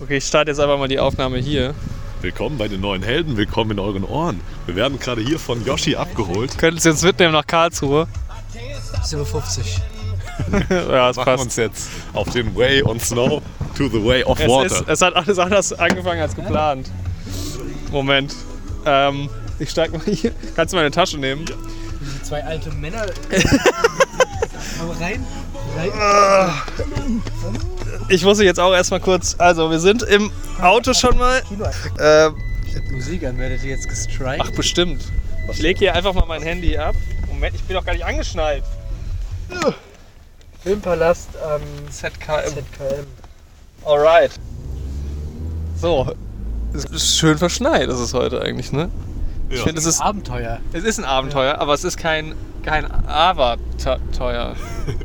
Okay, ich starte jetzt einfach mal die Aufnahme hier. Willkommen bei den neuen Helden, willkommen in euren Ohren. Wir werden gerade hier von Yoshi abgeholt. Könnten Sie uns mitnehmen nach Karlsruhe? 57. ja, es Machen passt. uns jetzt auf den Way on Snow to the Way of Es, Water. ist, es hat alles anders angefangen als geplant. Moment. Ähm, ich steig mal hier. Kannst du meine Tasche nehmen? Zwei alte Männer. Aber rein. rein. Ich muss jetzt auch erstmal kurz. Also, wir sind im Auto schon mal. Ähm, Musik an, werdet ihr jetzt gestrikt? ach, bestimmt. Ich lege hier einfach mal mein Handy ab. Moment, ich bin doch gar nicht angeschnallt. Filmpalast am ZKM. ZKM. Alright. So. Es ist schön verschneit, ist es heute eigentlich, ne? Ich Ja. finde, es ist, Abenteuer. es ist ein Abenteuer, aber es ist kein, kein Avatar-teuer.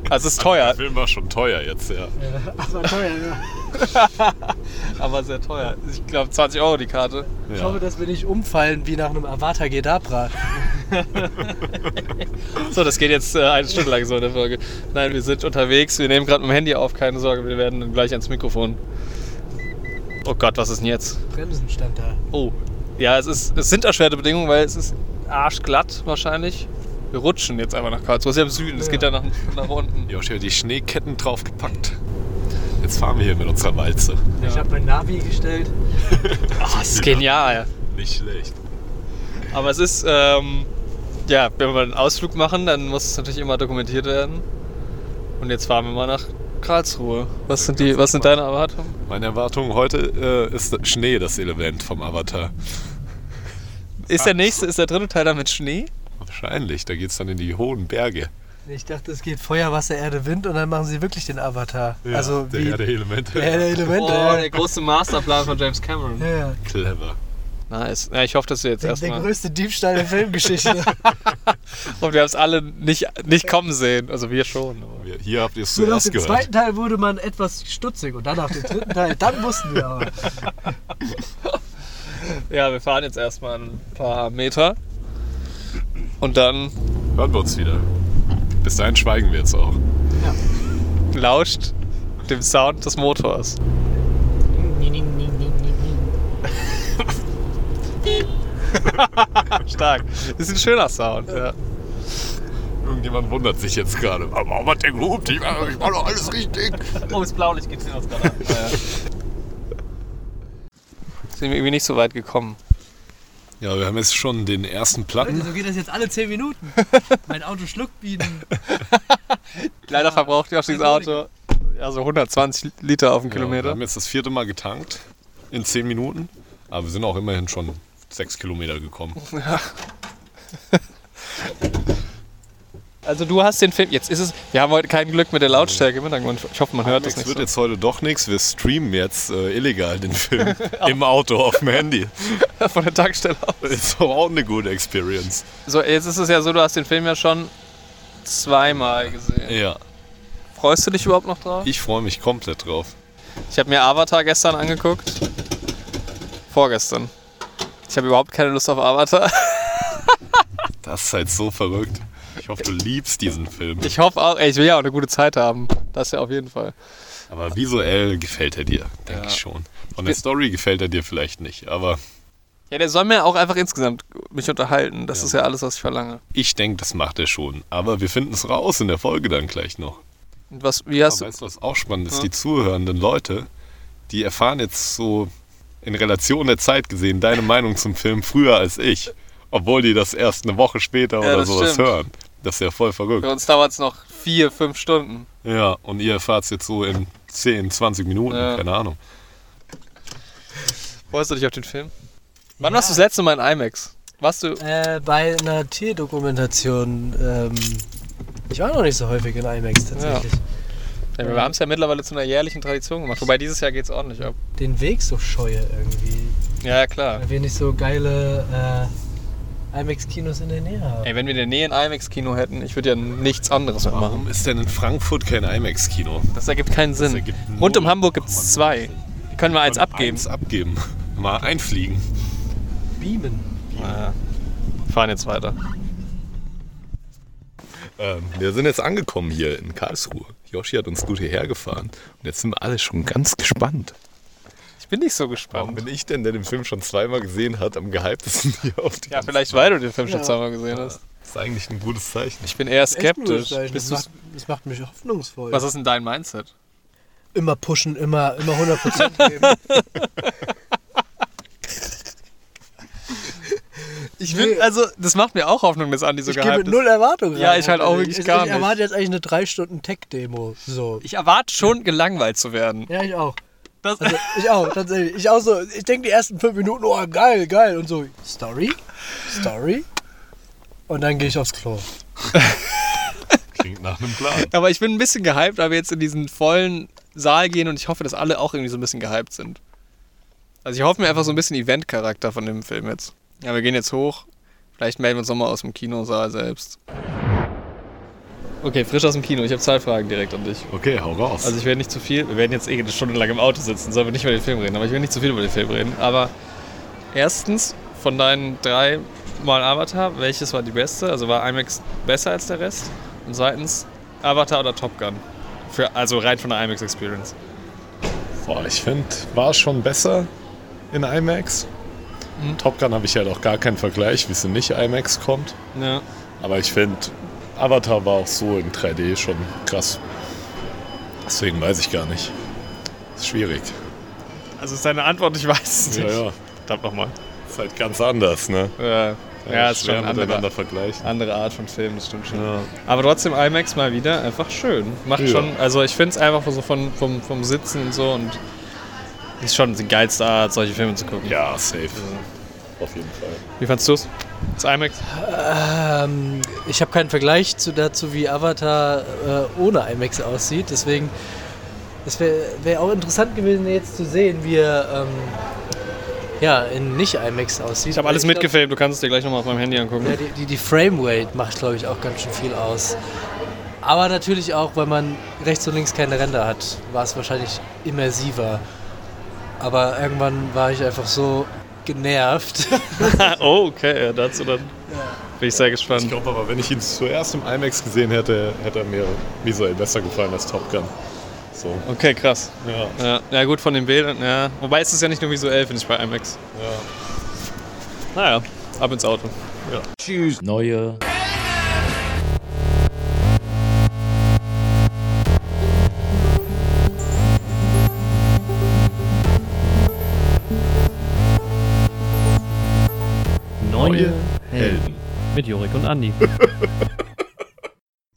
Also es ist teuer, Der Film war schon teuer jetzt, ja. Abenteuer, ja. aber sehr teuer. Ich glaube 20 Euro die Karte. Ich ja. hoffe, dass wir nicht umfallen wie nach einem Avatar Gedabra. So, das geht jetzt äh, eine Stunde lang so in der Folge. Nein, wir sind unterwegs, wir nehmen gerade mit dem Handy auf, keine Sorge, wir werden dann gleich ans Mikrofon. Oh Gott, was ist denn jetzt? Bremsen stand da. Oh. Ja, es, ist, es sind erschwerte Bedingungen, weil es ist arschglatt wahrscheinlich. Wir rutschen jetzt einfach nach Karlsruhe. Es ist ja im Süden, es Ja. geht ja nach, nach unten. Yoshi hat die Schneeketten draufgepackt. Jetzt fahren wir hier mit unserer Walze. Ich habe mein Navi gestellt. Oh, das ist genial. Nicht schlecht. Aber es ist, ähm, ja, wenn wir einen Ausflug machen, dann muss es natürlich immer dokumentiert werden. Und jetzt fahren wir mal nach Karlsruhe. Was sind, die, was sind deine Erwartungen? Meine Erwartung heute äh, ist Schnee das Element vom Avatar. Ist der nächste, ist der dritte Teil dann mit Schnee? Wahrscheinlich, da geht es dann in die hohen Berge. Ich dachte, es geht Feuer, Wasser, Erde, Wind und dann machen sie wirklich den Avatar. Ja, also der wie Herr der Elemente. der Herr der Elemente. Oh, der große Masterplan von James Cameron. ja. Clever. Nice. Ja, ich hoffe, dass wir jetzt Der, der erstmal. größte Diebstahl der Filmgeschichte. Und wir haben es alle nicht, nicht kommen sehen. Also wir schon. aber- Wir- Hier habt ihr es nach zuerst dem gehört. zweiten Teil wurde man etwas stutzig und dann nach dem dritten Teil, dann wussten wir aber. Ja, wir fahren jetzt erstmal ein paar Meter. Und dann Hören wir uns wieder. Bis dahin schweigen wir jetzt auch. lauscht dem Sound des Motors. Stark. Das ist ein schöner Sound, ja. Irgendjemand wundert sich jetzt gerade. Warum hat der gehupt? Ich war, war doch alles richtig. Oh, das Blaulicht geht uns gerade. Ja, ja. Sind wir irgendwie nicht so weit gekommen. Ja, wir haben jetzt schon den ersten Platten. So geht das jetzt alle 10 Minuten. Mein Auto schluckt bieten. Leider verbraucht ja auch dieses Auto ja, so 120 Liter auf den Ja, wir Kilometer. haben jetzt das vierte Mal getankt in zehn Minuten. Aber wir sind auch immerhin schon sechs Kilometer gekommen. Also du hast den Film, jetzt ist es, wir haben heute kein Glück mit der Lautstärke im Hintergrund. Ich hoffe, man hört das Es nicht wird so. jetzt heute doch nichts. Wir streamen jetzt äh, illegal den Film im Auto auf dem Handy. von der Tankstelle aus. Das ist aber auch eine gute Experience. So, jetzt ist es ja so, du hast den Film ja schon zweimal gesehen. Ja, Freust du dich überhaupt noch drauf? ich freue mich komplett drauf. Ich habe mir Avatar gestern angeguckt. Vorgestern. Ich habe überhaupt keine Lust auf Avatar. Das ist halt so verrückt. Ich hoffe, du liebst diesen Film. Ich hoffe auch, ey, ich will ja auch eine gute Zeit haben. Das ja auf jeden Fall. Aber visuell gefällt er dir, denke Ja. ich schon. Von der Story gefällt er dir vielleicht nicht, aber Ja, der soll mir auch einfach insgesamt mich unterhalten. Das Ja. ist ja alles, was ich verlange. ich denke, das macht er schon. Aber wir finden es raus in der Folge dann gleich noch. Und was, wie hast Aber du. weißt du, was auch spannend ist? Ja. Die zuhörenden Leute, die erfahren jetzt so in Relation der Zeit gesehen deine Meinung zum Film früher als ich. Obwohl die das erst eine Woche später Ja, oder sowas stimmt. hören. Das ist ja voll Für verrückt. uns dauert es noch vier, fünf Stunden. Ja, und ihr erfahrt es jetzt so in 10, 20 Minuten, Ja. keine Ahnung. Freust du dich auf den Film? Wann warst du das letzte Mal in IMAX? Warst du. Äh, bei einer Tierdokumentation. Ähm, ich war noch nicht so häufig in IMAX tatsächlich. Ja, wir haben es ja mittlerweile zu einer jährlichen Tradition gemacht. Wobei dieses Jahr geht es ordentlich ab. Den Weg so scheue irgendwie. Ja, ja, klar. Weil wir nicht so geile äh, IMAX-Kinos in der Nähe haben. Ey, wenn wir in der Nähe ein IMAX-Kino hätten, ich würde ja nichts anderes Warum machen. ist denn in Frankfurt kein IMAX-Kino? Das ergibt keinen Sinn. ergibt Rund um null. Hamburg gibt es zwei. Die können wir eins Und abgeben. Eins abgeben. Mal einfliegen. Beamen. Naja. Wir fahren jetzt weiter. Ähm, wir sind jetzt angekommen hier in Karlsruhe. Yoshi hat uns gut hierher gefahren. Und jetzt sind wir alle schon ganz gespannt. Ich bin nicht so Warum gespannt. bin ich denn, der den Film schon zweimal gesehen hat, am gehyptesten hier auf die Ja, vielleicht weil du den Film schon Ja. zweimal gesehen hast. Das ist eigentlich ein gutes Zeichen. Ich bin eher Echt ein gutes skeptisch. Das du's- macht, das macht mich hoffnungsvoll. was ist denn dein Mindset? Immer pushen, immer, immer 100% geben. Ich will, also, das macht mir auch Hoffnung, dass Andi so ich gebe gehypt ist. null Erwartungen Ja, ich halt auch wirklich ich, gar ich nicht. erwarte jetzt eigentlich eine 3 Stunden Tech-Demo. So. Ich erwarte schon, gelangweilt zu werden. Ja, ich auch. Das, Also, ich auch, tatsächlich. Ich auch so, ich denke die ersten 5 Minuten, oh geil, geil. Und so, Story? Story? Und dann gehe ich aufs Klo. Klingt nach einem Plan. aber ich bin ein bisschen gehypt, weil wir jetzt in diesen vollen Saal gehen und ich hoffe, dass alle auch irgendwie so ein bisschen gehypt sind. Also ich hoffe mir einfach so ein bisschen Event-Charakter von dem Film jetzt. Ja, wir gehen jetzt hoch. Vielleicht melden wir uns nochmal aus dem Kinosaal selbst. Okay, frisch aus dem Kino. Ich habe zwei Fragen direkt an dich. Okay, hau raus. Also ich werde nicht zu viel, wir werden jetzt eh eine Stunde lang im Auto sitzen, sollen wir nicht über den Film reden, aber ich will nicht zu viel über den Film reden. Aber erstens, von deinen drei Mal Avatar, welches war die beste? Also war IMAX besser als der Rest? Und zweitens, Avatar oder Top Gun? Für, also rein von der IMAX Experience. Boah, ich finde, war schon besser in IMAX. Top Gun habe ich halt auch gar keinen Vergleich, wie es in nicht IMAX kommt. Ja. Aber ich finde, Avatar war auch so in 3D schon krass. Deswegen weiß ich gar nicht. Ist schwierig. Also ist deine Antwort, ich weiß es Ja, nicht. ja. Verdammt nochmal. Ist halt ganz anders, ne? Ja, ja ist schon andere, andere Art von Film, das stimmt schon. Ja. Aber trotzdem IMAX mal wieder einfach schön. Macht Ja. schon, also ich finde es einfach so von, vom, vom Sitzen und so und ist schon die geilste Art, solche Filme zu gucken. ja, safe. Auf jeden Fall. Wie fandst du es? Das IMAX? Ähm, ich habe keinen Vergleich zu dazu, wie Avatar äh, ohne IMAX aussieht. Deswegen, es wäre wär auch interessant gewesen, jetzt zu sehen, wie er ähm, ja, in nicht-IMAX aussieht. Ich habe alles mitgefilmt, du kannst es dir gleich nochmal auf meinem Handy angucken. Ja, die, die, die Framerate macht, glaube ich, auch ganz schön viel aus. Aber natürlich auch, weil man rechts und links keine Ränder hat, war es wahrscheinlich immersiver. Aber irgendwann war ich einfach so genervt. oh, okay, ja, dazu dann. Bin ich sehr Ich gespannt. glaube aber, wenn ich ihn zuerst im IMAX gesehen hätte, hätte er mir visuell besser gefallen als Top Gun. So. Okay, krass. Ja. Ja, ja gut, von den Bildern, ja. Wobei ist es ja nicht nur visuell, finde ich, bei IMAX. ja. Naja, ab ins Auto. Neue Neue Helden mit Jorik und Andi.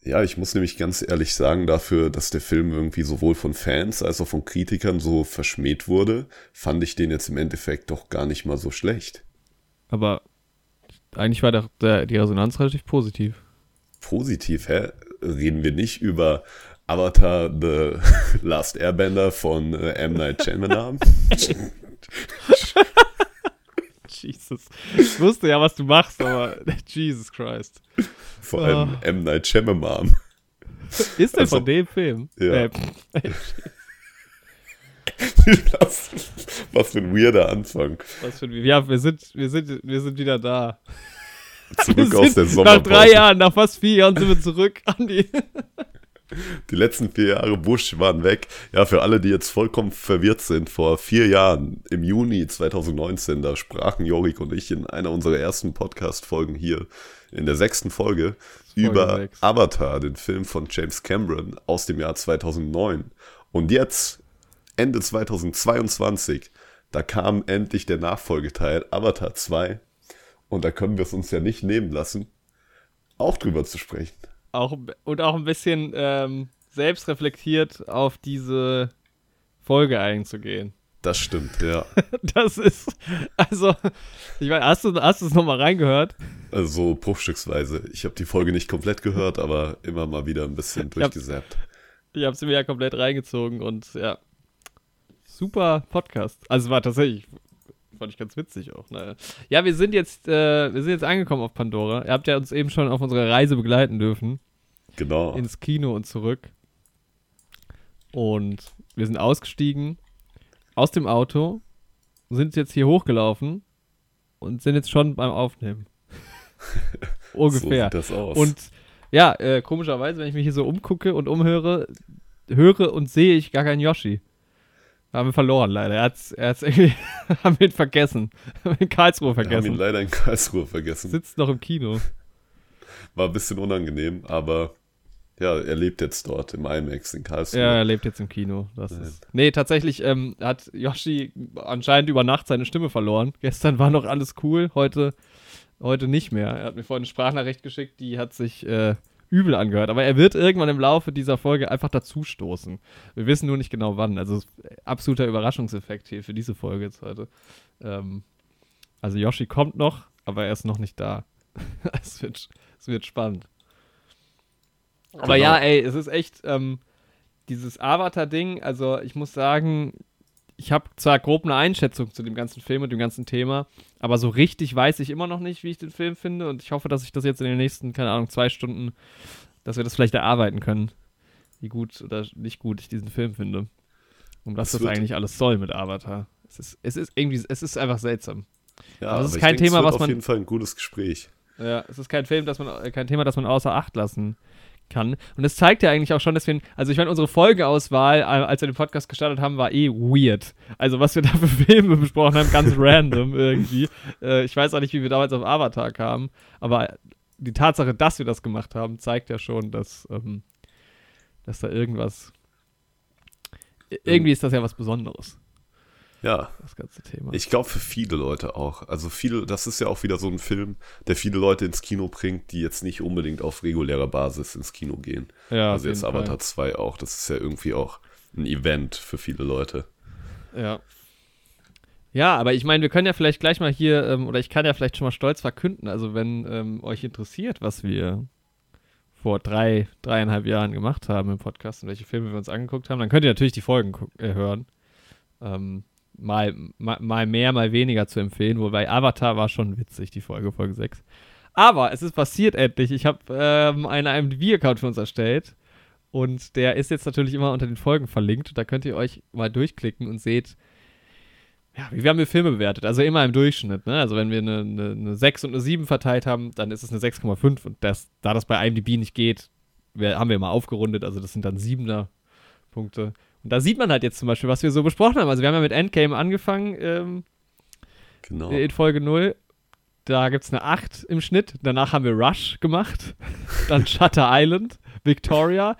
Ja, ich muss nämlich ganz ehrlich sagen, dafür, dass der Film irgendwie sowohl von Fans als auch von Kritikern so verschmäht wurde, fand ich den jetzt im Endeffekt doch gar nicht mal so schlecht. Aber eigentlich war der, der, die Resonanz relativ positiv. Positiv, hä? Reden wir nicht über Avatar The Last Airbender von äh, M. Night Shyamalan? Jesus. Ich wusste ja, was du machst, aber Jesus Christ. Vor allem M. Night Shyamalan. Ist der Also, von dem Film? ja. Äh, Was für ein weirder Anfang. was für ein, ja, wir sind, wir, sind, wir sind wieder da. Zurück Wir aus der Sommerpause. Nach drei Jahren, nach fast vier Jahren sind wir zurück, Andi. Die letzten vier Jahre Bush waren weg. Ja, für alle, die jetzt vollkommen verwirrt sind, vor vier Jahren, im Juni 2019, da sprachen Jorik und ich in einer unserer ersten Podcast-Folgen hier, in der sechsten Folge, über sechs. Avatar, den Film von James Cameron aus dem Jahr 2009. Und jetzt, Ende 2022, da kam endlich der Nachfolgeteil Avatar 2. Und da können wir es uns ja nicht nehmen lassen, auch drüber zu sprechen. Auch, und auch ein bisschen ähm, selbstreflektiert auf diese Folge einzugehen. Das stimmt, ja. Das ist, also, ich meine, hast du, hast du es nochmal reingehört? Also bruchstücksweise. Ich habe die Folge nicht komplett gehört, aber immer mal wieder ein bisschen durchgesäppt. Ich habe sie mir ja komplett reingezogen und ja, super Podcast. Also war tatsächlich, fand ich ganz witzig auch. Naja. Ja, wir sind jetzt, äh, wir sind jetzt angekommen auf Pandora. Ihr habt ja uns eben schon auf unserer Reise begleiten dürfen. Genau. ins Kino und zurück. Und wir sind ausgestiegen aus dem Auto, sind jetzt hier hochgelaufen und sind jetzt schon beim Aufnehmen. Ungefähr. So sieht das aus. und ja, äh, komischerweise, wenn ich mich hier so umgucke und umhöre, höre und sehe ich gar keinen Yoshi. Haben wir verloren, leider. Er hat's, er hat's irgendwie, haben wir ihn vergessen. Haben wir in Karlsruhe Wir haben ihn vergessen. leider in Karlsruhe vergessen. Sitzt noch im Kino. War ein bisschen unangenehm, aber ja, er lebt jetzt dort im IMAX in Karlsruhe. Ja, er lebt jetzt im Kino. Das ist. Nee, tatsächlich ähm, hat Yoshi anscheinend über Nacht seine Stimme verloren. Gestern war noch alles cool, heute, heute nicht mehr. Er hat mir vorhin eine Sprachnachricht geschickt, die hat sich äh, übel angehört. Aber er wird irgendwann im Laufe dieser Folge einfach dazustoßen. Wir wissen nur nicht genau wann. Also absoluter Überraschungseffekt hier für diese Folge jetzt heute. Ähm, also Yoshi kommt noch, aber er ist noch nicht da. es, wird, es wird spannend. Aber Genau. ja, ey, es ist echt ähm, dieses Avatar-Ding. Also ich muss sagen, ich habe zwar grob eine Einschätzung zu dem ganzen Film und dem ganzen Thema, aber so richtig weiß ich immer noch nicht, wie ich den Film finde. Und ich hoffe, dass ich das jetzt in den nächsten, keine Ahnung, zwei Stunden, dass wir das vielleicht erarbeiten können, wie gut oder nicht gut ich diesen Film finde. Und was Es das wird- eigentlich alles soll mit Avatar. Es ist, es ist irgendwie, es ist einfach seltsam. Ja, Aber das ist ich kein denke, es Thema, was auf man- jeden Fall ein gutes Gespräch. Ja, es ist kein Film, das man, kein Thema, das man außer Acht lassen kann. Und es zeigt ja eigentlich auch schon, dass wir, also ich meine, unsere Folgeauswahl, äh, als wir den Podcast gestartet haben, war eh weird. Also was wir da für Filme besprochen haben, ganz random irgendwie. Äh, ich weiß auch nicht, wie wir damals auf Avatar kamen, aber die Tatsache, dass wir das gemacht haben, zeigt ja schon, dass, ähm, dass da irgendwas, irgendwie ist das ja was Besonderes, Ja, das ganze Thema. ich glaube für viele Leute auch. Also viele, das ist ja auch wieder so ein Film, der viele Leute ins Kino bringt, die jetzt nicht unbedingt auf regulärer Basis ins Kino gehen. ja, also jetzt. Avatar 2 auch. Das ist ja irgendwie auch ein Event für viele Leute. Ja. Ja, aber ich meine, wir können ja vielleicht gleich mal hier, ähm, oder ich kann ja vielleicht schon mal stolz verkünden, also wenn ähm, euch interessiert, was wir vor drei, dreieinhalb Jahren gemacht haben im Podcast und welche Filme wir uns angeguckt haben, dann könnt ihr natürlich die Folgen äh, hören. Ähm, mal, mal, mehr, mal weniger zu empfehlen, wobei Avatar war schon witzig, die Folge, Folge 6. Aber es ist passiert endlich. Ich habe ähm, einen IMDb-Account für uns erstellt. Und der ist jetzt natürlich immer unter den Folgen verlinkt. Da könnt ihr euch mal durchklicken und seht, ja, wie haben wir Filme bewertet? Also immer im Durchschnitt. Ne? Also wenn wir eine, eine, eine 6 und eine 7 verteilt haben, dann ist es eine 6,5. Und das, da das bei IMDb nicht geht, wir, haben wir mal aufgerundet. Also das sind dann 7er Punkte. Und da sieht man halt jetzt zum Beispiel, was wir so besprochen haben. Also wir haben ja mit Endgame angefangen ähm, Genau. in Folge 0. Da gibt es eine 8 im Schnitt. Danach haben wir Rush gemacht. dann Shutter Island, Victoria.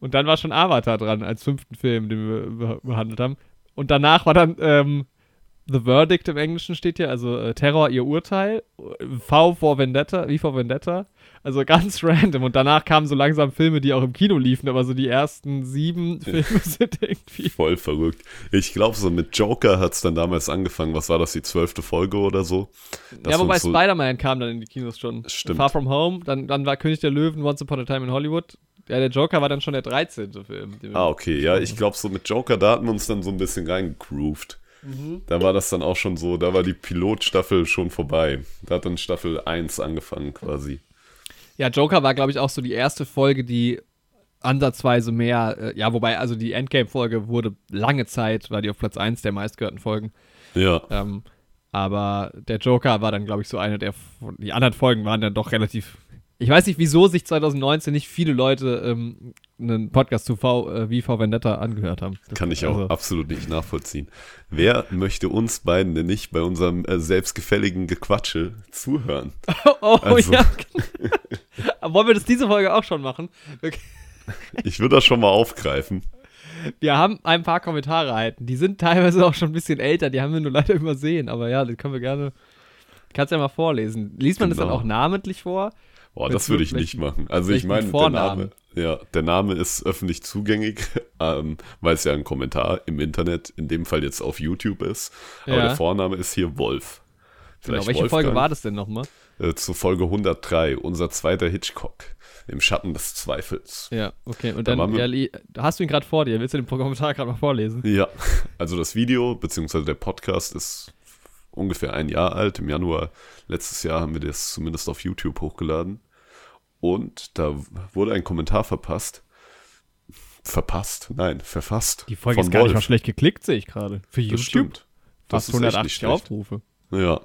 Und dann war schon Avatar dran als fünften Film, den wir be- behandelt haben. Und danach war dann ähm, The Verdict im Englischen steht hier, also äh, Terror, ihr Urteil. V vor Vendetta, wie vor Vendetta. Also ganz random. Und danach kamen so langsam Filme, die auch im Kino liefen, aber so die ersten sieben Filme sind irgendwie. Voll verrückt. Ich glaube, so mit Joker hat es dann damals angefangen. Was war das, die zwölfte Folge oder so? Ja, wobei so- Spider-Man kam dann in die Kinos schon. Stimmt. Far From Home, dann, dann war König der Löwen, Once Upon a Time in Hollywood. Ja, der Joker war dann schon der 13. Film. Ah, okay. Ja, ich glaube, so mit Joker, da hatten wir uns dann so ein bisschen reingegroovt. Mhm. Da war das dann auch schon so, da war die Pilotstaffel schon vorbei. Da hat dann Staffel 1 angefangen quasi. Ja, Joker war, glaube ich, auch so die erste Folge, die ansatzweise mehr, äh, ja, wobei, also die Endgame-Folge wurde lange Zeit, war die auf Platz 1 der meistgehörten Folgen. Ja. Ähm, aber der Joker war dann, glaube ich, so eine der, die anderen Folgen waren dann doch relativ. Ich weiß nicht, wieso sich 2019 nicht viele Leute ähm, einen Podcast zu V, äh, wie V Vendetta angehört haben. Das- Kann ich auch also- absolut nicht nachvollziehen. Wer möchte uns beiden denn nicht bei unserem äh, selbstgefälligen Gequatsche zuhören? Oh, Also- ja. Wollen wir das diese Folge auch schon machen? Wir, Ich würde das schon mal aufgreifen. wir haben ein paar Kommentare erhalten. Die sind teilweise auch schon ein bisschen älter. Die haben wir nur leider übersehen. Aber ja, das können wir gerne. Kannst ja mal vorlesen. Liest man das dann Genau. auch namentlich vor? Boah, das würde ich nicht machen. Also ich meine, der. Name, ja, der Name ist öffentlich zugänglich, ähm, weil es ja ein Kommentar im Internet, in dem Fall jetzt auf YouTube ist. Aber Ja. der Vorname ist hier Wolf. Genau. Welche Folge war das denn nochmal? Äh, zu Folge 103, unser zweiter Hitchcock. Im Schatten des Zweifels. Ja, okay. Und Da dann, wir- hast du ihn gerade vor dir? Willst du den Kommentar gerade mal vorlesen? Ja, also das Video, beziehungsweise der Podcast ist ungefähr ein Jahr alt. Im Januar letztes Jahr haben wir das zumindest auf YouTube hochgeladen. Und da wurde ein Kommentar verpasst. Verpasst? Nein, verfasst. Die Folge ist gar nicht Wolf. mal schlecht geklickt, sehe ich gerade. Für Das YouTube. stimmt. Das Fast ist echt 180 nicht schlecht. Aufrufe. Ja.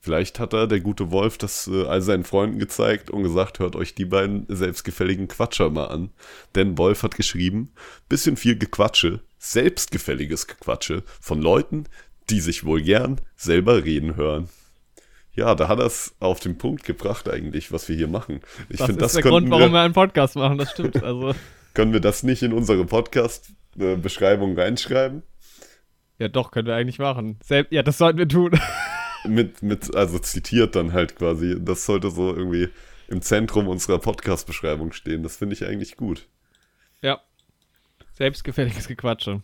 Vielleicht hat er, der gute Wolf, das äh, all seinen Freunden gezeigt und gesagt, hört euch die beiden selbstgefälligen Quatscher mal an. Denn Wolf hat geschrieben, bisschen viel Gequatsche, selbstgefälliges Gequatsche von Leuten, die sich wohl gern selber reden hören. Ja, da hat er es auf den Punkt gebracht eigentlich, was wir hier machen. Ich das finde, ist das der Grund, warum wir, wir einen Podcast machen, das stimmt. Also, können wir das nicht in unsere Podcast-Beschreibung reinschreiben? ja doch, können wir eigentlich machen. Selb ja, das sollten wir tun. mit, mit, also zitiert dann halt quasi. Das sollte so irgendwie im Zentrum unserer Podcast-Beschreibung stehen. Das finde ich eigentlich gut. ja. Selbstgefälliges Gequatsche.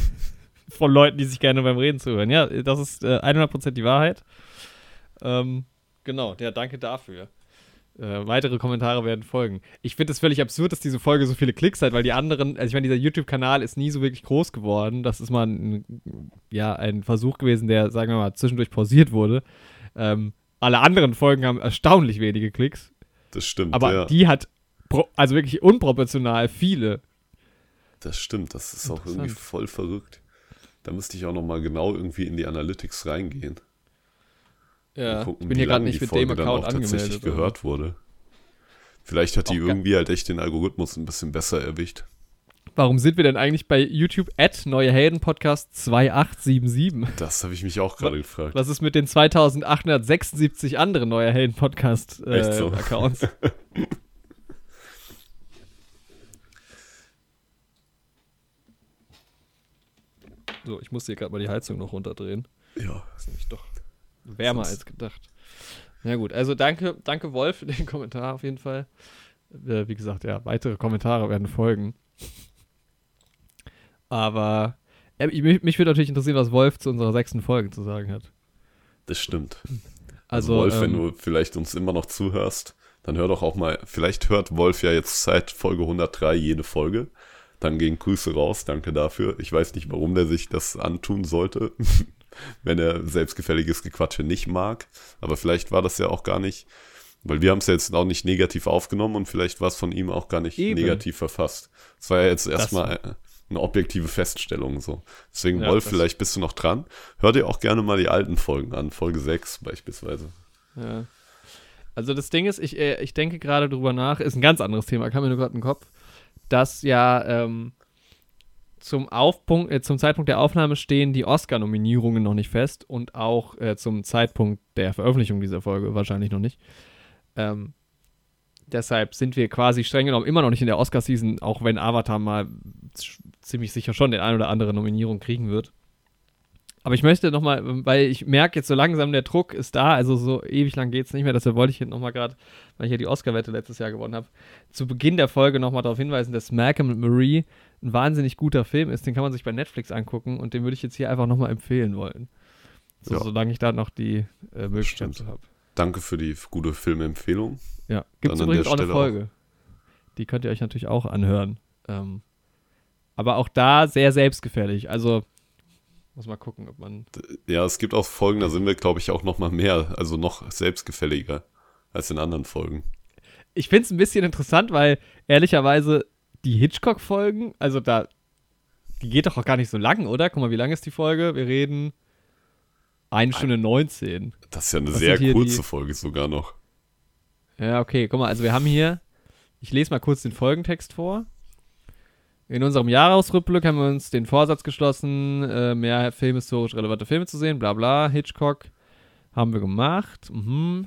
Von Leuten, die sich gerne beim Reden zuhören. Ja, das ist äh, 100% die Wahrheit. Ähm, genau, ja, danke dafür. Äh, weitere Kommentare werden folgen. Ich finde es völlig absurd, dass diese Folge so viele Klicks hat, weil die anderen, also ich meine, dieser YouTube-Kanal ist nie so wirklich groß geworden. Das ist mal ein, ja, ein Versuch gewesen, der, sagen wir mal, zwischendurch pausiert wurde. Ähm, alle anderen Folgen haben erstaunlich wenige Klicks, Das stimmt, aber ja. die hat also wirklich unproportional viele. Das stimmt, das ist auch irgendwie voll verrückt. Da müsste ich auch nochmal genau irgendwie in die Analytics reingehen. Ja, gucken, ich bin hier gerade nicht mit dem Account auch tatsächlich angemeldet. aber- gehört wurde. Vielleicht hat die ge- irgendwie halt echt den Algorithmus ein bisschen besser erwischt. Warum sind wir denn eigentlich bei YouTube at Neue Helden Podcast 2877? Das habe ich mich auch gerade gefragt. Was ist mit den 2876 anderen Neue Helden Podcast äh, so? Accounts? so, ich musste hier gerade mal die Heizung noch runterdrehen. Ja, ist nämlich doch wärmer als gedacht. Na gut, also danke, danke Wolf für den Kommentar auf jeden Fall. Äh, wie gesagt, ja, weitere Kommentare werden folgen. Aber äh, ich- mich, mich würde natürlich interessieren, was Wolf zu unserer sechsten Folge zu sagen hat. das stimmt. Also, Wolf, wenn ähm, du vielleicht uns immer noch zuhörst, dann hör doch auch mal, vielleicht hört Wolf ja jetzt seit Folge 103 jede Folge. Dann gehen Grüße raus, danke dafür. Ich weiß nicht, warum der sich das antun sollte, wenn er selbstgefälliges Gequatsche nicht mag. Aber vielleicht war das ja auch gar nicht, weil wir haben es ja jetzt auch nicht negativ aufgenommen und vielleicht war es von ihm auch gar nicht Eben. negativ verfasst. Es war ja jetzt erstmal äh, eine objektive Feststellung so. Deswegen, Ja, Wolf, vielleicht bist du noch dran. Hör dir auch gerne mal die alten Folgen an, Folge 6 beispielsweise. Ja. Also das Ding ist, ich, äh, ich denke gerade drüber nach, ist ein ganz anderes Thema, kam mir nur gerade in den Kopf, dass ja ähm, zum, Aufpunkt, äh, zum Zeitpunkt der Aufnahme stehen die Oscar-Nominierungen noch nicht fest und auch äh, zum Zeitpunkt der Veröffentlichung dieser Folge wahrscheinlich noch nicht. Ähm, deshalb sind wir quasi streng genommen immer noch nicht in der Oscar-Season, auch wenn Avatar mal ziemlich sicher schon den ein oder andere Nominierung kriegen wird. Aber ich möchte nochmal, weil ich merke jetzt so langsam, der Druck ist da, also so ewig lang geht es nicht mehr, deshalb wollte ich jetzt nochmal gerade, weil ich ja die Oscar-Wette letztes Jahr gewonnen habe, zu Beginn der Folge nochmal darauf hinweisen, dass Malcolm Marie ein wahnsinnig guter Film ist, den kann man sich bei Netflix angucken und den würde ich jetzt hier einfach nochmal empfehlen wollen. So, Ja. Solange ich da noch die äh, Möglichkeit habe. Danke für die gute Filmempfehlung. Ja, gibt es übrigens auch eine Folge. Die könnt ihr euch natürlich auch anhören. Ähm, aber auch da sehr selbstgefällig. Also muss mal gucken, ob man. Ja, es gibt auch Folgen, da sind wir, glaube ich, auch noch mal mehr, also noch selbstgefälliger als in anderen Folgen. Ich finde es ein bisschen interessant, weil ehrlicherweise die Hitchcock-Folgen, also da, die geht doch auch gar nicht so lang, oder? Guck mal, wie lang ist die Folge? Wir reden eine Stunde 19. Das ist ja eine Was sehr kurze die- Folge sogar noch. Ja, okay, guck mal, also wir haben hier, ich lese mal kurz den Folgentext vor. In unserem Jahresrückblick haben wir uns den Vorsatz geschlossen, äh, mehr filmhistorisch relevante Filme zu sehen, bla bla, Hitchcock haben wir gemacht. Mhm.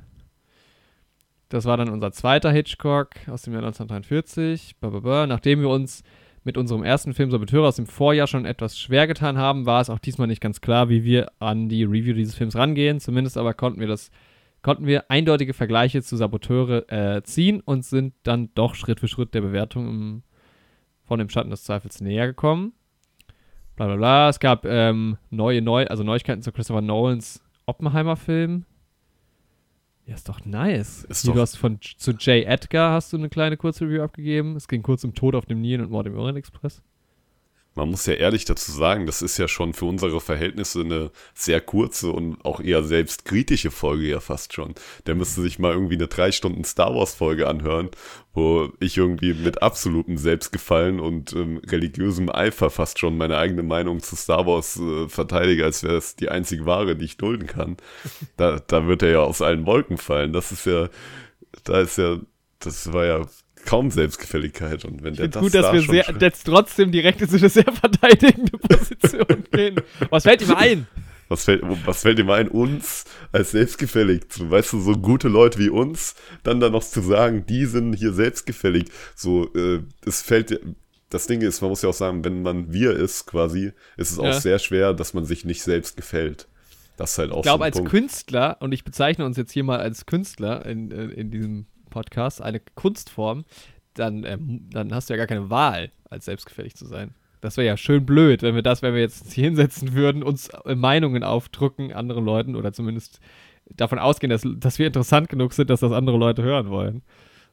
Das war dann unser zweiter Hitchcock aus dem Jahr 1943. Bla bla bla. Nachdem wir uns mit unserem ersten Film Saboteure aus dem Vorjahr schon etwas schwer getan haben, war es auch diesmal nicht ganz klar, wie wir an die Review dieses Films rangehen. Zumindest aber konnten wir das konnten wir eindeutige Vergleiche zu Saboteure äh, ziehen und sind dann doch Schritt für Schritt der Bewertung im, von dem Schatten des Zweifels näher gekommen. Bla bla bla. Es gab ähm, neue Neu also Neuigkeiten zu Christopher Nolans Oppenheimer-Film. Ja, ist doch nice. Ist Hier, doch- du hast von zu J. Edgar hast du eine kleine Kurzreview abgegeben. Es ging kurz um Tod auf dem Nil und Mord im Orient Express. Man muss ja ehrlich dazu sagen, das ist ja schon für unsere Verhältnisse eine sehr kurze und auch eher selbstkritische Folge ja fast schon. Der müsste sich mal irgendwie eine drei Stunden Star Wars Folge anhören, wo ich irgendwie mit absolutem Selbstgefallen und ähm, religiösem Eifer fast schon meine eigene Meinung zu Star Wars äh, verteidige, als wäre es die einzige Ware, die ich dulden kann. Da, da wird er ja aus allen Wolken fallen. Das ist ja, da ist ja, das war ja kaum Selbstgefälligkeit. Und wenn Ich der das gut, dass da wir schon sehr, jetzt trotzdem direkt in so eine sehr verteidigende Position gehen. Was fällt ihm ein? Was fällt, was fällt mal ein, uns als selbstgefällig zu, weißt du, so gute Leute wie uns, dann da noch zu sagen, die sind hier selbstgefällig. So, äh, es fällt, das Ding ist, man muss ja auch sagen, wenn man wir ist quasi, ist es auch Ja. sehr schwer, dass man sich nicht selbst gefällt. Das ist halt auch Ich glaube, so als Punkt. Künstler, und ich bezeichne uns jetzt hier mal als Künstler in, äh, in diesem Podcast, eine Kunstform, dann, ähm, dann hast du ja gar keine Wahl, als selbstgefällig zu sein. Das wäre ja schön blöd, wenn wir das, wenn wir jetzt hier hinsetzen würden, uns äh, Meinungen aufdrücken, anderen Leuten, oder zumindest davon ausgehen, dass, dass wir interessant genug sind, dass das andere Leute hören wollen.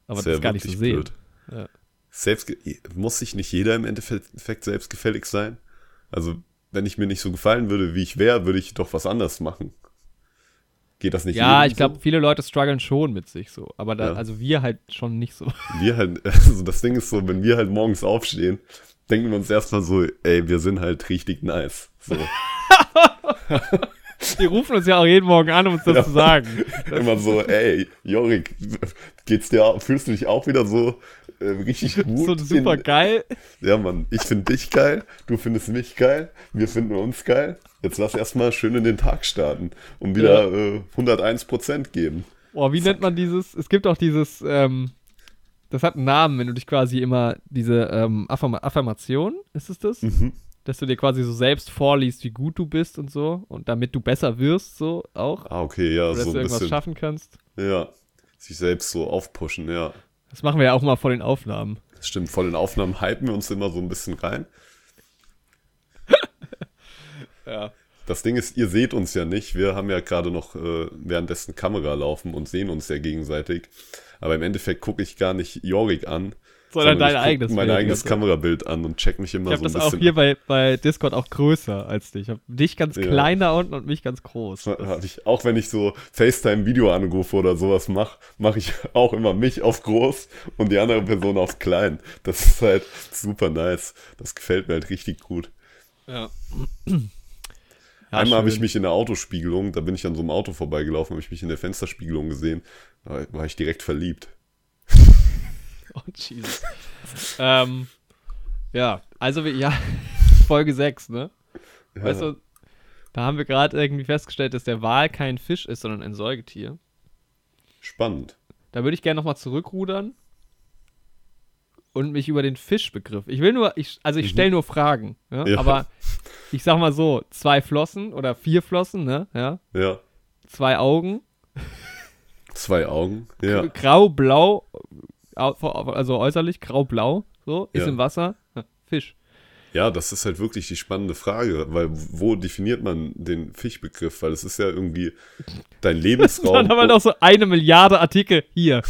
Aber das ist gar nicht so sehen. Ja. Selbst, muss sich nicht jeder im Endeffekt selbstgefällig sein? Also, wenn ich mir nicht so gefallen würde, wie ich wäre, würde ich doch was anderes machen. Geht das nicht Ja, ich glaube, so? viele Leute strugglen schon mit sich so. Aber da, Ja. also wir halt schon nicht so. Wir halt, also das Ding ist so, wenn wir halt morgens aufstehen, denken wir uns erstmal so, ey, wir sind halt richtig nice. So, Die rufen uns ja auch jeden Morgen an, um uns das Ja. zu sagen. immer so, ey, Jorik, geht's dir, fühlst du dich auch wieder so äh, richtig gut? So super in- geil. Ja, Mann, ich finde dich geil, du findest mich geil, wir finden uns geil. Jetzt lass erstmal schön in den Tag starten und wieder äh, 101% geben. Boah, wie nennt man dieses? Es gibt auch dieses, ähm, das hat einen Namen, wenn du dich quasi immer diese ähm, Affirma Affirmation, ist es das? Mhm. Dass du dir quasi so selbst vorliest, wie gut du bist und so und damit du besser wirst, so auch. Ah, okay, ja, Oder dass so du irgendwas bisschen. schaffen kannst. Ja, sich selbst so aufpushen, ja. Das machen wir ja auch mal vor den Aufnahmen. Das stimmt, vor den Aufnahmen hypen wir uns immer so ein bisschen rein. Ja. Das Ding ist, ihr seht uns ja nicht. Wir haben ja gerade noch äh, währenddessen Kamera laufen und sehen uns ja gegenseitig. Aber im Endeffekt gucke ich gar nicht Jorik an, Sondern dein ich eigenes mein eigenes. Kamerabild an und check mich immer Ich habe so ein das auch bisschen. hier bei, bei Discord auch größer als dich. Ich habe dich ganz Ja. klein da unten und mich ganz groß. Hab ich, auch wenn ich so FaceTime-Videoanrufe oder sowas mache, mache ich auch immer mich auf groß und die andere Person auf klein. Das ist halt super nice. Das gefällt mir halt richtig gut. Ja. Einmal habe ich mich in der Autospiegelung, da bin ich an so einem Auto vorbeigelaufen, habe ich mich in der Fensterspiegelung gesehen, da war ich direkt verliebt. Oh, Jesus. ähm, ja, also wir, ja, Folge 6, ne? Ja. Weißt du, da haben wir gerade irgendwie festgestellt, dass der Wal kein Fisch ist, sondern ein Säugetier. Spannend. Da würde ich gerne nochmal zurückrudern und mich über den Fischbegriff. Ich will nur, ich, also ich stelle nur Fragen, ja? Mhm. Ja. aber ich sag mal so, zwei Flossen oder vier Flossen, ne? Ja, Ja. zwei Augen, Zwei Augen. Ja. grau, blau, au- also äußerlich grau-blau, so, ist Ja. im Wasser, Fisch. Ja, das ist halt wirklich die spannende Frage, weil wo definiert man den Fischbegriff? Weil es ist ja irgendwie dein Lebensraum. Dann haben wir noch so eine Milliarde Artikel hier.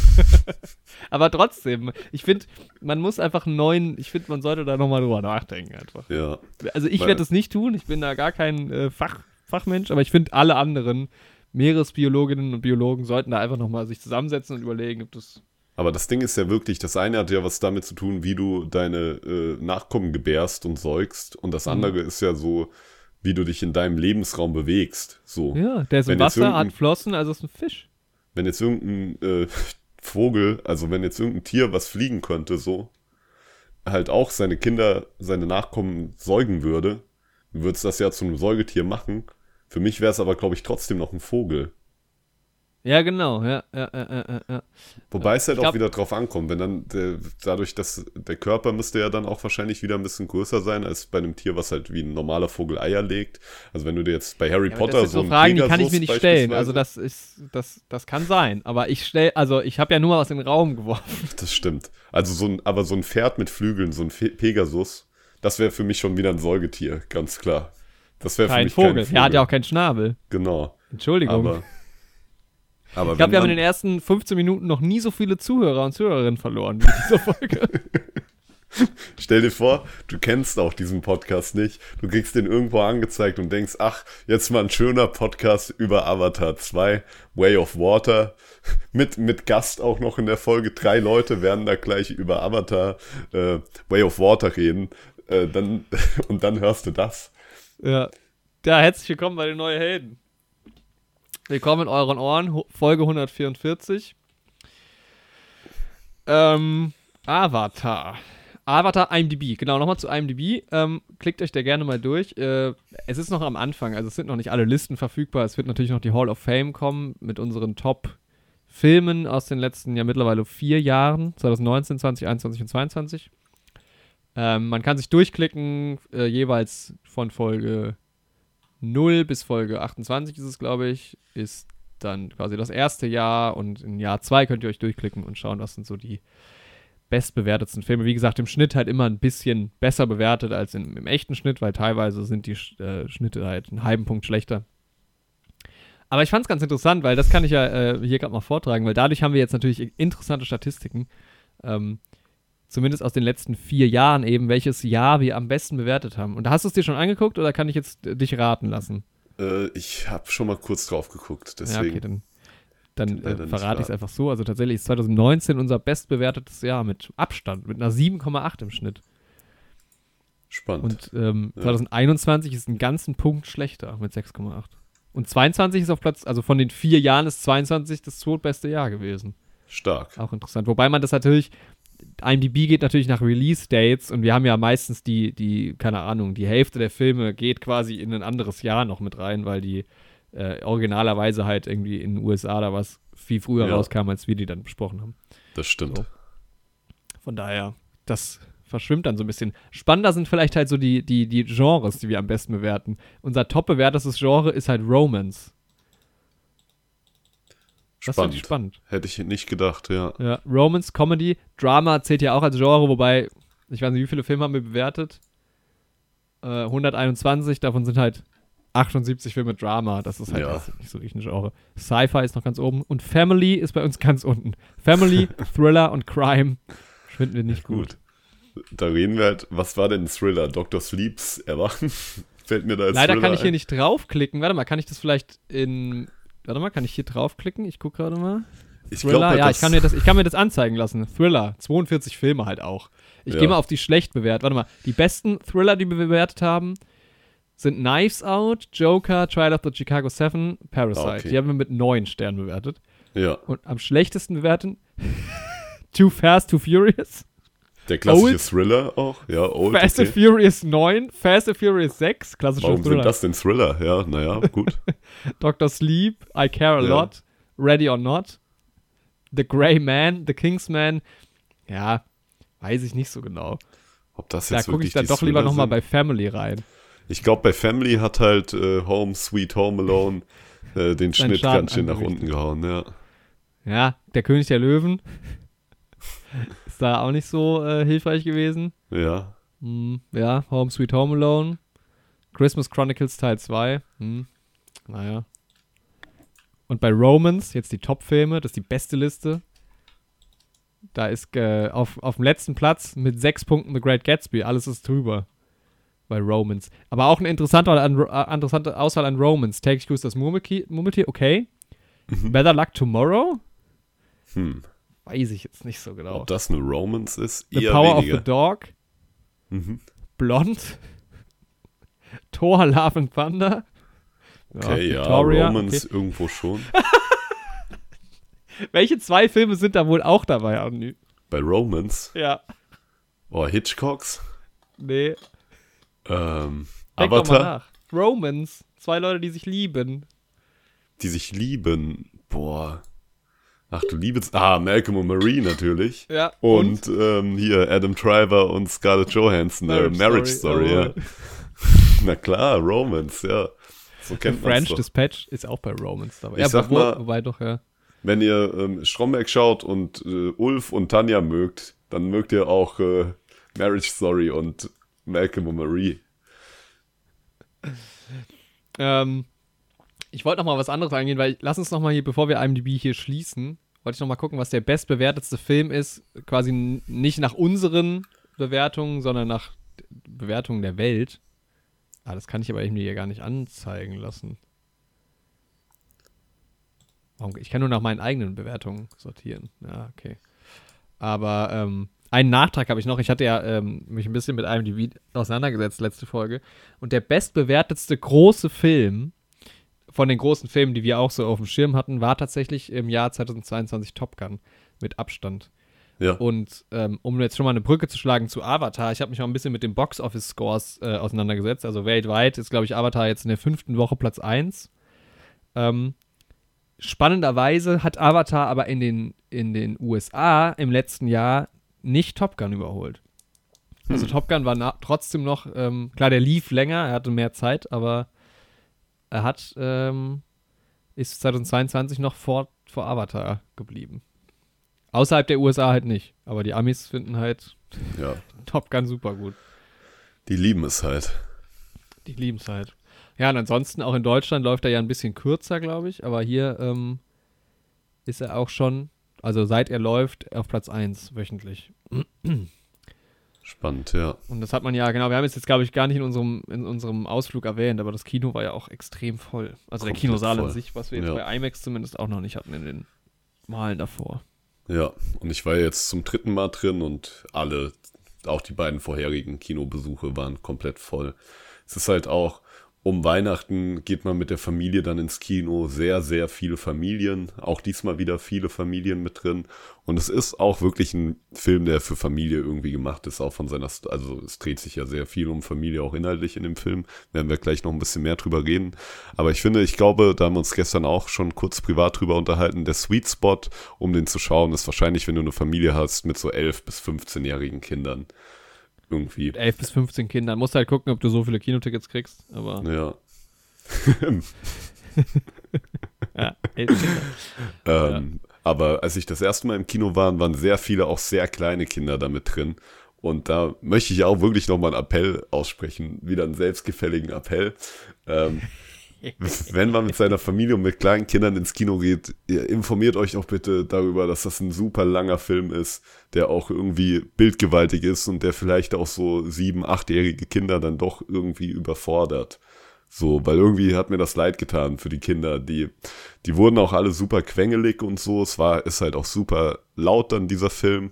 Aber trotzdem, ich finde, man muss einfach einen neuen, ich finde, man sollte da nochmal drüber nachdenken einfach. Ja. Also ich werde das nicht tun, ich bin da gar kein äh, Fach, Fachmensch, aber ich finde, alle anderen Meeresbiologinnen und Biologen sollten da einfach nochmal sich zusammensetzen und überlegen, ob das. Aber das Ding ist ja wirklich, das eine hat ja was damit zu tun, wie du deine äh, Nachkommen gebärst und säugst. Und Mhm. das andere ist ja so, wie du dich in deinem Lebensraum bewegst. So. Ja, der ist Wenn im Wasser, hat Flossen, also ist ein Fisch. wenn jetzt irgendein äh, Vogel, also wenn jetzt irgendein Tier, was fliegen könnte, so, halt auch seine Kinder, seine Nachkommen säugen würde, würde es das ja zu einem Säugetier machen. Für mich wäre es aber, glaube ich, trotzdem noch ein Vogel. Ja, genau, ja, ja, ja, ja. Wobei es halt glaub- auch wieder drauf ankommt, wenn dann der, dadurch, dass der Körper müsste ja dann auch wahrscheinlich wieder ein bisschen größer sein als bei einem Tier, was halt wie ein normaler Vogel Eier legt. Also wenn du dir jetzt bei Harry Potter das so so Fragen, die kann ich Pegasus mir nicht stellen. Also das ist, das, das kann sein. Aber ich stell, also ich habe ja nur aus dem Raum geworfen. Das stimmt. Also so ein, aber so ein Pferd mit Flügeln, so ein Fe Pegasus, das wäre für mich schon wieder ein Säugetier, ganz klar. Das wäre für Kein mich Vogel. kein Er hat ja auch keinen Schnabel. Genau. Entschuldigung. Aber, aber ich glaube, wir haben in den ersten 15 Minuten noch nie so viele Zuhörer und Zuhörerinnen verloren wie in dieser Folge. Stell dir vor, du kennst auch diesen Podcast nicht. Du kriegst den irgendwo angezeigt und denkst, ach, jetzt mal ein schöner Podcast über Avatar 2, Way of Water. Mit, mit Gast auch noch in der Folge. Drei Leute werden da gleich über Avatar, äh, Way of Water reden. Äh, dann, und dann hörst du das. Ja. Ja, herzlich willkommen bei den neuen Helden. Willkommen in euren Ohren, Folge 144. Ähm, Avatar. Avatar IMDb, genau, nochmal zu IMDb. Ähm, klickt euch da gerne mal durch. Äh, es ist noch am Anfang, also es sind noch nicht alle Listen verfügbar. Es wird natürlich noch die Hall of Fame kommen mit unseren Top-Filmen aus den letzten ja mittlerweile vier Jahren, 2019, 2021 und 2022. Ähm, man kann sich durchklicken, äh, jeweils von Folge 0 bis Folge 28 ist es, glaube ich, ist dann quasi das erste Jahr und in Jahr 2 könnt ihr euch durchklicken und schauen, was sind so die bestbewertetsten Filme. Wie gesagt, im Schnitt halt immer ein bisschen besser bewertet als im, im echten Schnitt, weil teilweise sind die äh, Schnitte halt einen halben Punkt schlechter. Aber ich fand es ganz interessant, weil das kann ich ja äh, hier gerade mal vortragen, weil dadurch haben wir jetzt natürlich interessante Statistiken. Ähm, zumindest aus den letzten vier Jahren eben, welches Jahr wir am besten bewertet haben. Und hast du es dir schon angeguckt oder kann ich jetzt äh, dich raten lassen? Äh, ich habe schon mal kurz drauf geguckt, Ja, deswegen. okay, dann, dann äh, verrate ich es einfach so. Also tatsächlich ist 2019 unser bestbewertetes Jahr mit Abstand, mit einer 7,8 im Schnitt. Spannend. Und ähm, Ja. 2021 ist einen ganzen Punkt schlechter mit 6,8. Und 22 ist auf Platz, also von den vier Jahren ist 22 das zweitbeste Jahr gewesen. Stark. Auch interessant. Wobei man das natürlich, IMDb geht natürlich nach Release-Dates und wir haben ja meistens die, die, keine Ahnung, die Hälfte der Filme geht quasi in ein anderes Jahr noch mit rein, weil die äh, originalerweise halt irgendwie in den USA da was viel früher Ja. rauskam, als wir die dann besprochen haben. Das stimmt. So. Von daher, das verschwimmt dann so ein bisschen. Spannender sind vielleicht halt so die, die, die Genres, die wir am besten bewerten. Unser top bewertetes Genre ist halt Romance. Das Spannend. ich spannend. Hätte ich nicht gedacht, ja. Ja, Romance, Comedy, Drama zählt ja auch als Genre, wobei, ich weiß nicht, wie viele Filme haben wir bewertet? Äh, 121, davon sind halt 78 Filme Drama. Das ist halt Ja. nicht so richtig ein Genre. Sci-Fi ist noch ganz oben und Family ist bei uns ganz unten. Family, Thriller und Crime finden wir nicht gut. Gut. Da reden wir halt, was war denn ein Thriller? Dr. Sleeps Erwachen? Fällt mir da als Leider Thriller kann ich hier ein? nicht draufklicken. Warte mal, kann ich das vielleicht in. Warte mal, kann ich hier draufklicken? Ich gucke gerade mal. Ich Thriller, glaube, ja, ich kann, mir das, ich kann mir das anzeigen lassen. Thriller, 42 Filme halt auch. Ich Ja. gehe mal auf die schlecht bewertet. Warte mal, die besten Thriller, die wir bewertet haben, sind Knives Out, Joker, Trial of the Chicago 7, Parasite. Ah, okay. Die haben wir mit 9 Sternen bewertet. Ja, Und am schlechtesten bewerten Too Fast, Too Furious, der klassische Old. Thriller auch. Ja, Old. Fast and Okay. Furious 9, Fast and Furious 6, klassischer Warum Thriller. sind das denn Thriller? Ja, naja, gut. Dr. Sleep, I Care a Ja. Lot, Ready or Not, The Grey Man, The Kingsman. Ja, weiß ich nicht so genau. Ob das Da jetzt gucke wirklich ich dann doch lieber nochmal bei Family rein. Ich glaube, bei Family hat halt äh, Home Sweet Home Alone äh, den Schnitt Schaden ganz schön nach unten gehauen, ja. Ja, Der König der Löwen da auch nicht so äh, hilfreich gewesen. Ja. Hm, ja, Home Sweet Home Alone. Christmas Chronicles Teil 2. Hm, naja. Und bei Romans, jetzt die Top-Filme, das ist die beste Liste. Da ist äh, auf, auf dem letzten Platz mit sechs Punkten The Great Gatsby. Alles ist drüber. Bei Romans. Aber auch eine interessante, an, äh, interessante Auswahl an Romans. Täglich grüßt das Murmeltier, Murmeltier okay. Better Luck Tomorrow? Hm. Weiß ich jetzt nicht so genau. Ob das eine Romance ist? The Power weniger. of the Dog? Mhm. Blond. Thor, Love and Thunder. Okay, ja, Victoria, Romance irgendwo schon. okay. Welche zwei Filme sind da wohl auch dabei, Andi? Bei Romance. Ja. Oh, Hitchcocks. Nee. Ähm, Denk doch mal Avatar, nach. Romans. Zwei Leute, die sich lieben. die sich lieben. Boah. Ach du liebes. Ah, Malcolm und Marie natürlich. Ja. Und, ähm, hier Adam Driver und Scarlett Johansson. Marriage, äh, Marriage Story, oh. ja. Na klar, Romance, ja. So The kennt man French doch. Dispatch ist auch bei Romans dabei. Ich ja, sag wo, mal- wobei doch, ja. Wenn ihr ähm, Stromberg schaut und äh, Ulf und Tanja mögt, dann mögt ihr auch äh, Marriage Story und Malcolm und Marie. Ähm, ich wollte noch mal was anderes eingehen, weil lass uns noch mal hier, bevor wir IMDb hier schließen, wollte ich noch mal gucken, was der bestbewertetste Film ist, quasi nicht nach unseren Bewertungen, sondern nach Bewertungen der Welt. Ah, das kann ich aber irgendwie hier gar nicht anzeigen lassen. Ich kann nur nach meinen eigenen Bewertungen sortieren. Ja, okay. Aber ähm, einen Nachtrag habe ich noch. Ich hatte ja ähm, mich ein bisschen mit IMDb auseinandergesetzt, letzte Folge. Und der bestbewertetste große Film von den großen Filmen, die wir auch so auf dem Schirm hatten, war tatsächlich im Jahr 2022 Top Gun. Mit Abstand. Ja. Und ähm, um jetzt schon mal eine Brücke zu schlagen zu Avatar, ich habe mich auch ein bisschen mit den Box-Office-Scores äh, auseinandergesetzt. Also weltweit ist, glaube ich, Avatar jetzt in der fünften Woche Platz 1. Ähm, spannenderweise hat Avatar aber in den, in den USA im letzten Jahr nicht Top Gun überholt. Also Top Gun war trotzdem noch, ähm, klar, der lief länger, er hatte mehr Zeit, aber er hat, ähm, ist 2022 noch vor, vor Avatar geblieben. Außerhalb der USA halt nicht. Aber die Amis finden halt ja. Top Gun super gut. Die lieben es halt. Die lieben es halt. Ja, und ansonsten auch in Deutschland läuft er ja ein bisschen kürzer, glaube ich. Aber hier ähm, ist er auch schon, also seit er läuft, auf Platz 1 wöchentlich. Spannend, ja. Und das hat man ja, genau, wir haben es jetzt, glaube ich, gar nicht in unserem, in unserem Ausflug erwähnt, aber das Kino war ja auch extrem voll. Also der Komplett Kinosaal voll. an sich, was wir jetzt Ja. bei IMAX zumindest auch noch nicht hatten in den Malen davor. Ja, und ich war jetzt zum dritten Mal drin und alle, auch die beiden vorherigen Kinobesuche waren komplett voll. Es ist halt auch, um Weihnachten geht man mit der Familie dann ins Kino, sehr, sehr viele Familien, auch diesmal wieder viele Familien mit drin. Und es ist auch wirklich ein Film, der für Familie irgendwie gemacht ist, auch von seiner, St also es dreht sich ja sehr viel um Familie, auch inhaltlich in dem Film. Werden wir gleich noch ein bisschen mehr drüber reden. Aber ich finde, ich glaube, da haben wir uns gestern auch schon kurz privat drüber unterhalten, der Sweet Spot, um den zu schauen, ist wahrscheinlich, wenn du eine Familie hast mit so 11- bis 15-jährigen Kindern. Irgendwie. Mit 11 bis 15 Kindern. Musst halt gucken, ob du so viele Kinotickets kriegst. Aber Ja. ja, 11 Kinder. Ähm, Aber als ich das erste Mal im Kino war, waren sehr viele auch sehr kleine Kinder damit drin. Und da möchte ich auch wirklich nochmal einen Appell aussprechen, wieder einen selbstgefälligen Appell. Ähm, wenn man mit seiner Familie und mit kleinen Kindern ins Kino geht, informiert euch auch bitte darüber, dass das ein super langer Film ist, der auch irgendwie bildgewaltig ist und der vielleicht auch so sieben, achtjährige Kinder dann doch irgendwie überfordert. So, weil irgendwie hat mir das leid getan für die Kinder. Die, die wurden auch alle super quengelig und so. Es war, ist halt auch super laut dann dieser Film.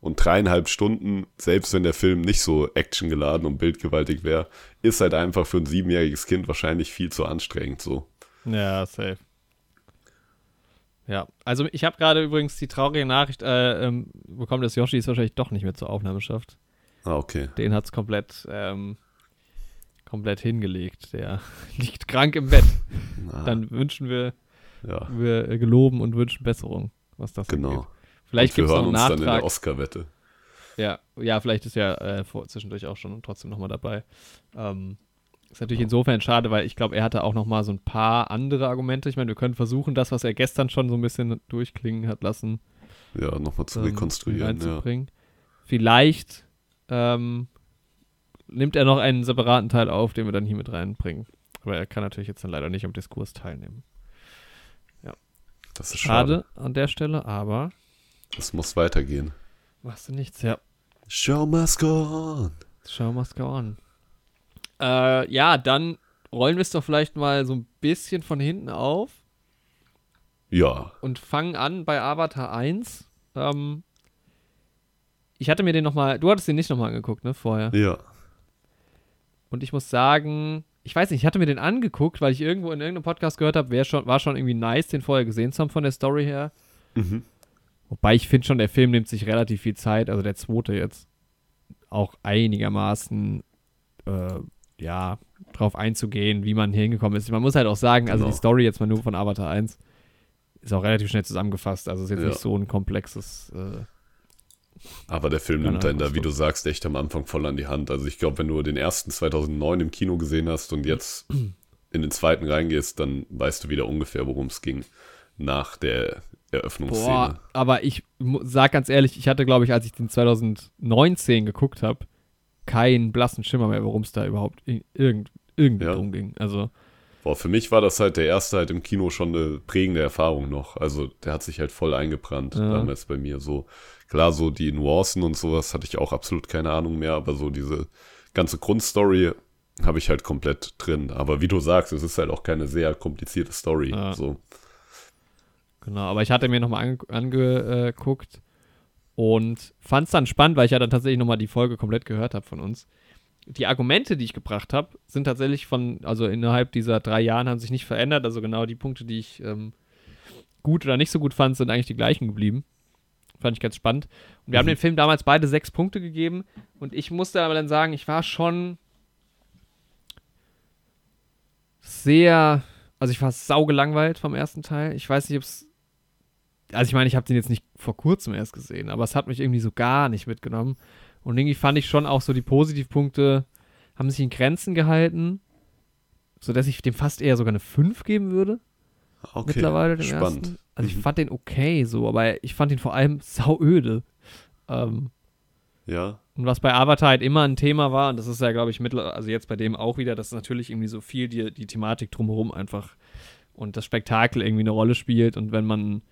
Und dreieinhalb Stunden, selbst wenn der Film nicht so actiongeladen und bildgewaltig wäre, ist halt einfach für ein siebenjähriges Kind wahrscheinlich viel zu anstrengend so. Ja, safe. Ja, also ich habe gerade übrigens die traurige Nachricht äh, ähm, bekommen, dass Yoshi es wahrscheinlich doch nicht mehr zur Aufnahme schafft. Ah, okay. Den hat es komplett, ähm, komplett hingelegt. Der liegt krank im Bett. Na, Dann wünschen wir, ja, wir geloben und wünschen Besserung, was das genau. angeht. Vielleicht gibt es noch einen uns dann in der Nachtrag. Oscar-Wette. Ja, ja, vielleicht ist er äh, vor, zwischendurch auch schon trotzdem nochmal dabei. Ähm, ist natürlich insofern schade, weil ich glaube, er hatte auch noch mal so ein paar andere Argumente. Ich meine, wir können versuchen, das, was er gestern schon so ein bisschen durchklingen hat lassen, Ja, nochmal zu ähm, rekonstruieren. Ja. Vielleicht ähm, nimmt er noch einen separaten Teil auf, den wir dann hier mit reinbringen. Aber er kann natürlich jetzt dann leider nicht am Diskurs teilnehmen. Das ist schade. Schade an der Stelle, aber Das muss weitergehen. machst du nichts, ja. Show must go on. Show must go on. Äh, ja, dann rollen wir es doch vielleicht mal so ein bisschen von hinten auf Ja, und fangen an bei Avatar 1. Ähm, ich hatte mir den nochmal, du hattest den nicht nochmal angeguckt, ne, vorher. ja. Und ich muss sagen, ich weiß nicht, ich hatte mir den angeguckt, weil ich irgendwo in irgendeinem Podcast gehört habe, schon, war schon irgendwie nice, den vorher gesehen zu haben von der Story her. Mhm. Wobei ich finde schon, der Film nimmt sich relativ viel Zeit, also der zweite jetzt, auch einigermaßen, äh, ja, drauf einzugehen, wie man hier hingekommen ist. Man muss halt auch sagen, also Genau. die Story jetzt mal nur von Avatar 1 ist auch relativ schnell zusammengefasst. Also ist jetzt Ja. nicht so ein komplexes. Äh, Aber der Film nimmt einen da, wie du sagst, echt am Anfang voll an die Hand. Also ich glaube, wenn du den ersten 2009 im Kino gesehen hast und jetzt in den zweiten reingehst, dann weißt du wieder ungefähr, worum es ging nach der Eröffnungsszene. boah, aber ich sag ganz ehrlich, ich hatte, glaube ich, als ich den 2019 geguckt habe, keinen blassen Schimmer mehr, worum es da überhaupt irgend, irgendwie Ja. drum ging. Also Boah, für mich war das halt der erste halt im Kino schon eine prägende Erfahrung noch. Also der hat sich halt voll eingebrannt Ja. damals bei mir. So klar, so die Nuancen und sowas hatte ich auch absolut keine Ahnung mehr, aber so diese ganze Grundstory habe ich halt komplett drin. Aber wie du sagst, es ist halt auch keine sehr komplizierte Story. Ja. So. Genau, aber ich hatte mir nochmal ange angeguckt und fand es dann spannend, weil ich ja dann tatsächlich nochmal die Folge komplett gehört habe von uns. Die Argumente, die ich gebracht habe, sind tatsächlich von, also innerhalb dieser drei Jahren haben sich nicht verändert. Also genau die Punkte, die ich ähm, gut oder nicht so gut fand, sind eigentlich die gleichen geblieben. Fand ich ganz spannend. Und wir haben dem Film damals beide sechs Punkte gegeben. Und ich musste aber dann sagen, ich war schon sehr, also ich war saugelangweilt vom ersten Teil. Ich weiß nicht, ob es also ich meine, ich habe den jetzt nicht vor kurzem erst gesehen, aber es hat mich irgendwie so gar nicht mitgenommen. Und irgendwie fand ich schon auch so die Positivpunkte haben sich in Grenzen gehalten, sodass ich dem fast eher sogar eine 5 geben würde. Okay, mittlerweile dem spannend. ersten. Also ich Mhm. fand den okay so, aber ich fand ihn vor allem sauöde. Ähm, Ja, und was bei Avatar halt immer ein Thema war, und das ist ja, glaube ich, mittlerweile, also jetzt bei dem auch wieder, dass natürlich irgendwie so viel die, die Thematik drumherum einfach und das Spektakel irgendwie eine Rolle spielt. Und wenn man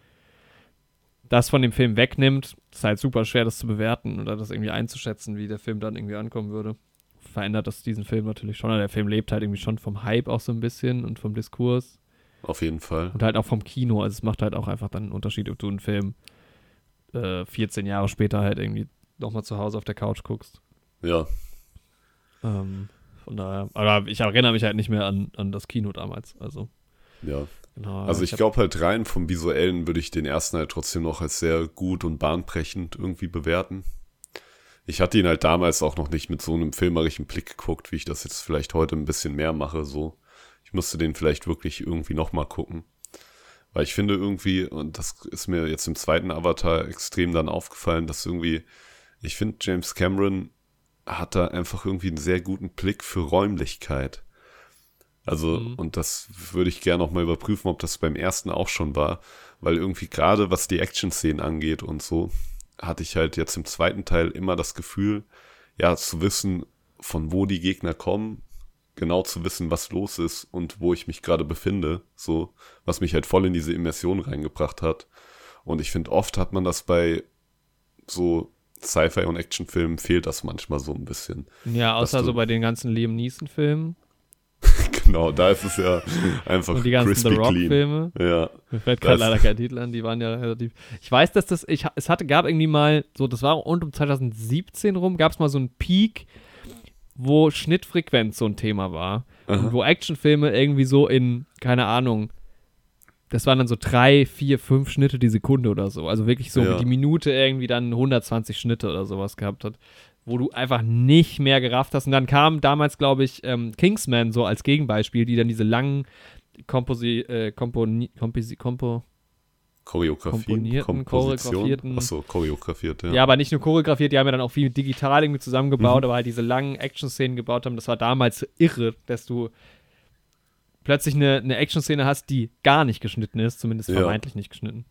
das von dem Film wegnimmt, ist halt super schwer, das zu bewerten oder das irgendwie einzuschätzen, wie der Film dann irgendwie ankommen würde. Verändert das diesen Film natürlich schon. Der Film lebt halt irgendwie schon vom Hype auch so ein bisschen und vom Diskurs auf jeden Fall. und halt auch vom Kino. Also es macht halt auch einfach dann einen Unterschied, ob du einen Film äh, 14 Jahre später halt irgendwie nochmal zu Hause auf der Couch guckst. Ja, Ähm, von daher, aber ich erinnere mich halt nicht mehr an, an das Kino damals. Also, ja. Genau. Also ich hab- glaube halt rein vom Visuellen würde ich den ersten halt trotzdem noch als sehr gut und bahnbrechend irgendwie bewerten. Ich hatte ihn halt damals auch noch nicht mit so einem filmerischen Blick geguckt, wie ich das jetzt vielleicht heute ein bisschen mehr mache. So, ich müsste den vielleicht wirklich irgendwie noch mal gucken, weil ich finde irgendwie und das ist mir jetzt im zweiten Avatar extrem dann aufgefallen, dass irgendwie ich finde James Cameron hat da einfach irgendwie einen sehr guten Blick für Räumlichkeit. Also, Mhm. und das würde ich gerne noch mal überprüfen, ob das beim ersten auch schon war, weil irgendwie gerade was die Action-Szenen angeht und so, hatte ich halt jetzt im zweiten Teil immer das Gefühl, ja, zu wissen, von wo die Gegner kommen, genau zu wissen, was los ist und wo ich mich gerade befinde, so, was mich halt voll in diese Immersion reingebracht hat. Und ich finde, oft hat man das bei so Sci-Fi und Actionfilmen fehlt das manchmal so ein bisschen. ja, außer so bei den ganzen Liam Neeson-Filmen Genau, da ist es ja einfach und die ganzen The. Rock-Filme. Ja, Mir fällt gerade leider kein Titel an, die waren ja relativ. Ich weiß, dass das, ich, es hatte, gab irgendwie mal, so, das war rund um 2017 rum, gab es mal so einen Peak, wo Schnittfrequenz so ein Thema war. Und wo Actionfilme irgendwie so in, keine Ahnung, das waren dann so drei, vier, fünf Schnitte die Sekunde oder so. Also wirklich so Ja. die Minute irgendwie dann 120 Schnitte oder sowas gehabt hat. Wo du einfach nicht mehr gerafft hast. Und dann kam damals, glaube ich, ähm, Kingsman so als Gegenbeispiel, die dann diese langen Komposi äh, Komponi Komposi Kompo Choreografie, Komponierten, choreografierten- Achso, choreografiert, ja. ja. aber nicht nur choreografiert, die haben ja dann auch viel digital irgendwie zusammengebaut, aber halt diese langen Action-Szenen gebaut haben. Das war damals irre, dass du plötzlich eine, eine Action-Szene hast, die gar nicht geschnitten ist, zumindest Ja. vermeintlich nicht geschnitten.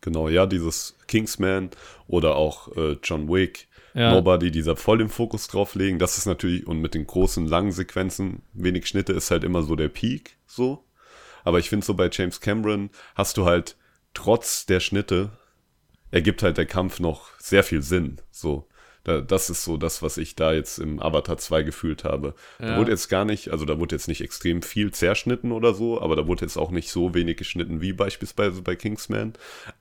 Genau, ja, dieses Kingsman oder auch äh, John Wick, Ja. Nobody, die da voll den Fokus drauf legen, das ist natürlich, und mit den großen, langen Sequenzen, wenig Schnitte, ist halt immer so der Peak, so. Aber ich finde so bei James Cameron hast du halt trotz der Schnitte, ergibt halt der Kampf noch sehr viel Sinn, so. Da, das ist so das, was ich da jetzt im Avatar 2 gefühlt habe. Da Ja. wurde jetzt gar nicht, also da wurde jetzt nicht extrem viel zerschnitten oder so, aber da wurde jetzt auch nicht so wenig geschnitten wie beispielsweise bei Kingsman.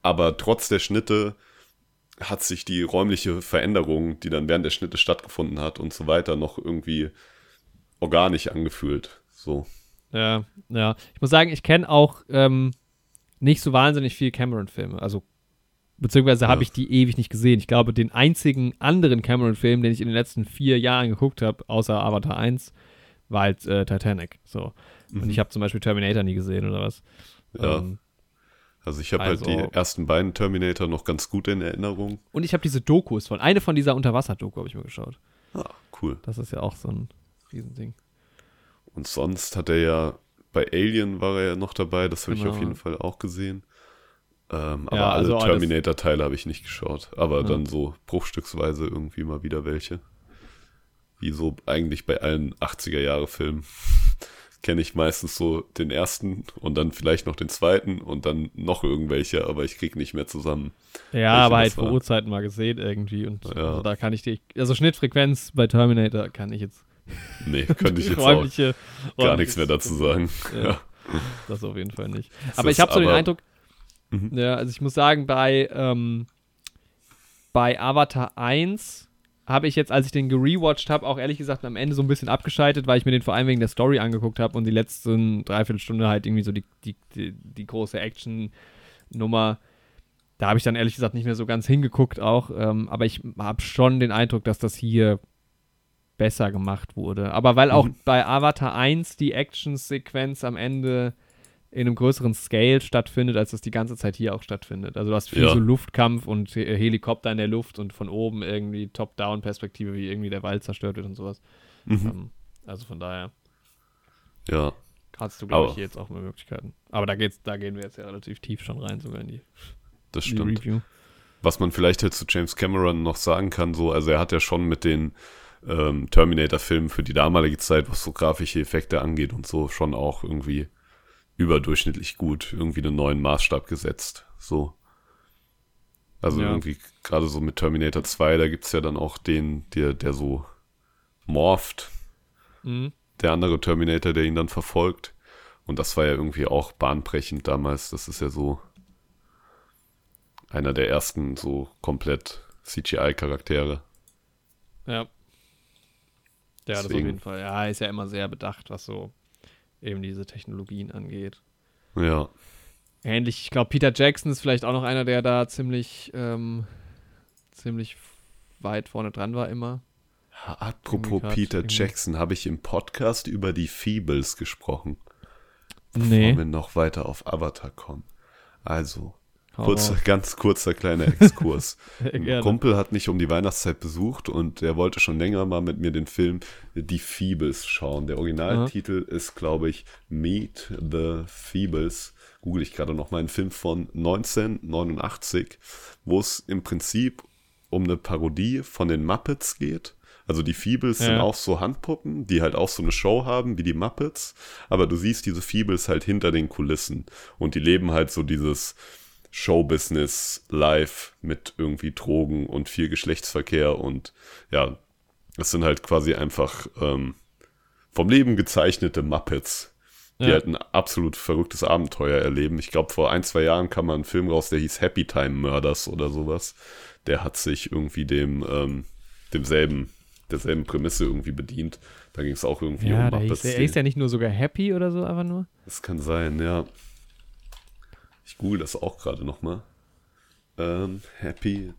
Aber trotz der Schnitte hat sich die räumliche Veränderung, die dann während der Schnitte stattgefunden hat und so weiter, noch irgendwie organisch angefühlt. So. Ja, ja. Ich muss sagen, ich kenne auch ähm, nicht so wahnsinnig viel Cameron-Filme. Also, beziehungsweise habe Ja. ich die ewig nicht gesehen. Ich glaube, den einzigen anderen Cameron-Film, den ich in den letzten vier Jahren geguckt habe, außer Avatar 1, war halt äh, Titanic. So. Und ich habe zum Beispiel Terminator nie gesehen oder was. Ja. Ähm, Also ich habe Also- halt die ersten beiden Terminator noch ganz gut in Erinnerung. und ich habe diese Dokus von, eine von dieser Unterwasser-Doku habe ich mir geschaut. Ah, cool. Das ist ja auch so ein Riesending. Und sonst hat er ja, bei Alien war er ja noch dabei, das habe ich Genau. auf jeden Fall auch gesehen. Ähm, aber Ja, also alle alles- Terminator-Teile habe ich nicht geschaut. Aber Ja. dann so bruchstücksweise irgendwie mal wieder welche. Wie so eigentlich bei allen 80er-Jahre-Filmen. Kenne ich meistens so den ersten und dann vielleicht noch den zweiten und dann noch irgendwelche, aber ich krieg nicht mehr zusammen. Ja, aber halt vor. Urzeiten mal gesehen irgendwie. Und Ja. also da kann ich die. Also Schnittfrequenz bei Terminator kann ich jetzt. Nee, könnte ich jetzt auch gar nichts mehr dazu sagen. Ja. Ja. Das auf jeden Fall nicht. Das Aber ich habe so den Eindruck, Mhm. ja, also ich muss sagen, bei, ähm, bei Avatar 1 habe ich jetzt, als ich den gerewatcht habe, auch ehrlich gesagt am Ende so ein bisschen abgeschaltet, weil ich mir den vor allem wegen der Story angeguckt habe und die letzten Dreiviertelstunde halt irgendwie so die, die, die, die große Action-Nummer. Da habe ich dann ehrlich gesagt nicht mehr so ganz hingeguckt auch. Ähm, aber ich habe schon den Eindruck, dass das hier besser gemacht wurde. Aber weil auch Mhm. bei Avatar 1 die Action-Sequenz am Ende in einem größeren Scale stattfindet, als das die ganze Zeit hier auch stattfindet. Also du hast viel Ja. so Luftkampf und He- Helikopter in der Luft und von oben irgendwie Top-Down-Perspektive, wie irgendwie der Wald zerstört wird und sowas. Mhm. Ähm, also von daher Ja, hast du, glaube ich, jetzt auch mehr Möglichkeiten. Aber da geht's, da gehen wir jetzt ja relativ tief schon rein, sogar in die, das die stimmt. Review. Was man vielleicht halt zu James Cameron noch sagen kann, so, also er hat ja schon mit den ähm, Terminator-Filmen für die damalige Zeit, was so grafische Effekte angeht und so, schon auch irgendwie überdurchschnittlich gut irgendwie einen neuen Maßstab gesetzt. So. Also Ja. irgendwie, gerade so mit Terminator 2, da gibt's ja dann auch den, der, der so morpht, Mhm. der andere Terminator, der ihn dann verfolgt. Und das war ja irgendwie auch bahnbrechend damals. Das ist ja so einer der ersten so komplett CGI-Charaktere. Ja. Ja, das auf Deswegen. jeden Fall. Ja, ist ja immer sehr bedacht, was so eben diese Technologien angeht. Ja. Ähnlich, ich glaube, Peter Jackson ist vielleicht auch noch einer, der da ziemlich, ähm, ziemlich weit vorne dran war immer. Apropos Irgendwie grad Peter irgendwie- Jackson, habe ich im Podcast über die Feebles gesprochen, bevor Nee. wir noch weiter auf Avatar kommen. Also, kurzer, ganz kurzer kleiner Exkurs. Ein Gerne. Kumpel hat mich um die Weihnachtszeit besucht und er wollte schon länger mal mit mir den Film Die Feebles schauen. Der Originaltitel ist, glaube ich, Meet the Feebles. Google ich gerade noch mal einen Film von 1989, wo es im Prinzip um eine Parodie von den Muppets geht. Also die Feebles sind Ja. auch so Handpuppen, die halt auch so eine Show haben wie die Muppets, aber du siehst diese Feebles halt hinter den Kulissen und die leben halt so dieses Showbusiness live mit irgendwie Drogen und viel Geschlechtsverkehr und ja, es sind halt quasi einfach ähm, vom Leben gezeichnete Muppets, die Ja. halt ein absolut verrücktes Abenteuer erleben. Ich glaube, vor ein, zwei Jahren kam mal ein Film raus, der hieß Happy Time Murders oder sowas. Der hat sich irgendwie dem, ähm, demselben, derselben Prämisse irgendwie bedient. Da ging es auch irgendwie Ja, um der Muppets. hieß, er ist ja nicht nur sogar happy oder so, einfach nur. das kann sein, ja. Ich google das auch gerade nochmal. Ähm, Happy.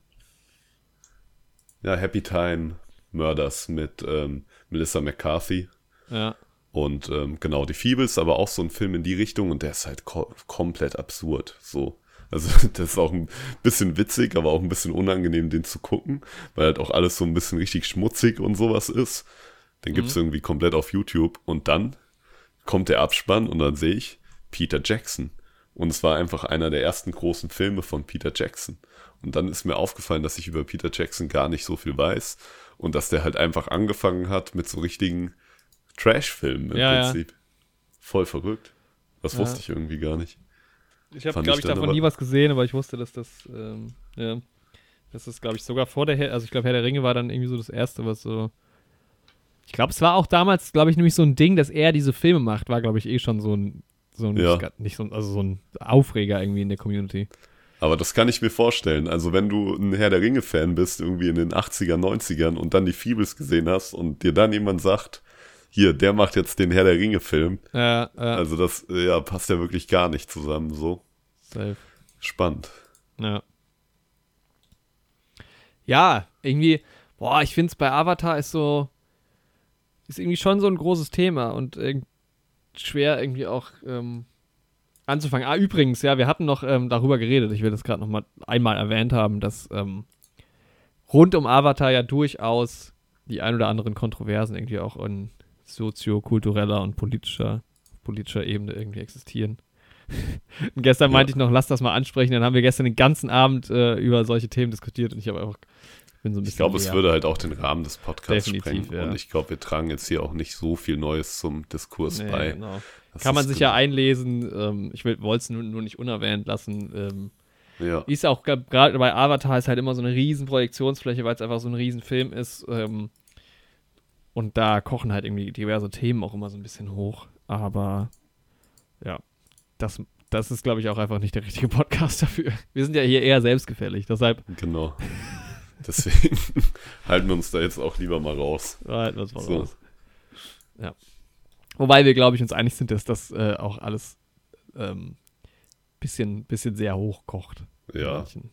Ja, Happy Time Murders mit ähm, Melissa McCarthy. Ja. Und ähm, genau, die Feebles, aber auch so ein Film in die Richtung und der ist halt ko komplett absurd. So. Also, das ist auch ein bisschen witzig, aber auch ein bisschen unangenehm, den zu gucken, weil halt auch alles so ein bisschen richtig schmutzig und sowas ist. Den gibt's irgendwie komplett auf YouTube und dann kommt der Abspann und dann sehe ich Peter Jackson. Und es war einfach einer der ersten großen Filme von Peter Jackson. Und dann ist mir aufgefallen, dass ich über Peter Jackson gar nicht so viel weiß und dass der halt einfach angefangen hat mit so richtigen Trash-Filmen im Ja, ja. Prinzip. Voll verrückt. Das Ja. wusste ich irgendwie gar nicht. Ich habe, glaube ich davon aber- nie was gesehen, aber ich wusste, dass das, ähm, ja, das ist, glaube ich, sogar vor der, Herr, also ich glaube, Herr der Ringe war dann irgendwie so das Erste, was so, ich glaube, es war auch damals, glaube ich, nämlich so ein Ding, dass er diese Filme macht, war, glaube ich, eh schon so ein, so ein, Ja. nicht so also so ein Aufreger irgendwie in der Community. Aber das kann ich mir vorstellen. Also wenn du ein Herr der Ringe-Fan bist, irgendwie in den 80er, 90ern und dann die Feebles gesehen hast und dir dann jemand sagt, hier, der macht jetzt den Herr der Ringe-Film. Ja, ja, Also das äh, ja, passt ja wirklich gar nicht zusammen. So safe. spannend. Ja. Ja, irgendwie, boah, ich finde es bei Avatar ist so, ist irgendwie schon so ein großes Thema und irg- schwer irgendwie auch ähm, anzufangen. Ah, übrigens, ja, wir hatten noch ähm, darüber geredet, ich will das gerade noch mal einmal erwähnt haben, dass ähm, rund um Avatar ja durchaus die ein oder anderen Kontroversen irgendwie auch in soziokultureller und politischer, politischer Ebene irgendwie existieren. Und gestern Ja. meinte ich noch, lass das mal ansprechen. Dann haben wir gestern den ganzen Abend äh, über solche Themen diskutiert und ich habe einfach so Ich glaube, es würde halt auch den Rahmen des Podcasts Definitiv, sprengen. ja. Und ich glaube, wir tragen jetzt hier auch nicht so viel Neues zum Diskurs Nee, bei. genau. Kann man sich genau- ja einlesen. Ähm, ich wollte es nur, nur nicht unerwähnt lassen. Ähm, Ja, ist auch ge- gerade bei Avatar ist halt immer so eine riesen Projektionsfläche, weil es einfach so ein riesen Film ist. Ähm, und da kochen halt irgendwie diverse Themen auch immer so ein bisschen hoch. Aber ja, das, das ist, glaube ich, auch einfach nicht der richtige Podcast dafür. Wir sind ja hier eher selbstgefällig, deshalb genau. Deswegen halten wir uns da jetzt auch lieber mal raus. halten wir es mal So. raus. Ja. Wobei wir, glaube ich, uns einig sind, dass das äh, auch alles ähm, bisschen, bisschen sehr hoch kocht. Ja, Manchen.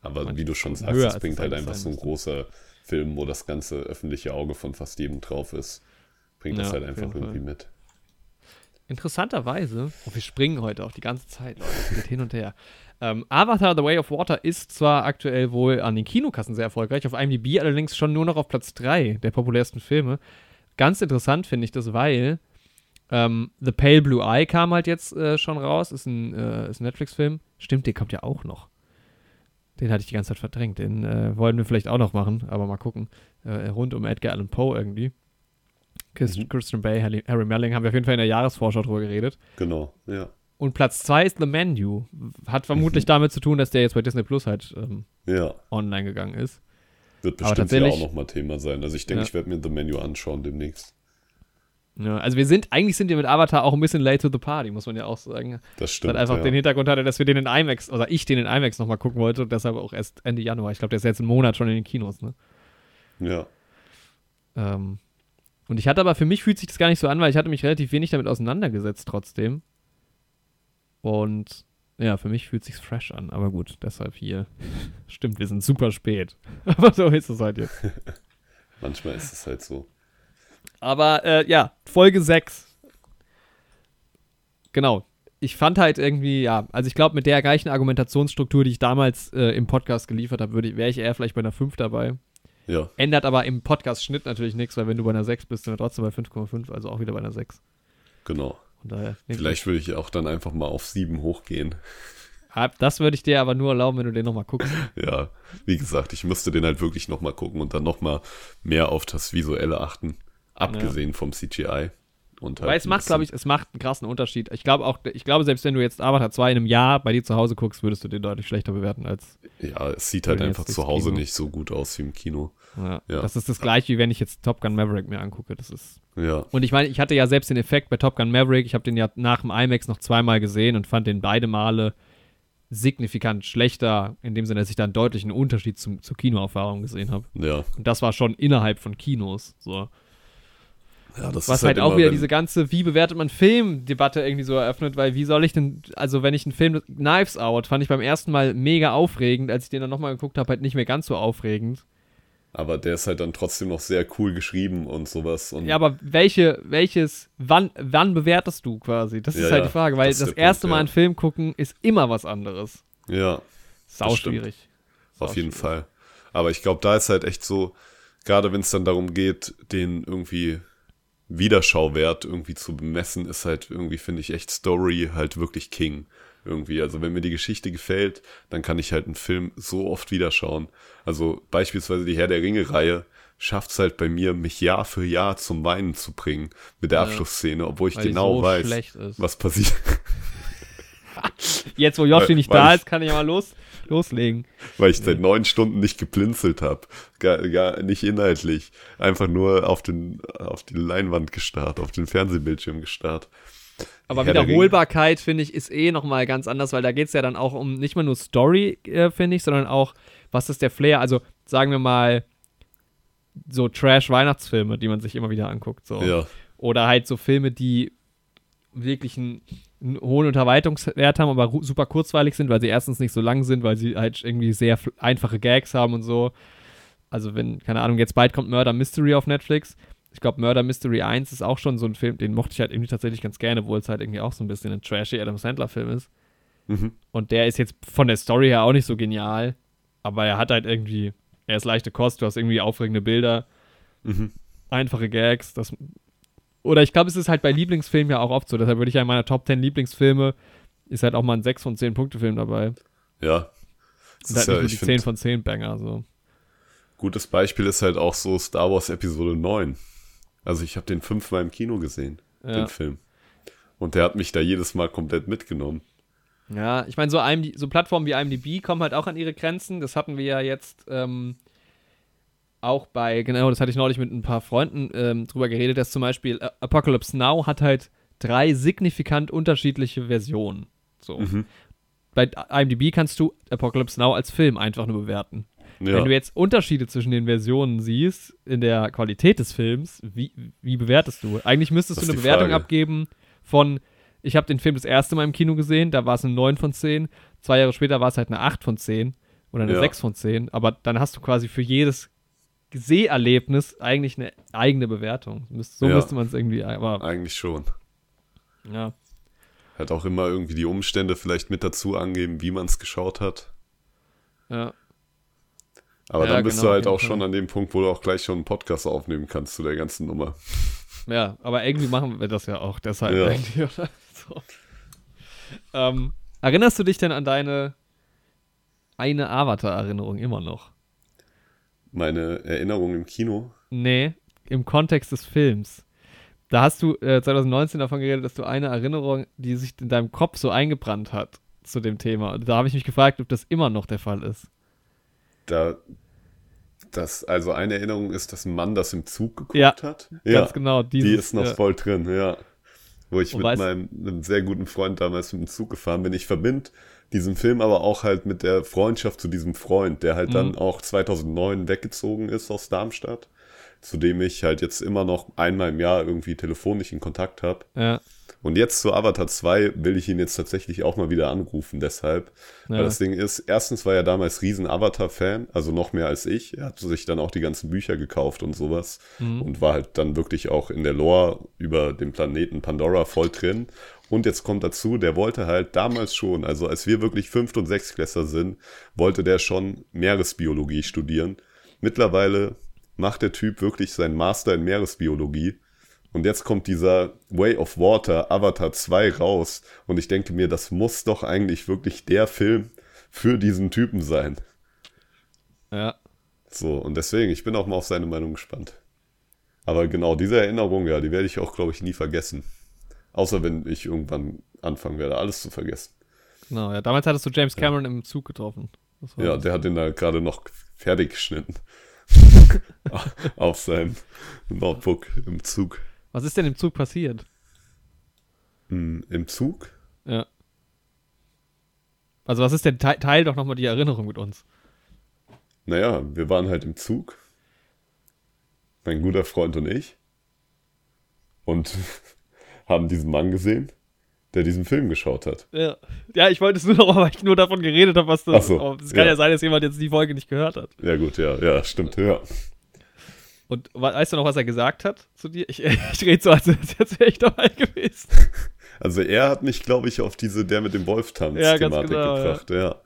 aber manche wie du schon sagst, es bringt halt einfach so ein großer Film, wo das ganze öffentliche Auge von fast jedem drauf ist. Bringt das Ja, halt auf einfach jeden Fall. irgendwie mit. Interessanterweise, oh, wir springen heute auch die ganze Zeit, Leute, es geht hin und her. Ähm, Avatar The Way of Water ist zwar aktuell wohl an den Kinokassen sehr erfolgreich, auf IMDb allerdings schon nur noch auf Platz 3 der populärsten Filme. Ganz interessant finde ich das, weil ähm, The Pale Blue Eye kam halt jetzt äh, schon raus, ist ein, äh, ist ein Netflix-Film. Stimmt, der kommt ja auch noch. Den hatte ich die ganze Zeit verdrängt. Den äh, wollen wir vielleicht auch noch machen, aber mal gucken. Äh, rund um Edgar Allan Poe irgendwie. Christian, Christian Bay, Harry, Harry Melling haben wir auf jeden Fall in der Jahresvorschau drüber geredet. Genau, ja. Und Platz 2 ist The Menu. Hat vermutlich damit zu tun, dass der jetzt bei Disney Plus halt ähm, Ja, online gegangen ist. wird bestimmt ja auch nochmal Thema sein. Also ich denke, Ja. ich werde mir The Menu anschauen demnächst. Ja, also wir sind, eigentlich sind wir mit Avatar auch ein bisschen late to the party, muss man ja auch sagen. Das stimmt. hat einfach ja. den Hintergrund hatte, dass wir den in IMAX, oder ich den in IMAX nochmal gucken wollte und deshalb auch erst Ende Januar. Ich glaube, der ist jetzt einen Monat schon in den Kinos, ne? ja. Ähm, und ich hatte aber, für mich fühlt sich das gar nicht so an, weil ich hatte mich relativ wenig damit auseinandergesetzt trotzdem. Und ja, für mich fühlt sich's fresh an. Aber gut, deshalb hier. Stimmt, wir sind super spät. aber so ist es halt jetzt. Manchmal ist es halt so. Aber äh, ja, Folge 6. Genau. Ich fand halt irgendwie, ja, also ich glaube, mit der gleichen Argumentationsstruktur, die ich damals äh, im Podcast geliefert habe, wäre ich eher vielleicht bei einer 5 dabei. Ja, Ändert aber im Podcast-Schnitt natürlich nichts, weil wenn du bei einer 6 bist, dann trotzdem bei 5,5, also auch wieder bei einer 6. genau. Daher, Vielleicht würde ich auch dann einfach mal auf sieben hochgehen. Ah, Das würde ich dir aber nur erlauben, wenn du den nochmal guckst. Ja, wie gesagt, ich müsste den halt wirklich nochmal gucken und dann nochmal mehr auf das Visuelle achten. Abgesehen vom CGI. Und halt Weil es macht, glaube ich, es macht einen krassen Unterschied. Ich glaube auch, ich glaube, selbst wenn du jetzt Avatar 2 in einem Jahr bei dir zu Hause guckst, würdest du den deutlich schlechter bewerten als. Ja, es sieht halt einfach zu Hause nicht so gut aus wie im Kino. Ja, Ja. Das ist das gleiche, wie wenn ich jetzt Top Gun Maverick mir angucke. Das ist. Ja, Und ich meine, ich hatte ja selbst den Effekt bei Top Gun Maverick. Ich habe den ja nach dem IMAX noch zweimal gesehen und fand den beide Male signifikant schlechter, in dem Sinne, dass ich da einen deutlichen Unterschied zum, zur Kinoerfahrung gesehen habe. ja. Und das war schon innerhalb von Kinos. So. Ja, das Was ist halt, auch immer, wieder diese ganze, wie bewertet man Film-Debatte irgendwie so eröffnet, weil wie soll ich denn, also wenn ich einen Film, Knives Out, fand ich beim ersten Mal mega aufregend, als ich den dann nochmal geguckt habe, halt nicht mehr ganz so aufregend. Aber der ist halt dann trotzdem noch sehr cool geschrieben und sowas. Und Ja, aber welche, welches, wann, wann bewertest du quasi? Das ist Ja, halt ja, die Frage, weil das das, ist erste Punkt, Mal einen Film gucken ist immer was anderes. ja, Sau schwierig. auf jeden schwierig. Fall. Aber ich glaube, da ist halt echt so, gerade wenn es dann darum geht, den irgendwie Wiederschauwert irgendwie zu bemessen, ist halt irgendwie, finde ich, echt Story halt wirklich King. Irgendwie. Also wenn mir die Geschichte gefällt, dann kann ich halt einen Film so oft wiederschauen. Also beispielsweise die Herr der Ringe-Reihe schafft es halt bei mir, mich Jahr für Jahr zum Weinen zu bringen mit der Ja. Abschlussszene, obwohl ich Weil genau so weiß, was passiert. Jetzt, wo Weil- nicht weil da ist, kann ich ja mal los, loslegen. weil ich seit neun Stunden nicht geblinzelt habe. Gar, gar nicht inhaltlich. Einfach nur auf, den, auf die Leinwand gestarrt, auf den Fernsehbildschirm gestarrt. Aber Herr der Wiederholbarkeit, finde ich, ist eh nochmal ganz anders, weil da geht es ja dann auch um nicht mal nur Story, äh, finde ich, sondern auch, was ist der Flair? Also, sagen wir mal, so Trash-Weihnachtsfilme, die man sich immer wieder anguckt. So. Ja, Oder halt so Filme, die wirklich einen, einen hohen Unterhaltungswert haben, aber super kurzweilig sind, weil sie erstens nicht so lang sind, weil sie halt irgendwie sehr einfache Gags haben und so. Also wenn, keine Ahnung, jetzt bald kommt Murder Mystery auf Netflix. Ich glaube, Murder Mystery 1 ist auch schon so ein Film, den mochte ich halt irgendwie tatsächlich ganz gerne, obwohl es halt irgendwie auch so ein bisschen ein trashy Adam Sandler-Film ist. Mhm. Und der ist jetzt von der Story her auch nicht so genial, aber er hat halt irgendwie, er ist leichte Kost, du hast irgendwie aufregende Bilder, Mhm. einfache Gags. Das, oder ich glaube, es ist halt bei Lieblingsfilmen ja auch oft so. Deshalb würde ich ja in meiner Top 10 Lieblingsfilme ist halt auch mal ein 6 von 10 Punkte Film dabei. ja. Das Und ist halt ja, nicht ich die find, 10 von 10 Banger. So. Gutes Beispiel ist halt auch so Star Wars Episode 9. Also ich habe den fünfmal im Kino gesehen, Ja. den Film. Und der hat mich da jedes Mal komplett mitgenommen. Ja, ich meine, so, so Plattformen wie IMDb kommen halt auch an ihre Grenzen. Das hatten wir ja jetzt ähm, auch bei, genau, das hatte ich neulich mit ein paar Freunden ähm, drüber geredet, dass zum Beispiel äh, Apocalypse Now hat halt drei signifikant unterschiedliche Versionen. So. Mhm. Bei IMDb kannst du Apocalypse Now als Film einfach nur bewerten. Ja, Wenn du jetzt Unterschiede zwischen den Versionen siehst, in der Qualität des Films, wie, wie bewertest du? Eigentlich müsstest du eine Bewertung Frage. abgeben von, ich habe den Film das erste Mal im Kino gesehen, da war es eine 9 von 10, zwei Jahre später war es halt eine 8 von 10 oder eine Ja. 6 von 10, aber dann hast du quasi für jedes Seherlebnis eigentlich eine eigene Bewertung. So Ja. müsste man es irgendwie, aber eigentlich schon. ja. Halt auch immer irgendwie die Umstände vielleicht mit dazu angeben, wie man es geschaut hat. ja. Aber Ja, dann bist genau, du halt auch schon an dem Punkt, wo du auch gleich schon einen Podcast aufnehmen kannst zu der ganzen Nummer. Ja, aber irgendwie machen wir das ja auch deshalb Ja. irgendwie, oder? So. Ähm, erinnerst du dich denn an deine eine Avatar-Erinnerung immer noch? Meine Erinnerung im Kino. Nee, im Kontext des Films. Da hast du äh, 2019 davon geredet, dass du eine Erinnerung, die sich in deinem Kopf so eingebrannt hat zu dem Thema. Da habe ich mich gefragt, ob das immer noch der Fall ist. Da, das, also eine Erinnerung ist, dass ein Mann das im Zug geguckt Ja, hat. Ganz genau. Die Dieses, ist noch ja. voll drin, ja. Wo ich Und mit meinem einem sehr guten Freund damals mit dem Zug gefahren bin. Ich verbinde diesen Film aber auch halt mit der Freundschaft zu diesem Freund, der halt Mhm. dann auch 2009 weggezogen ist aus Darmstadt, zu dem ich halt jetzt immer noch einmal im Jahr irgendwie telefonisch in Kontakt habe. Ja, Und jetzt zu Avatar 2 will ich ihn jetzt tatsächlich auch mal wieder anrufen, deshalb. Ja. Weil das Ding ist, erstens war er damals riesen Avatar-Fan, also noch mehr als ich. Er hat sich dann auch die ganzen Bücher gekauft und sowas. Mhm. Und war halt dann wirklich auch in der Lore über den Planeten Pandora voll drin. Und jetzt kommt dazu, der wollte halt damals schon, also als wir wirklich Fünft- und Sechstklässler sind, wollte der schon Meeresbiologie studieren. Mittlerweile macht der Typ wirklich seinen Master in Meeresbiologie. Und jetzt kommt dieser Way of Water Avatar 2 raus. Und ich denke mir, das muss doch eigentlich wirklich der Film für diesen Typen sein. ja. So, und deswegen, ich bin auch mal auf seine Meinung gespannt. Aber genau, diese Erinnerung, ja, die werde ich auch, glaube ich, nie vergessen. Außer wenn ich irgendwann anfangen werde, alles zu vergessen. Genau, ja. Damals hattest du James Cameron im Zug getroffen. Ja, der hat den da gerade noch fertig geschnitten. auf seinem Notebook im Zug. Was ist denn im Zug passiert? Hm, Im Zug? Ja. Also was ist denn? Teil, teil doch nochmal die Erinnerung mit uns. Naja, wir waren halt im Zug. Mein guter Freund und ich. Und haben diesen Mann gesehen, der diesen Film geschaut hat. Ja. Ja, ich wollte es nur noch, weil ich nur davon geredet habe, was das. So, aber es kann ja. ja. sein, dass jemand jetzt die Folge nicht gehört hat. Ja, gut, ja, ja, stimmt, ja. Und we- weißt du noch, was er gesagt hat zu dir? Ich, ich rede so, als jetzt wäre ich dabei gewesen. Also er hat mich, glaube ich, auf diese Der mit dem Ja, Wolf-Tanz-Thematik genau, gebracht, ja.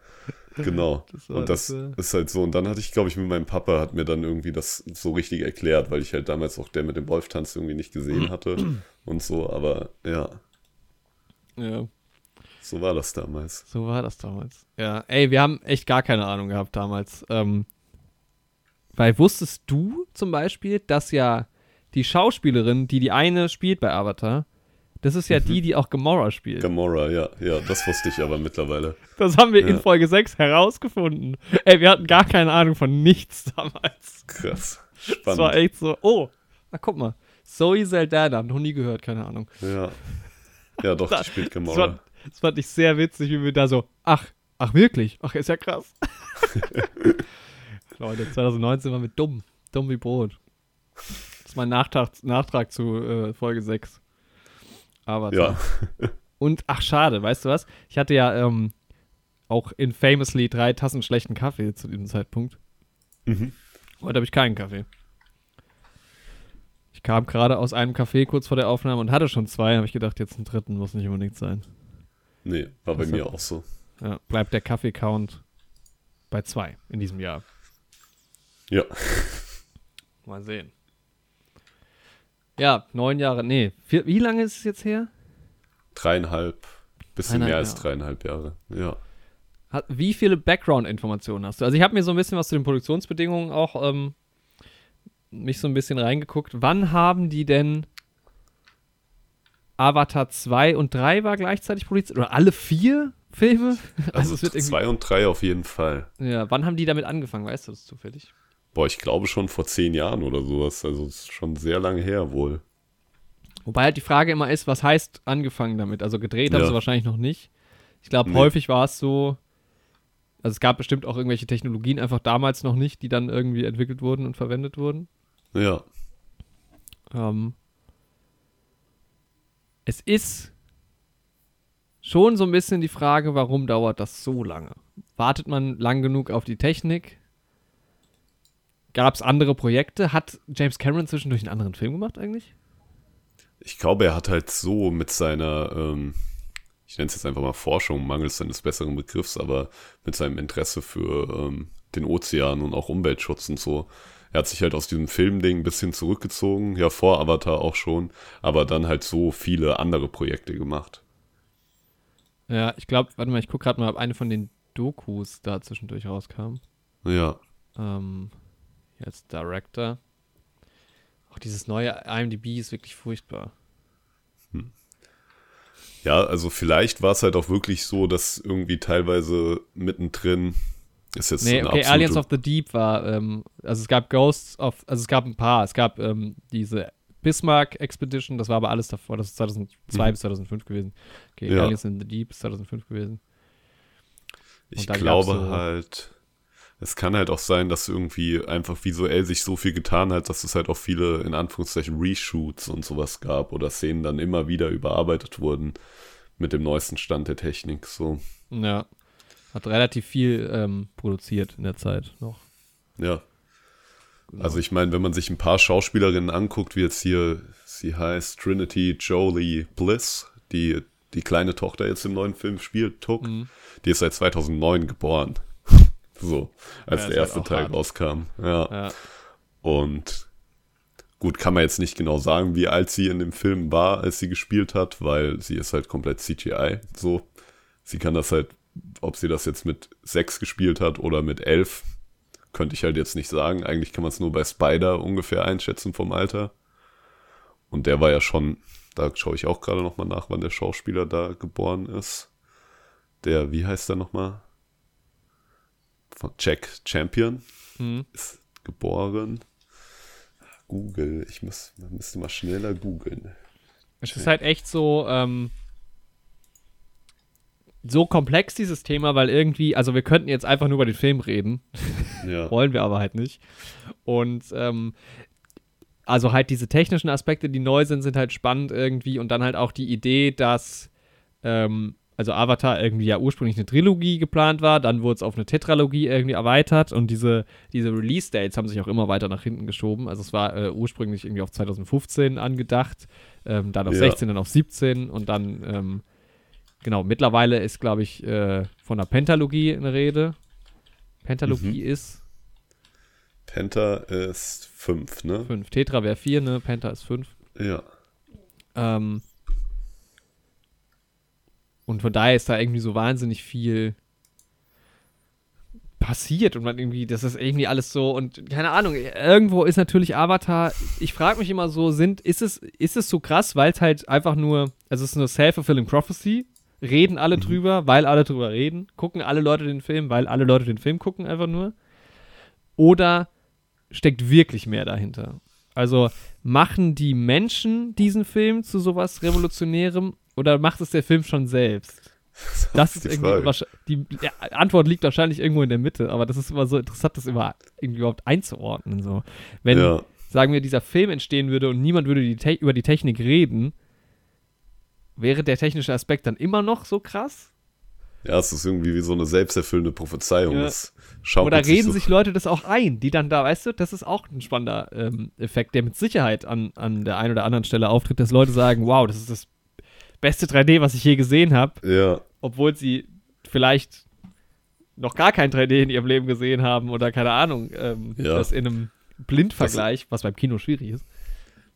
Genau. Das und das das, äh, ist halt so. Und dann hatte ich, glaube ich, mit meinem Papa, hat mir dann irgendwie das so richtig erklärt, weil ich halt damals auch Der mit dem Wolf-Tanz irgendwie nicht gesehen hatte und so. Aber ja, Ja, so war das damals. so war das damals. Ja, ey, wir haben echt gar keine Ahnung gehabt damals. Ähm, weil wusstest du zum Beispiel, dass ja die Schauspielerin, die die eine spielt bei Avatar, das ist ja Mhm. die, die auch Gamora spielt. Gamora, ja, ja, das wusste ich aber mittlerweile. Das haben wir in Ja. Folge 6 herausgefunden. Ey, wir hatten gar keine Ahnung von nichts damals. Krass. Das war Spannend. echt so, oh, na guck mal. Zoe Saldana, noch nie gehört, keine Ahnung. Ja. Ja, doch, die spielt Das, Gamora. war, das fand ich sehr witzig, wie wir da so, ach, ach wirklich? Ach, ist ja krass. Leute, 2019 waren wir dumm. Dumm wie Brot. Das ist mein Nachtrag, Nachtrag zu äh, Folge 6. Aber Ja. Und ach schade, weißt du was? Ich hatte ja ähm, auch in Famously drei Tassen schlechten Kaffee zu diesem Zeitpunkt. Mhm. Heute habe ich keinen Kaffee. Ich kam gerade aus einem Café kurz vor der Aufnahme und hatte schon zwei. Habe ich gedacht, jetzt einen dritten muss nicht unbedingt sein. Nee, war bei mir auch so. Ja, bleibt der Kaffee-Count bei zwei in diesem Jahr. Ja. Mal sehen. Ja, neun Jahre, nee. Vier, wie lange ist es jetzt her? Dreieinhalb, bisschen Dreieinhalb mehr als Jahre. dreieinhalb Jahre. Ja. Hat, wie viele Background-Informationen hast du? Also ich habe mir so ein bisschen was zu den Produktionsbedingungen auch ähm, mich so ein bisschen reingeguckt. Wann haben die denn Avatar 2 und 3 war gleichzeitig produziert? Oder alle vier Filme? Also, also zwei und drei auf jeden Fall. Ja, wann haben die damit angefangen? Weißt du das zufällig? Boah, ich glaube schon vor zehn Jahren oder sowas. Also ist schon sehr lange her wohl. Wobei halt die Frage immer ist, was heißt angefangen damit? Also gedreht ja. haben sie wahrscheinlich noch nicht. Ich glaube, nee. häufig war es so, also es gab bestimmt auch irgendwelche Technologien einfach damals noch nicht, die dann irgendwie entwickelt wurden und verwendet wurden. Ja. Ähm, es ist schon so ein bisschen die Frage, warum dauert das so lange? Wartet man lang genug auf die Technik? Gab es andere Projekte? Hat James Cameron zwischendurch einen anderen Film gemacht eigentlich? Ich glaube, er hat halt so mit seiner, ähm, ich nenne es jetzt einfach mal Forschung, mangels seines besseren Begriffs, aber mit seinem Interesse für ähm, den Ozean und auch Umweltschutz und so. Er hat sich halt aus diesem Filmding ein bisschen zurückgezogen, ja vor Avatar auch schon, aber dann halt so viele andere Projekte gemacht. Ja, ich glaube, warte mal, ich gucke gerade mal, ob eine von den Dokus da zwischendurch rauskam. Ja. Ähm, als Director. Auch dieses neue IMDb ist wirklich furchtbar. Hm. Ja, also vielleicht war es halt auch wirklich so, dass irgendwie teilweise mittendrin ist jetzt nee, okay, Aliens of the Deep war, ähm, also es gab Ghosts of, also es gab ein paar, es gab ähm, diese Bismarck Expedition, das war aber alles davor, das ist 2002 mhm. bis 2005 gewesen. Okay, ja. Aliens in the Deep ist 2005 gewesen. Und ich glaube so halt, es kann halt auch sein, dass irgendwie einfach visuell sich so viel getan hat, dass es halt auch viele, in Anführungszeichen, Reshoots und sowas gab oder Szenen dann immer wieder überarbeitet wurden mit dem neuesten Stand der Technik, so. Ja. Hat relativ viel ähm, produziert in der Zeit noch. Ja. Genau. Also ich meine, wenn man sich ein paar Schauspielerinnen anguckt, wie jetzt hier, sie heißt Trinity Jolie Bliss, die die kleine Tochter jetzt im neuen Film spielt, Tuck, mhm. die ist seit 2009 geboren. So, als ja, der erste halt Teil hart. rauskam. Ja. ja. Und gut, kann man jetzt nicht genau sagen, wie alt sie in dem Film war, als sie gespielt hat, weil sie ist halt komplett CGI. So, sie kann das halt, ob sie das jetzt mit sechs gespielt hat oder mit elf, könnte ich halt jetzt nicht sagen. Eigentlich kann man es nur bei Spider ungefähr einschätzen vom Alter. Und der war ja schon, da schaue ich auch gerade nochmal nach, wann der Schauspieler da geboren ist. Der, wie heißt der nochmal? Von Jack Champion mhm. ist geboren. Google, ich muss, man müsste mal schneller googeln. Es ist halt echt so, ähm, so komplex, dieses Thema, weil irgendwie, also wir könnten jetzt einfach nur über den Film reden. Ja. Wollen wir aber halt nicht. Und ähm, also halt diese technischen Aspekte, die neu sind, sind halt spannend irgendwie. Und dann halt auch die Idee, dass ähm, also Avatar irgendwie ja ursprünglich eine Trilogie geplant war, dann wurde es auf eine Tetralogie irgendwie erweitert und diese, diese Release-Dates haben sich auch immer weiter nach hinten geschoben. Also es war äh, ursprünglich irgendwie auf 2015 angedacht, ähm, dann auf ja. 16, dann auf 17 und dann ähm, Genau, mittlerweile ist, glaube ich, äh, von der Pentalogie eine Rede. Pentalogie mhm. ist. Penta ist 5, ne? 5. Tetra wäre 4, ne? Penta ist 5. Ja. Ähm, und von daher ist da irgendwie so wahnsinnig viel passiert und man irgendwie, das ist irgendwie alles so und keine Ahnung, irgendwo ist natürlich Avatar, ich frage mich immer so, sind, ist es, ist es so krass, weil es halt einfach nur, also es ist eine self-fulfilling prophecy, reden alle mhm. drüber, weil alle drüber reden, gucken alle Leute den Film, weil alle Leute den Film gucken einfach nur. Oder steckt wirklich mehr dahinter? Also machen die Menschen diesen Film zu sowas Revolutionärem oder macht es der Film schon selbst? Das, ist irgendwie die ja, Antwort liegt wahrscheinlich irgendwo in der Mitte, aber das ist immer so interessant, das immer irgendwie überhaupt einzuordnen. So. Wenn, ja. sagen wir, dieser Film entstehen würde und niemand würde die über die Technik reden, wäre der technische Aspekt dann immer noch so krass? Ja, es ist irgendwie wie so eine selbsterfüllende Prophezeiung. Ja. Oder reden sich, so. sich, Leute das auch ein, die dann da, weißt du, das ist auch ein spannender ähm, Effekt, der mit Sicherheit an, an der einen oder anderen Stelle auftritt, dass Leute sagen, wow, das ist das beste 3D, was ich je gesehen habe. Ja. Obwohl sie vielleicht noch gar kein 3D in ihrem Leben gesehen haben oder keine Ahnung, ähm, ja. das in einem Blindvergleich, was beim Kino schwierig ist.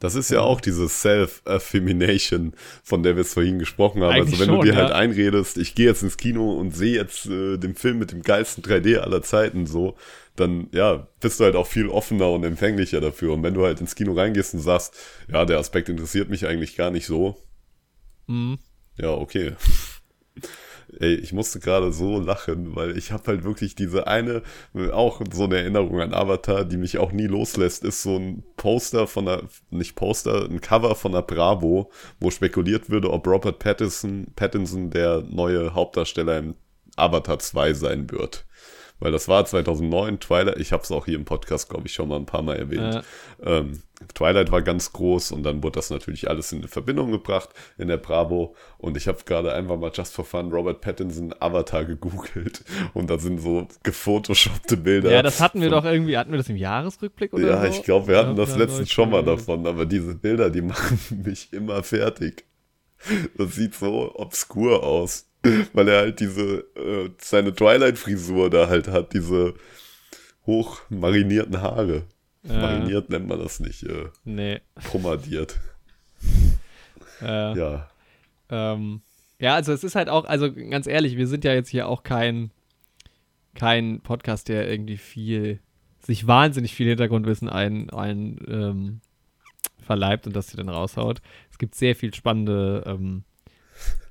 Das ist ja auch diese Self-Affirmation, von der wir es vorhin gesprochen haben. Eigentlich also wenn du schon, dir ja. halt einredest, ich gehe jetzt ins Kino und sehe jetzt äh, den Film mit dem geilsten 3D aller Zeiten so, dann ja, bist du halt auch viel offener und empfänglicher dafür. Und wenn du halt ins Kino reingehst und sagst, ja, der Aspekt interessiert mich eigentlich gar nicht so, Mhm. ja, okay. Ey, ich musste gerade so lachen, weil ich habe halt wirklich diese eine, auch so eine Erinnerung an Avatar, die mich auch nie loslässt, ist so ein Poster von der, nicht Poster, ein Cover von der Bravo, wo spekuliert würde, ob Robert Pattinson, Pattinson der neue Hauptdarsteller im Avatar 2 sein wird. Weil das war 2009, Twilight, ich habe es auch hier im Podcast, glaube ich, schon mal ein paar Mal erwähnt. Ähm, Twilight war ganz groß und dann wurde das natürlich alles in Verbindung gebracht in der Bravo. Und ich habe gerade einfach mal just for fun Robert Pattinson Avatar gegoogelt und da sind so gefotoshoppte Bilder. Ja, das hatten wir von- doch irgendwie, hatten wir das im Jahresrückblick oder Ja, so? ich glaube, wir hatten das Ja, letztens ja, schon mal ja. davon, aber diese Bilder, die machen mich immer fertig. Das sieht so obskur aus, weil er halt diese, äh, seine Twilight-Frisur da halt hat, diese hoch marinierten Haare. Ja. Mariniert nennt man das nicht, äh, Nee. pomadiert. Äh, Ja. Ähm, ja, also es ist halt auch, also ganz ehrlich, wir sind ja jetzt hier auch kein, kein Podcast, der irgendwie viel, sich wahnsinnig viel Hintergrundwissen ein, ein ähm, verleibt und das hier dann raushaut. Es gibt sehr viel spannende ähm,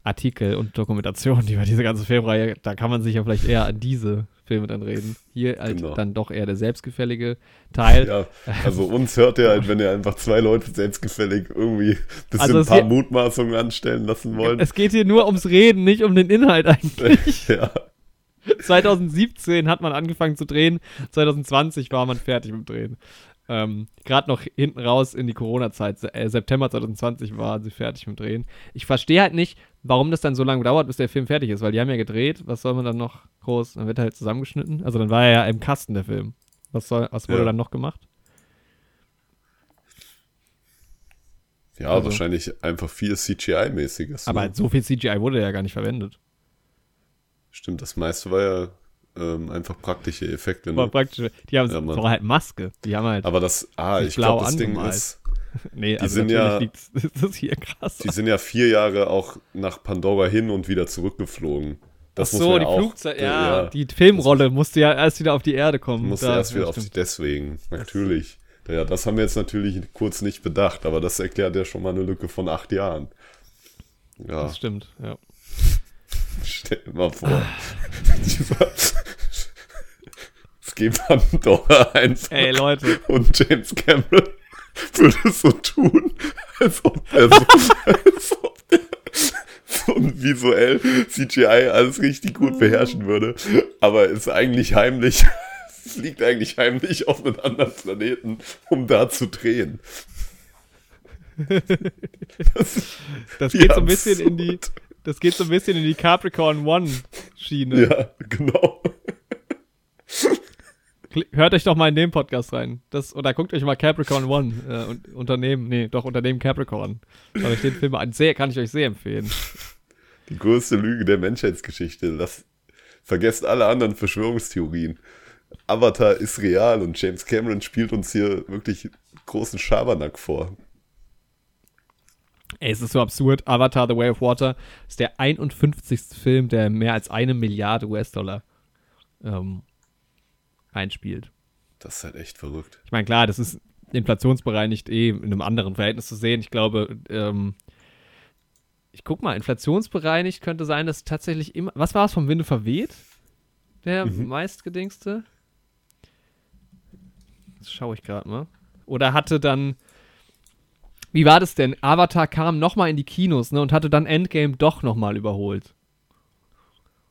Artikel und Dokumentationen über diese ganze Filmreihe. Da kann man sich ja vielleicht eher an diese Filme dann reden. Hier halt Genau. dann doch eher der selbstgefällige Teil. Ja, also uns hört ihr halt, wenn ihr einfach zwei Leute selbstgefällig irgendwie ein bisschen Also ein paar Mutmaßungen anstellen lassen wollen. Es geht hier nur ums Reden, nicht um den Inhalt eigentlich. ja, 2017 hat man angefangen zu drehen, 2020 war man fertig mit dem Drehen. Ähm, Gerade noch hinten raus in die Corona-Zeit, äh, September 2020 waren sie fertig mit dem Drehen. Ich verstehe halt nicht, warum das dann so lange dauert, bis der Film fertig ist, weil die haben ja gedreht, was soll man dann noch groß, dann wird er halt zusammengeschnitten. Also dann war er ja im Kasten der Film. Was, soll, was wurde Ja. dann noch gemacht? ja Also- wahrscheinlich einfach viel CGI-mäßiges. Aber ne? so viel CGI wurde ja gar nicht verwendet. Stimmt, das meiste war ja ähm, einfach praktische Effekte. War Ne? praktisch. Die haben Ja, war halt Maske. Die haben halt. Aber das, ah, ich glaube, das Ding ist, nee, also sind ja- liegt's- ist das hier krass. die sind ja vier Jahre auch nach Pandora hin und wieder zurückgeflogen. Das Ach so, die ja auch, Flugzeit, äh, ja, die Filmrolle musste ja erst wieder auf die Erde kommen. musste Da- erst wieder ja, auf die, deswegen, natürlich. Ja, das haben wir jetzt natürlich kurz nicht bedacht, aber das erklärt ja schon mal eine Lücke von acht Jahren. Ja, Das stimmt, ja. stell dir mal vor. Es gibt Pandora einfach. Ey, Leute. Und James Cameron würde so tun, als ob er so, als ob der so visuell CGI alles richtig gut beherrschen würde. Aber ist eigentlich heimlich, fliegt eigentlich heimlich auf einen anderen Planeten, um da zu drehen. Das, Das geht so ein bisschen in die, das geht so ein bisschen in die Capricorn One Schiene. ja, genau. Hört euch doch mal in den Podcast rein. Das, oder guckt euch mal Capricorn One, äh, und- Unternehmen, nee, doch Unternehmen Capricorn. Schaut euch den Film an. Sehr, kann ich euch sehr empfehlen. Die größte Lüge der Menschheitsgeschichte. Lass, vergesst alle anderen Verschwörungstheorien. Avatar ist real und James Cameron spielt uns hier wirklich großen Schabernack vor. Ey, es ist so absurd. Avatar The Way of Water ist der 51. Film, der mehr als eine Milliarde US-Dollar ähm, einspielt. Das ist halt echt verrückt. Ich meine, klar, das ist inflationsbereinigt eh in einem anderen Verhältnis zu sehen. Ich glaube, ähm, ich guck mal, inflationsbereinigt könnte sein, dass tatsächlich immer. Was war es vom Winde verweht? Der meistgedingste? Das schaue ich gerade mal. Oder hatte dann. Wie war das denn? Avatar kam nochmal in die Kinos ne, und hatte dann Endgame doch nochmal überholt.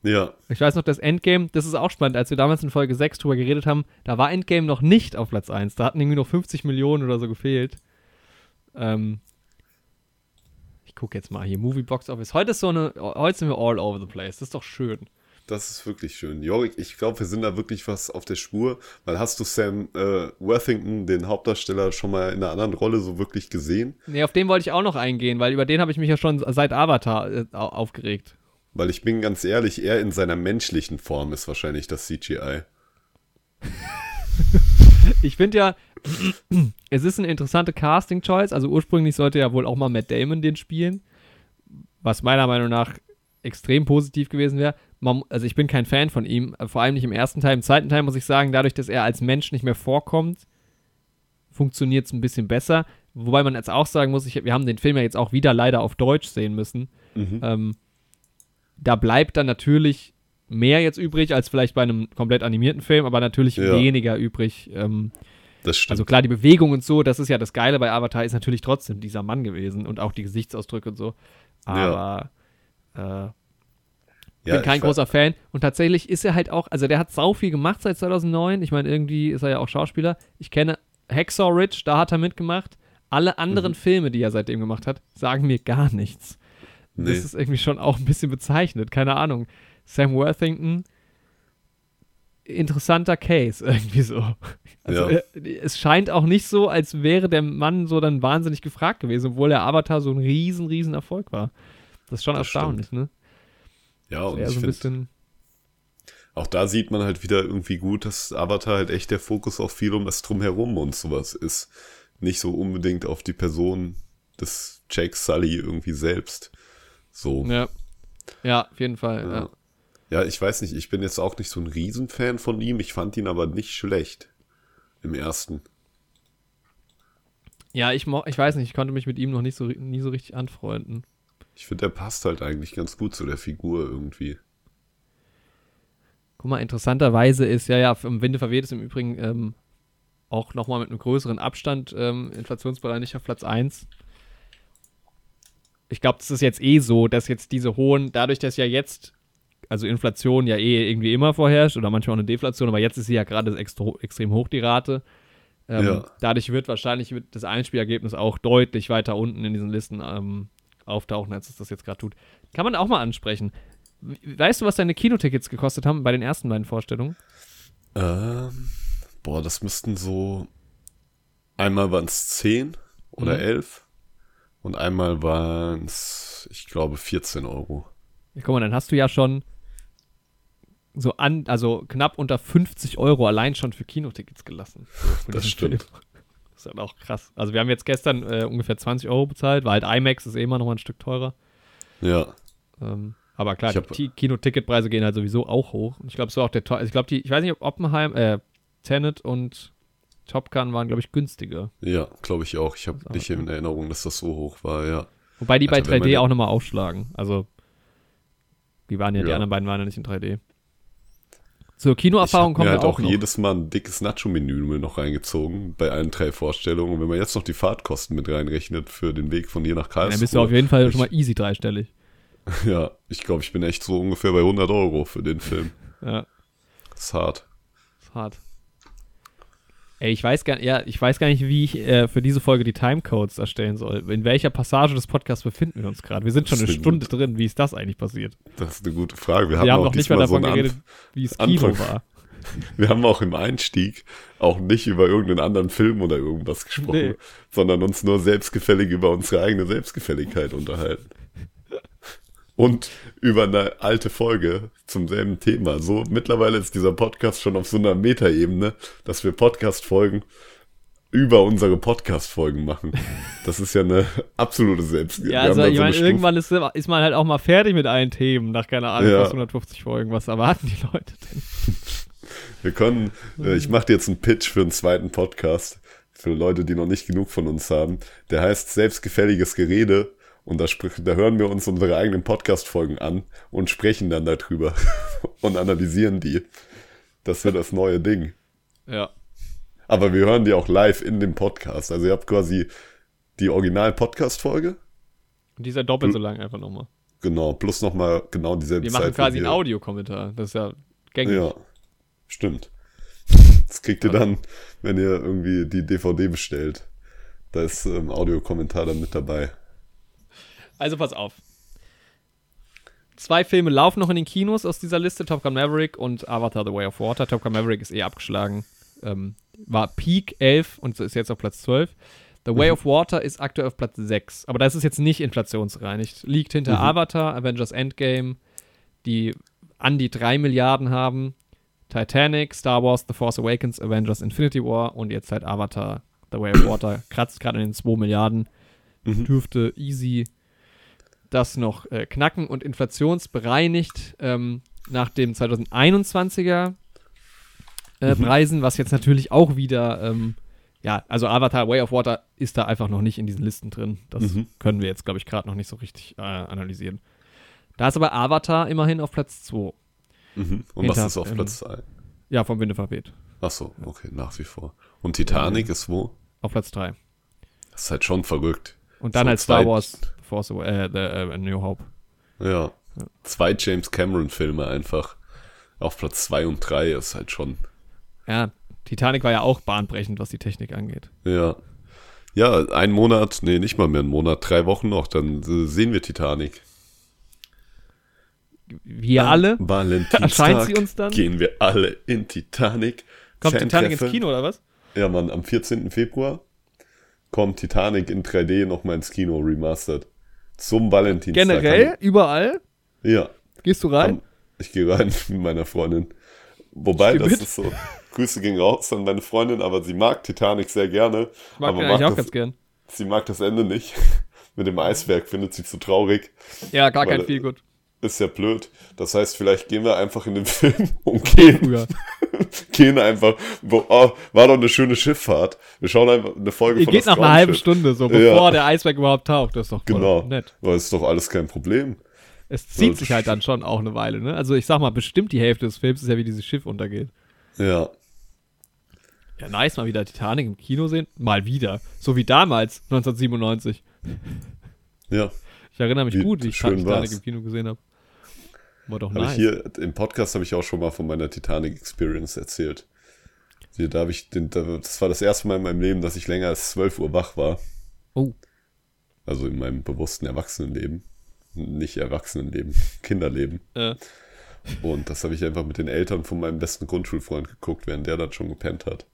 Ja, Ich weiß noch, das Endgame, das ist auch spannend, als wir damals in Folge 6 drüber geredet haben, da war Endgame noch nicht auf Platz 1. Da hatten irgendwie noch 50 Millionen oder so gefehlt. Ähm, ich gucke jetzt mal hier, Movie Box Office. Heute ist so eine, heute sind wir all over the place. Das ist doch schön. das ist wirklich schön. Jorik, ich glaube, wir sind da wirklich was auf der Spur. Weil hast du Sam äh, Worthington, den Hauptdarsteller, schon mal in einer anderen Rolle so wirklich gesehen? Nee, auf den wollte ich auch noch eingehen, weil über den habe ich mich ja schon seit Avatar äh, au- aufgeregt. Weil ich bin ganz ehrlich, er in seiner menschlichen Form ist wahrscheinlich das CGI. ich finde ja, es ist eine interessante Casting-Choice. Also ursprünglich sollte ja wohl auch mal Matt Damon den spielen, was meiner Meinung nach extrem positiv gewesen wäre. Also ich bin kein Fan von ihm, vor allem nicht im ersten Teil. Im zweiten Teil muss ich sagen, dadurch, dass er als Mensch nicht mehr vorkommt, funktioniert es ein bisschen besser. Wobei man jetzt auch sagen muss, ich, wir haben den Film ja jetzt auch wieder leider auf Deutsch sehen müssen. Mhm. Ähm, da bleibt dann natürlich mehr jetzt übrig als vielleicht bei einem komplett animierten Film, aber natürlich ja. weniger übrig. Ähm, das stimmt. Also klar, die Bewegung und so, das ist ja das Geile bei Avatar, ist natürlich trotzdem dieser Mann gewesen und auch die Gesichtsausdrücke und so. Aber ja. äh, ich bin kein großer Fan. Und tatsächlich ist er halt auch, also der hat sau viel gemacht seit 2009. Ich meine, irgendwie ist er ja auch Schauspieler. Ich kenne Hacksaw Ridge, da hat er mitgemacht. Alle anderen mhm. Filme, die er seitdem gemacht hat, sagen mir gar nichts. Nee. Das ist irgendwie schon auch ein bisschen bezeichnet. Keine Ahnung. Sam Worthington, interessanter Case irgendwie so. Also ja. Äh, es scheint auch nicht so, als wäre der Mann so dann wahnsinnig gefragt gewesen, obwohl der Avatar so ein riesen, riesen Erfolg war. Das ist schon das erstaunlich, stimmt. ne? Ja, und ich so finde, auch da sieht man halt wieder irgendwie gut, dass Avatar halt echt der Fokus auch viel um das Drumherum und sowas ist. Nicht so unbedingt auf die Person des Jake Sully irgendwie selbst. So. Ja. Ja, auf jeden Fall, ja. ja. Ich weiß nicht, ich bin jetzt auch nicht so ein Riesenfan von ihm. Ich fand ihn aber nicht schlecht im ersten. Ja, ich, ich weiß nicht, ich konnte mich mit ihm noch nicht so, nie so richtig anfreunden. Ich finde, der passt halt eigentlich ganz gut zu der Figur irgendwie. Guck mal, interessanterweise ist, ja, ja, im Winde verweht ist im Übrigen ähm, auch nochmal mit einem größeren Abstand ähm, inflationsbereinigt auf Platz 1 ich glaube, das ist jetzt eh so, dass jetzt diese hohen, dadurch, dass ja jetzt, also Inflation ja eh irgendwie immer vorherrscht oder manchmal auch eine Deflation, aber jetzt ist sie ja gerade extrem hoch, die Rate. Ähm, ja. Dadurch wird wahrscheinlich das Einspielergebnis auch deutlich weiter unten in diesen Listen ähm, auftauchen, als es das jetzt gerade tut. Kann man auch mal ansprechen. Weißt du, was deine Kinotickets gekostet haben bei den ersten beiden Vorstellungen? Ähm, boah, das müssten so. Einmal waren es 10 oder mhm. 11 und einmal waren es, ich glaube, 14 Euro. Ja, guck mal, dann hast du ja schon so an, also knapp unter 50 Euro allein schon für Kinotickets gelassen. So das stimmt. Film. Das ist halt auch krass. Also wir haben jetzt gestern äh, ungefähr 20 Euro bezahlt, weil halt IMAX ist eh immer noch mal ein Stück teurer. Ja. Ähm, aber klar, hab, die Kinoticketpreise gehen halt sowieso auch hoch. Und ich glaube, es war auch der teuer. Ich glaube, die, ich weiß nicht, ob Oppenheim, äh, Tenet und Top Gun waren, glaube ich, günstiger. Ja, glaube ich auch. Ich habe nicht in Erinnerung, dass das so hoch war, ja. Wobei die also, bei 3D auch nochmal aufschlagen. Also, die waren ja, ja, die anderen beiden waren ja nicht in 3D. Zur Kinoerfahrung wir halt auch, auch jedes Mal ein dickes Nacho-Menü noch reingezogen bei allen drei Vorstellungen. Und wenn man jetzt noch die Fahrtkosten mit reinrechnet für den Weg von hier nach Karlsruhe. Dann bist du auf jeden Fall ich, schon mal easy dreistellig. Ja, ich glaube, ich bin echt so ungefähr bei 100 Euro für den Film. ja. Das ist hart. Das ist hart. Ey, ich weiß gar, ja, ich weiß gar nicht, wie ich äh, für diese Folge die Timecodes erstellen soll. In welcher Passage des Podcasts befinden wir uns gerade? Wir sind schon eine Stunde gute, drin. Wie ist das eigentlich passiert? Das ist eine gute Frage. Wir, wir haben, noch nicht mal davon so geredet, wie es Kino war. Wir haben auch im Einstieg auch nicht über irgendeinen anderen Film oder irgendwas gesprochen, nee. sondern uns nur selbstgefällig über unsere eigene Selbstgefälligkeit unterhalten und über eine alte Folge zum selben Thema. So mittlerweile ist dieser Podcast schon auf so einer Metaebene, dass wir Podcast-Folgen über unsere Podcast-Folgen machen. Das ist ja eine absolute Selbst. Ja, also ich so meine, irgendwann ist, ist, man halt auch mal fertig mit allen Themen, nach keine Ahnung, ja. fast 150 Folgen. Was erwarten die Leute denn? Wir können, äh, ich mache dir jetzt einen Pitch für einen zweiten Podcast, für Leute, die noch nicht genug von uns haben. Der heißt Selbstgefälliges Gerede und da, da hören wir uns unsere eigenen Podcast-Folgen an und sprechen dann darüber und analysieren die. Das wird das neue Ding. Ja. Aber wir hören die auch live in dem Podcast. Also ihr habt quasi die Original-Podcast-Folge. Und die ist ja doppelt so lang einfach nochmal. Genau, plus nochmal genau dieselbe Zeit. Wir machen quasi einen Audiokommentar. Das ist ja gängig. Ja, stimmt. Das kriegt ihr dann, wenn ihr irgendwie die DVD bestellt. Da ist ein ähm, Audiokommentar dann mit dabei. Also pass auf. Zwei Filme laufen noch in den Kinos aus dieser Liste: Top Gun Maverick und Avatar The Way of Water. Top Gun Maverick ist eh abgeschlagen. Ähm, war Peak 11 und ist jetzt auf Platz 12. The Way mhm. of Water ist aktuell auf Platz 6. Aber das ist jetzt nicht inflationsreinigt. Liegt hinter mhm. Avatar, Avengers Endgame, die an die 3 Milliarden haben. Titanic, Star Wars, The Force Awakens, Avengers, Infinity War und jetzt halt Avatar, The Way of Water. Kratzt gerade in den 2 Milliarden. Mhm. Dürfte easy das noch äh, knacken und inflationsbereinigt ähm, nach dem 2021er äh, Mhm. Preisen, was jetzt natürlich auch wieder, ähm, ja, also Avatar Way of Water ist da einfach noch nicht in diesen Listen drin. Das Mhm. können wir jetzt, glaube ich, gerade noch nicht so richtig äh, analysieren. Da ist aber Avatar immerhin auf Platz 2. Mhm. Und was Hinter- ist auf ähm, Platz 2? Ja, vom Winde verweht. Achso, okay, nach wie vor. Und Titanic ist wo? Auf Platz 3. Das ist halt schon verrückt. Und dann So halt Star Wars Force äh, the, äh, A New Hope. Ja. Zwei James Cameron-Filme einfach auf Platz 2 und 3 ist halt schon. Ja, Titanic war ja auch bahnbrechend, was die Technik angeht. Ja. Ja, ein Monat, nee, nicht mal mehr ein Monat, drei Wochen noch, dann sehen wir Titanic. Wir alle. Valentinstag sie uns dann? Gehen wir alle in Titanic. Kommt Titanic ins. Kino oder was? Ja, Mann, am 14. Februar kommt Titanic in 3D nochmal ins Kino remastered. Zum Valentinstag. Generell, überall. Ja. Gehst du rein? Ich gehe rein mit meiner Freundin. Wobei, das mit. ist so. Grüße gehen raus an meine Freundin, aber sie mag Titanic sehr gerne. Ich mag aber mag auch das, ganz gern. sie mag das Ende nicht. mit dem Eisberg findet sie zu traurig. Ja, gar kein viel gut. Ist ja blöd. Das heißt, vielleicht gehen wir einfach in den Film und gehen, Früher. gehen einfach. Wo, oh, war doch eine schöne Schifffahrt. Wir schauen einfach eine Folge Ihr von geht das nach einer halben. Stunde, so Ja. bevor der Eisberg überhaupt taucht. Das ist doch Genau. nett. Aber ist doch alles kein Problem. Es zieht So, sich halt dann schon auch eine Weile, ne? Also ich sag mal, bestimmt die Hälfte des Films ist ja, wie dieses Schiff untergeht. Ja. Ja, nice, mal wieder Titanic im Kino sehen. Mal wieder. So wie damals, 1997. Ja. Ich erinnere mich Wie gut, wie ich Titanic war's. im Kino gesehen habe. War doch Habe nice. ich hier im Podcast habe ich auch schon mal von meiner Titanic Experience erzählt. Hier, da habe ich den, da, das war das erste Mal in meinem Leben, dass ich länger als 12 Uhr wach war. Oh. Also in meinem bewussten Erwachsenenleben. Nicht Erwachsenenleben, Kinderleben. Äh, Und das habe ich einfach mit den Eltern von meinem besten Grundschulfreund geguckt, während der dann schon gepennt hat.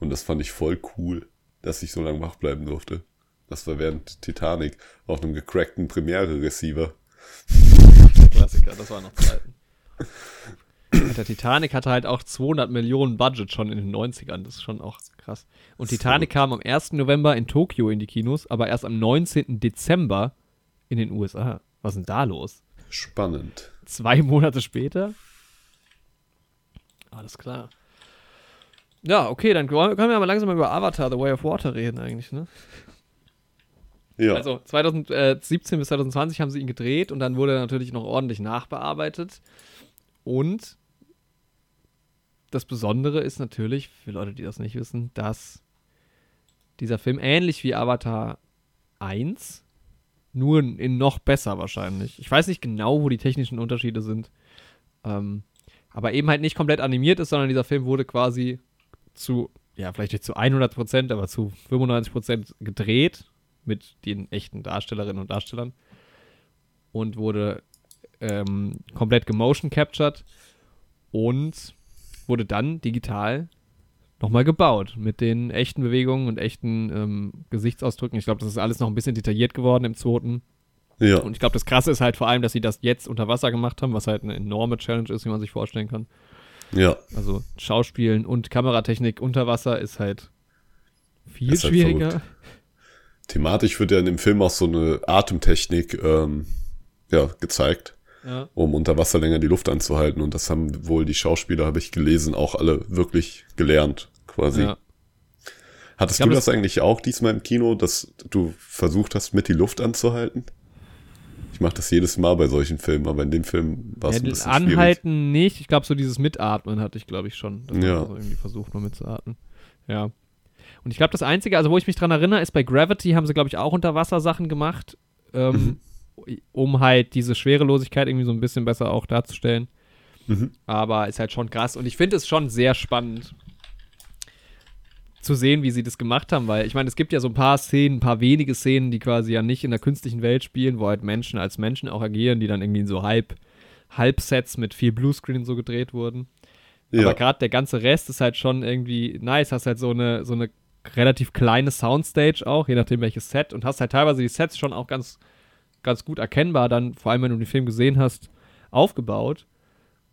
Und das fand ich voll cool, dass ich so lange wach bleiben durfte. Das war während Titanic auf einem gecrackten Premiere-Receiver. Klassiker, das war noch Zeiten. Der Titanic hatte halt auch 200 Millionen Budget schon in den 90ern. Das ist schon auch krass. Und Titanic kam am 1. November in Tokio in die Kinos, aber erst am 19. Dezember in den USA. Was ist denn da los? Spannend. Zwei Monate später? Alles klar. Ja, okay, dann können wir aber langsam mal über Avatar, The Way of Water reden eigentlich, ne? Ja. Also 2017 bis 2020 haben sie ihn gedreht und dann wurde er natürlich noch ordentlich nachbearbeitet. Und das Besondere ist natürlich, für Leute, die das nicht wissen, dass dieser Film ähnlich wie Avatar 1, nur in noch besser wahrscheinlich. Ich weiß nicht genau, wo die technischen Unterschiede sind. Ähm, aber eben halt nicht komplett animiert ist, sondern dieser Film wurde quasi zu, ja, vielleicht nicht zu 100 Prozent, aber zu 95 Prozent gedreht mit den echten Darstellerinnen und Darstellern und wurde ähm, komplett gemotion captured und wurde dann digital nochmal gebaut mit den echten Bewegungen und echten ähm, Gesichtsausdrücken. Ich glaube, das ist alles noch ein bisschen detailliert geworden im zweiten. ja. Und ich glaube, das Krasse ist halt vor allem, dass sie das jetzt unter Wasser gemacht haben, was halt eine enorme Challenge ist, wie man sich vorstellen kann. Ja. Also Schauspielen und Kameratechnik unter Wasser ist halt viel Ist halt schwieriger. verrückt. Thematisch wird ja in dem Film auch so eine Atemtechnik ähm, ja, gezeigt, ja. um unter Wasser länger die Luft anzuhalten. Und das haben wohl die Schauspieler, habe ich gelesen, auch alle wirklich gelernt, quasi. ja. Hattest glaub, du das- eigentlich auch diesmal im Kino, dass du versucht hast, mit die Luft anzuhalten? Ich mache das jedes Mal bei solchen Filmen, aber in dem Film war es Ja, ein das bisschen schwierig. Anhalten nicht. Ich glaube, so dieses Mitatmen hatte ich, glaube ich, schon. Ja. also irgendwie versucht, nur mitzuatmen. Ja. Und ich glaube, das Einzige, also wo ich mich dran erinnere, ist bei Gravity haben sie, glaube ich, auch Unterwassersachen gemacht, ähm, um halt diese Schwerelosigkeit irgendwie so ein bisschen besser auch darzustellen. Mhm. Aber ist halt schon krass. Und ich finde es schon sehr spannend zu sehen, wie sie das gemacht haben, weil ich meine, es gibt ja so ein paar Szenen, ein paar wenige Szenen, die quasi ja nicht in der künstlichen Welt spielen, wo halt Menschen als Menschen auch agieren, die dann irgendwie in so halb Halbsets mit viel Bluescreen so gedreht wurden. Ja, Aber gerade der ganze Rest ist halt schon irgendwie nice. Hast halt so eine, so eine relativ kleine Soundstage auch, je nachdem welches Set. Und hast halt teilweise die Sets schon auch ganz, ganz gut erkennbar, dann, vor allem wenn du den Film gesehen hast, aufgebaut.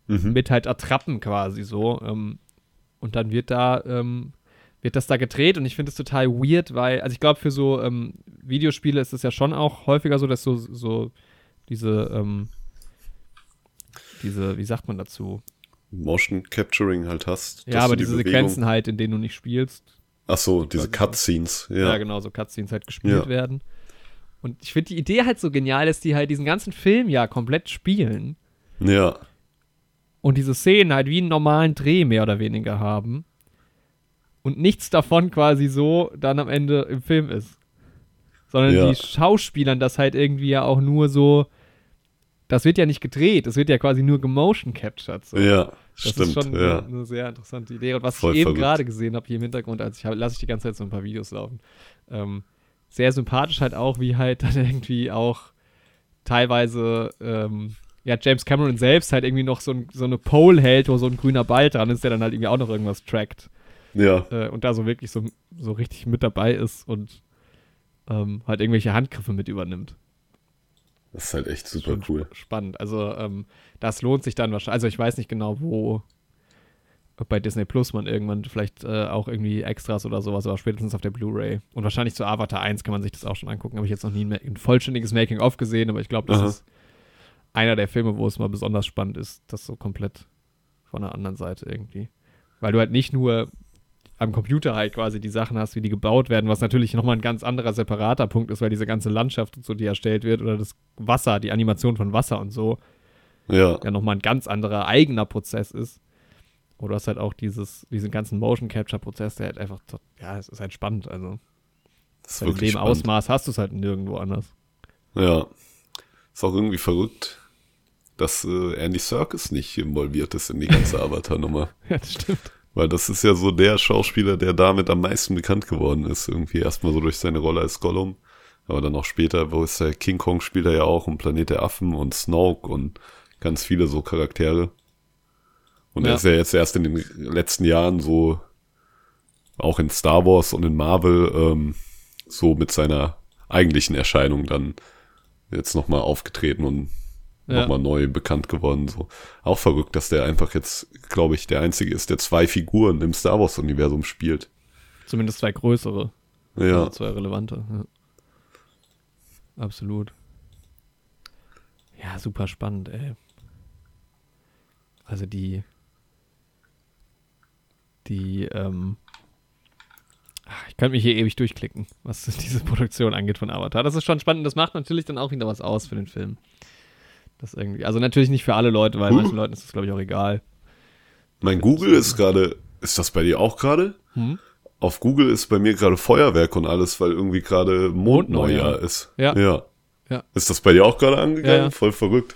Mhm. mit halt Attrappen quasi so. Ähm, und dann wird da, ähm, wird das da gedreht und ich finde es total weird, weil, also ich glaube, für so ähm, Videospiele ist es ja schon auch häufiger so, dass so, so diese, ähm, diese, wie sagt man dazu? Motion Capturing halt hast. Ja, aber diese Bewegung- Sequenzen halt, in denen du nicht spielst. Ach so, diese Cutscenes. Ja, Ja. genau, so Cutscenes halt gespielt Ja. werden. Und ich finde die Idee halt so genial, dass die halt diesen ganzen Film ja komplett spielen Ja. und diese Szenen halt wie einen normalen Dreh mehr oder weniger haben und nichts davon quasi so dann am Ende im Film ist. Sondern Ja. die Schauspielern das halt irgendwie ja auch nur so, das wird ja nicht gedreht, es wird ja quasi nur gemotion captured. So. Ja, Das stimmt. ist schon ja. eine, eine sehr interessante Idee. Und was Voll ich eben gerade gesehen habe hier im Hintergrund, also ich lasse ich die ganze Zeit so ein paar Videos laufen, ähm, sehr sympathisch halt auch, wie halt dann irgendwie auch teilweise ähm, ja, James Cameron selbst halt irgendwie noch so, ein, so eine Pole hält, wo so ein grüner Ball dran ist, der dann halt irgendwie auch noch irgendwas trackt. ja. Äh, und da so wirklich so, so richtig mit dabei ist und ähm, halt irgendwelche Handgriffe mit übernimmt. Das ist halt echt super cool. sp- Spannend. Also, ähm, das lohnt sich dann wahrscheinlich. Also, ich weiß nicht genau, wo. Ob bei Disney Plus man irgendwann vielleicht äh, auch irgendwie Extras oder sowas, aber spätestens auf der Blu-ray. Und wahrscheinlich zu Avatar 1 kann man sich das auch schon angucken. Habe ich jetzt noch nie ein, ein vollständiges Making-of gesehen, aber ich glaube, das Aha. ist einer der Filme, wo es mal besonders spannend ist, das so komplett von der anderen Seite irgendwie. Weil du halt nicht nur am Computer halt quasi die Sachen hast, wie die gebaut werden, was natürlich nochmal ein ganz anderer separater Punkt ist, weil diese ganze Landschaft und so, die erstellt wird, oder das Wasser, die Animation von Wasser und so, Ja. ja nochmal ein ganz anderer eigener Prozess ist. Oder hast halt auch dieses, diesen ganzen Motion Capture Prozess, der halt einfach, ja, es ist halt spannend. Also, Das ist in dem spannend. Ausmaß hast du es halt nirgendwo anders. Ja. Ist auch irgendwie verrückt, dass äh, Andy Serkis nicht involviert ist in die ganze Avatar-Nummer. Ja, das stimmt. Weil das ist ja so der Schauspieler, der damit am meisten bekannt geworden ist. Irgendwie erstmal so durch seine Rolle als Gollum. Aber dann auch später, wo ist der King Kong spielt er ja auch und Planet der Affen und Snoke und ganz viele so Charaktere. Und Ja. er ist ja jetzt erst in den letzten Jahren so, auch in Star Wars und in Marvel, ähm, so mit seiner eigentlichen Erscheinung dann jetzt nochmal aufgetreten und Ja. nochmal neu bekannt geworden. So. Auch verrückt, dass der einfach jetzt, glaube ich, der Einzige ist, der zwei Figuren im Star Wars-Universum spielt. Zumindest zwei größere. Ja, Also zwei relevante. Ja. Absolut. Ja, super spannend, ey. Also die. Die, ähm. ach, Ich könnte mich hier ewig durchklicken, was diese Produktion angeht von Avatar. Das ist schon spannend. Das macht natürlich dann auch wieder was aus für den Film. Das irgendwie. Also natürlich nicht für alle Leute, weil Huh. manchen Leuten ist das, glaube ich, auch egal. mein Google ist gerade, ist das bei dir auch gerade? Hm? Auf Google ist bei mir gerade Feuerwerk und alles, weil irgendwie gerade Mondneujahr ist. Ja. ja. Ja. Ist das bei dir auch gerade angegangen? Ja, ja. Voll verrückt.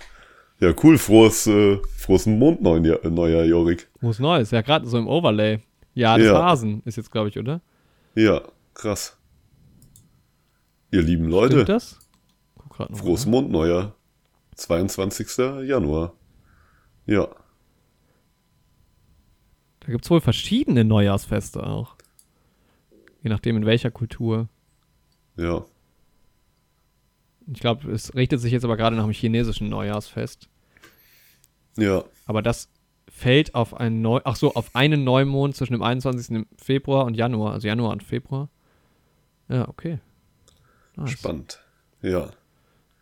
Ja, cool. Frohes, äh, frohes Mondneujahr, Neujahr, Jorik. Wo Neues? Ja, gerade so im Overlay. Ja, des Ja. Hasen ist jetzt, glaube ich, oder? Ja, krass. Ihr lieben Leute, Stimmt das? Guck noch frohes. Mondneujahr. 22. Januar. Ja. Da gibt es wohl verschiedene Neujahrsfeste auch. Je nachdem, in welcher Kultur. Ja. Ich glaube, es richtet sich jetzt aber gerade nach dem chinesischen Neujahrsfest. Ja. Aber das fällt auf einen Neu ach so, auf einen Neumond zwischen dem 21. Februar und Januar, also Januar und Februar. Ja, okay. Nice. Spannend. Ja.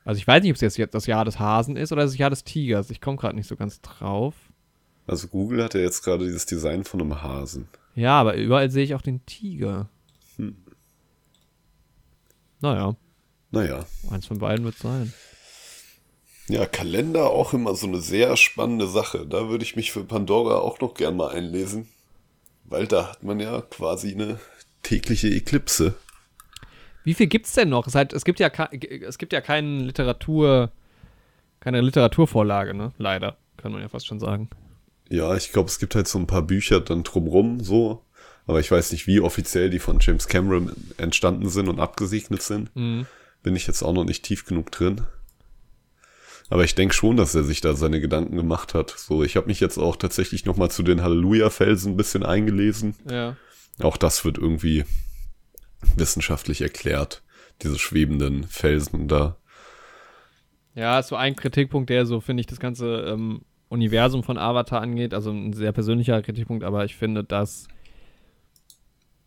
Also ich weiß nicht, ob es jetzt das Jahr des Hasen ist oder das Jahr des Tigers. Ich komme gerade nicht so ganz drauf. Also Google hat ja jetzt gerade dieses Design von einem Hasen. Ja, aber überall sehe ich auch den Tiger. Hm. Naja, Naja. eins von beiden wird sein. Ja, Kalender auch immer so eine sehr spannende Sache. Da würde ich mich für Pandora auch noch gern mal einlesen. Weil da hat man ja quasi eine tägliche Eklipse. Wie viel gibt's denn noch? Es, halt, es gibt ja es gibt ja keine Literatur, keine Literaturvorlage, ne? Leider, kann man ja fast schon sagen. Ja, ich glaube, es gibt halt so ein paar Bücher dann drumrum so. Aber ich weiß nicht, wie offiziell die von James Cameron entstanden sind und abgesegnet sind. Mhm. Bin ich jetzt auch noch nicht tief genug drin. Aber ich denke schon, dass er sich da seine Gedanken gemacht hat. So, ich habe mich jetzt auch tatsächlich noch mal zu den Halleluja-Felsen ein bisschen eingelesen. Ja. Auch das wird irgendwie wissenschaftlich erklärt. Diese schwebenden Felsen da. Ja, ist so ein Kritikpunkt, der so, finde ich, das Ganze ähm, Universum von Avatar angeht, also ein sehr persönlicher Kritikpunkt, aber ich finde, dass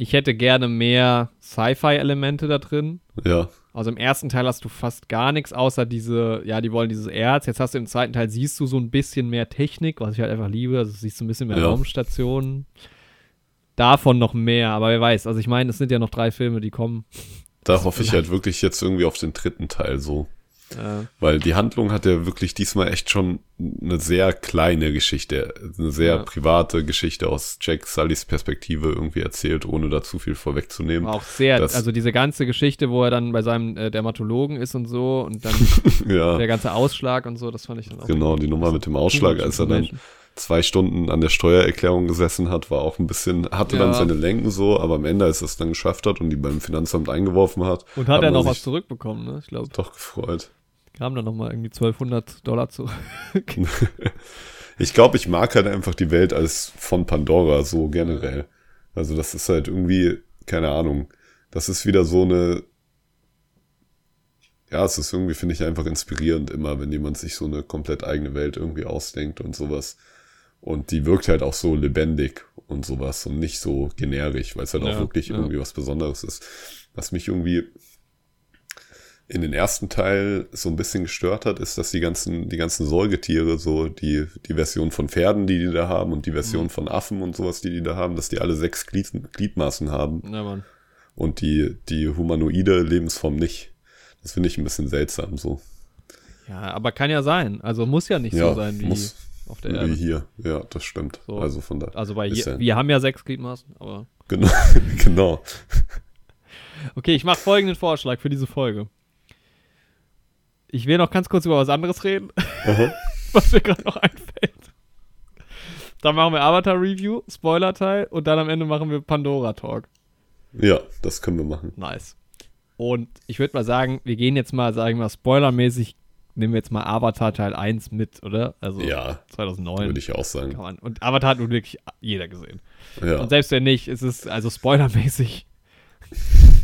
ich hätte gerne mehr Sci-Fi-Elemente da drin. Ja. Also im ersten Teil hast du fast gar nichts, außer diese, ja, die wollen dieses Erz. Jetzt hast du im zweiten Teil, siehst du so ein bisschen mehr Technik, was ich halt einfach liebe. Also siehst du ein bisschen mehr Ja. Raumstationen. Davon noch mehr, aber wer weiß. Also ich meine, es sind ja noch drei Filme, die kommen. Da hoffe ich halt wirklich jetzt irgendwie auf den dritten Teil so. Äh, Weil die Handlung hat ja wirklich diesmal echt schon eine sehr kleine Geschichte, eine sehr Ja. private Geschichte aus Jack Sullys Perspektive irgendwie erzählt, ohne da zu viel vorwegzunehmen. war auch sehr, also diese ganze Geschichte, wo er dann bei seinem äh, Dermatologen ist und so und dann Ja, der ganze Ausschlag und so, das fand ich dann auch. genau, die Nummer mit dem Ausschlag, als er dann zwei Stunden an der Steuererklärung gesessen hat, war auch ein bisschen, hatte dann Ja. seine Lenken so, aber am Ende, als er es dann geschafft hat und die beim Finanzamt eingeworfen hat, Und hat, er noch was zurückbekommen, ne? Ich glaube, Doch gefreut. kam dann nochmal irgendwie 1200 Dollar zurück. Ich glaube, ich mag halt einfach die Welt als von Pandora so generell. Also das ist halt irgendwie, keine Ahnung, das ist wieder so eine, ja, es ist irgendwie, finde ich, einfach inspirierend immer, wenn jemand sich so eine komplett eigene Welt irgendwie ausdenkt und sowas. Und die wirkt halt auch so lebendig und sowas und nicht so generisch, weil es halt Ja, auch wirklich ja. irgendwie was Besonderes ist. Was mich irgendwie in den ersten Teil so ein bisschen gestört hat, ist, dass die ganzen, die ganzen Säugetiere, so die, die Version von Pferden, die die da haben und die Version Mhm. von Affen und sowas, die die da haben, dass die alle sechs Glied, Gliedmaßen haben Na Mann. und die, die humanoide Lebensform nicht. Das finde ich ein bisschen seltsam so. Ja, aber kann ja sein. Also muss ja nicht so sein wie muss auf der wie Erde. hier. Ja, das stimmt. So. Also von da. Also bei je, wir haben ja sechs Gliedmaßen, aber. Genau. genau. Okay, ich mache folgenden Vorschlag für diese Folge. Ich will noch ganz kurz über was anderes reden, Aha. was mir gerade noch einfällt. Dann machen wir Avatar-Review, Spoiler-Teil und dann am Ende machen wir Pandora-Talk. Ja, das können wir machen. Nice. Und ich würde mal sagen, wir gehen jetzt mal, sagen wir mal, spoilermäßig, nehmen wir jetzt mal Avatar Teil 1 mit, oder? Also Ja, 2009. würde ich auch sagen. Man. Und Avatar hat nun wirklich jeder gesehen. Ja. Und selbst wenn nicht, ist es also spoilermäßig.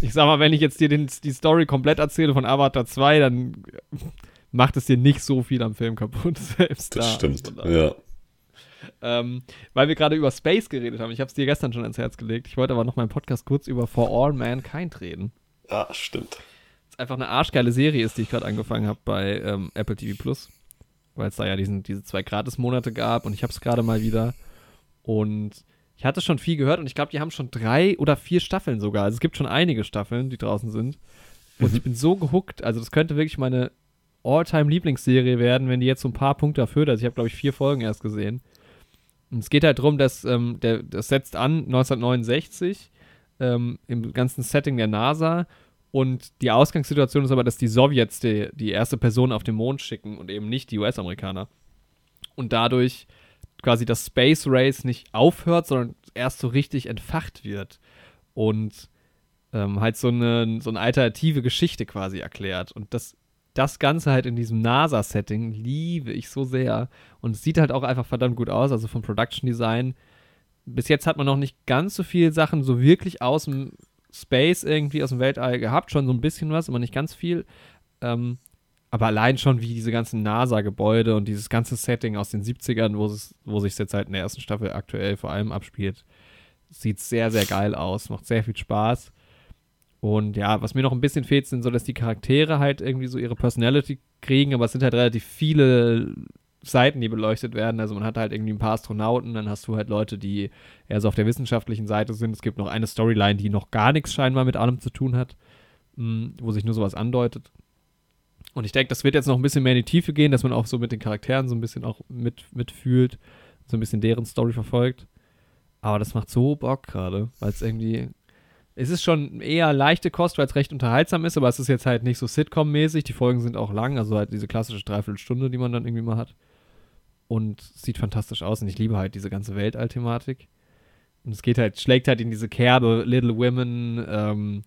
Ich sag mal, wenn ich jetzt dir den, die Story komplett erzähle von Avatar 2, dann macht es dir nicht so viel am Film kaputt. Selbst Das da. stimmt. Daher. Ja. Ähm, weil wir gerade über Space geredet haben. Ich habe es dir gestern schon ans Herz gelegt. Ich wollte aber noch im Podcast kurz über For All Mankind reden. Ah, stimmt. Einfach eine arschgeile Serie ist, die ich gerade angefangen habe bei ähm, Apple TV Plus. Weil es da ja diesen, diese zwei Gratis-Monate gab und ich habe es gerade mal wieder. Und ich hatte schon viel gehört und ich glaube, die haben schon drei oder vier Staffeln sogar. Also es gibt schon einige Staffeln, die draußen sind. Und ich bin so gehuckt. Also das könnte wirklich meine All-Time-Lieblingsserie werden, wenn die jetzt so ein paar Punkte erfüllt. Also ich habe, glaube ich, vier Folgen erst gesehen. Und es geht halt darum, dass ähm, der, das setzt an 1969 ähm, im ganzen Setting der NASA. Und die Ausgangssituation ist aber, dass die Sowjets die, die erste Person auf den Mond schicken und eben nicht die US-Amerikaner. Und dadurch quasi das Space Race nicht aufhört, sondern erst so richtig entfacht wird. Und ähm, halt so eine, so eine alternative Geschichte quasi erklärt. Und das, das Ganze halt in diesem NASA-Setting liebe ich so sehr. Und es sieht halt auch einfach verdammt gut aus, also vom Production Design. Bis jetzt hat man noch nicht ganz so viele Sachen so wirklich aus dem Space irgendwie, aus dem Weltall gehabt. Schon so ein bisschen was, aber nicht ganz viel. Ähm, aber allein schon wie diese ganzen NASA-Gebäude und dieses ganze Setting aus den 70ern, wo es, sich jetzt halt in der ersten Staffel aktuell vor allem abspielt, sieht sehr, sehr geil aus, macht sehr viel Spaß. Und ja, was mir noch ein bisschen fehlt, sind so, dass die Charaktere halt irgendwie so ihre Personality kriegen, aber es sind halt relativ viele Seiten, die beleuchtet werden. Also man hat halt irgendwie ein paar Astronauten, dann hast du halt Leute, die eher so auf der wissenschaftlichen Seite sind. Es gibt noch eine Storyline, die noch gar nichts scheinbar mit allem zu tun hat, mh, wo sich nur sowas andeutet. Und ich denke, das wird jetzt noch ein bisschen mehr in die Tiefe gehen, dass man auch so mit den Charakteren so ein bisschen auch mit, mitfühlt, so ein bisschen deren Story verfolgt. Aber das macht so Bock gerade, weil es irgendwie. Es ist schon eher leichte Kost, weil es recht unterhaltsam ist, aber es ist jetzt halt nicht so Sitcom-mäßig. Die Folgen sind auch lang, also halt diese klassische Dreiviertelstunde, die man dann irgendwie mal hat. Und sieht fantastisch aus und ich liebe halt diese ganze Weltall-Thematik. Und es geht halt, schlägt halt in diese Kerbe, Little Women, ähm,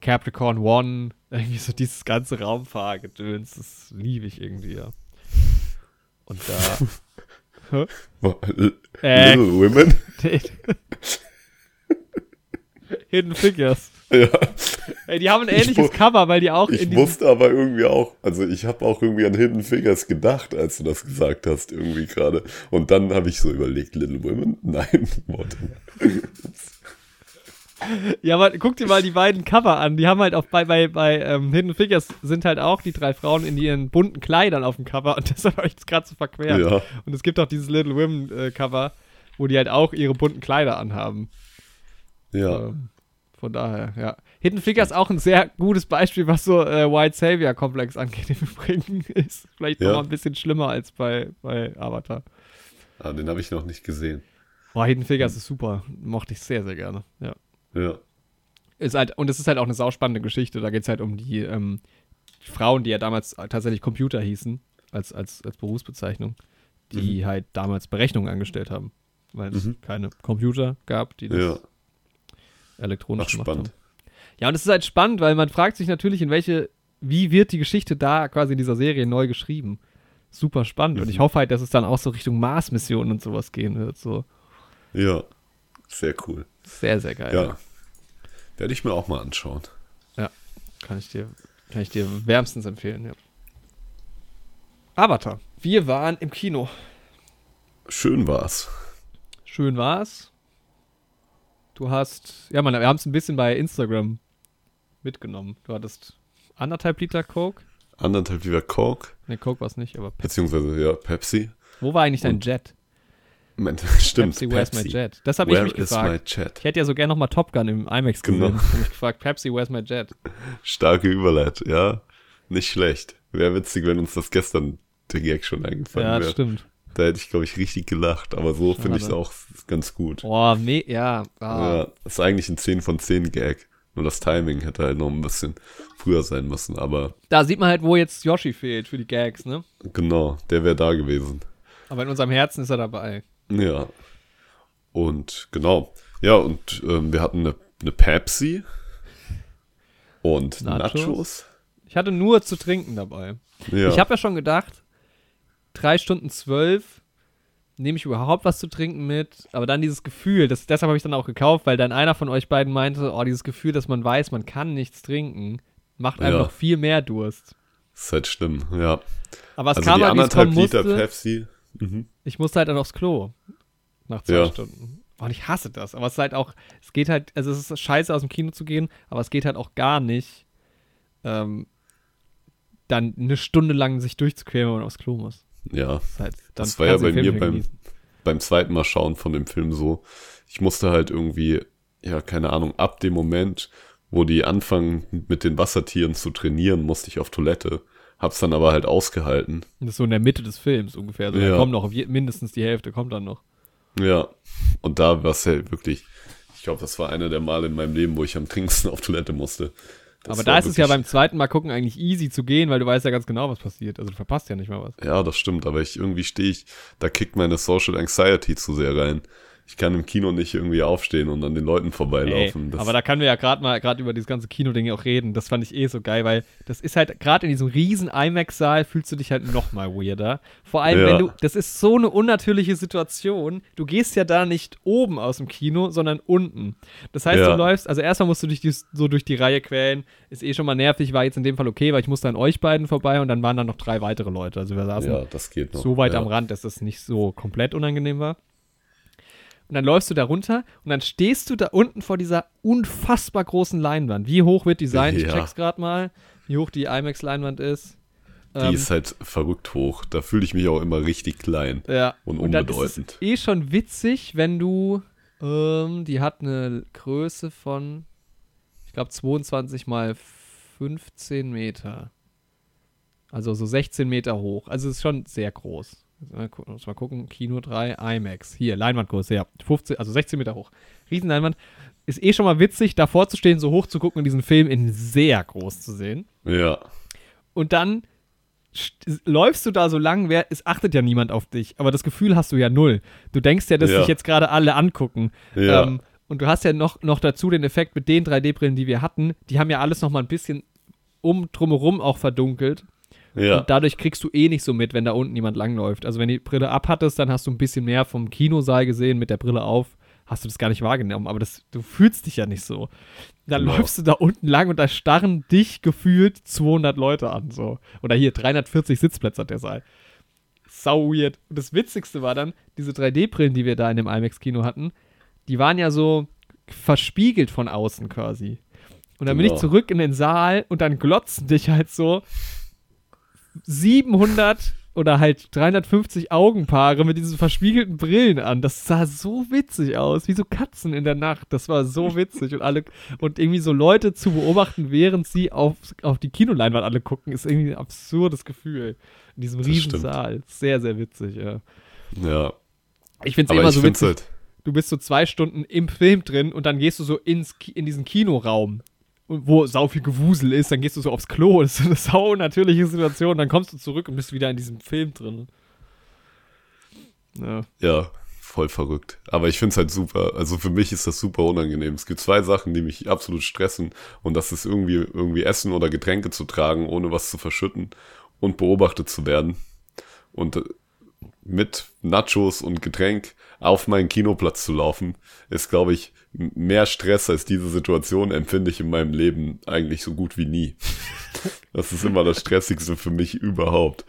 Capricorn One, irgendwie so dieses ganze Raumfahrgedöns, das liebe ich irgendwie, ja. Und da. Äh, Little Women. Hidden Figures. Ja. Ey, die haben ein ähnliches wu- Cover, weil die auch Ich wusste aber irgendwie auch, also ich habe auch irgendwie an Hidden Figures gedacht, als du das gesagt hast, irgendwie gerade. Und dann habe ich so überlegt, Little Women? Nein, warte. Ja, aber guck dir mal die beiden Cover an. Die haben halt auch bei, bei, bei ähm, Hidden Figures sind halt auch die drei Frauen in ihren bunten Kleidern auf dem Cover und deshalb habe ich das gerade so verquert. Ja. Und es gibt auch dieses Little Women äh, Cover, wo die halt auch ihre bunten Kleider anhaben. Ja, Ähm, von daher, ja. Hidden Figures auch ein sehr gutes Beispiel, was so äh, White Savior Komplex angeht. Im Übrigen ist vielleicht Ja. noch ein bisschen schlimmer als bei, bei Avatar. ah, den habe ich noch nicht gesehen. Boah, Hidden Figures ist super. Mochte ich sehr, sehr gerne. Ja. Ja, Ist halt, und es ist halt auch eine sauspannende Geschichte. Da geht es halt um die ähm, Frauen, die ja damals tatsächlich Computer hießen, als, als, als Berufsbezeichnung, die halt damals Berechnungen angestellt haben. Weil es Mhm. keine Computer gab, die das ja. Elektronisch Ach, gemacht spannend. haben. Ja, und es ist halt spannend, weil man fragt sich natürlich, in welche, wie wird die Geschichte da quasi in dieser Serie neu geschrieben? Super spannend. Und ich Mhm. hoffe halt, dass es dann auch so Richtung Mars-Missionen und sowas gehen wird. So Ja, sehr cool. sehr, sehr geil. Ja, werde ich mir auch mal anschauen. Kann ich dir, kann ich dir wärmstens empfehlen, ja. Avatar. Wir waren im Kino. Schön war's. Schön war's. Du hast, ja, man, wir haben es ein bisschen bei Instagram mitgenommen. Du hattest anderthalb Liter Coke. Anderthalb Liter Coke, Ne, Coke war es nicht, aber Pepsi. beziehungsweise ja, Pepsi. Wo war eigentlich dein Und Jet? Moment, stimmt, Pepsi, where's my Jet? Das habe ich mich gefragt. Ich hätte ja so gerne nochmal Top Gun im IMAX gesehen. Genau. Ich mich gefragt, Pepsi, where's my Jet? Starke Überleitung, ja. Nicht schlecht. Wäre witzig, wenn uns das gestern der Gag schon eingefallen Ja, das wäre. stimmt. Da hätte ich, glaube ich, richtig gelacht. Aber so finde ich es auch ganz gut. Boah, me ja. Ah. Ja, ist eigentlich ein 10 von 10 Gag. Nur das Timing hätte halt noch ein bisschen früher sein müssen. Aber Da sieht man halt, wo jetzt Yoshi fehlt für die Gags, ne? genau, der wäre da gewesen. Aber in unserem Herzen ist er dabei. Ja. Und genau. Ja, und ähm, wir hatten eine, eine Pepsi und Nachos. Nachos. Ich hatte nur zu trinken dabei. Ja. Ich habe ja schon gedacht, drei Stunden zwölf nehme ich überhaupt was zu trinken mit. Aber dann dieses Gefühl, das, deshalb habe ich dann auch gekauft, weil dann einer von euch beiden meinte, oh, dieses Gefühl, dass man weiß, man kann nichts trinken, macht einem Ja. noch viel mehr Durst. ist halt schlimm, ja. Aber es also kam die halt, anderthalb Liter musste. Pepsi. Mhm. Ich musste halt dann aufs Klo. Nach zwei Ja. Stunden. Und ich hasse das. Aber es ist halt auch, es geht halt, also es ist scheiße aus dem Kino zu gehen, aber es geht halt auch gar nicht, ähm, dann eine Stunde lang sich durchzuquälen, wenn man aufs Klo muss. Ja, halt, Das war ja bei mir beim, genießen. beim zweiten Mal schauen von dem Film so. Ich musste halt irgendwie, ja, keine Ahnung, ab dem Moment, wo die anfangen mit den Wassertieren zu trainieren, musste ich auf Toilette. Hab's dann aber halt ausgehalten. Das ist so in der Mitte des Films ungefähr. Also Ja. da kommt noch, mindestens die Hälfte kommt dann noch. Ja. Und da war es halt wirklich, ich glaube, das war einer der Male in meinem Leben, wo ich am dringendsten auf Toilette musste. Das aber da ist es ja beim zweiten Mal gucken eigentlich easy zu gehen, weil du weißt ja ganz genau, was passiert. Also du verpasst ja nicht mal was. Ja, das stimmt, aber ich irgendwie stehe ich, da kickt meine Social Anxiety zu sehr rein. Ich kann im Kino nicht irgendwie aufstehen und an den Leuten Ey, vorbeilaufen. Das- aber da können wir ja gerade mal gerade über dieses ganze Kino-Ding auch reden. Das fand ich eh so geil, weil das ist halt gerade in diesem riesen IMAX-Saal fühlst du dich halt noch mal weirder. Vor allem, Ja. wenn du, das ist so eine unnatürliche Situation. Du gehst ja da nicht oben aus dem Kino, sondern unten. Das heißt, Ja. du läufst, also erstmal musst du dich so durch die Reihe quälen. Ist eh schon mal nervig, war jetzt in dem Fall okay, weil ich musste an euch beiden vorbei und dann waren da noch drei weitere Leute. Also wir saßen ja, das so weit am Rand, dass es nicht so komplett unangenehm war. Und dann läufst du da runter und dann stehst du da unten vor dieser unfassbar großen Leinwand. Wie hoch wird die sein? Ich Ja. check's gerade mal, wie hoch die IMAX-Leinwand ist. Die Ähm, ist halt verrückt hoch. Da fühle ich mich auch immer richtig klein. ja. und dann ist unbedeutend. es eh schon witzig, wenn du, ähm, die hat eine Größe von, ich glaube 22 mal 15 Meter. Also so 16 Meter hoch. Also es ist schon sehr groß. Muss mal gucken, Kino 3, IMAX. Hier, Leinwandgröße, ja. 15, also 16 Meter hoch. Riesenleinwand. Ist eh schon mal witzig, davor zu stehen, so hoch zu gucken und diesen Film in sehr groß zu sehen. Ja, Und dann st- läufst du da so lang, wer, es achtet ja niemand auf dich, aber das Gefühl hast du ja null. Du denkst ja, dass Ja. sich jetzt gerade alle angucken. ja, Ähm, und du hast ja noch, noch dazu den Effekt mit den 3D-Brillen, die wir hatten, die haben ja alles noch mal ein bisschen um drumherum auch verdunkelt. Ja. Und dadurch kriegst du eh nicht so mit, wenn da unten jemand langläuft. Also wenn die Brille abhattest, dann hast du ein bisschen mehr vom Kinosaal gesehen mit der Brille auf. hast du das gar nicht wahrgenommen, aber das, du fühlst dich ja nicht so. Dann Genau. läufst du da unten lang und da starren dich gefühlt 200 Leute an, so. Oder hier, 340 Sitzplätze hat der Saal. Sau weird. Und das Witzigste war dann, diese 3D-Brillen, die wir da in dem IMAX-Kino hatten, die waren ja so verspiegelt von außen quasi. Und dann bin ich Genau. zurück in den Saal und dann glotzen dich halt so 700 oder halt 350 Augenpaare mit diesen verspiegelten Brillen an. Das sah so witzig aus, wie so Katzen in der Nacht. Das war so witzig und alle und irgendwie so Leute zu beobachten, während sie auf, auf die Kinoleinwand alle gucken, ist irgendwie ein absurdes Gefühl in diesem Das riesen stimmt. Saal. Sehr, sehr witzig, ja. Ja. Ich finde es immer so witzig. halt, Du bist so zwei Stunden im Film drin und dann gehst du so ins in diesen Kinoraum, wo sau viel Gewusel ist. Dann gehst du so aufs Klo. Das ist eine sau natürliche Situation. Dann kommst du zurück und bist wieder in diesem Film drin. Ja. ja, voll verrückt. Aber ich finde es halt super. Also für mich ist das super unangenehm. Es gibt zwei Sachen, die mich absolut stressen. Und das ist irgendwie, irgendwie Essen oder Getränke zu tragen, ohne was zu verschütten und beobachtet zu werden. Und äh, mit Nachos und Getränk auf meinen Kinoplatz zu laufen, ist, glaube ich, mehr Stress als diese Situation empfinde ich in meinem Leben eigentlich so gut wie nie. Das ist immer das Stressigste für mich überhaupt.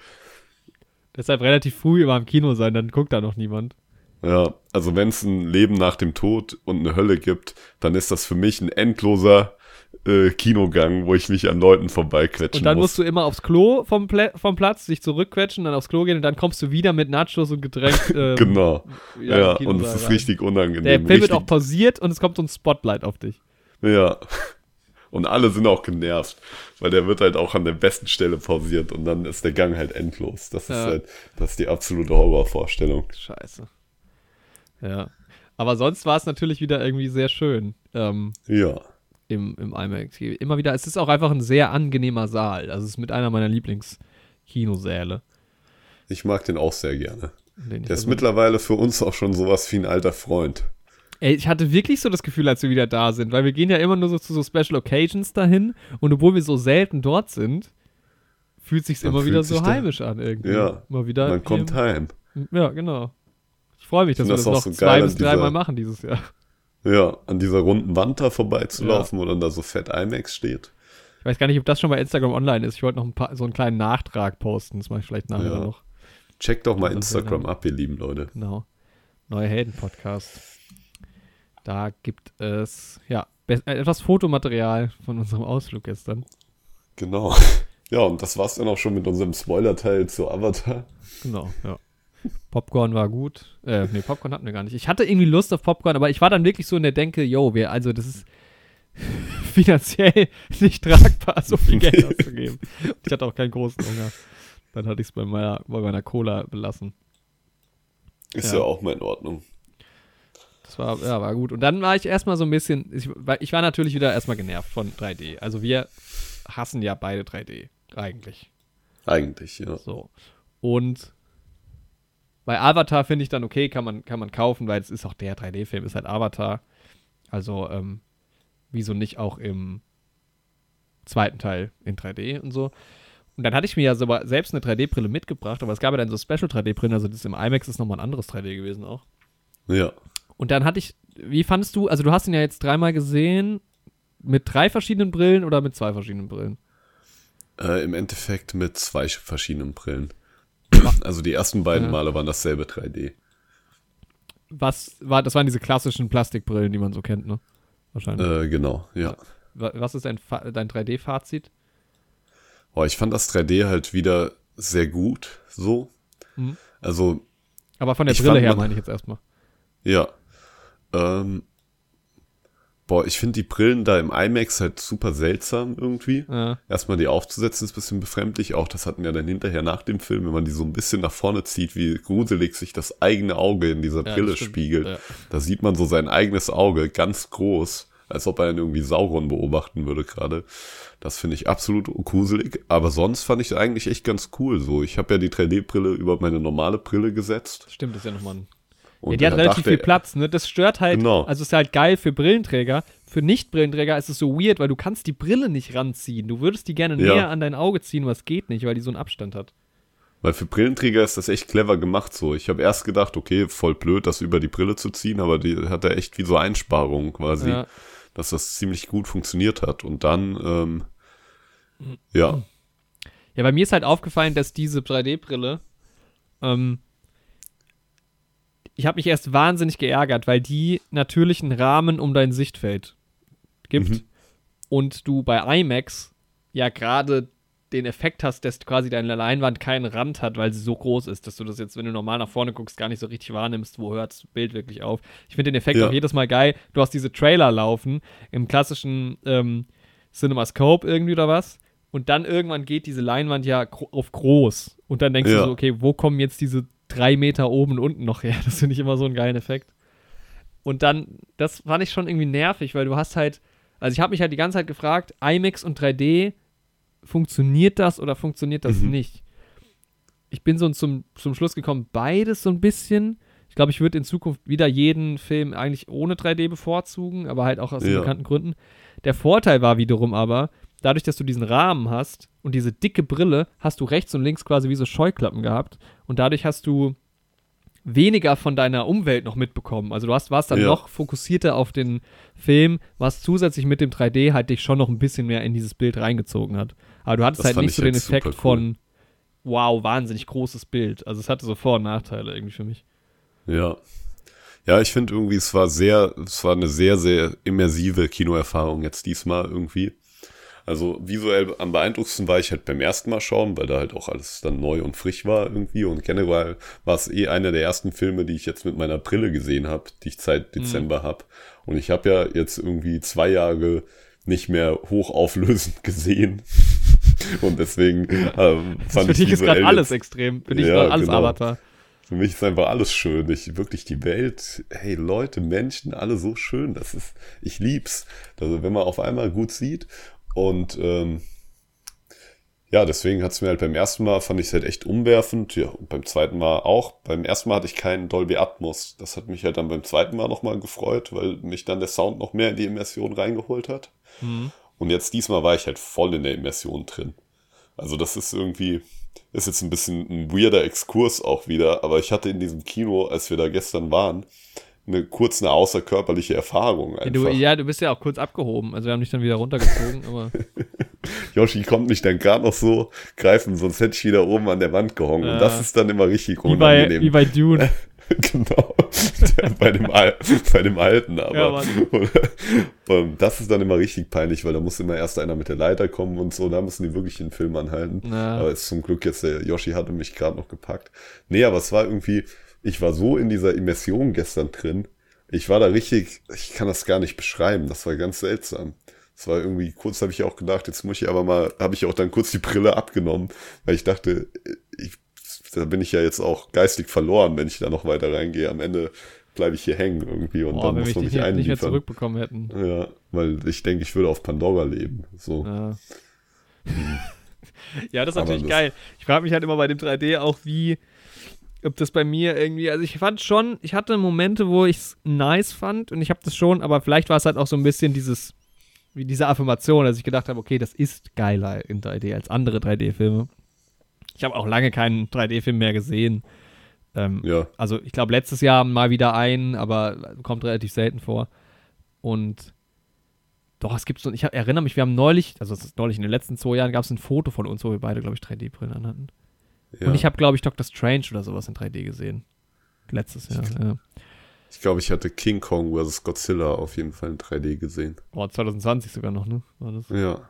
Deshalb relativ früh immer im Kino sein, dann guckt da noch niemand. Ja, also wenn es ein Leben nach dem Tod und eine Hölle gibt, dann ist das für mich ein endloser äh, Kinogang, wo ich mich an Leuten vorbeiquetschen Und dann muss. musst du immer aufs Klo vom, Pla vom Platz, dich zurückquetschen, dann aufs Klo gehen und dann kommst du wieder mit Nachos und Getränk. Ähm, genau. Ja, und es ist rein. richtig unangenehm. Der Film richtig, wird auch pausiert und es kommt so ein Spotlight auf dich. Ja. Und alle sind auch genervt, weil der wird halt auch an der besten Stelle pausiert und dann ist der Gang halt endlos. Das ist Ja. halt, das ist die absolute Horrorvorstellung. Scheiße. Ja. Aber sonst war es natürlich wieder irgendwie sehr schön ähm, Ja. Im, im IMAX. Immer wieder, es ist auch einfach ein sehr angenehmer Saal. Also es ist mit einer meiner Lieblings-Kinosäle. Ich mag den auch sehr gerne. Der ist also- mittlerweile für uns auch schon sowas wie ein alter Freund. Ey, ich hatte wirklich so das Gefühl, als wir wieder da sind, weil wir gehen ja immer nur so zu so Special Occasions dahin und obwohl wir so selten dort sind, fühlt sich's Man immer wieder fühlt so sich heimisch an irgendwie. Ja, Mal wieder Man kommt heim. Ja, genau. Ich freue mich, dass wir das das noch so zwei bis dreimal machen dieses Jahr. Ja, an dieser runden Wand da vorbeizulaufen, wo dann da so fett IMAX steht. Ich weiß gar nicht, ob das schon bei Instagram online ist. Ich wollte noch ein paar, so einen kleinen Nachtrag posten. Das mache ich vielleicht nachher Ja. noch. Checkt doch mal Instagram ab, ihr lieben Leute. Genau. Neue Helden-Podcast. Da gibt es, ja, äh, etwas Fotomaterial von unserem Ausflug gestern. Genau. Ja, und das war's dann auch schon mit unserem Spoiler-Teil zu Avatar. Genau, ja. Popcorn war gut. Äh, nee, Popcorn hatten wir gar nicht. Ich hatte irgendwie Lust auf Popcorn, aber ich war dann wirklich so in der Denke, yo, wir, also das ist finanziell nicht tragbar, so viel Geld auszugeben. Ich hatte auch keinen großen Hunger. Dann hatte ich es bei meiner, bei meiner Cola belassen. Ist Ja. ja, auch mal in Ordnung. Das war, ja, war gut. Und dann war ich erstmal so ein bisschen, ich, war- ich war natürlich wieder erstmal genervt von 3D. Also wir hassen ja beide 3D, eigentlich. Eigentlich, ja. So. Und bei Avatar finde ich dann okay, kann man, kann man kaufen, weil es ist auch der 3D-Film, ist halt Avatar. Also, ähm, wieso nicht auch im zweiten Teil in 3D und so. Und dann hatte ich mir ja sogar selbst eine 3D-Brille mitgebracht, aber es gab ja dann so Special 3D-Brillen, also das im IMAX ist nochmal ein anderes 3D gewesen auch. Ja. Und dann hatte ich, wie fandest du, also du hast ihn ja jetzt dreimal gesehen, mit drei verschiedenen Brillen oder mit zwei verschiedenen Brillen? Äh, Im Endeffekt mit zwei verschiedenen Brillen. Also die ersten beiden. Male waren dasselbe 3D. Was war, das waren diese klassischen Plastikbrillen, die man so kennt, ne? Wahrscheinlich. Äh, genau, ja. Wa- Was ist dein, dein 3D-Fazit? Oh, ich fand das 3D halt wieder sehr gut, so. Mhm. Also, Aber von der Brille fand, her meine ich jetzt erstmal. ja. Ähm, boah, ich finde die Brillen da im IMAX halt super seltsam irgendwie. Ja. Erstmal die aufzusetzen ist ein bisschen befremdlich. Auch das hatten wir dann hinterher nach dem Film, wenn man die so ein bisschen nach vorne zieht, wie gruselig sich das eigene Auge in dieser Ja, Brille spiegelt. Ja. Da sieht man so sein eigenes Auge ganz groß, als ob er ihn irgendwie Sauron beobachten würde gerade. Das finde ich absolut gruselig. Aber sonst fand ich eigentlich echt ganz cool. So, ich habe ja die 3D-Brille über meine normale Brille gesetzt. Stimmt, das ist ja nochmal ein. Und ja, die hat relativ dachte- viel Platz, ne? Das stört halt. Genau. Also ist halt geil für Brillenträger. Für Nicht-Brillenträger ist es so weird, weil du kannst die Brille nicht ranziehen. Du würdest die gerne Ja. näher an dein Auge ziehen, aber es geht nicht, weil die so einen Abstand hat. Weil für Brillenträger ist das echt clever gemacht so. Ich habe erst gedacht, okay, voll blöd, das über die Brille zu ziehen, aber die hat er echt wie so Einsparungen quasi, Ja. dass das ziemlich gut funktioniert hat. Und dann, ähm, ja, Ja, bei mir ist halt aufgefallen, dass diese 3D-Brille, ähm, ich habe mich erst wahnsinnig geärgert, weil die natürlich einen Rahmen um dein Sichtfeld gibt Mhm. und du bei IMAX ja gerade den Effekt hast, dass quasi deine Leinwand keinen Rand hat, weil sie so groß ist, dass du das jetzt, wenn du normal nach vorne guckst, gar nicht so richtig wahrnimmst, wo hört das Bild wirklich auf. Ich finde den Effekt Ja. auch jedes Mal geil. Du hast diese Trailer laufen im klassischen ähm, CinemaScope irgendwie oder was. Und dann irgendwann geht diese Leinwand ja auf groß. Und dann denkst Ja. du so, okay, wo kommen jetzt diese drei Meter oben und unten noch her? Das finde ich immer so einen geilen Effekt. Und dann, das fand ich schon irgendwie nervig, weil du hast halt, also ich habe mich halt die ganze Zeit gefragt, IMAX und 3D, funktioniert das oder funktioniert das Mhm. nicht? Ich bin so zum, zum Schluss gekommen, beides so ein bisschen. Ich glaube, ich würde in Zukunft wieder jeden Film eigentlich ohne 3D bevorzugen, aber halt auch aus Ja. bekannten Gründen. Der Vorteil war wiederum aber, dadurch, dass du diesen Rahmen hast und diese dicke Brille, hast du rechts und links quasi wie so Scheuklappen gehabt und dadurch hast du weniger von deiner Umwelt noch mitbekommen. Also du hast, warst dann Ja. noch fokussierter auf den Film, was zusätzlich mit dem 3D halt dich schon noch ein bisschen mehr in dieses Bild reingezogen hat. Aber du hattest Das halt nicht ich so den Effekt cool. von wow, wahnsinnig großes Bild. Also es hatte so Vor- und Nachteile irgendwie für mich. ja. Ja, ich finde irgendwie, es war sehr, es war eine sehr, sehr immersive Kinoerfahrung jetzt diesmal irgendwie. Also visuell am beeindruckendsten war ich halt beim ersten Mal schauen, weil da halt auch alles dann neu und frisch war irgendwie. Und generell war es eh einer der ersten Filme, die ich jetzt mit meiner Brille gesehen habe, die ich seit Dezember hab. Und ich habe ja jetzt irgendwie zwei Jahre nicht mehr hochauflösend gesehen. Und deswegen ähm, fand für ich dich ist gerade alles extrem. Für dich ist Ja, gerade alles genau. Avatar. für mich ist einfach alles schön. Ich, wirklich die Welt, hey Leute, Menschen, alle so schön. Das ist, ich lieb's. Also wenn man auf einmal gut sieht und ähm, ja, deswegen hat's mir halt beim ersten Mal fand ich es halt echt umwerfend. Ja, und beim zweiten Mal auch. Beim ersten Mal hatte ich keinen Dolby Atmos. Das hat mich halt dann beim zweiten Mal nochmal gefreut, weil mich dann der Sound noch mehr in die Immersion reingeholt hat. Und jetzt diesmal war ich halt voll in der Immersion drin. Also das ist irgendwie, ist jetzt ein bisschen ein weirder Exkurs auch wieder, aber ich hatte in diesem Kino, als wir da gestern waren, eine kurz eine außerkörperliche Erfahrung Ja du, ja, du bist ja auch kurz abgehoben. Also wir haben dich dann wieder runtergezogen, aber Yoshi konnte mich dann gerade noch so greifen, sonst hätte ich wieder oben an der Wand gehongen. Ja. Und das ist dann immer richtig wie bei, unangenehm. wie bei Dune. genau. bei, dem Al bei dem alten, Ja, aber und das ist dann immer richtig peinlich, weil da muss immer erst einer mit der Leiter kommen und so, da müssen die wirklich den Film anhalten. Ja. Aber ist zum Glück jetzt der Yoshi hatte mich gerade noch gepackt. Nee, aber es war irgendwie, ich war so in dieser Immersion gestern drin. Ich war da richtig, ich kann das gar nicht beschreiben, das war ganz seltsam. Es war irgendwie, kurz habe ich auch gedacht, jetzt muss ich aber mal, habe ich auch dann kurz die Brille abgenommen, weil ich dachte, ich, da bin ich ja jetzt auch geistig verloren, wenn ich da noch weiter reingehe. Am Ende bleibe ich hier hängen irgendwie und Boah, dann muss man mich nicht, nicht mehr einliefern. zurückbekommen hätten. Ja, weil ich denke, ich würde auf Pandora leben. So. Ja. ja, das ist Aber natürlich das- geil. Ich frage mich halt immer bei dem 3D auch, wie, ob das bei mir irgendwie, also ich fand schon, ich hatte Momente, wo ich es nice fand und ich habe das schon, aber vielleicht war es halt auch so ein bisschen dieses, wie diese Affirmation, dass ich gedacht habe, okay, das ist geiler in 3D als andere 3D-Filme. Ich habe auch lange keinen 3D-Film mehr gesehen. Ähm, Ja, also ich glaube letztes Jahr mal wieder einen, aber kommt relativ selten vor. Und doch, es gibt so, ich hab, erinnere mich, wir haben neulich, also es ist neulich in den letzten zwei Jahren, gab es ein Foto von uns, wo wir beide, glaube ich, 3D-Brillen anhatten. Ja. Und ich habe, glaube ich, Doctor Strange oder sowas in 3D gesehen. Letztes Jahr, ja. Ich glaube, ich hatte King Kong vs. Godzilla auf jeden Fall in 3D gesehen. Oh, 2020 sogar noch, ne? War das? Ja.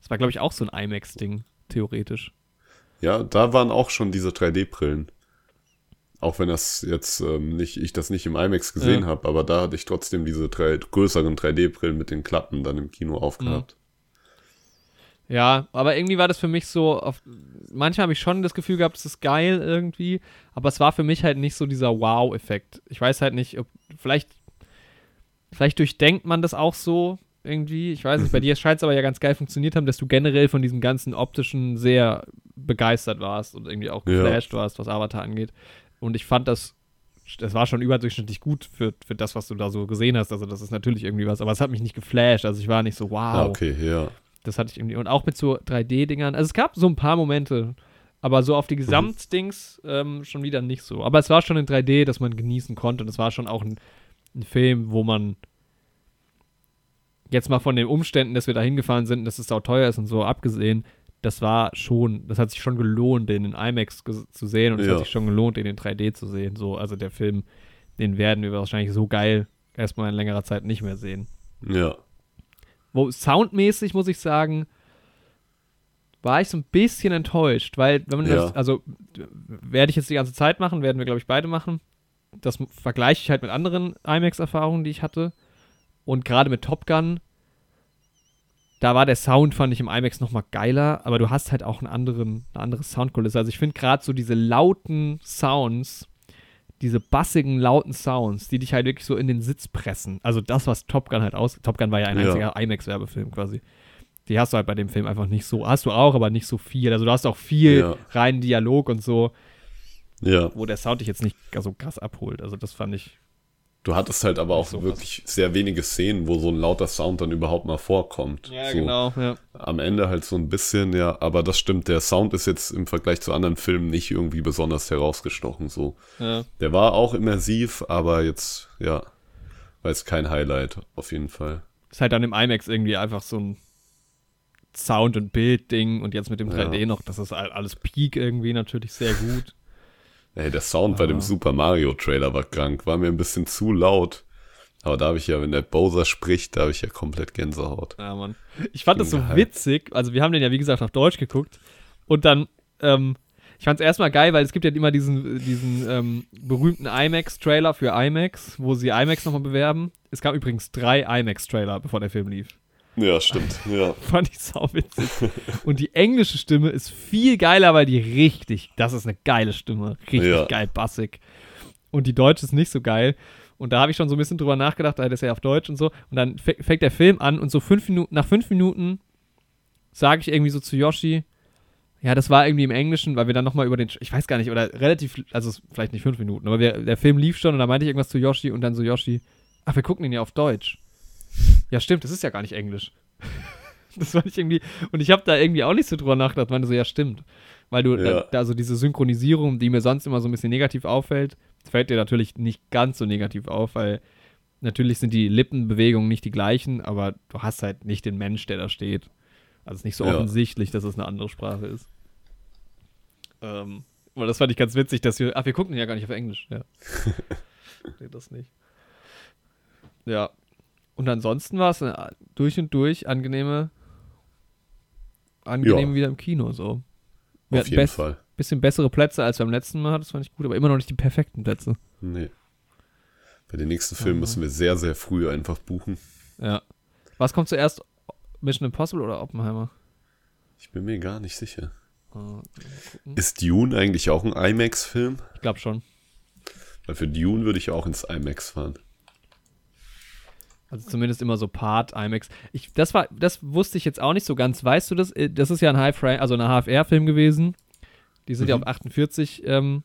das war, glaube ich, auch so ein IMAX-Ding, theoretisch. Ja, da waren auch schon diese 3D-Brillen. Auch wenn das jetzt ähm, nicht, ich das nicht im IMAX gesehen Ja. habe, aber da hatte ich trotzdem diese drei, größeren 3D-Brillen mit den Klappen dann im Kino aufgehabt. Ja, aber irgendwie war das für mich so, auf, manchmal habe ich schon das Gefühl gehabt, es ist geil irgendwie, aber es war für mich halt nicht so dieser Wow-Effekt. Ich weiß halt nicht, ob, vielleicht, vielleicht durchdenkt man das auch so irgendwie. Ich weiß nicht, bei dir scheint es aber ja ganz geil funktioniert haben, dass du generell von diesem ganzen optischen sehr begeistert warst und irgendwie auch Ja. geflasht warst, was Avatar angeht. Und ich fand das, das war schon überdurchschnittlich gut für, für das, was du da so gesehen hast. Also das ist natürlich irgendwie was, aber es hat mich nicht geflasht. Also ich war nicht so, wow. Ah, okay, ja. Das hatte ich irgendwie. Und auch mit so 3D-Dingern. Also es gab so ein paar Momente, Aber so auf die Gesamtdings ähm, schon wieder nicht so. Aber es war schon in 3D, dass man genießen konnte. Und es war schon auch ein, ein Film, wo man jetzt mal von den Umständen, dass wir da hingefahren sind, dass es auch teuer ist und so abgesehen, das war schon, das hat sich schon gelohnt, den in IMAX zu sehen und es Ja. hat sich schon gelohnt, den in 3D zu sehen. So, also der Film, den werden wir wahrscheinlich so geil erstmal in längerer Zeit nicht mehr sehen. Ja. Wo soundmäßig muss ich sagen, war ich so ein bisschen enttäuscht, weil wenn man Ja. das, also werde ich jetzt die ganze Zeit machen, werden wir glaube ich beide machen. Das vergleiche ich halt mit anderen IMAX-Erfahrungen, die ich hatte. Und gerade mit Top Gun, da war der Sound, fand ich im IMAX nochmal geiler, aber du hast halt auch einen anderen, eine andere Soundkulisse. Also ich finde gerade so diese lauten Sounds, diese bassigen, lauten Sounds, die dich halt wirklich so in den Sitz pressen. Also das, was Top Gun halt aus. Top Gun war ja ein Ja. einziger IMAX-Werbefilm quasi. Die hast du halt bei dem Film einfach nicht so. Hast du auch, aber nicht so viel. Also du hast auch viel Ja. reinen Dialog und so, Ja. wo der Sound dich jetzt nicht so krass abholt. Also das fand ich. Du hattest halt aber auch so wirklich sehr wenige Szenen, wo so ein lauter Sound dann überhaupt mal vorkommt. so. Ja. Am Ende halt so ein bisschen, ja, aber das stimmt, der Sound ist jetzt im Vergleich zu anderen Filmen nicht irgendwie besonders herausgestochen, so. ja. Der war auch immersiv, aber jetzt, ja, war jetzt kein Highlight, auf jeden Fall. Ist halt dann im IMAX irgendwie einfach so ein Sound- und Bild-Ding und jetzt mit dem 3D noch, das ist all- alles Peak irgendwie natürlich sehr gut. Ey, der Sound bei dem Super Mario Trailer war krank, war mir ein bisschen zu laut. Aber da habe ich ja, wenn der Bowser spricht, da habe ich ja komplett Gänsehaut. Ja, Mann. Ich fand das so Geil. witzig. Also, wir haben den ja, wie gesagt, auf Deutsch geguckt. Und dann, ähm, ich fand es erstmal geil, weil es gibt ja immer diesen, diesen ähm, berühmten IMAX-Trailer für IMAX, wo sie IMAX nochmal bewerben. Es gab übrigens drei IMAX-Trailer, bevor der Film lief. Ja, stimmt. Ja. Fand ich sau witzig. Und die englische Stimme ist viel geiler, weil die richtig, das ist eine geile Stimme. Richtig Ja. geil, bassig. Und die deutsche ist nicht so geil. Und da habe ich schon so ein bisschen drüber nachgedacht, das ist ja auf Deutsch und so. Und dann fä- fängt der Film an und so fünf Minuten, nach fünf Minuten sage ich irgendwie so zu Yoshi, ja, das war irgendwie im Englischen, weil wir dann nochmal über den, ich weiß gar nicht, oder relativ, also es- vielleicht nicht fünf Minuten, aber wir, der Film lief schon und da meinte ich irgendwas zu Yoshi und dann so Yoshi, ach, wir gucken ihn ja auf Deutsch. Ja, stimmt, das ist ja gar nicht Englisch. Das war ich irgendwie, und ich habe da irgendwie auch nicht so drüber nachgedacht, meinte so, ja, stimmt. Weil du, Ja. da, da so diese Synchronisierung, die mir sonst immer so ein bisschen negativ auffällt, fällt dir natürlich nicht ganz so negativ auf, weil natürlich sind die Lippenbewegungen nicht die gleichen, aber du hast halt nicht den Mensch, der da steht. Also es ist nicht so Ja. offensichtlich, dass es eine andere Sprache ist. Ähm, aber das fand ich ganz witzig, dass wir, ach, wir gucken ja gar nicht auf Englisch, ja. nee, das nicht. Ja. Und ansonsten war es eine durch und durch angenehme, angenehm Ja. wieder im Kino, so. Wir Auf jeden Fall. Bisschen bessere Plätze als beim letzten Mal, das fand ich gut, aber immer noch nicht die perfekten Plätze. Nee. Bei den nächsten Filmen müssen wir sehr, sehr früh einfach buchen. Ja. Was kommt zuerst? Mission Impossible oder Oppenheimer? Ich bin mir gar nicht sicher. Äh, gucken. Ist Dune eigentlich auch ein IMAX-Film? Ich glaube schon. Weil für Dune würde ich auch ins IMAX fahren. Also zumindest immer so Part IMAX. Ich, das war, das wusste ich jetzt auch nicht so ganz. Weißt du das? Äh, Das ist ja ein High Frame, also ein HFR-Film gewesen. Die sind ja Mhm. auf 48 ähm,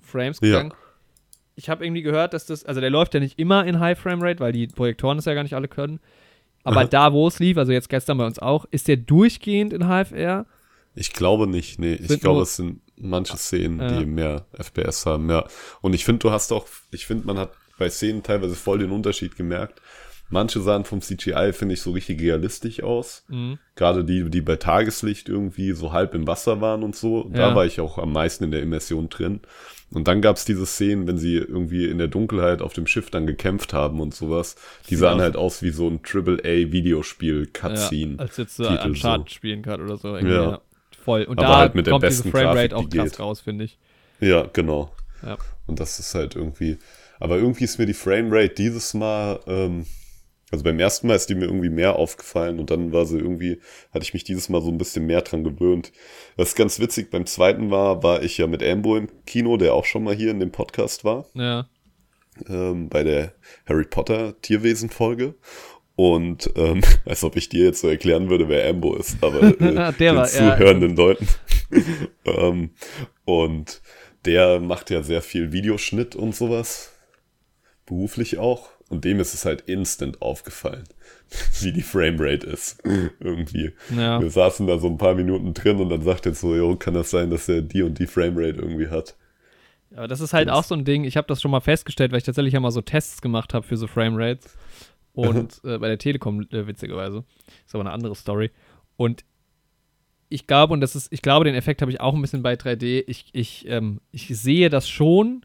Frames Ja. gegangen. Ich habe irgendwie gehört, dass das, also der läuft ja nicht immer in High Frame Rate, weil die Projektoren das ja gar nicht alle können. Aber Aha. da, wo es lief, also jetzt gestern bei uns auch, ist der durchgehend in HFR. Ich glaube nicht, nee. Ich glaube, es sind manche Szenen, Ja. die mehr FPS haben, ja. Und ich finde, du hast auch, ich finde, man hat bei Szenen teilweise voll den Unterschied gemerkt. Manche sahen vom CGI, finde ich, so richtig realistisch aus. Mhm. Gerade die, die bei Tageslicht irgendwie so halb im Wasser waren und so. Ja. Da war ich auch am meisten in der Immersion drin. Und dann gab es diese Szenen, wenn sie irgendwie in der Dunkelheit auf dem Schiff dann gekämpft haben und sowas. Die sahen aus- halt aus wie so ein Triple-A-Videospiel-Cutscene. Ja, als jetzt so Titel Uncharted so. spielen kann oder so. irgendwie, Ja. Voll. Und Aber da halt mit der kommt besten diese Framerate auch die krass geht. raus, finde ich. Ja, genau. Ja. Und das ist halt irgendwie. Aber irgendwie ist mir die Framerate dieses Mal, ähm, also beim ersten Mal ist die mir irgendwie mehr aufgefallen und dann war sie irgendwie, hatte ich mich dieses Mal so ein bisschen mehr dran gewöhnt. Was ganz witzig beim zweiten war, war ich ja mit Ambo im Kino, der auch schon mal hier in dem Podcast war, Ja. ähm, bei der Harry Potter Tierwesen-Folge. Und ähm, als ob ich dir jetzt so erklären würde, wer Ambo ist, aber äh, Der den war- ja, zuhörenden Leuten. ähm, und der macht ja sehr viel Videoschnitt und sowas. Beruflich auch. Und dem ist es halt instant aufgefallen, wie die Framerate ist. irgendwie. Ja. Wir saßen da so ein paar Minuten drin und dann sagt er so, jo, kann das sein, dass er die und die Framerate irgendwie hat. Aber das ist halt auch so ein Ding, ich habe das schon mal festgestellt, weil ich tatsächlich ja mal so Tests gemacht habe für so Framerates. Und äh, bei der Telekom, äh, witzigerweise. Ist aber eine andere Story. Und ich glaube, und das ist, ich glaube, den Effekt habe ich auch ein bisschen bei 3D. Ich, ich, ähm, ich sehe das schon,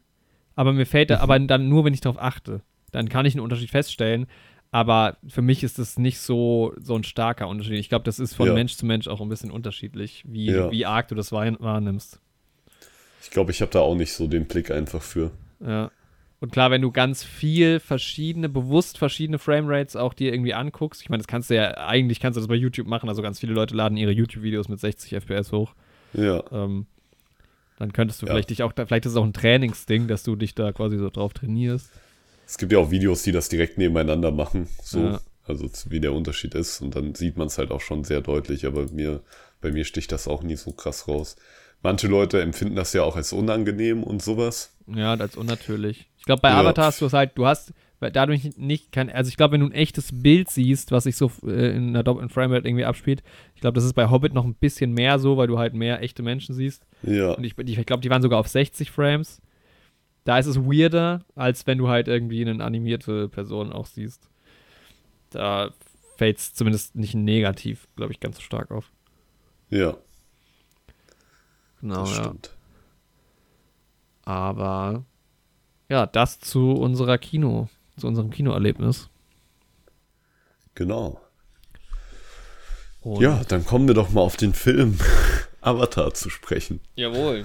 aber mir fällt da, aber dann nur, wenn ich darauf achte. Dann kann ich einen Unterschied feststellen. Aber für mich ist das nicht so, so ein starker Unterschied. Ich glaube, das ist von Ja. Mensch zu Mensch auch ein bisschen unterschiedlich, wie, Ja. wie arg du das wahr- wahrnimmst. Ich glaube, ich habe da auch nicht so den Blick einfach für. Ja. Und klar, wenn du ganz viel verschiedene, bewusst verschiedene Framerates auch dir irgendwie anguckst, ich meine, das kannst du ja, eigentlich kannst du das bei YouTube machen, also ganz viele Leute laden ihre YouTube-Videos mit 60 FPS hoch. Ja, Ähm, dann könntest du Ja. vielleicht dich auch, vielleicht ist es auch ein Trainingsding, dass du dich da quasi so drauf trainierst. Es gibt ja auch Videos, die das direkt nebeneinander machen, so, Ja. also wie der Unterschied ist und dann sieht man es halt auch schon sehr deutlich, aber mir, bei mir sticht das auch nie so krass raus. Manche Leute empfinden das ja auch als unangenehm und sowas. Ja, als unnatürlich. Ich glaube, bei Ja. Avatar hast du es halt, du hast dadurch nicht kein, also ich glaube, wenn du ein echtes Bild siehst, was sich so äh, in einer doppelten Framerate irgendwie abspielt, ich glaube, das ist bei Hobbit noch ein bisschen mehr so, weil du halt mehr echte Menschen siehst. Ja, Und ich, ich glaube, die waren sogar auf 60 Frames. Da ist es weirder, als wenn du halt irgendwie eine animierte Person auch siehst. Da fällt es zumindest nicht negativ, glaube ich, ganz so stark auf. ja, Genau, das ja. stimmt. Aber ja, das zu unserer Kino, zu unserem Kinoerlebnis. Genau. Und Ja, dann kommen wir doch mal auf den Film Avatar zu sprechen. Jawohl.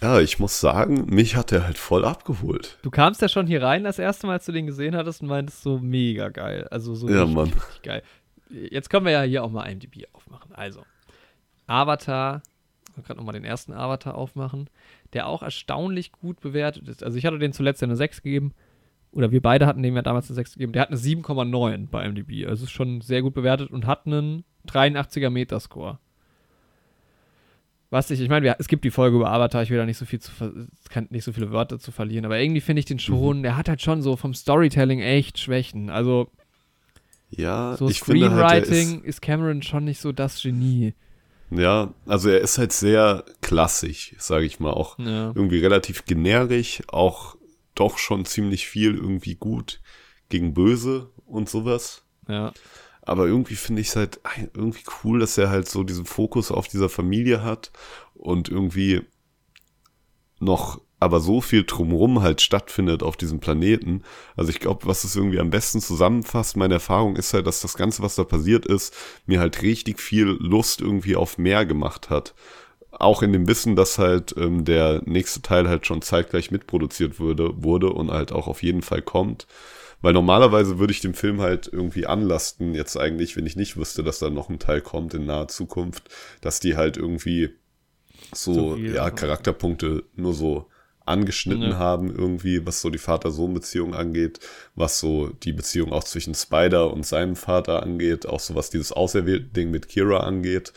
Ja, ich muss sagen, mich hat er halt voll abgeholt. Du kamst ja schon hier rein das erste Mal, als du den gesehen hattest und meintest so mega geil. Also so Ja, richtig, Mann. richtig geil. Jetzt können wir ja hier auch mal IMDb aufmachen. Also, Avatar, ich will gerade nochmal den ersten Avatar aufmachen, der auch erstaunlich gut bewertet ist. Also ich hatte den zuletzt ja eine 6 gegeben. Oder wir beide hatten dem ja damals eine 6 gegeben. Der hat eine 7,9 bei IMDb. Also ist schon sehr gut bewertet und hat einen 83er Metascore. Was ich, ich meine, es gibt die Folge über Avatar, ich will da nicht so viel zu, kann nicht so viele Wörter zu verlieren, aber irgendwie finde ich den schon, der hat halt schon so vom Storytelling echt Schwächen. Also Ja, so ich finde halt, Screenwriting ist, Cameron schon nicht so das Genie. ist, ja, also er ist halt sehr klassisch, sage ich mal, auch Ja. irgendwie relativ generisch, auch doch schon ziemlich viel irgendwie gut gegen böse und sowas. Ja. Aber irgendwie finde ich es halt irgendwie cool, dass er halt so diesen Fokus auf dieser Familie hat und irgendwie noch aber so viel drumrum halt stattfindet auf diesem Planeten. Also ich glaube, was es irgendwie am besten zusammenfasst, meine Erfahrung ist halt, dass das Ganze, was da passiert ist, mir halt richtig viel Lust irgendwie auf mehr gemacht hat. Auch in dem Wissen, dass halt ähm, der nächste Teil halt schon zeitgleich mitproduziert wurde, wurde und halt auch auf jeden Fall kommt. Weil normalerweise würde ich dem Film halt irgendwie anlasten, jetzt eigentlich, wenn ich nicht wüsste, dass da noch ein Teil kommt in naher Zukunft, dass die halt irgendwie so, ja, ja. Charakterpunkte nur so angeschnitten Ja. haben irgendwie, was so die Vater-Sohn-Beziehung angeht, was so die Beziehung auch zwischen Spider und seinem Vater angeht, auch so was dieses auserwählte Ding mit Kira angeht.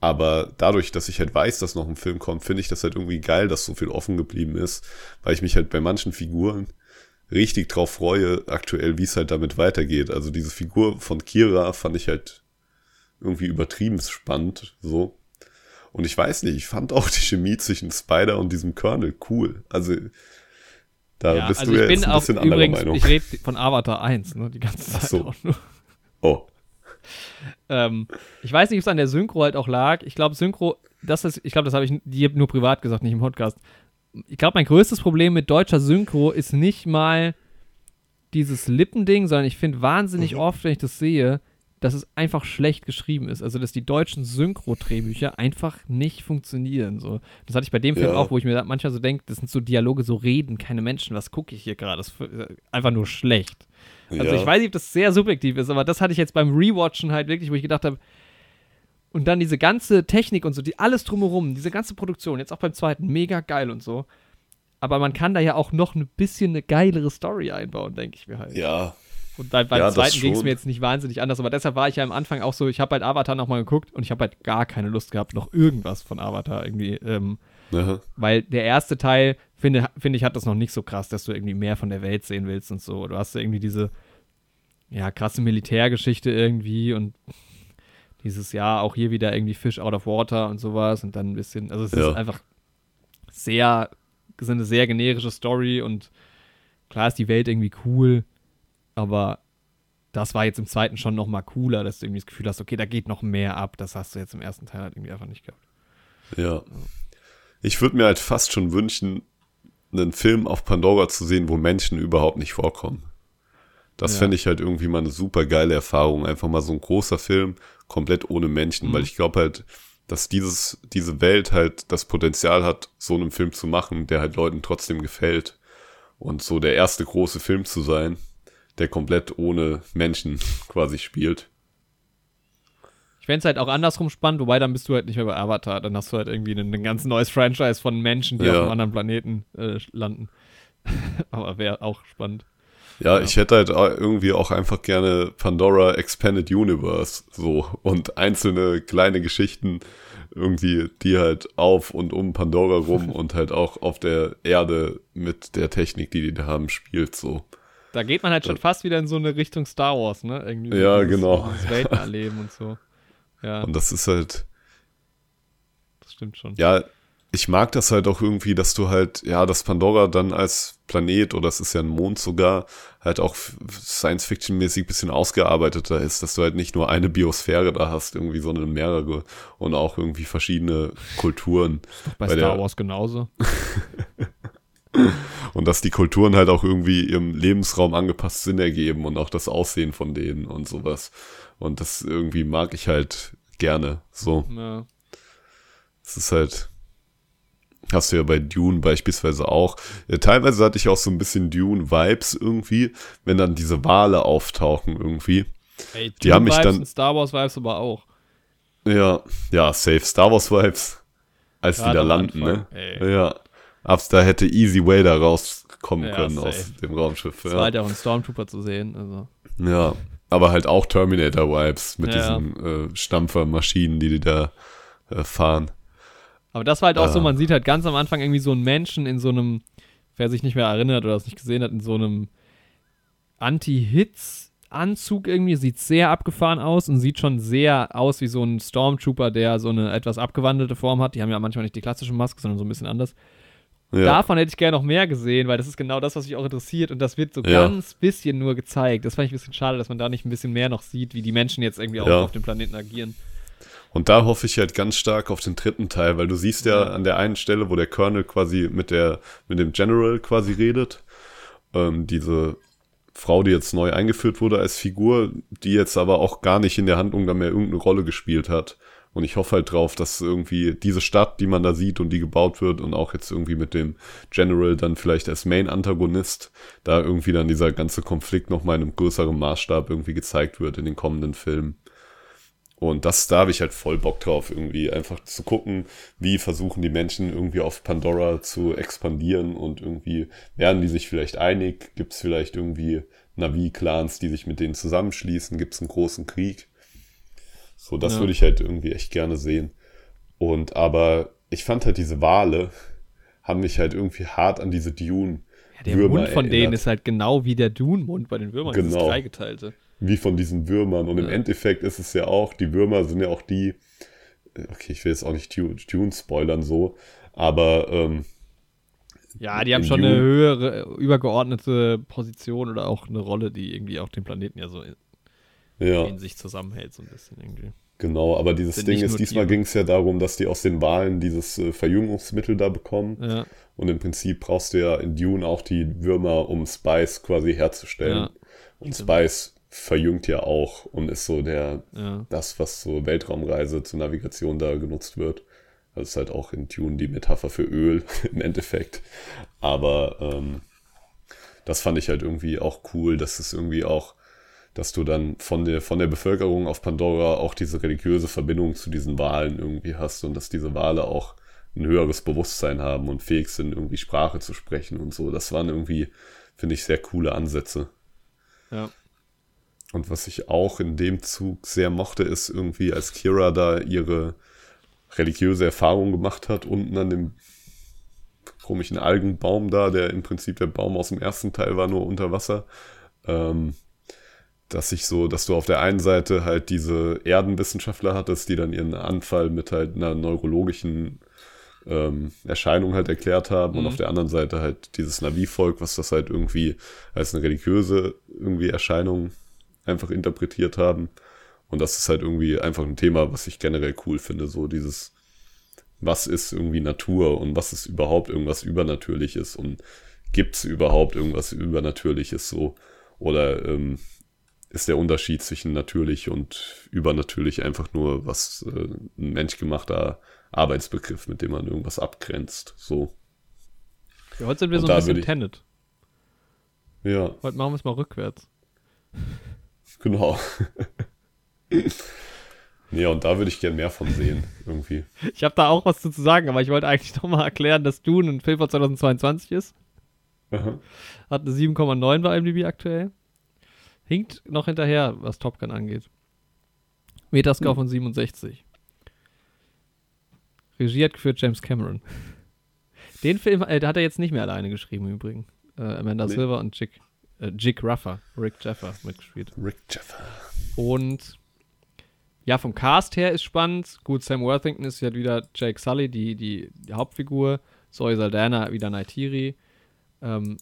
Aber dadurch, dass ich halt weiß, dass noch ein Film kommt, finde ich das halt irgendwie geil, dass so viel offen geblieben ist, weil ich mich halt bei manchen Figuren richtig drauf freue, aktuell, wie es halt damit weitergeht. Also diese Figur von Kira fand ich halt irgendwie übertrieben spannend, so. Und ich weiß nicht, ich fand auch die Chemie zwischen Spider und diesem Colonel cool. Also, da ja, bist also du ja ich bin jetzt ein auch bisschen anderer übrigens, Meinung. ich rede von Avatar 1, ne, die ganze Ach Zeit so. auch nur. oh, Ähm, ich weiß nicht, ob es an der Synchro halt auch lag. Ich glaube, Synchro, das ist, ich glaube, das habe ich dir nur privat gesagt, nicht im Podcast. Ich glaube, mein größtes Problem mit deutscher Synchro ist nicht mal dieses Lippending, sondern ich finde wahnsinnig oft, wenn ich das sehe, dass es einfach schlecht geschrieben ist. Also, dass die deutschen Synchro-Drehbücher einfach nicht funktionieren. So. Das hatte ich bei dem Film Ja. auch, wo ich mir manchmal so denke, das sind so Dialoge, so reden keine Menschen. Was gucke ich hier gerade? Das ist einfach nur schlecht. Also ja. ich weiß nicht, ob das sehr subjektiv ist, aber das hatte ich jetzt beim Rewatchen halt wirklich, wo ich gedacht habe, und dann diese ganze Technik und so, die alles drumherum, diese ganze Produktion, jetzt auch beim zweiten, mega geil und so. Aber man kann da ja auch noch ein bisschen eine geilere Story einbauen, denke ich mir halt. ja, Und dann beim Ja, zweiten ging es mir jetzt nicht wahnsinnig anders, aber deshalb war ich ja am Anfang auch so, ich habe halt Avatar nochmal geguckt und ich habe halt gar keine Lust gehabt, noch irgendwas von Avatar irgendwie ähm, Aha. Weil der erste Teil, finde, finde ich, hat das noch nicht so krass, dass du irgendwie mehr von der Welt sehen willst und so. Du hast irgendwie diese, ja, krasse Militärgeschichte irgendwie und dieses Jahr auch hier wieder irgendwie Fish out of water und sowas und dann ein bisschen, also es Ja. ist einfach sehr, es ist eine sehr generische Story und klar ist die Welt irgendwie cool, aber das war jetzt im zweiten schon noch mal cooler, dass du irgendwie das Gefühl hast, okay, da geht noch mehr ab. Das hast du jetzt im ersten Teil halt irgendwie einfach nicht gehabt. Ja. Ich würde mir halt fast schon wünschen, einen Film auf Pandora zu sehen, wo Menschen überhaupt nicht vorkommen. Das Ja. fände ich halt irgendwie mal eine super geile Erfahrung. Einfach mal so ein großer Film, komplett ohne Menschen, Mhm. weil ich glaube halt, dass dieses, diese Welt halt das Potenzial hat, so einen Film zu machen, der halt Leuten trotzdem gefällt. Und so der erste große Film zu sein, der komplett ohne Menschen quasi spielt. Ich fände es halt auch andersrum spannend, wobei dann bist du halt nicht mehr bei Avatar. Dann hast du halt irgendwie ein, ein ganz neues Franchise von Menschen, die Ja. auf einem anderen Planeten äh, landen. Aber wäre auch spannend. Ja, Ja. ich hätte halt irgendwie auch einfach gerne Pandora Expanded Universe so und einzelne kleine Geschichten irgendwie, die halt auf und um Pandora rum und halt auch auf der Erde mit der Technik, die die da haben, spielt so. Da geht man halt schon fast wieder in so eine Richtung Star Wars, ne? Irgendwie Ja, dieses- genau. dieses Welten erleben und so. Ja, Und das ist halt, das stimmt schon. ja, ich mag das halt auch irgendwie, dass du halt, ja, dass Pandora dann als Planet oder es ist ja ein Mond sogar, halt auch Science-Fiction-mäßig bisschen ausgearbeiteter ist, dass du halt nicht nur eine Biosphäre da hast, irgendwie, sondern mehrere und auch irgendwie verschiedene Kulturen. Bei, bei Star Wars genauso. Und dass die Kulturen halt auch irgendwie ihrem Lebensraum angepasst Sinn ergeben und auch das Aussehen von denen und sowas. Und das irgendwie mag ich halt gerne. So, Ja. es ist halt, hast du ja bei Dune beispielsweise auch. Ja, teilweise hatte ich auch so ein bisschen Dune-Vibes irgendwie, wenn dann diese Wale auftauchen irgendwie. Ey, Die haben mich dann- Star Wars Vibes aber auch. Ja, ja, safe Star Wars Vibes, als die Gerade da am landen, Anfang, ne? ey. Ja. Abs da hätte Easy Way da rauskommen Ja, können safe. aus dem Raumschiff. Es Ja. war halt auch ein Stormtrooper zu sehen. Also. Ja, aber halt auch Terminator-Vibes mit Ja. diesen äh, Stampfermaschinen, die die da äh, fahren. Aber das war halt auch so, Ah. man sieht halt ganz am Anfang irgendwie so einen Menschen in so einem, wer sich nicht mehr erinnert oder es nicht gesehen hat, in so einem Anti-Hits-Anzug irgendwie, sieht sehr abgefahren aus und sieht schon sehr aus wie so ein Stormtrooper, der so eine etwas abgewandelte Form hat. Die haben ja manchmal nicht die klassische Maske, sondern so ein bisschen anders. Ja, Davon hätte ich gerne noch mehr gesehen, weil das ist genau das, was mich auch interessiert und das wird so Ja. ganz bisschen nur gezeigt. Das fand ich ein bisschen schade, dass man da nicht ein bisschen mehr noch sieht, wie die Menschen jetzt irgendwie auch Ja. auf dem Planeten agieren. Und da hoffe ich halt ganz stark auf den dritten Teil, weil du siehst ja, an der einen Stelle, wo der Colonel quasi mit der, mit dem General quasi redet, ähm, diese Frau, die jetzt neu eingeführt wurde als Figur, die jetzt aber auch gar nicht in der Handlung da mehr irgendeine Rolle gespielt hat. Und ich hoffe halt drauf, dass irgendwie diese Stadt, die man da sieht und die gebaut wird und auch jetzt irgendwie mit dem General dann vielleicht als Main-Antagonist, da irgendwie dann dieser ganze Konflikt nochmal in einem größeren Maßstab irgendwie gezeigt wird in den kommenden Filmen. Und das, da habe ich halt voll Bock drauf, irgendwie einfach zu gucken, wie versuchen die Menschen irgendwie auf Pandora zu expandieren und irgendwie werden die sich vielleicht einig, gibt es vielleicht irgendwie Navi-Clans, die sich mit denen zusammenschließen, gibt es einen großen Krieg. So, das Ja. würde ich halt irgendwie echt gerne sehen. Und aber ich fand halt diese Wale haben mich halt irgendwie hart an diese Dune Ja, der Würmer Mund von denen erinnert. ist halt genau wie der Dune-Mund bei den Würmern, dieses Genau. dreigeteilte. Wie von diesen Würmern. Und im Ja. Endeffekt ist es ja auch, die Würmer sind ja auch die, okay, ich will jetzt auch nicht Dune spoilern so, aber ähm, Ja, die haben schon eine Dune- höhere, übergeordnete Position oder auch eine Rolle, die irgendwie auch den Planeten ja so in, ja, in sich zusammenhält, so ein bisschen irgendwie. genau. Aber dieses Sind Ding ist, diesmal ging es ja darum, dass die aus den Walen dieses äh, Verjüngungsmittel da bekommen. Ja, Und im Prinzip brauchst du ja in Dune auch die Würmer, um Spice quasi herzustellen. Ja, und Spice verjüngt ja auch und ist so der, ja. das, was zur Weltraumreise, zur Navigation da genutzt wird. Das ist halt auch in Tune die Metapher für Öl im Endeffekt. Aber ähm, das fand ich halt irgendwie auch cool, dass es irgendwie auch, dass du dann von der, von der Bevölkerung auf Pandora auch diese religiöse Verbindung zu diesen Wahlen irgendwie hast und dass diese Wale auch ein höheres Bewusstsein haben und fähig sind, irgendwie Sprache zu sprechen und so. Das waren irgendwie, finde ich, sehr coole Ansätze. Ja. Und was ich auch in dem Zug sehr mochte, ist irgendwie, als Kira da ihre religiöse Erfahrung gemacht hat, unten an dem komischen Algenbaum da, der im Prinzip der Baum aus dem ersten Teil war, nur unter Wasser. Ähm, dass ich so, dass du auf der einen Seite halt diese Erdenwissenschaftler hattest, die dann ihren Anfall mit halt einer neurologischen ähm, Erscheinung halt erklärt haben und Mhm. auf der anderen Seite halt dieses Navi-Volk, was das halt irgendwie als eine religiöse irgendwie Erscheinung einfach interpretiert haben. Und das ist halt irgendwie einfach ein Thema, was ich generell cool finde, so dieses, was ist irgendwie Natur und was ist überhaupt irgendwas Übernatürliches und gibt es überhaupt irgendwas Übernatürliches so? Oder ähm, ist der Unterschied zwischen natürlich und übernatürlich einfach nur was äh, ein menschgemachter Arbeitsbegriff, mit dem man irgendwas abgrenzt. So. Ja, heute sind wir Und so ein bisschen ich- Tenet. Ja, Heute machen wir es mal rückwärts. Genau. ja, und da würde ich gern mehr von sehen, irgendwie. Ich habe da auch was zu sagen, aber ich wollte eigentlich noch mal erklären, dass Dune ein Film von 2022 ist. Aha. Hat eine 7,9 bei IMDb aktuell. Hinkt noch hinterher, was Top Gun angeht. Metascore von 67. Regie hat geführt James Cameron. Den Film äh, hat er jetzt nicht mehr alleine geschrieben im Übrigen. Äh, Amanda Nee. Silver und Jig, äh, Jig Ruffer, Rick Jeffer mitgespielt. Rick Jeffer. Und ja, vom Cast her ist spannend. Gut, Sam Worthington ist ja wieder Jake Sully, die, die, die Hauptfigur. Zoe Saldana wieder Naitiri. Ähm,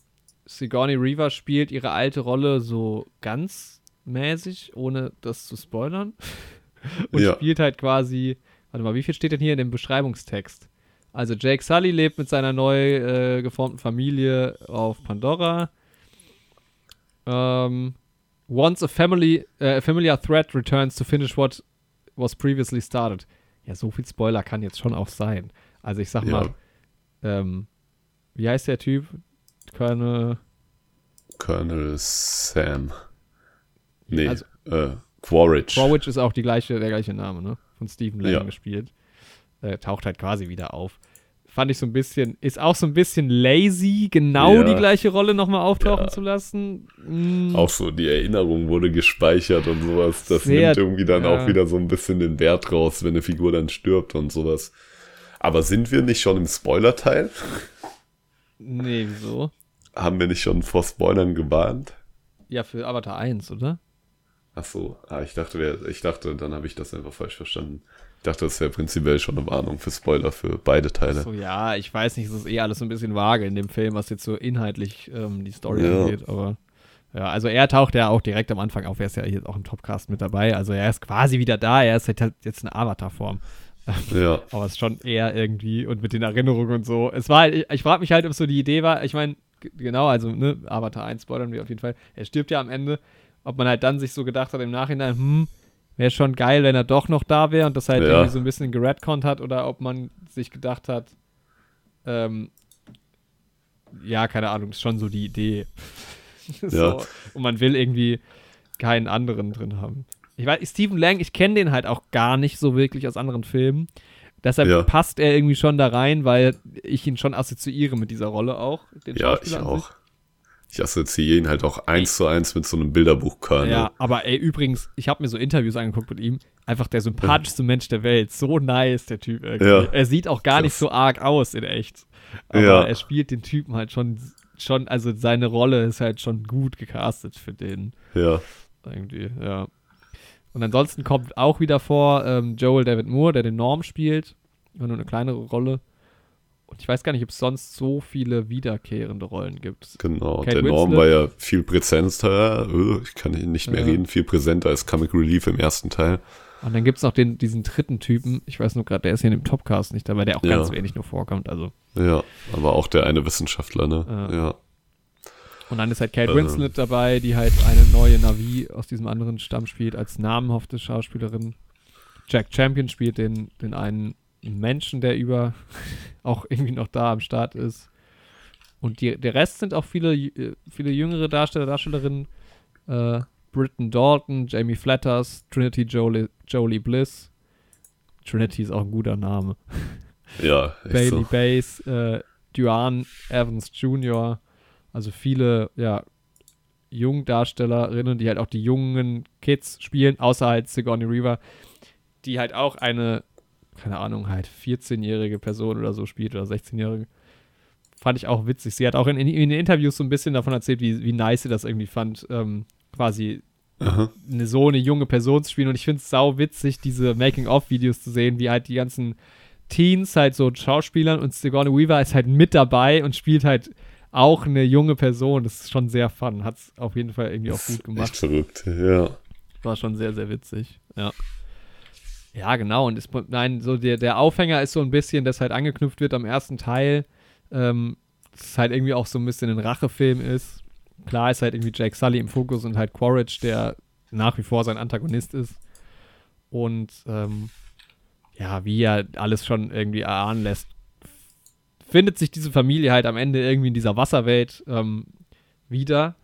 Sigourney Weaver spielt ihre alte Rolle so ganz mäßig, ohne das zu spoilern. Und Ja. spielt halt quasi, warte mal, wie viel steht denn hier in dem Beschreibungstext? Also Jake Sully lebt mit seiner neu äh, geformten Familie auf Pandora. Ähm, once a family, äh, a familiar threat returns to finish what was previously started. Ja, so viel Spoiler kann jetzt schon auch sein. Also ich sag Ja. mal, ähm, wie heißt der Typ? Colonel, Colonel Sam. Nee, Also- äh, Quaritch. Quaritch ist auch die gleiche, der gleiche Name, ne? Von Stephen Lang Ja. gespielt. Äh, taucht halt quasi wieder auf. Fand ich so ein bisschen, ist auch so ein bisschen lazy, genau Ja. die gleiche Rolle nochmal auftauchen Ja. zu lassen. Mm, Auch so, die Erinnerung wurde gespeichert und sowas. Das Sehr- nimmt irgendwie dann ja. auch wieder so ein bisschen den Wert raus, wenn eine Figur dann stirbt und sowas. Aber sind wir nicht schon im Spoiler-Teil? nee, wieso? Haben wir nicht schon vor Spoilern gewarnt? Ja, für Avatar 1, oder? Ach so, ah, ich dachte, ich dachte, dann habe ich das einfach falsch verstanden. Ich dachte, das wäre prinzipiell schon eine Warnung für Spoiler für beide Teile. So, ja, ich weiß nicht, es ist eh alles so ein bisschen vage in dem Film, was jetzt so inhaltlich ähm, die Story Ja. angeht, aber ja, also er taucht ja auch direkt am Anfang auf, er ist ja jetzt auch im Topcast mit dabei, also er ist quasi wieder da, er ist halt jetzt eine Avatar-Form. Ja, Aber es ist schon eher irgendwie und mit den Erinnerungen und so. Es war ich, ich frage mich halt, ob so die Idee war, ich meine, genau, also, ne, Avatar 1 spoilern wir auf jeden Fall. Er stirbt ja am Ende, ob man halt dann sich so gedacht hat im Nachhinein, hm, wäre schon geil, wenn er doch noch da wäre und das halt Ja. irgendwie so ein bisschen geredconnt hat oder ob man sich gedacht hat, ähm, ja, keine Ahnung, ist schon so die Idee. so. Ja. Und man will irgendwie keinen anderen drin haben. Ich weiß, Stephen Lang, ich kenne den halt auch gar nicht so wirklich aus anderen Filmen. Deshalb Ja. passt er irgendwie schon da rein, weil ich ihn schon assoziiere mit dieser Rolle auch. Den ja, ich auch. Ich assoziiere ihn halt auch eins zu eins mit so einem Bilderbuchkörner. Ja, aber ey, übrigens, ich habe mir so Interviews angeguckt mit ihm. Einfach der sympathischste Mensch der Welt. So nice, der Typ. Ja. Er sieht auch gar nicht so arg aus in echt. Aber Ja. er spielt den Typen halt schon, schon, also seine Rolle ist halt schon gut gecastet für den. ja. Irgendwie, ja. Und ansonsten kommt auch wieder vor ähm, Joel David Moore, der den Norm spielt. Nur eine kleinere Rolle. Und ich weiß gar nicht, ob es sonst so viele wiederkehrende Rollen gibt. Genau, Kate der Norm Winslet. war ja viel präsenter, äh, ich kann ihn nicht mehr Ja. reden, viel präsenter als Comic Relief im ersten Teil. Und dann gibt es noch den, diesen dritten Typen. Ich weiß nur gerade, der ist hier in dem Topcast nicht dabei, der auch Ja. ganz wenig nur vorkommt. Also. Ja, aber auch der eine Wissenschaftler, ne? Ja. Ja. Und dann ist halt Kate Ähm. Winslet dabei, die halt eine neue Navi aus diesem anderen Stamm spielt, als namenhafte Schauspielerin. Jack Champion spielt den, den einen Menschen, der über auch irgendwie noch da am Start ist. Und die, der Rest sind auch viele, äh, viele jüngere Darsteller, Darstellerinnen. Äh, Britton Dalton, Jamie Flatters, Trinity Jolie, Jolie Bliss. Trinity ist auch ein guter Name. Ja, Bailey so. Bass, äh, Duane Evans Jr., also viele, ja, Jungdarstellerinnen, die halt auch die jungen Kids spielen, außer halt Sigourney Weaver, die halt auch eine, keine Ahnung, halt 14-jährige Person oder so spielt oder 16-jährige. fand ich auch witzig. Sie hat auch in, in, in den Interviews so ein bisschen davon erzählt, wie, wie nice sie das irgendwie fand, ähm, quasi Aha. eine, so eine junge Person zu spielen. Und ich finde es sau witzig, diese Making-of-Videos zu sehen, wie halt die ganzen Teens halt so Schauspielern und Sigourney Weaver ist halt mit dabei und spielt halt auch eine junge Person. Das ist schon sehr fun. Hat es auf jeden Fall irgendwie auch gut Echt gemacht. verrückt, ja. War schon sehr, sehr witzig. Ja. Ja, genau. Und ist, nein, so der, der Aufhänger ist so ein bisschen, dass halt angeknüpft wird am ersten Teil. Ähm, dass halt irgendwie auch so ein bisschen ein Rachefilm ist. Klar ist halt irgendwie Jake Sully im Fokus und halt Quaritch, der nach wie vor sein Antagonist ist. Und ähm, ja, wie er alles schon irgendwie erahnen lässt, findet sich diese Familie halt am Ende irgendwie in dieser Wasserwelt ähm, wieder.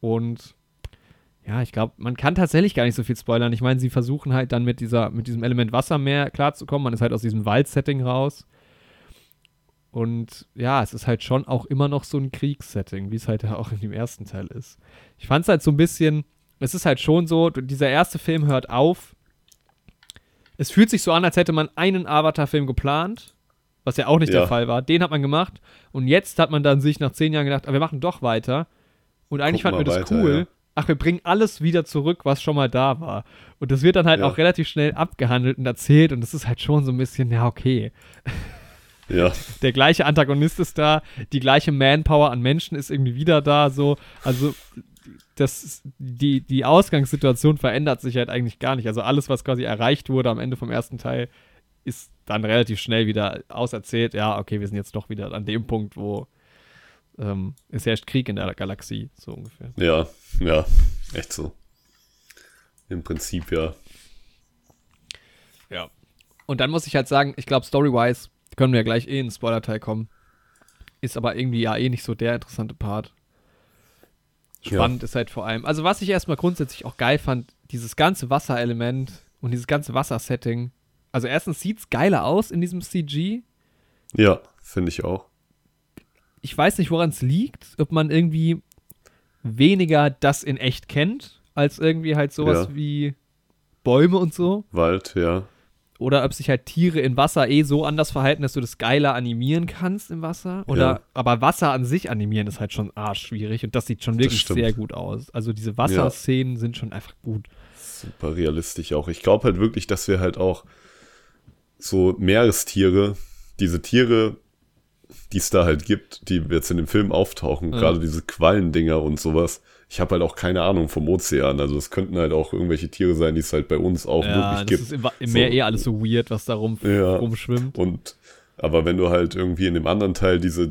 Und ja, ich glaube, man kann tatsächlich gar nicht so viel spoilern. Ich meine, sie versuchen halt dann mit dieser, mit diesem Element Wasser mehr klarzukommen. Man ist halt aus diesem Waldsetting raus. Und ja, es ist halt schon auch immer noch so ein Kriegssetting, wie es halt ja auch in dem ersten Teil ist. Ich fand es halt so ein bisschen, es ist halt schon so, dieser erste Film hört auf. Es fühlt sich so an, als hätte man einen Avatar-Film geplant, was ja auch nicht Ja. der Fall war. Den hat man gemacht. Und jetzt hat man dann sich nach zehn Jahren gedacht, ah, wir machen doch weiter. Und eigentlich Gucken fanden wir wir das weiter, cool. ja. Ach, wir bringen alles wieder zurück, was schon mal da war. Und das wird dann halt Ja. auch relativ schnell abgehandelt und erzählt. Und das ist halt schon so ein bisschen, ja, okay Ja, der gleiche Antagonist ist da, die gleiche Manpower an Menschen ist irgendwie wieder da, so. Also, das, die, die Ausgangssituation verändert sich halt eigentlich gar nicht. Also, alles, was quasi erreicht wurde am Ende vom ersten Teil, ist dann relativ schnell wieder auserzählt. Ja, okay, wir sind jetzt doch wieder an dem Punkt, wo ähm, es herrscht Krieg in der Galaxie, so ungefähr. ja, ja, echt so. Im Prinzip ja. Ja. Und dann muss ich halt sagen, ich glaube, story-wise können wir ja gleich eh in den Spoiler-Teil kommen. Ist aber irgendwie ja eh nicht so der interessante Part. Spannend ist halt vor allem. Also, was ich erstmal grundsätzlich auch geil fand, dieses ganze Wasserelement und dieses ganze Wassersetting. Also, erstens sieht es geiler aus in diesem CG. Ja, finde ich auch. Ich weiß nicht, woran es liegt. Ob man irgendwie weniger das in echt kennt, als irgendwie halt sowas Ja. wie Bäume und so. Wald, ja. Oder ob sich halt Tiere in Wasser eh so anders verhalten, dass du das geiler animieren kannst im Wasser. Oder Ja. aber Wasser an sich animieren ist halt schon arschschwierig und das sieht schon wirklich sehr gut aus. Also diese Wasserszenen sind schon einfach gut. Super realistisch auch. Ich glaube halt wirklich, dass wir halt auch so Meerestiere, diese Tiere, die es da halt gibt, die jetzt in dem Film auftauchen, Ja. gerade diese Quallendinger und sowas. Ich habe halt auch keine Ahnung vom Ozean. Also es könnten halt auch irgendwelche Tiere sein, die es halt bei uns auch ja, wirklich das gibt. ist im, im Meer So. eh alles so weird, was da rum, Ja. rumschwimmt. Und aber wenn du halt irgendwie in dem anderen Teil diese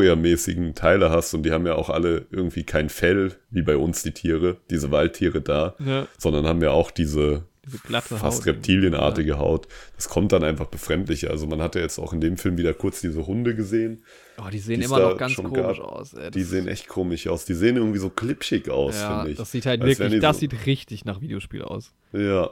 Dinosauriermäßigen Teile hast und die haben ja auch alle irgendwie kein Fell, wie bei uns die Tiere, diese Waldtiere da, Ja, sondern haben ja auch diese diese glatte fast Haut. reptilienartige Haut. Das kommt dann einfach befremdlicher. Also man hatte jetzt auch in dem Film wieder kurz diese Hunde gesehen. Oh, die sehen immer noch ganz komisch gab. aus. Ey. Die sehen echt komisch aus. Die sehen irgendwie so klipschig aus, ja, finde ich. das sieht halt Als wirklich, das so- sieht richtig nach Videospiel aus. Ja,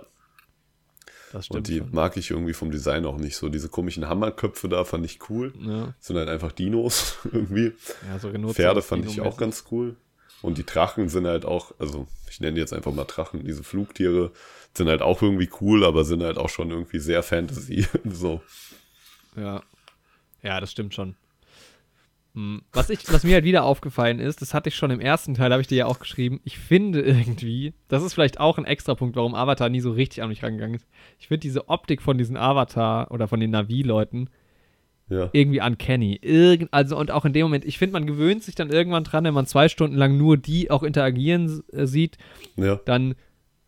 Das stimmt und die schon. mag ich irgendwie vom Design auch nicht so. Diese komischen Hammerköpfe da fand ich cool. Ja, Sind halt einfach Dinos irgendwie. ja, so Pferde fand ich auch ganz cool. Und die Drachen sind halt auch, also ich nenne die jetzt einfach mal Drachen, diese Flugtiere sind halt auch irgendwie cool, aber sind halt auch schon irgendwie sehr Fantasy. so. Ja. Ja, das stimmt schon. Hm, Was, ich, was mir halt wieder aufgefallen ist, das hatte ich schon im ersten Teil, habe ich dir ja auch geschrieben, ich finde irgendwie, das ist vielleicht auch ein Extrapunkt, warum Avatar nie so richtig an mich rangegangen ist. Ich finde diese Optik von diesen Avatar oder von den Navi-Leuten Ja. irgendwie uncanny. Irgend, also und auch in dem Moment, ich finde, man gewöhnt sich dann irgendwann dran, wenn man zwei Stunden lang nur die auch interagieren äh, sieht, Ja. dann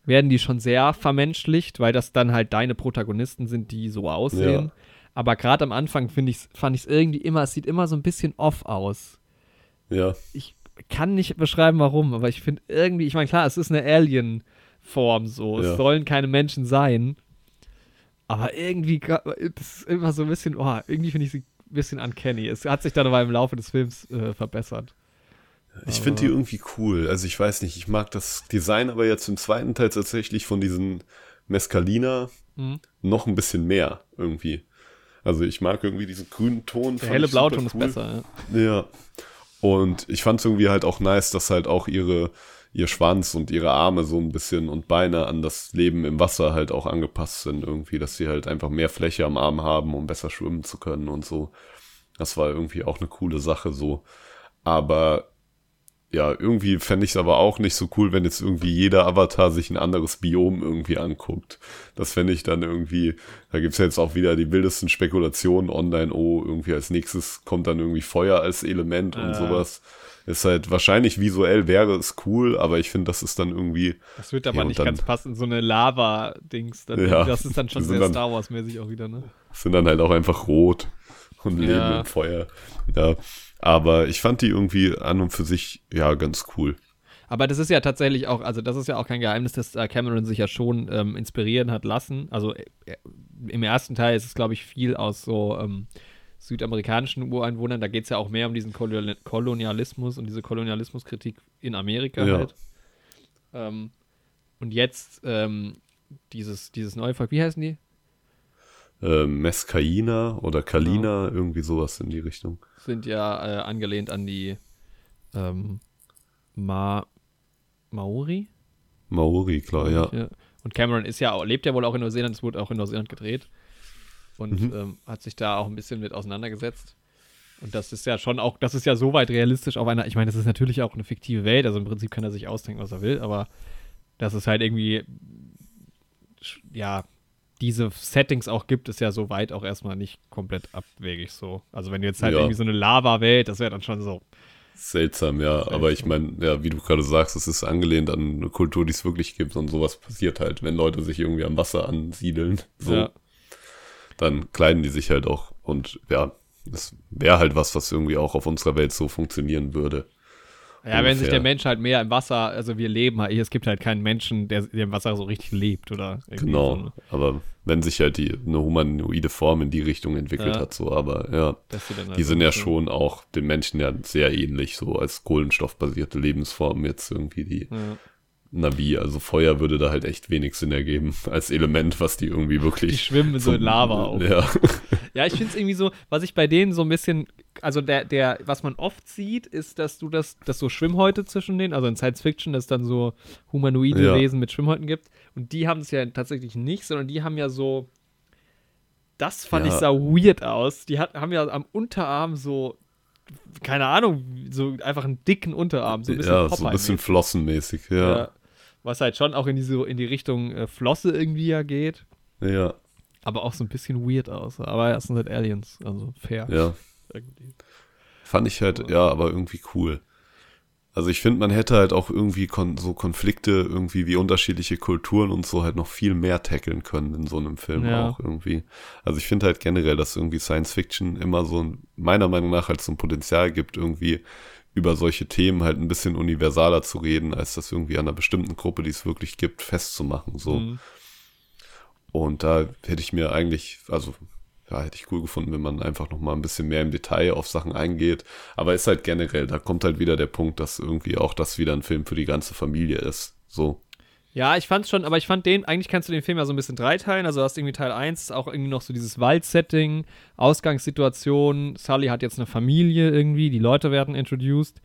werden die schon sehr vermenschlicht, weil das dann halt deine Protagonisten sind, die so aussehen. Ja. Aber gerade am Anfang finde ich's, fand ich es irgendwie immer, es sieht immer so ein bisschen off aus. Ja. Ich kann nicht beschreiben, warum, aber ich finde irgendwie, ich meine, klar, es ist eine Alien-Form so. Es Ja. sollen keine Menschen sein. Aber irgendwie, das ist immer so ein bisschen, oh, irgendwie finde ich sie ein bisschen uncanny. Es hat sich dann aber im Laufe des Films äh, verbessert. Ich finde die irgendwie cool. Also ich weiß nicht, ich mag das Design aber jetzt im zweiten Teil tatsächlich von diesen Mescalina Mhm. noch ein bisschen mehr irgendwie. Also ich mag irgendwie diesen grünen Ton. Der helle Blauton ist cool. besser, ja. Ja. Und ich fand es irgendwie halt auch nice, dass halt auch ihre, ihr Schwanz und ihre Arme so ein bisschen und Beine an das Leben im Wasser halt auch angepasst sind irgendwie, dass sie halt einfach mehr Fläche am Arm haben, um besser schwimmen zu können und so. Das war irgendwie auch eine coole Sache so. Aber ja, irgendwie fände ich es aber auch nicht so cool, wenn jetzt irgendwie jeder Avatar sich ein anderes Biom irgendwie anguckt. Das fände ich dann irgendwie, da gibt's ja jetzt auch wieder die wildesten Spekulationen online, oh, irgendwie als nächstes kommt dann irgendwie Feuer als Element und Äh. sowas. Ist halt wahrscheinlich visuell wäre es cool, aber ich finde, das ist dann irgendwie, Das wird aber Ja, nicht dann- ganz passen, so eine Lava-Dings. Ja, Das ist dann schon sehr dann- Star Wars-mäßig auch wieder, ne? sind dann halt auch einfach rot und leben Ja. im Feuer. Ja, aber ich fand die irgendwie an und für sich, ja, ganz cool. Aber das ist ja tatsächlich auch, also das ist ja auch kein Geheimnis, dass äh, Cameron sich ja schon ähm, inspirieren hat lassen. Also äh, äh, im ersten Teil ist es, glaube ich, viel aus so ähm, südamerikanischen Ureinwohnern. Da geht es ja auch mehr um diesen Kolonial Kolonialismus und diese Kolonialismuskritik in Amerika Ja. halt. Ähm, und jetzt ähm, dieses, dieses neue Volk, wie heißen die? Äh, Mescaina oder Kalina, irgendwie sowas in die Richtung. Sind ja äh, angelehnt an die ähm, Ma Maori. Maori, klar, ja. Und Cameron ist ja auch, lebt ja wohl auch in Neuseeland, es wurde auch in Neuseeland gedreht. Und Mhm. ähm, hat sich da auch ein bisschen mit auseinandergesetzt. Und das ist ja schon auch, das ist ja soweit realistisch auf einer, ich meine, das ist natürlich auch eine fiktive Welt, also im Prinzip kann er sich ausdenken, was er will, aber dass es halt irgendwie, ja, diese Settings auch gibt, ist ja soweit auch erstmal nicht komplett abwegig so. Also wenn du jetzt halt Ja. irgendwie so eine Lava-Welt, das wäre dann schon so, Seltsam, ja. Aber ich meine, ja, wie du gerade sagst, es ist angelehnt an eine Kultur, die es wirklich gibt und sowas passiert halt, wenn Leute sich irgendwie am Wasser ansiedeln. So, ja. dann kleiden die sich halt auch. Und ja, es wäre halt was, was irgendwie auch auf unserer Welt so funktionieren würde. Ja, wenn sich Ungefähr. der Mensch halt mehr im Wasser, also wir leben halt, es gibt halt keinen Menschen, der, der im Wasser so richtig lebt oder Genau. so, Aber wenn sich halt die eine humanoide Form in die Richtung entwickelt Ja. hat, so, aber ja. halt Die sind ja schon auch den Menschen ja sehr ähnlich, so als kohlenstoffbasierte Lebensform jetzt irgendwie die Ja. Navi, also Feuer würde da halt echt wenig Sinn ergeben als Element, was die irgendwie wirklich. Die schwimmen so in Lava auch. Ja, Ja, ich finde es irgendwie so, was ich bei denen so ein bisschen, also der, der, was man oft sieht, ist, dass du das, dass so Schwimmhäute zwischen denen, also in Science Fiction, dass es dann so humanoide Ja. Wesen mit Schwimmhäuten gibt. Und die haben es ja tatsächlich nicht, sondern die haben ja so, das fand Ja. ich sah weird aus. Die hat, haben ja am Unterarm so, keine Ahnung, so einfach einen dicken Unterarm, so ein bisschen ja so ein bisschen flossenmäßig, ja. Ja. Was halt schon auch in, diese, in die Richtung äh, Flosse irgendwie ja geht. Ja, Aber auch so ein bisschen weird aus. Aber es sind halt Aliens, also fair. ja. Irgendwie. Fand ich halt, ja, aber irgendwie cool. Also ich finde, man hätte halt auch irgendwie kon so Konflikte, irgendwie wie unterschiedliche Kulturen und so halt noch viel mehr tackeln können in so einem Film Ja. auch irgendwie. Also ich finde halt generell, dass irgendwie Science Fiction immer so ein, meiner Meinung nach halt so ein Potenzial gibt, irgendwie über solche Themen halt ein bisschen universaler zu reden, als das irgendwie an einer bestimmten Gruppe, die es wirklich gibt, festzumachen. So. Mhm. Und da hätte ich mir eigentlich, also ja, hätte ich cool gefunden, wenn man einfach noch mal ein bisschen mehr im Detail auf Sachen eingeht. Aber ist halt generell, da kommt halt wieder der Punkt, dass irgendwie auch das wieder ein Film für die ganze Familie ist. So. Ja, ich fand's schon, aber ich fand den, eigentlich kannst du den Film ja so ein bisschen dreiteilen. Also du hast irgendwie Teil 1, auch irgendwie noch so dieses Waldsetting, Ausgangssituation, Sully hat jetzt eine Familie irgendwie, die Leute werden introduced.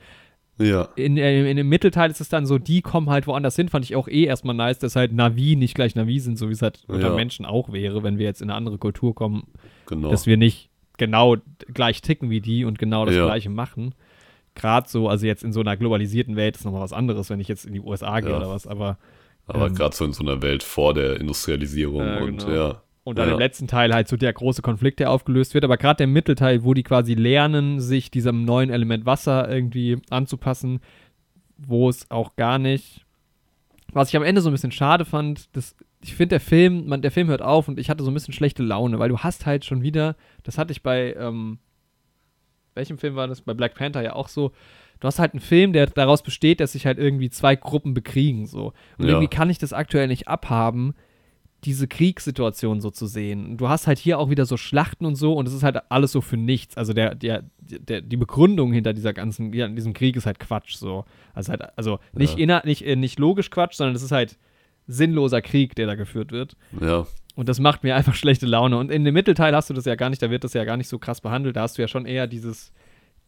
Ja. In, äh, in dem Mittelteil ist es dann so, die kommen halt woanders hin, fand ich auch eh erstmal nice, dass halt Navi nicht gleich Navi sind, so wie es halt unter Ja. Menschen auch wäre, wenn wir jetzt in eine andere Kultur kommen, Genau. dass wir nicht genau gleich ticken wie die und genau das Ja. gleiche machen. Gerade so, also jetzt in so einer globalisierten Welt ist nochmal was anderes, wenn ich jetzt in die USA gehe Ja. oder was, aber Aber ähm, gerade so in so einer Welt vor der Industrialisierung Ja, und genau. ja. Und dann ja. im letzten Teil halt so der große Konflikt, der aufgelöst wird. Aber gerade der Mittelteil, wo die quasi lernen, sich diesem neuen Element Wasser irgendwie anzupassen, wo es auch gar nicht. Was ich am Ende so ein bisschen schade fand, das, ich finde, der Film, man, der Film hört auf und ich hatte so ein bisschen schlechte Laune, weil du hast halt schon wieder, das hatte ich bei, ähm, welchem Film war das? Bei Black Panther ja auch so. Du hast halt einen Film, der daraus besteht, dass sich halt irgendwie zwei Gruppen bekriegen, so. Und Ja. irgendwie kann ich das aktuell nicht abhaben, diese Kriegssituation so zu sehen. Du hast halt hier auch wieder so Schlachten und so und es ist halt alles so für nichts. Also der, der, der, die Begründung hinter dieser ganzen, ja, diesem Krieg ist halt Quatsch so. Also halt, also nicht, Ja. inner, nicht, äh, nicht logisch Quatsch, sondern es ist halt sinnloser Krieg, der da geführt wird. Ja. Und das macht mir einfach schlechte Laune. Und in dem Mittelteil hast du das ja gar nicht, da wird das ja gar nicht so krass behandelt. Da hast du ja schon eher dieses,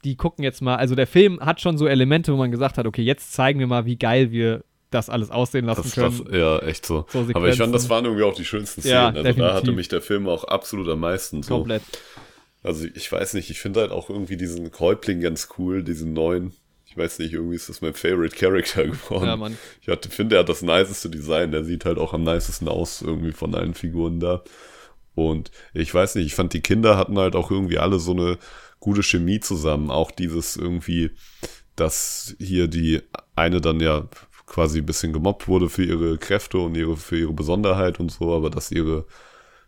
die gucken jetzt mal, also der Film hat schon so Elemente, wo man gesagt hat, okay, jetzt zeigen wir mal, wie geil wir das alles aussehen lassen Das, können. das, ja, echt so. So Aber ich fand, das waren irgendwie auch die schönsten Szenen. Ja, also definitiv. da hatte mich der Film auch absolut am meisten so. Komplett. Also ich weiß nicht, ich finde halt auch irgendwie diesen Häuptling ganz cool, diesen neuen. Ich weiß nicht, irgendwie ist das mein Favorite Character geworden. Ja, Mann. Ich finde, er hat das niceste Design. Der sieht halt auch am nicesten aus, irgendwie von allen Figuren da. Und ich weiß nicht, ich fand, die Kinder hatten halt auch irgendwie alle so eine gute Chemie zusammen. Auch dieses irgendwie, dass hier die eine dann ja quasi ein bisschen gemobbt wurde für ihre Kräfte und ihre, für ihre Besonderheit und so, aber dass ihre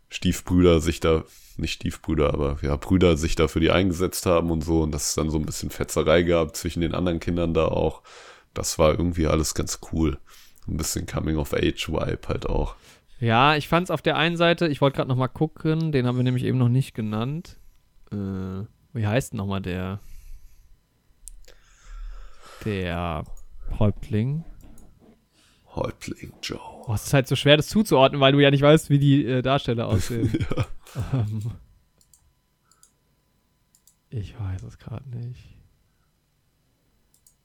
Stiefbrüder sich da, nicht Stiefbrüder, aber ja, Brüder sich da für die eingesetzt haben und so und dass es dann so ein bisschen Fetzerei gab zwischen den anderen Kindern da auch. Das war irgendwie alles ganz cool. Ein bisschen Coming-of-Age-Vibe halt auch. Ja, ich fand es auf der einen Seite, ich wollte gerade noch mal gucken, den haben wir nämlich eben noch nicht genannt. Äh, wie heißt noch mal der? Der Häuptling. Häuptling Joe. Oh, es ist halt so schwer, das zuzuordnen, weil du ja nicht weißt, wie die äh, Darsteller aussehen. ja. ähm, ich weiß es gerade nicht.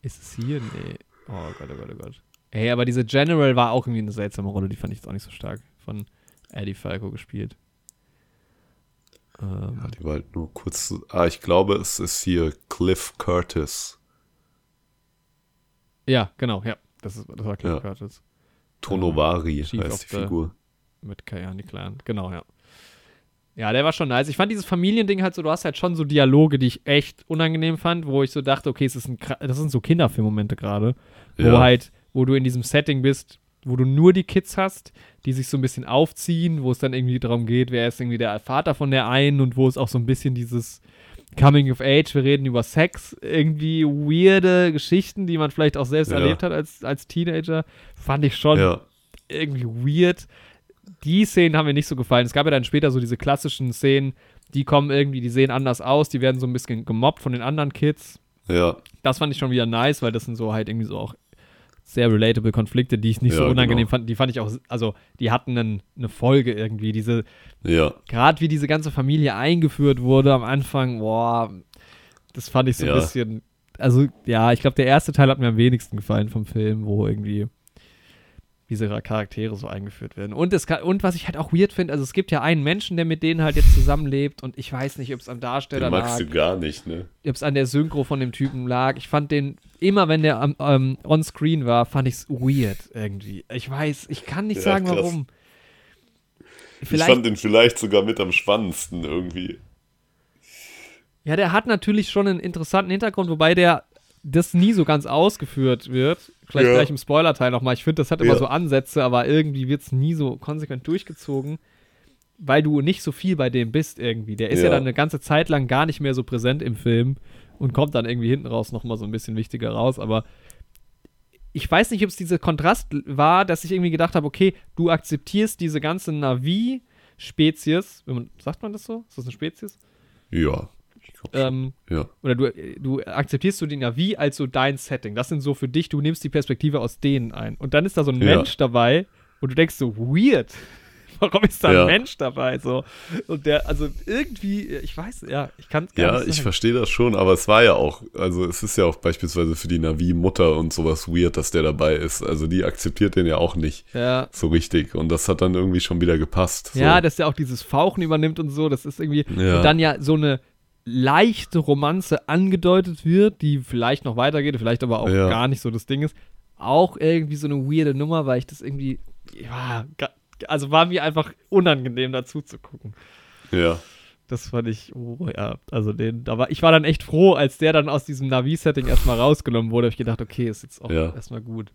Ist es hier? Nee. Oh Gott, oh Gott, oh Gott. Ey, aber diese General war auch irgendwie eine seltsame Rolle, die fand ich jetzt auch nicht so stark. Von Eddie Falco gespielt. Ähm, Ja, die war halt nur kurz. Ah, ich glaube, es ist hier Cliff Curtis. ja, genau, ja. Das, ist, das war Cliff Ja. Curtis. Tonovari of heißt die Figur. Mit Kayani Clan, genau, ja. Ja, der war schon nice. Ich fand dieses Familiending halt so, du hast halt schon so Dialoge, die ich echt unangenehm fand, wo ich so dachte, okay, es ist ein, das sind so Kinderfilmmomente gerade, wo Ja. halt, wo du in diesem Setting bist, wo du nur die Kids hast, die sich so ein bisschen aufziehen, wo es dann irgendwie darum geht, wer ist irgendwie der Vater von der einen und wo es auch so ein bisschen dieses Coming of Age, wir reden über Sex, irgendwie weirde Geschichten, die man vielleicht auch selbst Ja. erlebt hat als, als Teenager, fand ich schon Ja, irgendwie weird. Die Szenen haben mir nicht so gefallen. Es gab ja dann später so diese klassischen Szenen, die kommen irgendwie, die sehen anders aus, die werden so ein bisschen gemobbt von den anderen Kids. ja, Das fand ich schon wieder nice, weil das sind so halt irgendwie so auch sehr relatable Konflikte, die ich nicht so Ja, unangenehm genau. fand. Die fand ich auch, also die hatten einen, eine Folge irgendwie. Diese, ja, gerade wie diese ganze Familie eingeführt wurde am Anfang, boah, das fand ich so Ja. ein bisschen. Also, ja, ich glaube, der erste Teil hat mir am wenigsten gefallen vom Film, wo irgendwie diese Charaktere so eingeführt werden. Und, es kann, und was ich halt auch weird finde, also es gibt ja einen Menschen, der mit denen halt jetzt zusammenlebt und ich weiß nicht, ob es am Darsteller den magst lag, du gar nicht, ne? ob es an der Synchro von dem Typen lag. Ich fand den, immer wenn der am- ähm, on-screen war, fand ich es weird irgendwie. Ich weiß, ich kann nicht Ja, sagen, krass. warum. ich fand den vielleicht sogar mit am spannendsten irgendwie. Ja, der hat natürlich schon einen interessanten Hintergrund, wobei der das nie so ganz ausgeführt wird. Vielleicht Ja. gleich im Spoiler-Teil nochmal. Ich finde, das hat immer Ja. so Ansätze, aber irgendwie wird es nie so konsequent durchgezogen, weil du nicht so viel bei dem bist irgendwie. Der ist ja, Ja. dann eine ganze Zeit lang gar nicht mehr so präsent im Film und kommt dann irgendwie hinten raus nochmal so ein bisschen wichtiger raus, aber ich weiß nicht, ob es dieser Kontrast war, dass ich irgendwie gedacht habe, okay, du akzeptierst diese ganze Navi-Spezies, sagt man das so? Ist das eine Spezies? Ja. Ich. Ähm, ja. oder du, du akzeptierst du den ja wie als so dein Setting. Das sind so für dich, du nimmst die Perspektive aus denen ein. Und dann ist da so ein Ja. Mensch dabei und du denkst so, weird. Warum ist da Ja. ein Mensch dabei? So. Und der, also irgendwie, ich weiß, ja, ich kann es gar Ja, nicht ich sagen. verstehe das schon, aber es war ja auch, also es ist ja auch beispielsweise für die Navi-Mutter und sowas weird, dass der dabei ist. Also die akzeptiert den ja auch nicht Ja. so richtig und das hat dann irgendwie schon wieder gepasst. So. ja, dass der auch dieses Fauchen übernimmt und so, das ist irgendwie, Ja. und dann ja so eine leichte Romanze angedeutet wird, die vielleicht noch weitergeht, vielleicht aber auch Ja. gar nicht so das Ding ist. Auch irgendwie so eine weirde Nummer, weil ich das irgendwie, ja, also war mir einfach unangenehm dazu zu gucken. ja. Das fand ich, oh ja, also den, da war, ich war dann echt froh, als der dann aus diesem Navi-Setting erstmal rausgenommen wurde, hab ich gedacht, okay, ist jetzt auch Ja. erstmal gut.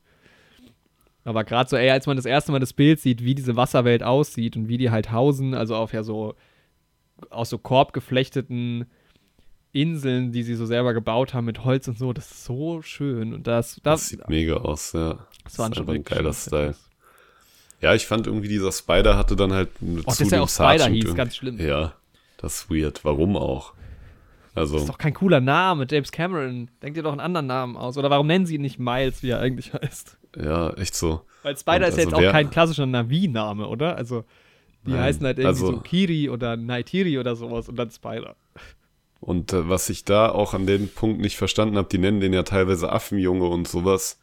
Aber gerade so, ey, als man das erste Mal das Bild sieht, wie diese Wasserwelt aussieht und wie die halt hausen, also auf ja so aus so korbgeflechteten Inseln, die sie so selber gebaut haben mit Holz und so, das ist so schön. Und das, Das das, sieht mega aus, ja. das schon aber ein geiler Style. Ja, ich fand irgendwie dieser Spider hatte dann halt eine Oh, dass der auch Spider hieß, ganz schlimm. Ja, das ist weird. Warum auch? Also, Das ist doch kein cooler Name, James Cameron. Denkt ihr doch einen anderen Namen aus. Oder warum nennen sie ihn nicht Miles, wie er eigentlich heißt? ja, echt so. Weil Spider Und ist ja jetzt also auch wer- kein klassischer Navi-Name, oder? Also, die Nein, heißen halt irgendwie also- so Kiri oder Naitiri oder sowas und dann Spider. Und äh, was ich da auch an dem Punkt nicht verstanden habe, die nennen den ja teilweise Affenjunge und sowas.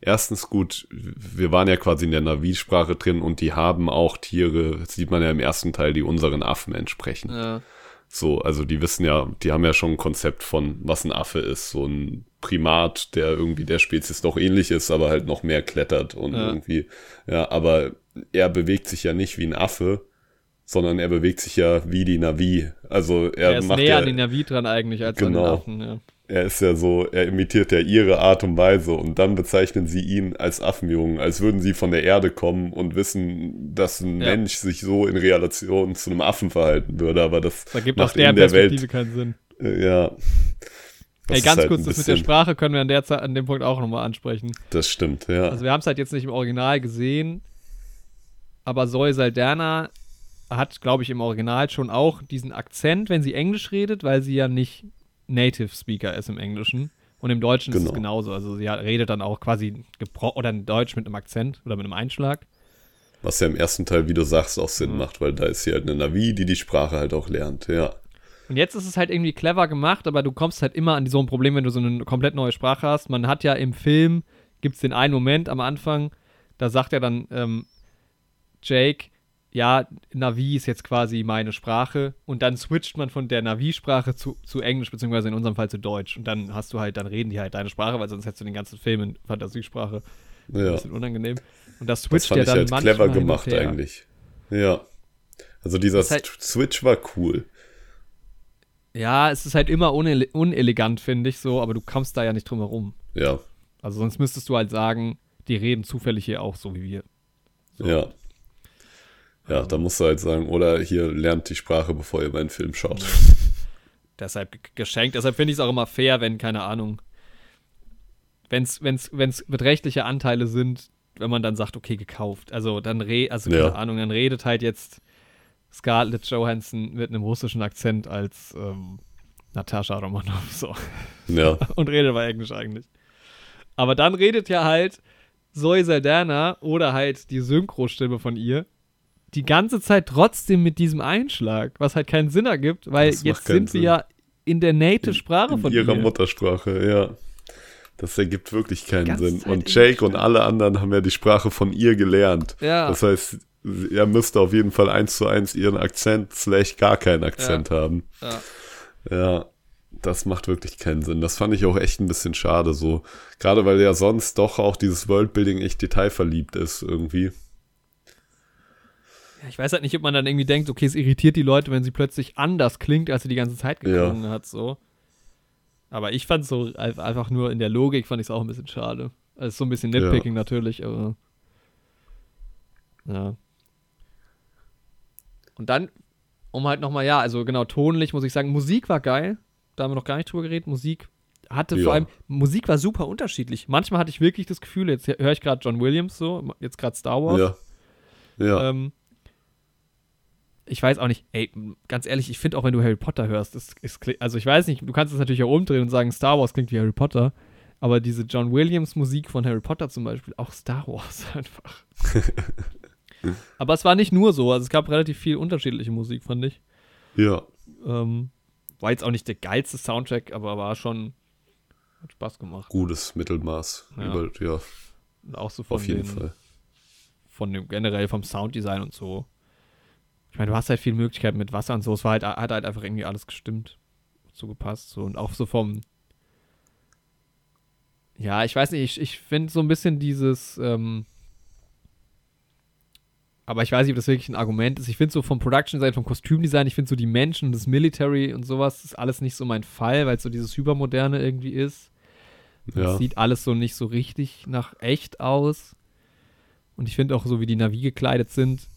Erstens gut, wir waren ja quasi in der Navi-Sprache drin und die haben auch Tiere, das sieht man ja im ersten Teil, die unseren Affen entsprechen. Ja. So, also die wissen ja, die haben ja schon ein Konzept von, was ein Affe ist. So ein Primat, der irgendwie der Spezies doch ähnlich ist, aber halt noch mehr klettert und Ja. irgendwie, ja, aber er bewegt sich ja nicht wie ein Affe, sondern er bewegt sich ja wie die Navi. Also er, Er ist macht näher ja, an den Navi dran eigentlich als Genau. an den Affen. Ja. er ist ja so, er imitiert ja ihre Art und Weise und dann bezeichnen sie ihn als Affenjungen, als würden sie von der Erde kommen und wissen, dass ein Ja. Mensch sich so in Relation zu einem Affen verhalten würde, aber das Da gibt macht der in der Perspektive Welt, keinen Sinn. äh, ja. Das Ey, ganz halt kurz, das mit der Sprache können wir an, der Zeit, an dem Punkt auch nochmal ansprechen. Das stimmt, ja. Also wir haben es halt jetzt nicht im Original gesehen, aber Zoe Saldana hat, glaube ich, im Original schon auch diesen Akzent, wenn sie Englisch redet, weil sie ja nicht Native Speaker ist im Englischen. Und im Deutschen ist Genau. es genauso. Also sie redet dann auch quasi oder in Deutsch mit einem Akzent oder mit einem Einschlag. Was ja im ersten Teil, wie du sagst, auch Sinn Mhm. macht, weil da ist sie halt eine Navi, die die Sprache halt auch lernt, ja. Und jetzt ist es halt irgendwie clever gemacht, aber du kommst halt immer an so ein Problem, wenn du so eine komplett neue Sprache hast. Man hat ja im Film, gibt es den einen Moment am Anfang, da sagt er dann ähm, Jake, ja, Navi ist jetzt quasi meine Sprache und dann switcht man von der Navi-Sprache zu, zu Englisch, beziehungsweise in unserem Fall zu Deutsch. Und dann hast du halt, dann reden die halt deine Sprache, weil sonst hättest du den ganzen Film in Fantasiesprache. Ein Ja, bisschen unangenehm. Und das das switcht fand ja ich dann halt manchmal clever gemacht eigentlich. Ja. Also dieser Das halt- Switch war cool. Ja, es ist halt immer unele unelegant, finde ich so, aber du kommst da ja nicht drum herum. Ja, Also sonst müsstest du halt sagen, die reden zufällig hier auch so wie wir. ja. Ja, da musst du halt sagen, oder hier lernt die Sprache, bevor ihr meinen Film schaut. Deshalb geschenkt. Deshalb finde ich es auch immer fair, wenn, keine Ahnung, wenn es wenn's, wenn's beträchtliche Anteile sind, wenn man dann sagt, okay, gekauft. Also dann re also keine Ja. Ahnung, dann redet halt jetzt Scarlett Johansson mit einem russischen Akzent als ähm, Natascha Romanoff so. Ja, und redet aber Englisch eigentlich. Aber dann redet ja halt Zoe Saldana oder halt die Synchro-Stimme von ihr die ganze Zeit trotzdem mit diesem Einschlag, was halt keinen Sinn ergibt, weil Das jetzt sind wir Sinn. ja in der Native-Sprache von ihrer ihr. Muttersprache, ja. Das ergibt wirklich keinen Sinn. Zeit Und Jake und alle anderen haben ja die Sprache von ihr gelernt. Ja. Das heißt, er müsste auf jeden Fall eins zu eins ihren Akzent slash gar keinen Akzent haben. Ja. Ja, das macht wirklich keinen Sinn. Das fand ich auch echt ein bisschen schade so. Gerade weil ja sonst doch auch dieses Worldbuilding echt detailverliebt ist irgendwie. Ja, Ich weiß halt nicht, ob man dann irgendwie denkt, okay, es irritiert die Leute, wenn sie plötzlich anders klingt, als sie die ganze Zeit Ja. geklungen hat, so. Aber ich fand so ein- einfach nur in der Logik fand ich es auch ein bisschen schade. Also so ein bisschen Ja. Nitpicking natürlich, aber ja. Und dann, um halt nochmal, ja, also genau, tonlich muss ich sagen, Musik war geil. Da haben wir noch gar nicht drüber geredet. Musik hatte Ja. vor allem, Musik war super unterschiedlich. Manchmal hatte ich wirklich das Gefühl, jetzt höre ich gerade John Williams so, jetzt gerade Star Wars. Ja. Ja. Ähm, ich weiß auch nicht, ey, ganz ehrlich, ich finde auch, wenn du Harry Potter hörst, es, kli- also ich weiß nicht, du kannst es natürlich auch umdrehen und sagen, Star Wars klingt wie Harry Potter, aber diese John Williams Musik von Harry Potter zum Beispiel, auch Star Wars einfach. aber es war nicht nur so, also es gab relativ viel unterschiedliche Musik, fand ich. ja. Ähm, war jetzt auch nicht der geilste Soundtrack, aber war schon, hat Spaß gemacht. Gutes Mittelmaß. Ja. Über, ja, Und auch so von auf jeden den, Fall. von dem generell vom Sounddesign und so. Ich meine, du hast halt viel Möglichkeiten mit Wasser und so. Es war halt, hat halt einfach irgendwie alles gestimmt. So gepasst. So. Und auch so vom. Ja, ich weiß nicht, ich, ich finde so ein bisschen dieses. Ähm, aber ich weiß nicht, ob das wirklich ein Argument ist. Ich finde so vom Production-Design, vom Kostümdesign, ich finde so die Menschen, das Military und sowas, ist alles nicht so mein Fall, weil es so dieses Hypermoderne irgendwie ist. Ja. Es sieht alles so nicht so richtig nach echt aus. Und ich finde auch so, wie die Navi gekleidet sind.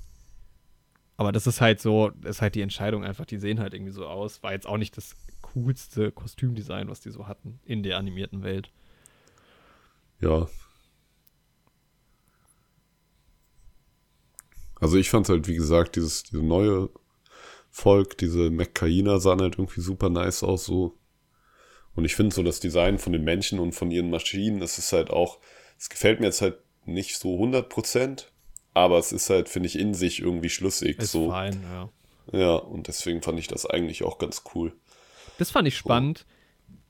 Aber das ist halt so, das ist halt die Entscheidung einfach. Die sehen halt irgendwie so aus. War jetzt auch nicht das coolste Kostümdesign, was die so hatten in der animierten Welt. Ja. Also ich fand halt, wie gesagt, dieses, diese neue Volk, diese Mekkainer sahen halt irgendwie super nice aus so. Und ich finde so das Design von den Menschen und von ihren Maschinen, es ist halt auch, es gefällt mir jetzt halt nicht so 100%, aber es ist halt, finde ich, in sich irgendwie schlüssig Ist so. fein, ja. Ja, und deswegen fand ich das eigentlich auch ganz cool. Das fand ich spannend.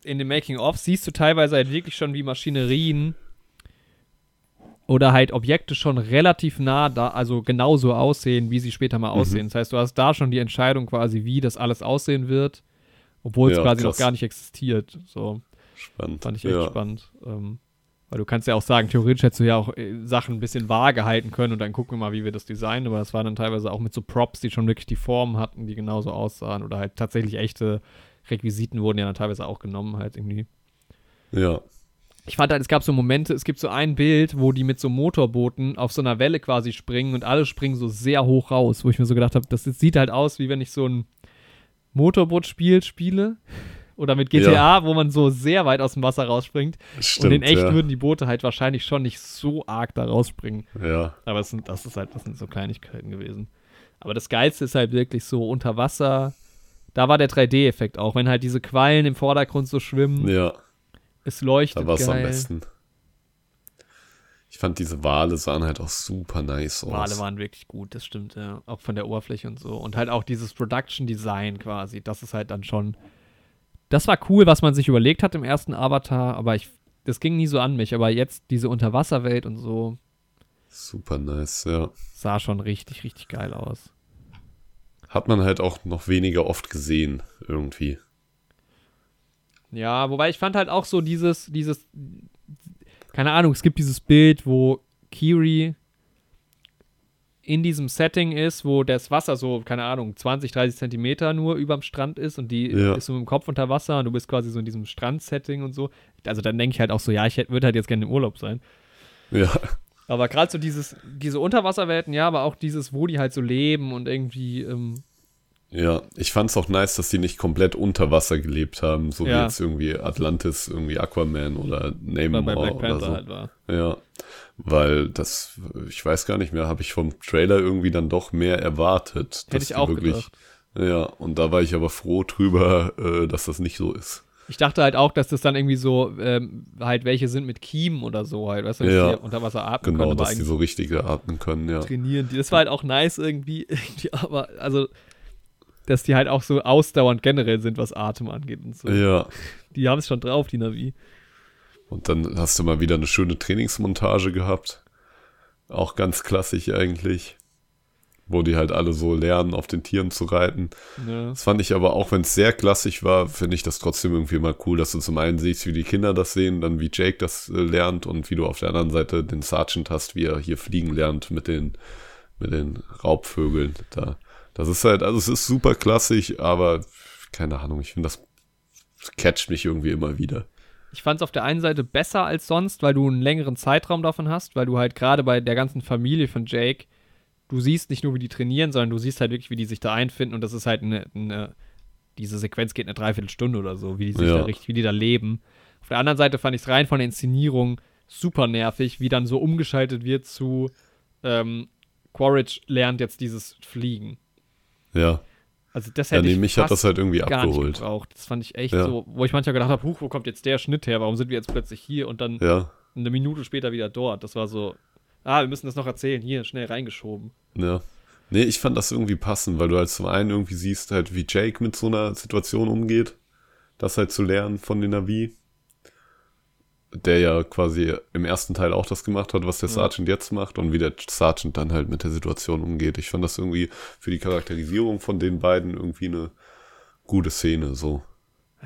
In dem Making-of siehst du teilweise halt wirklich schon, wie Maschinerien oder halt Objekte schon relativ nah da, also genauso aussehen, wie sie später mal Mhm. aussehen. Das heißt, du hast da schon die Entscheidung quasi, wie das alles aussehen wird, obwohl es Ja, quasi krass. noch gar nicht existiert. So Spannend. fand ich echt ja. spannend. Ähm, weil du kannst ja auch sagen, theoretisch hättest du ja auch äh, Sachen ein bisschen vage halten können und dann gucken wir mal, wie wir das designen. Aber das war dann teilweise auch mit so Props, die schon wirklich die Formen hatten, die genauso aussahen. Oder halt tatsächlich echte Requisiten wurden ja dann teilweise auch genommen, halt irgendwie. Ja. Ich fand halt, es gab so Momente, es gibt so ein Bild, wo die mit so Motorbooten auf so einer Welle quasi springen und alle springen so sehr hoch raus, wo ich mir so gedacht habe, das sieht halt aus, wie wenn ich so ein Motorbootspiel spiele. Oder mit GTA, wo man so sehr weit aus dem Wasser rausspringt. Stimmt, und in echt ja. würden die Boote halt wahrscheinlich schon nicht so arg da rausspringen. Ja. Aber es sind, das ist halt, das sind so Kleinigkeiten gewesen. Aber das Geilste ist halt wirklich so unter Wasser. Da war der 3D-Effekt auch, wenn halt diese Quallen im Vordergrund so schwimmen, Ja, es leuchtet da war es am besten. Ich fand diese Wale sahen halt auch super nice aus. Wale waren wirklich gut, das stimmt, ja. Auch von der Oberfläche und so. Und halt auch dieses Production Design quasi, das ist halt dann schon. Das war cool, was man sich überlegt hat im ersten Avatar, aber ich. Das ging nie so an mich, aber jetzt diese Unterwasserwelt und so Super nice, ja. sah schon richtig, richtig geil aus. Hat man halt auch noch weniger oft gesehen, irgendwie. Ja, wobei ich fand halt auch so dieses, dieses, keine Ahnung, es gibt dieses Bild, wo Kiri in diesem Setting ist, wo das Wasser so, keine Ahnung, 20, 30 Zentimeter nur überm Strand ist und die Ja. ist so mit dem Kopf unter Wasser und du bist quasi so in diesem Strand-Setting und so. Also dann denke ich halt auch so, ja, ich würde halt jetzt gerne im Urlaub sein. Ja, Aber gerade so dieses, diese Unterwasserwelten, ja, aber auch dieses, wo die halt so leben und irgendwie, ähm, ja. Ich fand's auch nice, dass die nicht komplett unter Wasser gelebt haben, so wie Ja. jetzt irgendwie Atlantis, irgendwie Aquaman oder Namor oder so. halt war. Ja, weil das, ich weiß gar nicht mehr, habe ich vom Trailer irgendwie dann doch mehr erwartet. Hätte dass ich auch wirklich, gedacht. Ja, und da war ich aber froh drüber, äh, dass das nicht so ist. Ich dachte halt auch, dass das dann irgendwie so, ähm, halt welche sind mit Kiemen oder so halt, weißt du, Ja. die unter Wasser atmen Genau, können, aber dass die so richtig atmen können, ja. trainieren die. Das war halt auch nice irgendwie, irgendwie, aber also, dass die halt auch so ausdauernd generell sind, was Atem angeht und so. Ja. Die haben es schon drauf, die Navi. Und dann hast du mal wieder eine schöne Trainingsmontage gehabt. Auch ganz klassisch eigentlich. Wo die halt alle so lernen, auf den Tieren zu reiten. Ja. Das fand ich aber auch, wenn es sehr klassisch war, finde ich das trotzdem irgendwie mal cool, dass du zum einen siehst, wie die Kinder das sehen, dann wie Jake das äh, lernt und wie du auf der anderen Seite den Sergeant hast, wie er hier fliegen lernt mit den, mit den Raubvögeln. Da, das ist halt, also es ist super klassisch, aber keine Ahnung, ich finde das catcht mich irgendwie immer wieder. Ich fand es auf der einen Seite besser als sonst, weil du einen längeren Zeitraum davon hast, weil du halt gerade bei der ganzen Familie von Jake, du siehst nicht nur, wie die trainieren, sondern du siehst halt wirklich, wie die sich da einfinden und das ist halt eine, eine diese Sequenz geht eine Dreiviertelstunde oder so, wie die sich Ja. da richtig, wie die da leben. Auf der anderen Seite fand ich es rein von der Inszenierung super nervig, wie dann so umgeschaltet wird zu ähm, Quaritch lernt jetzt dieses Fliegen. Ja, Also das ja hätte nee, ich mich hat das halt irgendwie abgeholt. gebraucht. Das fand ich echt Ja. so, wo ich manchmal gedacht habe, huch, wo kommt jetzt der Schnitt her? Warum sind wir jetzt plötzlich hier und dann Ja, eine Minute später wieder dort? Das war so, ah, wir müssen das noch erzählen, hier, schnell reingeschoben. ja. Nee, ich fand das irgendwie passend, weil du halt zum einen irgendwie siehst, halt, wie Jake mit so einer Situation umgeht. Das halt zu lernen von den Navi. Der ja quasi im ersten Teil auch das gemacht hat, was der Ja. Sergeant jetzt macht und wie der Sergeant dann halt mit der Situation umgeht. Ich fand das irgendwie für die Charakterisierung von den beiden irgendwie eine gute Szene, so.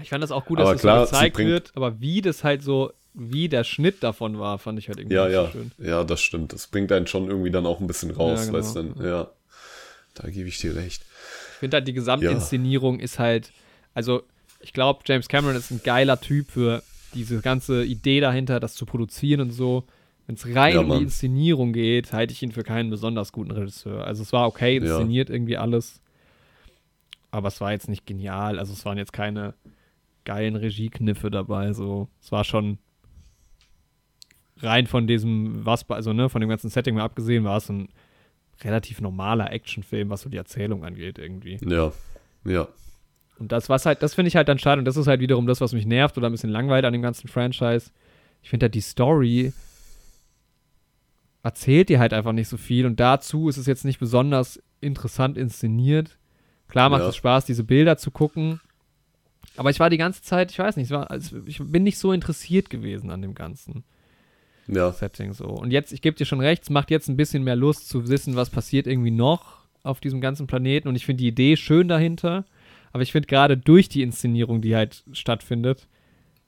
Ich fand das auch gut, Aber dass klar, das so gezeigt wird, aber wie das halt so, wie der Schnitt davon war, fand ich halt irgendwie Ja, ja, so schön. ja, das stimmt. Das bringt einen schon irgendwie dann auch ein bisschen raus, Ja, weil es genau. dann, ja, da gebe ich dir recht. Ich finde halt, die Gesamtinszenierung ist halt, also ich glaube, James Cameron ist ein geiler Typ für diese ganze Idee dahinter, das zu produzieren und so. Wenn es rein Ja, um die. Inszenierung geht, halte ich ihn für keinen besonders guten Regisseur. Also es war okay, Ja. inszeniert irgendwie alles. Aber es war jetzt nicht genial. Also es waren jetzt keine geilen Regiekniffe dabei. So, es war schon rein von diesem, was, also ne, von dem ganzen Setting mal abgesehen, war es ein relativ normaler Actionfilm, was so die Erzählung angeht, irgendwie. Ja, ja, Und das, was halt, das finde ich halt dann schade und das ist halt wiederum das, was mich nervt oder ein bisschen langweilt an dem ganzen Franchise. Ich finde halt die Story erzählt dir halt einfach nicht so viel und dazu ist es jetzt nicht besonders interessant inszeniert. Klar macht Ja. es Spaß, diese Bilder zu gucken. Aber ich war die ganze Zeit, ich weiß nicht, ich bin nicht so interessiert gewesen an dem Ganzen. Ja. Setting so. Und jetzt, ich gebe dir schon recht, es macht jetzt ein bisschen mehr Lust zu wissen, was passiert irgendwie noch auf diesem ganzen Planeten. Und ich finde die Idee schön dahinter. Aber ich finde gerade durch die Inszenierung, die halt stattfindet,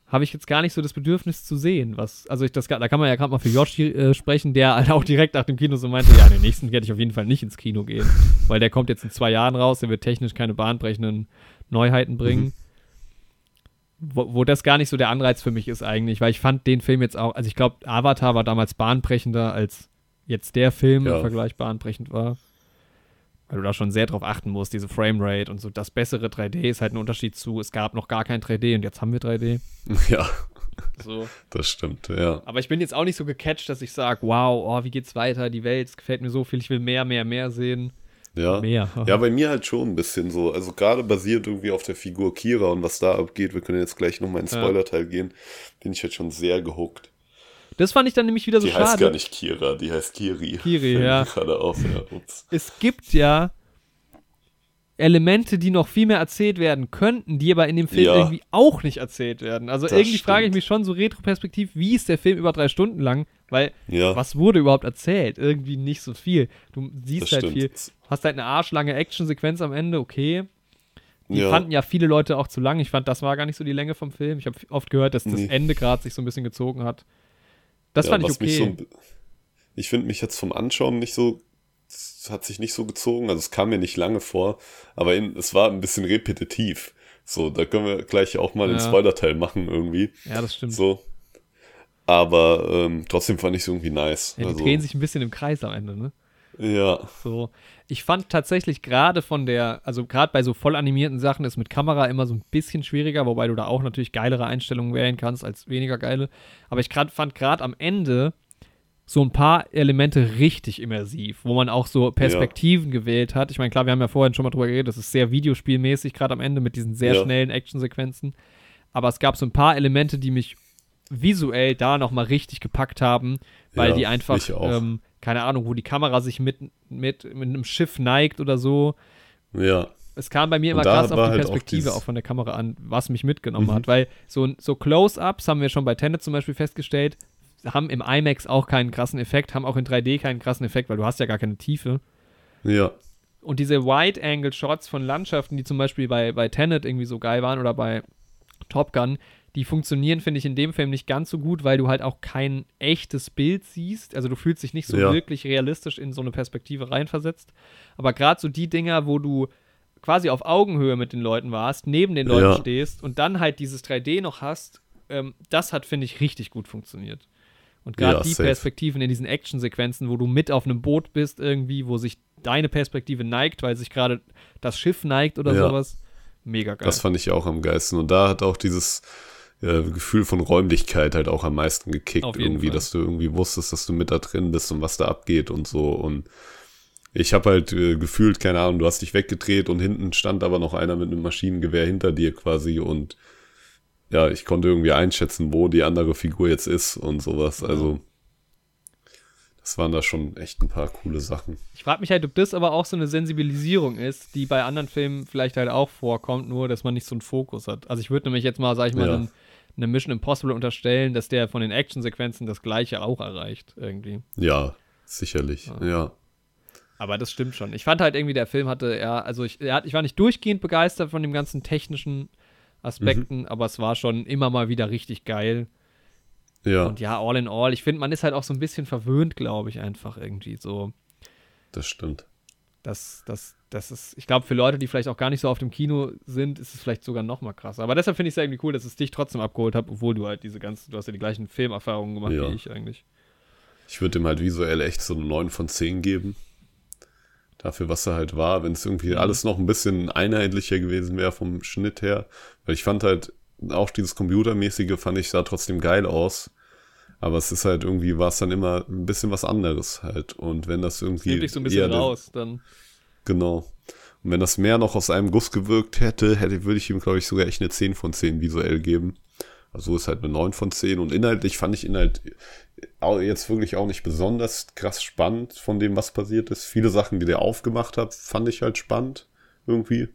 habe ich jetzt gar nicht so das Bedürfnis zu sehen, was, also ich das, da kann man ja gerade mal für Yoshi äh, sprechen, der halt auch direkt nach dem Kino so meinte, ja, den nächsten werde ich auf jeden Fall nicht ins Kino gehen, weil der kommt jetzt in zwei Jahren raus, der wird technisch keine bahnbrechenden Neuheiten bringen. Wo, wo, das gar nicht so der Anreiz für mich ist eigentlich, weil ich fand den Film jetzt auch, also ich glaube, Avatar war damals bahnbrechender, als jetzt der Film ja. im Vergleich bahnbrechend war weil du da schon sehr drauf achten musst, diese Framerate und so. Das bessere 3D ist halt ein Unterschied zu, es gab noch gar kein 3D und jetzt haben wir 3D. Ja. So. Das stimmt, ja. Aber ich bin jetzt auch nicht so gecatcht, dass ich sage, wow, oh, wie geht's weiter, die Welt, es gefällt mir so viel, ich will mehr, mehr, mehr sehen. Ja. Mehr. ja, bei mir halt schon ein bisschen so. Also gerade basiert irgendwie auf der Figur Kira und was da abgeht, wir können jetzt gleich nochmal ins Spoiler-Teil ja. gehen, bin ich halt schon sehr gehuckt. Das fand ich dann nämlich wieder so die schade. Die heißt gar nicht Kira, die heißt Kiri. Kiri, ja. Gerade auf, ja. Ups. Es gibt ja Elemente, die noch viel mehr erzählt werden könnten, die aber in dem Film ja. irgendwie auch nicht erzählt werden. Also das irgendwie frage ich mich schon so retroperspektiv, wie ist der Film über drei Stunden lang? Weil ja. was wurde überhaupt erzählt? Irgendwie nicht so viel. Du siehst das halt stimmt. viel. Hast halt eine arschlange Actionsequenz am Ende, okay. Die ja. fanden ja viele Leute auch zu lang. Ich fand, das war gar nicht so die Länge vom Film. Ich habe oft gehört, dass das nee. Ende gerade sich so ein bisschen gezogen hat. Das fand ich okay. So, ich finde mich jetzt vom Anschauen nicht so hat sich nicht so gezogen, also es kam mir nicht lange vor, aber in, es war ein bisschen repetitiv. So, da können wir gleich auch mal ja. den Spoiler-Teil machen irgendwie. Ja, das stimmt. So. Aber ähm, trotzdem fand ich es irgendwie nice. Ja, die also, drehen sich ein bisschen im Kreis am Ende, ne? Ja. So. Ich fand tatsächlich gerade von der, also gerade bei so voll animierten Sachen ist mit Kamera immer so ein bisschen schwieriger, wobei du da auch natürlich geilere Einstellungen wählen kannst als weniger geile. Aber ich grad, fand gerade am Ende so ein paar Elemente richtig immersiv, wo man auch so Perspektiven ja. gewählt hat. Ich meine, klar, wir haben ja vorhin schon mal drüber geredet, das ist sehr videospielmäßig, gerade am Ende mit diesen sehr ja. schnellen Actionsequenzen. Aber es gab so ein paar Elemente, die mich visuell da nochmal richtig gepackt haben, weil ja, die einfach, ähm, keine Ahnung, wo die Kamera sich mit, mit, mit einem Schiff neigt oder so. Ja. Es kam bei mir immer krass auf die halt Perspektive auch, auch, von der Kamera an, was mich mitgenommen mhm. hat, weil so, so Close-Ups haben wir schon bei Tenet zum Beispiel festgestellt, haben im IMAX auch keinen krassen Effekt, haben auch in 3D keinen krassen Effekt, weil du hast ja gar keine Tiefe. Ja. Und diese Wide-Angle-Shots von Landschaften, die zum Beispiel bei, bei Tenet irgendwie so geil waren oder bei Top Gun, die funktionieren, finde ich, in dem Film nicht ganz so gut, weil du halt auch kein echtes Bild siehst. Also du fühlst dich nicht so ja. wirklich realistisch in so eine Perspektive reinversetzt. Aber gerade so die Dinger, wo du quasi auf Augenhöhe mit den Leuten warst, neben den Leuten ja. stehst und dann halt dieses 3D noch hast, ähm, das hat, finde ich, richtig gut funktioniert. Und gerade ja, die safe. Perspektiven in diesen Actionsequenzen, wo du mit auf einem Boot bist, irgendwie, wo sich deine Perspektive neigt, weil sich gerade das Schiff neigt oder sowas. Mega geil. Das fand ich auch am geilsten. Und da hat auch dieses äh, Gefühl von Räumlichkeit halt auch am meisten gekickt, irgendwie, Fall. dass du irgendwie wusstest, dass du mit da drin bist und was da abgeht und so. Und ich habe halt äh, gefühlt, keine Ahnung, du hast dich weggedreht und hinten stand aber noch einer mit einem Maschinengewehr hinter dir quasi und ja, ich konnte irgendwie einschätzen, wo die andere Figur jetzt ist und sowas. Also, das waren da schon echt ein paar coole Sachen. Ich frage mich halt, ob das aber auch so eine Sensibilisierung ist, die bei anderen Filmen vielleicht halt auch vorkommt, nur dass man nicht so einen Fokus hat. Also, ich würde nämlich jetzt mal, sag ich mal, ja. Eine Mission Impossible unterstellen, dass der von den Actionsequenzen das Gleiche auch erreicht, irgendwie. Ja, sicherlich, ja. ja. Aber das stimmt schon. Ich fand halt irgendwie, der Film hatte, ja, also ich, er hat, ich war nicht durchgehend begeistert von dem ganzen technischen Aspekten, mhm. aber es war schon immer mal wieder richtig geil. Ja. Und ja, all in all, ich finde, man ist halt auch so ein bisschen verwöhnt, glaube ich, einfach irgendwie so. Das stimmt. Das, das, das ist, ich glaube, für Leute, die vielleicht auch gar nicht so auf dem Kino sind, ist es vielleicht sogar noch mal krasser. Aber deshalb finde ich es irgendwie cool, dass es dich trotzdem abgeholt hat, obwohl du halt diese ganzen, du hast ja die gleichen Filmerfahrungen gemacht ja. wie ich eigentlich. Ich würde dem halt visuell echt so eine 9 von 10 geben dafür, was er halt war, wenn es irgendwie mhm. alles noch ein bisschen einheitlicher gewesen wäre vom Schnitt her. Weil ich fand halt, auch dieses Computermäßige fand ich sah trotzdem geil aus. Aber es ist halt irgendwie, war es dann immer ein bisschen was anderes halt. Und wenn das irgendwie. Nimmt dich so ein bisschen raus, dann. Genau. Und wenn das mehr noch aus einem Guss gewirkt hätte, hätte, würde ich ihm, glaube ich, sogar echt eine 10 von 10 visuell geben. Also ist halt eine 9 von 10 und inhaltlich fand ich Inhalt jetzt wirklich auch nicht besonders krass spannend von dem, was passiert ist. Viele Sachen, die der aufgemacht hat, fand ich halt spannend irgendwie.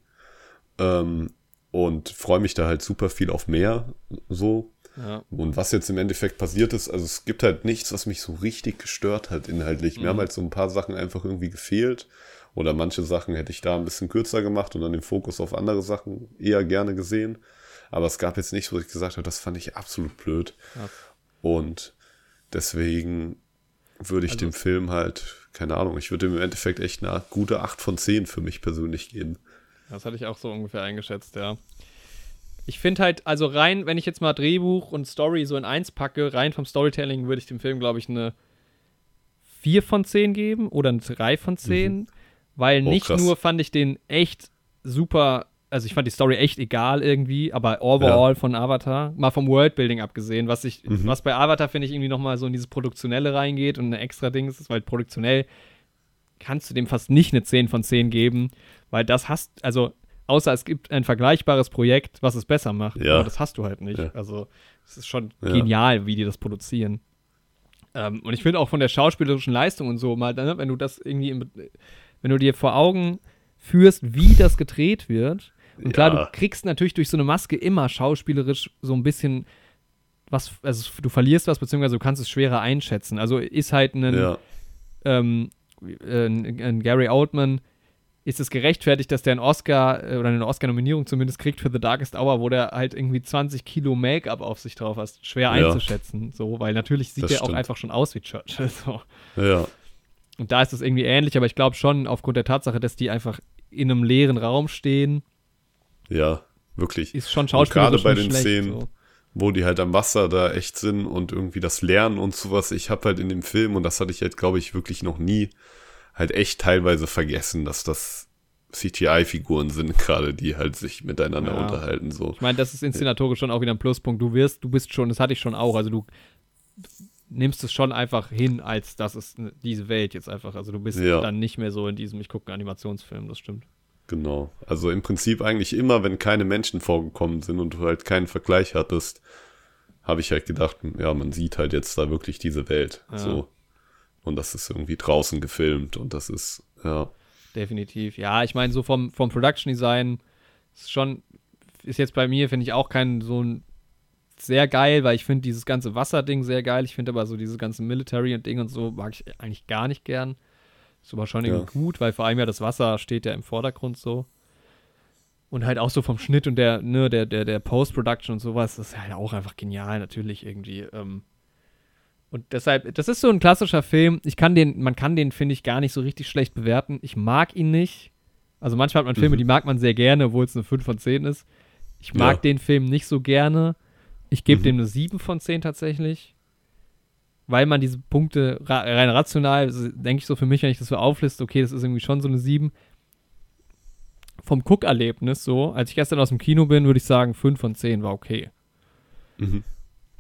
Ähm, und freue mich da halt super viel auf mehr so. Ja. Und was jetzt im Endeffekt passiert ist, also es gibt halt nichts, was mich so richtig gestört hat inhaltlich. Mir Mhm. haben halt so ein paar Sachen einfach irgendwie gefehlt. Oder manche Sachen hätte ich da ein bisschen kürzer gemacht und dann den Fokus auf andere Sachen eher gerne gesehen. Aber es gab jetzt nichts, wo ich gesagt habe, das fand ich absolut blöd. Ja. Und deswegen würde ich Also- dem Film halt, keine Ahnung, ich würde ihm im Endeffekt echt eine gute 8 von 10 für mich persönlich geben. Das hatte ich auch so ungefähr eingeschätzt, ja. Ich finde halt, also rein, wenn ich jetzt mal Drehbuch und Story so in eins packe, rein vom Storytelling würde ich dem Film, glaube ich, eine 4 von 10 geben oder eine 3 von 10, weil Oh, nicht krass. nur fand ich den echt super, also ich fand die Story echt egal irgendwie, aber overall von Avatar, mal vom Worldbuilding abgesehen, was ich, Mhm. was bei Avatar finde ich irgendwie nochmal so in dieses Produktionelle reingeht und ein extra Ding ist, weil produktionell kannst du dem fast nicht eine 10 von 10 geben, weil das hast, also außer es gibt ein vergleichbares Projekt, was es besser macht, Ja. aber das hast du halt nicht. Ja. Also es ist schon Ja. genial, wie die das produzieren. Ähm, und ich finde auch von der schauspielerischen Leistung und so mal, ne, wenn du das irgendwie, im, wenn du dir vor Augen führst, wie das gedreht wird. Und klar, du kriegst natürlich durch so eine Maske immer schauspielerisch so ein bisschen was, also du verlierst was, beziehungsweise du kannst es schwerer einschätzen. Also ist halt ein, Ja, ähm, äh, ein, ein Gary Oldman, ist es gerechtfertigt, dass der einen Oscar äh, oder eine Oscar-Nominierung zumindest kriegt für The Darkest Hour, wo der halt irgendwie 20 Kilo Make-up auf sich drauf hat. Schwer Ja. einzuschätzen, so, weil natürlich sieht Das der auch stimmt. einfach schon aus wie Churchill. So. ja, Und da ist es irgendwie ähnlich, aber ich glaube schon aufgrund der Tatsache, dass die einfach in einem leeren Raum stehen, ja, wirklich. ist schon schauspielerisch gerade bei den schlecht, Szenen, so. wo die halt am Wasser da echt sind und irgendwie das Lernen und sowas. Ich habe halt in dem Film, und das hatte ich halt, glaube ich, wirklich noch nie, halt echt teilweise vergessen, dass das CGI-Figuren sind, gerade die halt sich miteinander Ja. unterhalten. So. Ich meine, das ist inszenatorisch schon auch wieder ein Pluspunkt. Du wirst, du bist schon, das hatte ich schon auch, also du nimmst es schon einfach hin, als das ist diese Welt jetzt einfach. Also du bist Ja. dann nicht mehr so in diesem, ich gucke einen Animationsfilm, das stimmt. Genau. Also im Prinzip eigentlich immer, wenn keine Menschen vorgekommen sind und du halt keinen Vergleich hattest, habe ich halt gedacht, ja, man sieht halt jetzt da wirklich diese Welt. Ja. So. Und das ist irgendwie draußen gefilmt und das ist, ja. Definitiv. Ja, ich meine, so vom, vom Production Design ist schon, ist jetzt bei mir, finde ich, auch kein so ein sehr geil, weil ich finde dieses ganze Wasserding sehr geil. Ich finde aber so dieses ganze Military und Ding und so mag ich eigentlich gar nicht gern. Ist aber schon irgendwie Ja. gut, weil vor allem ja das Wasser steht ja im Vordergrund so. Und halt auch so vom Schnitt und der, ne, der, der, der Post-Production und sowas, das ist halt auch einfach genial, natürlich irgendwie. Ähm. Und deshalb, das ist so ein klassischer Film. Ich kann den, man kann den, finde ich, gar nicht so richtig schlecht bewerten. Ich mag ihn nicht. Also manchmal hat man Filme, Mhm. die mag man sehr gerne, obwohl es eine 5 von 10 ist. Ich mag Ja. den Film nicht so gerne. Ich gebe Mhm. dem eine 7 von 10 tatsächlich. Weil man diese Punkte ra rein rational, denke ich so für mich, wenn ich das so aufliste, okay, das ist irgendwie schon so eine 7. Vom Guckerlebnis so, als ich gestern aus dem Kino bin, würde ich sagen, 5 von 10 war okay. Mhm.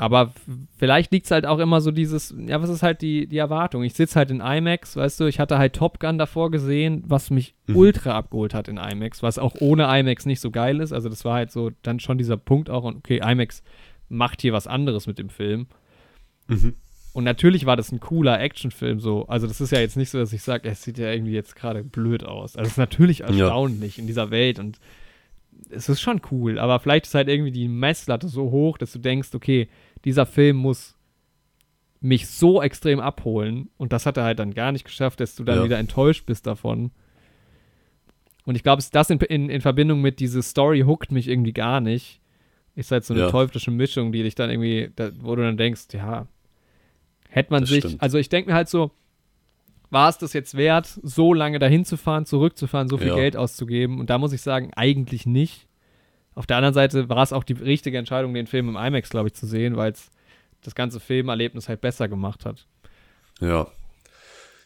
Aber vielleicht liegt es halt auch immer so dieses, ja, was ist halt die, die Erwartung? Ich sitze halt in IMAX, weißt du, ich hatte halt Top Gun davor gesehen, was mich Mhm. ultra abgeholt hat in IMAX, was auch ohne IMAX nicht so geil ist. Also das war halt so dann schon dieser Punkt auch, und okay, IMAX macht hier was anderes mit dem Film. Mhm. Und natürlich war das ein cooler Actionfilm so. Also das ist ja jetzt nicht so, dass ich sage, es sieht ja irgendwie jetzt gerade blöd aus. Also es ist natürlich erstaunlich in dieser Welt und es ist schon cool. Aber vielleicht ist halt irgendwie die Messlatte so hoch, dass du denkst, okay, dieser Film muss mich so extrem abholen. Und das hat er halt dann gar nicht geschafft, dass du dann Ja. wieder enttäuscht bist davon. Und ich glaube, das in, in, in Verbindung mit diese Story hookt mich irgendwie gar nicht. Ist halt so eine Ja. teuflische Mischung, die dich dann irgendwie, da, wo du dann denkst, ja, hätte man Das sich, stimmt. also ich denke mir halt so, war es das jetzt wert, so lange dahin zu fahren, zurückzufahren, so viel Ja. Geld auszugeben? Und da muss ich sagen, eigentlich nicht. Auf der anderen Seite war es auch die richtige Entscheidung, den Film im IMAX, glaube ich, zu sehen, weil es das ganze Filmerlebnis halt besser gemacht hat. Ja.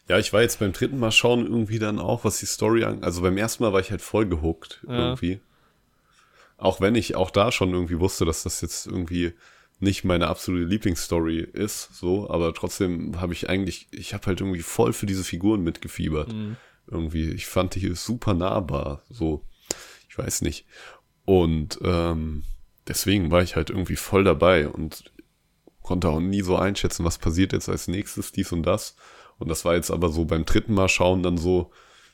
Ja, ich war jetzt beim dritten Mal schauen irgendwie dann auch, was die Story an. Also beim ersten Mal war ich halt voll gehuckt Ja. irgendwie. Auch wenn ich auch da schon irgendwie wusste, dass das jetzt irgendwie nicht meine absolute Lieblingsstory ist, so, aber trotzdem habe ich eigentlich, ich habe halt irgendwie voll für diese Figuren mitgefiebert. Irgendwie, ich fand die super nahbar, so, ich weiß nicht. Und ähm, deswegen war ich halt irgendwie voll dabei und konnte auch nie so einschätzen, was passiert jetzt als nächstes, dies und das. Und das war jetzt aber so beim dritten Mal schauen dann so,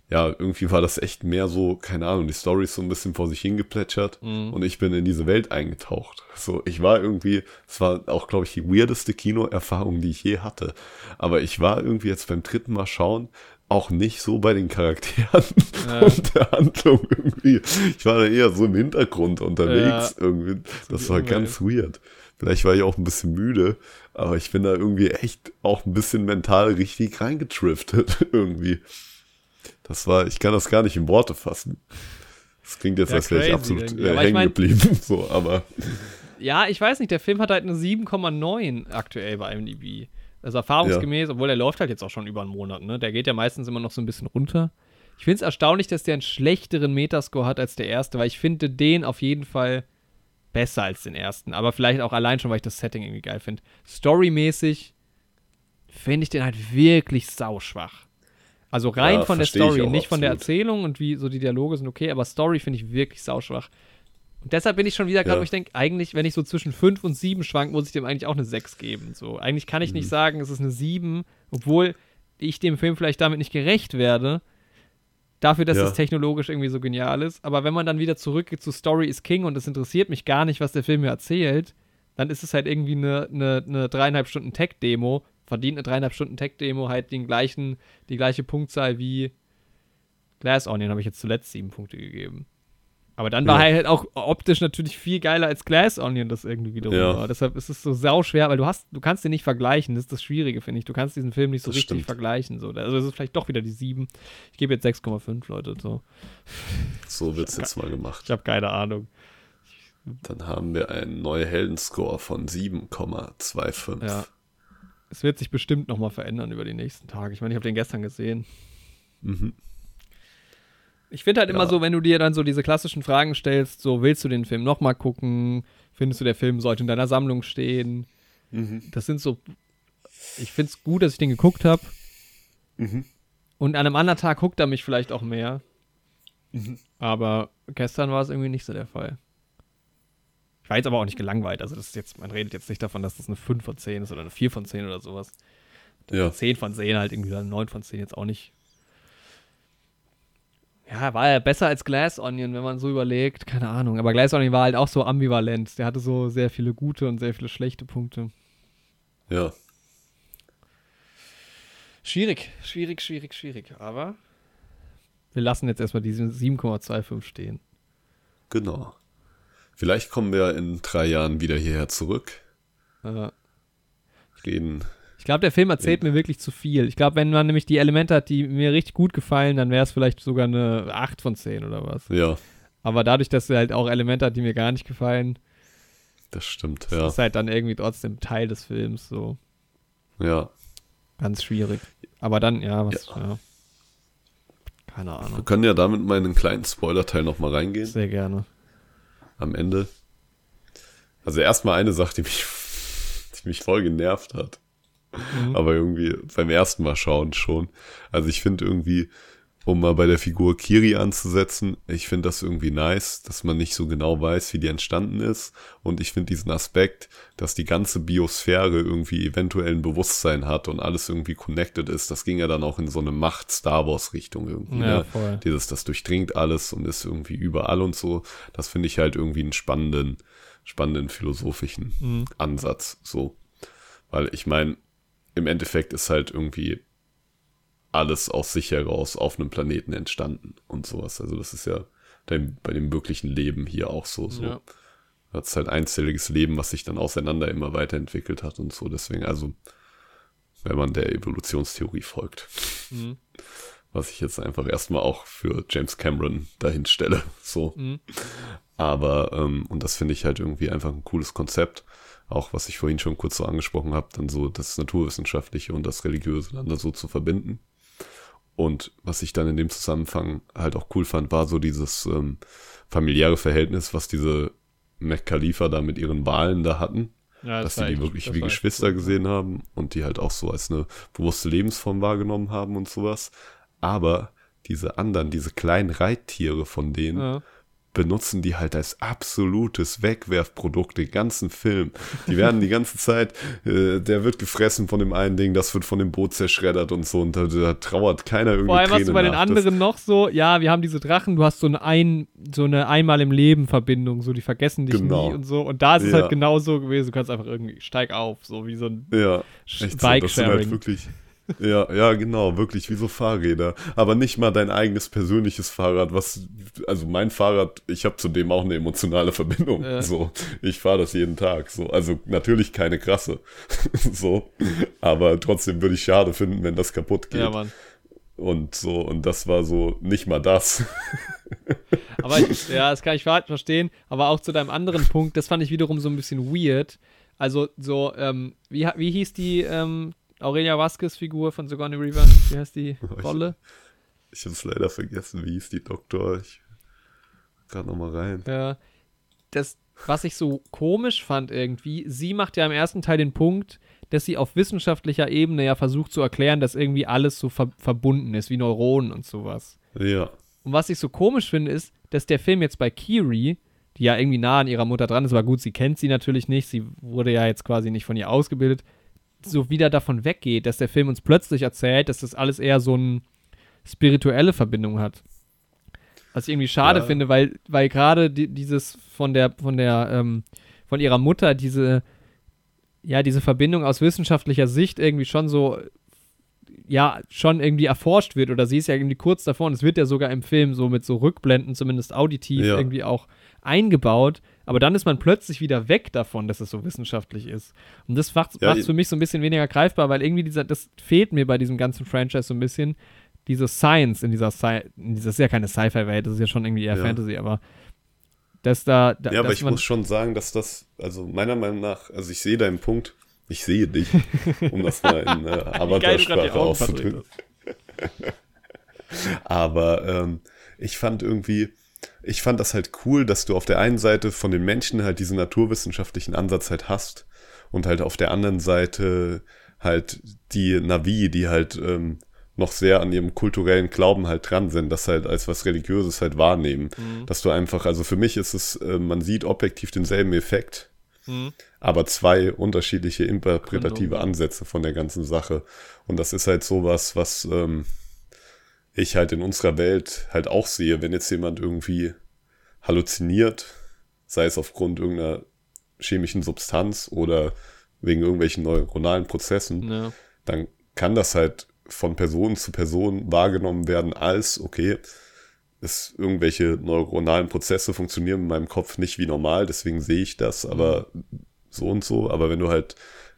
ja, irgendwie war das echt mehr so, keine Ahnung, die Story ist so ein bisschen vor sich hingeplätschert Mhm. und ich bin in diese Welt eingetaucht. So, ich war irgendwie, es war auch, glaube ich, die weirdeste Kinoerfahrung, die ich je hatte. Aber ich war irgendwie jetzt beim dritten Mal schauen auch nicht so bei den Charakteren Ja. und der Handlung irgendwie. Ich war da eher so im Hintergrund unterwegs Ja. irgendwie. Das war ganz weird. Vielleicht war ich auch ein bisschen müde, aber ich bin da irgendwie echt auch ein bisschen mental richtig reingetriftet irgendwie. Das war, ich kann das gar nicht in Worte fassen. Das klingt jetzt, Ja, als wäre ich absolut äh, Aber ich hängen mein- geblieben. So, aber Ja, ich weiß nicht, der Film hat halt eine 7,9 aktuell bei IMDb. Also erfahrungsgemäß, obwohl der läuft halt jetzt auch schon über einen Monat, ne? Der geht ja meistens immer noch so ein bisschen runter. Ich finde es erstaunlich, dass der einen schlechteren Metascore hat als der erste, weil ich finde den auf jeden Fall besser als den ersten. Aber vielleicht auch allein schon, weil ich das Setting irgendwie geil finde. Storymäßig finde ich den halt wirklich sauschwach. Also rein Ja, von der Story, nicht von der. Erzählung und wie so die Dialoge sind okay, aber Story finde ich wirklich sauschwach. Und deshalb bin ich schon wieder gerade, Ja. wo ich denke, eigentlich, wenn ich so zwischen 5 und 7 schwank, muss ich dem eigentlich auch eine 6 geben. So, eigentlich kann ich nicht Mhm. sagen, es ist eine 7, obwohl ich dem Film vielleicht damit nicht gerecht werde. Dafür, dass Ja. es technologisch irgendwie so genial ist. Aber wenn man dann wieder zurückgeht zu Story is King und es interessiert mich gar nicht, was der Film mir erzählt, dann ist es halt irgendwie eine, eine, eine dreieinhalb Stunden Tech-Demo. Verdient eine dreieinhalb Stunden Tech-Demo halt den gleichen, die gleiche Punktzahl wie Glass Onion, habe ich jetzt zuletzt sieben Punkte gegeben. Aber dann war Ja. er halt auch optisch natürlich viel geiler als Glass Onion das irgendwie wiederum Ja. war. Deshalb ist es so sau schwer, weil du hast, du kannst den nicht vergleichen. Das ist das Schwierige, finde ich. Du kannst diesen Film nicht so Das richtig stimmt. vergleichen. So. Also es ist vielleicht doch wieder die 7. Ich gebe jetzt 6,5, Leute. So. so wird's jetzt mal gemacht. Ich habe keine Ahnung. Dann haben wir einen neuen Heldenscore von 7,25. Ja. Es wird sich bestimmt nochmal verändern über die nächsten Tage. Ich meine, ich habe den gestern gesehen. Mhm. Ich finde halt immer Ja. so, wenn du dir dann so diese klassischen Fragen stellst, so willst du den Film nochmal gucken? Findest du, der Film sollte in deiner Sammlung stehen? Mhm. Das sind so. Ich finde es gut, dass ich den geguckt habe. Mhm. Und an einem anderen Tag guckt er mich vielleicht auch mehr. Mhm. Aber gestern war es irgendwie nicht so der Fall. Ich war jetzt aber auch nicht gelangweilt. Also, das ist jetzt, man redet jetzt nicht davon, dass das eine 5 von 10 ist oder eine 4 von 10 oder sowas. Ja. 10 von 10 halt irgendwie, oder 9 von 10 jetzt auch nicht. Ja, war ja besser als Glass Onion, wenn man so überlegt. Keine Ahnung. Aber Glass Onion war halt auch so ambivalent. Der hatte so sehr viele gute und sehr viele schlechte Punkte. Ja. Schwierig, schwierig, schwierig, schwierig. Aber wir lassen jetzt erstmal diese 7,25 stehen. Genau. Vielleicht kommen wir in drei Jahren wieder hierher zurück. Äh, Reden. Ich glaube, der Film erzählt mir wirklich zu viel. Ich glaube, wenn man nämlich die Elemente hat, die mir richtig gut gefallen, dann wäre es vielleicht sogar eine 8 von 10 oder was. Ja, Aber dadurch, dass er halt auch Elemente hat, die mir gar nicht gefallen, das stimmt. das Ja. ist halt dann irgendwie trotzdem Teil des Films. So ja. ganz schwierig. Aber dann, ja, was, Ja. ja. Keine Wir Ahnung. können ja damit mal in einen kleinen Spoiler-Teil nochmal reingehen. Sehr gerne. Am Ende. Also erstmal eine Sache, die mich, die mich voll genervt hat. Mhm. Aber irgendwie beim ersten Mal schauen schon. Also ich finde irgendwie, um mal bei der Figur Kiri anzusetzen, ich finde das irgendwie nice, dass man nicht so genau weiß, wie die entstanden ist. Und ich finde diesen Aspekt, dass die ganze Biosphäre irgendwie eventuell ein Bewusstsein hat und alles irgendwie connected ist. Das ging ja dann auch in so eine Macht-Star Wars-Richtung irgendwie. Ja, ne? Dieses, das durchdringt alles und ist irgendwie überall und so. Das finde ich halt irgendwie einen spannenden, spannenden philosophischen Mhm. Ansatz. So. Weil ich meine, im Endeffekt ist halt irgendwie alles aus sich heraus auf einem Planeten entstanden und sowas. Also das ist ja bei dem wirklichen Leben hier auch so. so. Ja. Das ist halt einzelliges Leben, was sich dann auseinander immer weiterentwickelt hat und so. Deswegen, also, wenn man der Evolutionstheorie folgt. Mhm. Was ich jetzt einfach erstmal auch für James Cameron dahin stelle. So. Mhm. Aber, ähm, und das finde ich halt irgendwie einfach ein cooles Konzept. Auch was ich vorhin schon kurz so angesprochen habe, dann so das Naturwissenschaftliche und das Religiöse dann da so zu verbinden. Und was ich dann in dem Zusammenhang halt auch cool fand, war so dieses ähm, familiäre Verhältnis, was diese Mac Khalifa da mit ihren Wahlen da hatten. Ja, dass war sie die wirklich das wie Geschwister cool. gesehen haben und die halt auch so als eine bewusste Lebensform wahrgenommen haben und sowas. Aber diese anderen, diese kleinen Reittiere von denen, Ja. Benutzen die halt als absolutes Wegwerfprodukt den ganzen Film. Die werden die ganze Zeit, äh, der wird gefressen von dem einen Ding, das wird von dem Boot zerschreddert und so und da, da trauert keiner irgendwie Vor allem hast du bei den nach. anderen noch so, ja, wir haben diese Drachen, du hast so eine, ein, so eine einmal im Leben Verbindung, so die vergessen dich Genau. nie und so. Und da ist es Ja. halt genauso gewesen, du kannst einfach irgendwie, steig auf, so wie so ein Das, ja, echt so, das sind halt Bike-Sharing. wirklich, ja, ja, genau, wirklich wie so Fahrräder. Aber nicht mal dein eigenes persönliches Fahrrad, was, also mein Fahrrad, ich habe zudem auch eine emotionale Verbindung. Ja. So, ich fahre das jeden Tag. So, also natürlich keine krasse. so, aber trotzdem würde ich schade finden, wenn das kaputt geht. ja, Mann. Und so, und das war so nicht mal das. Aber ich, ja, das kann ich ver- verstehen. Aber auch zu deinem anderen Punkt, das fand ich wiederum so ein bisschen weird. Also, so, ähm, wie, wie hieß die ähm, Aurelia Vasquez-Figur von Sigourney Weaver? Wie heißt die Ich- Rolle? Ich habe es leider vergessen, wie hieß die Doktor? Ich gerade noch mal rein. Ja. Das, was ich so komisch fand irgendwie, sie macht ja im ersten Teil den Punkt, dass sie auf wissenschaftlicher Ebene ja versucht zu erklären, dass irgendwie alles so ver verbunden ist, wie Neuronen und sowas. Ja, Und was ich so komisch finde, ist, dass der Film jetzt bei Kiri, die ja irgendwie nah an ihrer Mutter dran ist, aber gut, sie kennt sie natürlich nicht, sie wurde ja jetzt quasi nicht von ihr ausgebildet, so wieder davon weggeht, dass der Film uns plötzlich erzählt, dass das alles eher so eine spirituelle Verbindung hat. Was ich irgendwie schade Ja. finde, weil, weil gerade die, dieses von der, von der, ähm, von ihrer Mutter diese, ja, diese Verbindung aus wissenschaftlicher Sicht irgendwie schon so ja schon irgendwie erforscht wird oder sie ist ja irgendwie kurz davor und es wird ja sogar im Film so mit so Rückblenden, zumindest auditiv, Ja. irgendwie auch eingebaut. Aber dann ist man plötzlich wieder weg davon, dass es so wissenschaftlich ist. Und das macht Ja, es für mich so ein bisschen weniger greifbar, weil irgendwie dieser, das fehlt mir bei diesem ganzen Franchise so ein bisschen, diese Science in dieser Sci in dieser- das ist ja keine Sci-Fi-Welt, das ist ja schon irgendwie eher Ja. Fantasy, aber dass da, da Ja, aber ich muss schon sagen, dass das, also meiner Meinung nach, also ich sehe deinen Punkt, ich sehe dich, um das mal in äh, Augen auszudrücken. Aber ähm, ich fand irgendwie, ich fand das halt cool, dass du auf der einen Seite von den Menschen halt diesen naturwissenschaftlichen Ansatz halt hast und halt auf der anderen Seite halt die Navi, die halt ähm, noch sehr an ihrem kulturellen Glauben halt dran sind, das halt als was Religiöses halt wahrnehmen. Dass du einfach, also für mich ist es, äh, man sieht objektiv denselben Effekt, Mhm. aber zwei unterschiedliche interpretative. Ansätze von der ganzen Sache. Und das ist halt sowas, was ähm, ich halt in unserer Welt halt auch sehe, wenn jetzt jemand irgendwie halluziniert, sei es aufgrund irgendeiner chemischen Substanz oder wegen irgendwelchen neuronalen Prozessen, ja. dann kann das halt von Person zu Person wahrgenommen werden als, okay, es irgendwelche neuronalen Prozesse funktionieren in meinem Kopf nicht wie normal, deswegen sehe ich das, aber so und so. Aber wenn du halt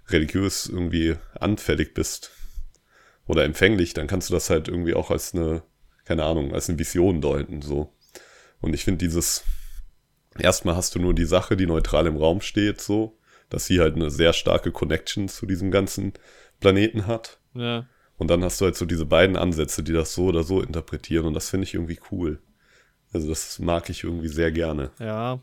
religiös irgendwie anfällig bist oder empfänglich, dann kannst du das halt irgendwie auch als eine, keine Ahnung, als eine Vision deuten, so. Und ich finde dieses, erstmal hast du nur die Sache, die neutral im Raum steht, so, dass sie halt eine sehr starke Connection zu diesem ganzen Planeten hat. ja. Und dann hast du halt so diese beiden Ansätze, die das so oder so interpretieren. Und das finde ich irgendwie cool. Also das mag ich irgendwie sehr gerne. Ja.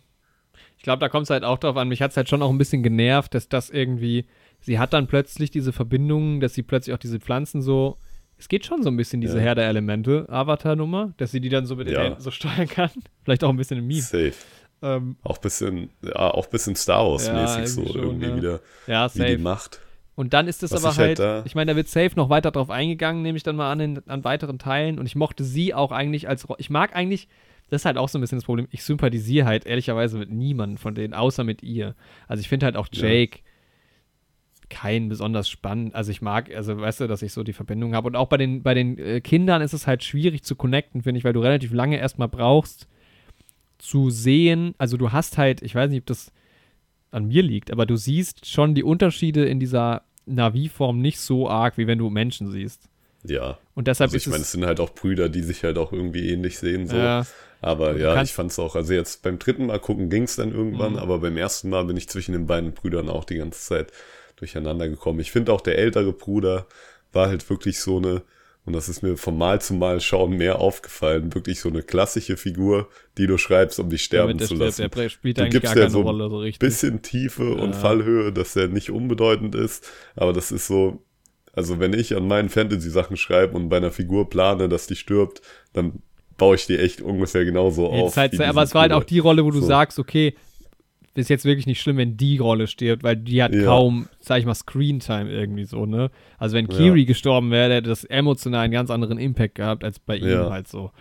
Ich glaube, da kommt es halt auch drauf an. Mich hat es halt schon auch ein bisschen genervt, dass das irgendwie, sie hat dann plötzlich diese Verbindungen, dass sie plötzlich auch diese Pflanzen so, es geht schon so ein bisschen diese Ja. Herr der Elemente, Avatar-Nummer, dass sie die dann so mit den Ja. Händen so steuern kann. Vielleicht auch ein bisschen im Meme. Safe. Ähm, Auch bisschen, ja, auch bisschen Star Wars-mäßig Ja, so irgendwie schon, irgendwie ja. wieder, ja, wie die safe. macht. Und dann ist es Was aber ich halt halt, ich meine, da wird safe noch weiter drauf eingegangen, nehme ich dann mal an, in, an weiteren Teilen. Und ich mochte sie auch eigentlich als, ich mag eigentlich, das ist halt auch so ein bisschen das Problem, ich sympathisiere halt ehrlicherweise mit niemandem von denen, außer mit ihr. Also ich finde halt auch Ja. Kein besonders spannend, also ich mag, also weißt du, dass ich so die Verbindung habe. Und auch bei den, bei den äh, Kindern ist es halt schwierig zu connecten, finde ich, weil du relativ lange erstmal brauchst zu sehen, also du hast halt, ich weiß nicht, ob das an mir liegt, aber du siehst schon die Unterschiede in dieser Navi-Form nicht so arg, wie wenn du Menschen siehst. Ja. Und deshalb Also ich meine, es sind halt auch Brüder, die sich halt auch irgendwie ähnlich sehen. So. Ja, Aber Du ja, ich fand es auch, also jetzt beim dritten Mal gucken ging es dann irgendwann, Mhm. aber beim ersten Mal bin ich zwischen den beiden Brüdern auch die ganze Zeit durcheinander gekommen. Ich finde auch der ältere Bruder war halt wirklich so eine, und das ist mir von Mal zu Mal schauen mehr aufgefallen, wirklich so eine klassische Figur, die du schreibst, um dich sterben der zu stirbt, lassen. der spielt Du eigentlich gibst gar ja keine so Rolle so richtig. Bisschen Tiefe und Ja. Fallhöhe, dass er nicht unbedeutend ist, aber das ist so, also wenn ich an meinen Fantasy-Sachen schreibe und bei einer Figur plane, dass die stirbt, dann baue ich die echt ungefähr genauso Ja, auf. halt, aber es war halt auch die Rolle, wo du So. sagst, okay, ist jetzt wirklich nicht schlimm, wenn die Rolle stirbt, weil die hat Ja. kaum, sag ich mal, Screentime irgendwie so, ne? Also wenn Ja. Kiri gestorben wäre, hätte das emotional einen ganz anderen Impact gehabt als bei ihm Ja. halt so.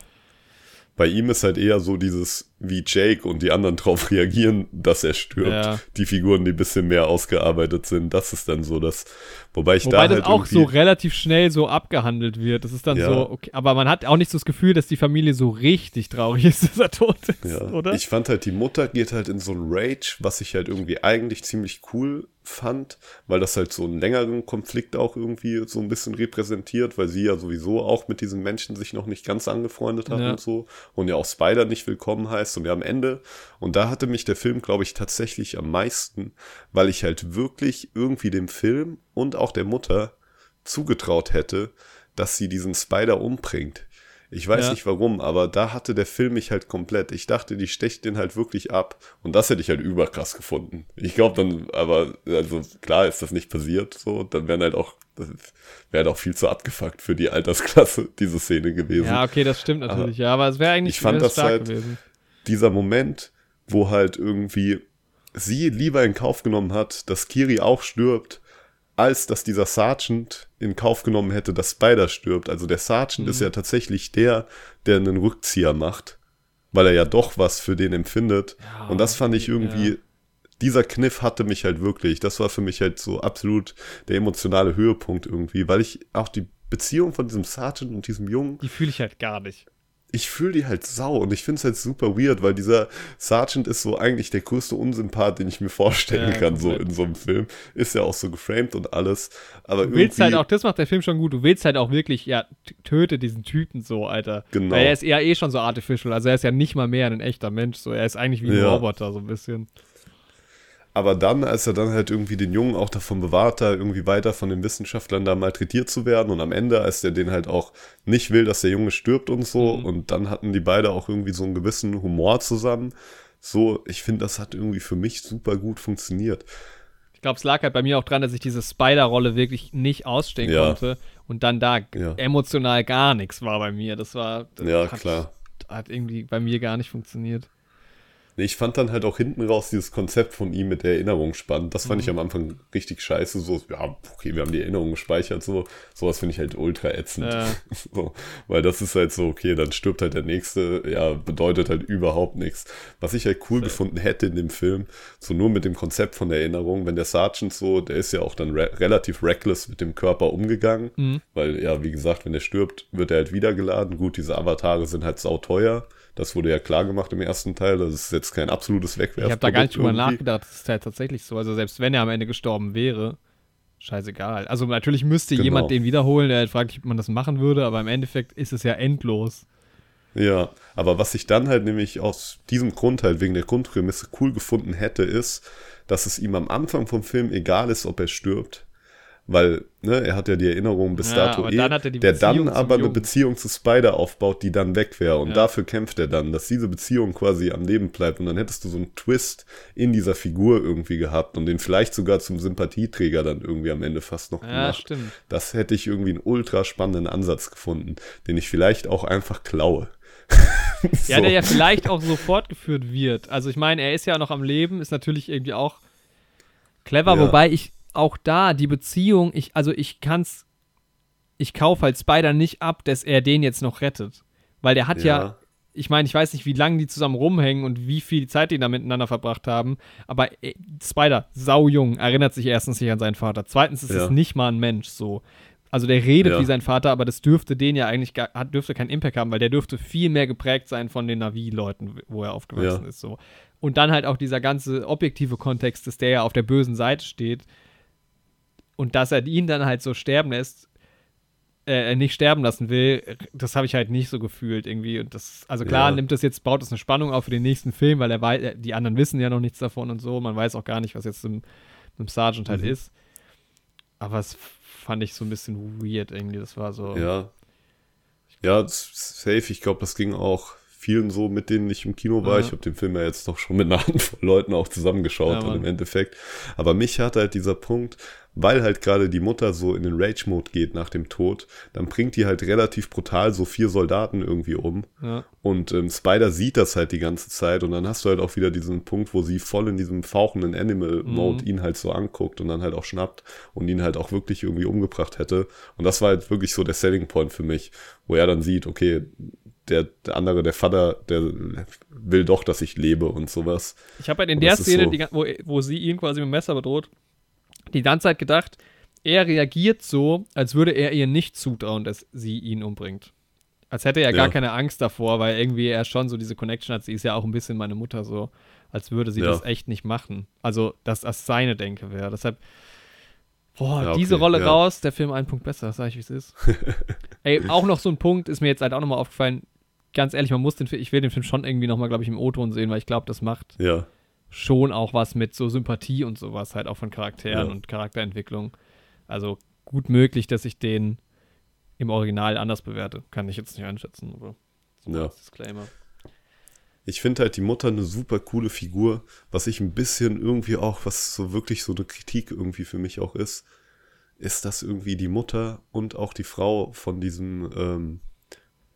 Bei ihm ist halt eher so dieses, wie Jake und die anderen drauf reagieren, dass er stirbt. Ja. Die Figuren, die ein bisschen mehr ausgearbeitet sind, das ist dann so das. Wobei ich Wobei da das halt auch so relativ schnell so abgehandelt wird. Das ist dann Ja. so, okay, aber man hat auch nicht so das Gefühl, dass die Familie so richtig traurig ist, dass er tot ist, Ja, oder? ich fand halt, die Mutter geht halt in so ein Rage, was ich halt irgendwie eigentlich ziemlich cool fand, weil das halt so einen längeren Konflikt auch irgendwie so ein bisschen repräsentiert, weil sie ja sowieso auch mit diesen Menschen sich noch nicht ganz angefreundet hat Ja. und so und ja auch Spider nicht willkommen heißt und ja am Ende und da hatte mich der Film, glaube ich, tatsächlich am meisten, weil ich halt wirklich irgendwie dem Film und auch der Mutter zugetraut hätte, dass sie diesen Spider umbringt. Ich weiß Ja. nicht warum, aber da hatte der Film mich halt komplett. Ich dachte, die stecht den halt wirklich ab. Und das hätte ich halt überkrass gefunden. Ich glaube dann, aber, also klar ist das nicht passiert, so. Dann wären halt auch, wäre halt auch viel zu abgefuckt für die Altersklasse, diese Szene gewesen. Ja, okay, das stimmt natürlich, ja, aber es wäre eigentlich ich fand das halt- gewesen. dieser Moment, wo halt irgendwie sie lieber in Kauf genommen hat, dass Kiri auch stirbt, als dass dieser Sergeant in Kauf genommen hätte, dass Spider stirbt. Also der Sergeant Mhm. ist ja tatsächlich der, der einen Rückzieher macht, weil er ja doch was für den empfindet. Ja, Und das fand ich irgendwie, ja. dieser Kniff hatte mich halt wirklich, das war für mich halt so absolut der emotionale Höhepunkt irgendwie, weil ich auch die Beziehung von diesem Sergeant und diesem Jungen Die fühle ich halt gar nicht. Ich fühle die halt sau und ich finde es halt super weird, weil dieser Sergeant ist so eigentlich der größte Unsympath, den ich mir vorstellen Ja, kann, so in so einem Film. Ist ja auch so geframed und alles. Aber Du willst halt auch, das macht der Film schon gut, du willst halt auch wirklich, ja, töte diesen Typen so, Alter. Genau. Weil er ist ja eh schon so artificial, also er ist ja nicht mal mehr ein echter Mensch, so. Er ist eigentlich wie ein Ja. Roboter, so ein bisschen. Aber dann, als er dann halt irgendwie den Jungen auch davon bewahrt, da irgendwie weiter von den Wissenschaftlern da malträtiert zu werden und am Ende, als der den halt auch nicht will, dass der Junge stirbt und so Mhm. und dann hatten die beide auch irgendwie so einen gewissen Humor zusammen. So, ich finde, das hat irgendwie für mich super gut funktioniert. Ich glaube, es lag halt bei mir auch dran, dass ich diese Spider-Rolle wirklich nicht ausstehen Ja. konnte und dann da Ja. emotional gar nichts war bei mir. Das war. Das Ja, klar. Hat irgendwie bei mir gar nicht funktioniert. Ich fand dann halt auch hinten raus dieses Konzept von ihm mit der Erinnerung spannend. Das Mhm. fand ich am Anfang richtig scheiße. So, ja, okay, wir haben die Erinnerung gespeichert. So, sowas finde ich halt ultra ätzend. Ja. So, weil das ist halt so, okay, dann stirbt halt der Nächste. Ja, bedeutet halt überhaupt nichts. Was ich halt cool gefunden hätte in dem Film, so nur mit dem Konzept von der Erinnerung, wenn der Sergeant so, der ist ja auch dann re relativ reckless mit dem Körper umgegangen. Mhm. Weil, ja, wie gesagt, wenn der stirbt, wird er halt wiedergeladen. Gut, diese Avatare sind halt sauteuer. Das wurde ja klar gemacht im ersten Teil. Das ist jetzt kein absolutes Wegwerf. Ich habe da gar nicht drüber nachgedacht. Das ist halt tatsächlich so. Also selbst wenn er am Ende gestorben wäre, scheißegal. Also natürlich müsste Genau. jemand den wiederholen, der halt fragt, ob man das machen würde, aber im Endeffekt ist es ja endlos. Ja, aber was ich dann halt nämlich aus diesem Grund halt wegen der Grundprämisse cool gefunden hätte, ist, dass es ihm am Anfang vom Film egal ist, ob er stirbt. Weil, ne, er hat ja die Erinnerung bis Ja, dato eh, dann er der Beziehung dann aber eine. Beziehung zu Spider aufbaut, die dann weg wäre. Und Ja. dafür kämpft er dann, dass diese Beziehung quasi am Leben bleibt. Und dann hättest du so einen Twist in dieser Figur irgendwie gehabt und den vielleicht sogar zum Sympathieträger dann irgendwie am Ende fast noch Ja, gemacht. stimmt. Das hätte ich irgendwie einen ultra spannenden Ansatz gefunden, den ich vielleicht auch einfach klaue. Ja, So. der ja vielleicht auch so fortgeführt wird. Also ich meine, er ist ja noch am Leben, ist natürlich irgendwie auch clever, Ja. wobei ich auch da die Beziehung, ich, also ich kann's, ich kaufe halt Spider nicht ab, dass er den jetzt noch rettet. Weil der hat ja, Ja. ich meine, ich weiß nicht, wie lange die zusammen rumhängen und wie viel Zeit die da miteinander verbracht haben, aber äh, Spider, saujung, erinnert sich erstens nicht an seinen Vater. Zweitens ist Ja. es nicht mal ein Mensch so. Also der redet Ja. wie sein Vater, aber das dürfte den ja eigentlich gar, hat, dürfte keinen Impact haben, weil der dürfte viel mehr geprägt sein von den Navi-Leuten, wo er aufgewachsen Ja. ist. So. Und dann halt auch dieser ganze objektive Kontext, dass der ja auf der bösen Seite steht und dass er ihn dann halt so sterben lässt, äh, nicht sterben lassen will, das habe ich halt nicht so gefühlt irgendwie. Und das, also klar, Ja. nimmt das jetzt, baut das eine Spannung auf für den nächsten Film, weil er weiß, äh, die anderen wissen ja noch nichts davon und so. Man weiß auch gar nicht, was jetzt im, im Sergeant halt Mhm. ist. Aber es fand ich so ein bisschen weird irgendwie. Das war so. Ja. Ja, safe. Ich glaube, das ging auch vielen so, mit denen ich im Kino war. Ja. Ich habe den Film ja jetzt noch schon mit einer Handvoll Leuten auch zusammengeschaut Ja, im Endeffekt. Aber mich hat halt dieser Punkt, weil halt gerade die Mutter so in den Rage-Mode geht nach dem Tod, dann bringt die halt relativ brutal so vier Soldaten irgendwie um. Ja. Und ähm, Spider sieht das halt die ganze Zeit und dann hast du halt auch wieder diesen Punkt, wo sie voll in diesem fauchenden Animal-Mode ihn halt so anguckt und dann halt auch schnappt und ihn halt auch wirklich irgendwie umgebracht hätte. Und das war halt wirklich so der Selling Point für mich, wo er dann sieht, okay, der, der andere, der Vater, der will doch, dass ich lebe und sowas. Ich habe halt in Und der Szene, so- die, wo, wo sie ihn quasi mit dem Messer bedroht, die ganze Zeit gedacht, er reagiert so, als würde er ihr nicht zutrauen, dass sie ihn umbringt. Als hätte er gar Ja. keine Angst davor, weil irgendwie er schon so diese Connection hat. Sie ist ja auch ein bisschen meine Mutter so, als würde sie Ja. das echt nicht machen. Also, dass das seine Denke wäre. Deshalb, boah, Ja, okay, diese Rolle raus, der Film ein Punkt besser, sag ich, wie es ist. Ey, auch noch so ein Punkt ist mir jetzt halt auch nochmal aufgefallen. Ganz ehrlich, man muss den Film, ich will den Film schon irgendwie nochmal, glaube ich, im O-Ton sehen, weil ich glaube, das macht Ja, schon auch was mit so Sympathie und sowas, halt auch von Charakteren Ja. und Charakterentwicklung. Also gut möglich, dass ich den im Original anders bewerte. Kann ich jetzt nicht einschätzen, aber so Ja. Disclaimer. Ich finde halt die Mutter eine super coole Figur, was ich ein bisschen irgendwie auch, was so wirklich so eine Kritik irgendwie für mich auch ist, ist, dass irgendwie die Mutter und auch die Frau von diesem ähm,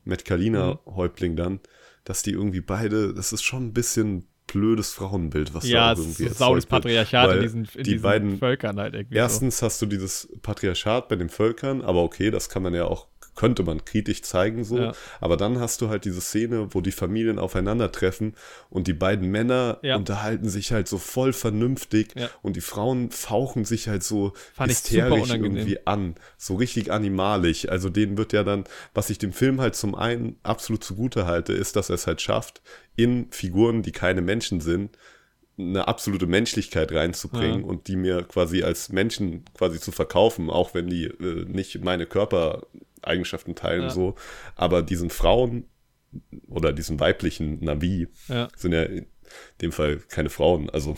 Matt Kalina-Häuptling dann, dass die irgendwie beide, das ist schon ein bisschen blödes Frauenbild, was Ja, da irgendwie ist erzeugt wird. Patriarchat in diesen, in die diesen beiden Völkern halt irgendwie. Erstens hast du dieses Patriarchat bei den Völkern, aber okay, das kann man ja auch, könnte man kritisch zeigen so. Ja. Aber dann hast du halt diese Szene, wo die Familien aufeinandertreffen und die beiden Männer Ja. unterhalten sich halt so voll vernünftig Ja. und die Frauen fauchen sich halt so Fand hysterisch irgendwie an. So richtig animalisch. Also denen wird ja dann, was ich dem Film halt zum einen absolut zugute halte, ist, dass er es halt schafft, in Figuren, die keine Menschen sind, eine absolute Menschlichkeit reinzubringen Ja. und die mir quasi als Menschen quasi zu verkaufen, auch wenn die äh, nicht meine Körpereigenschaften teilen Ja. so, aber diesen Frauen oder diesen weiblichen Navi Ja. sind ja in dem Fall keine Frauen, also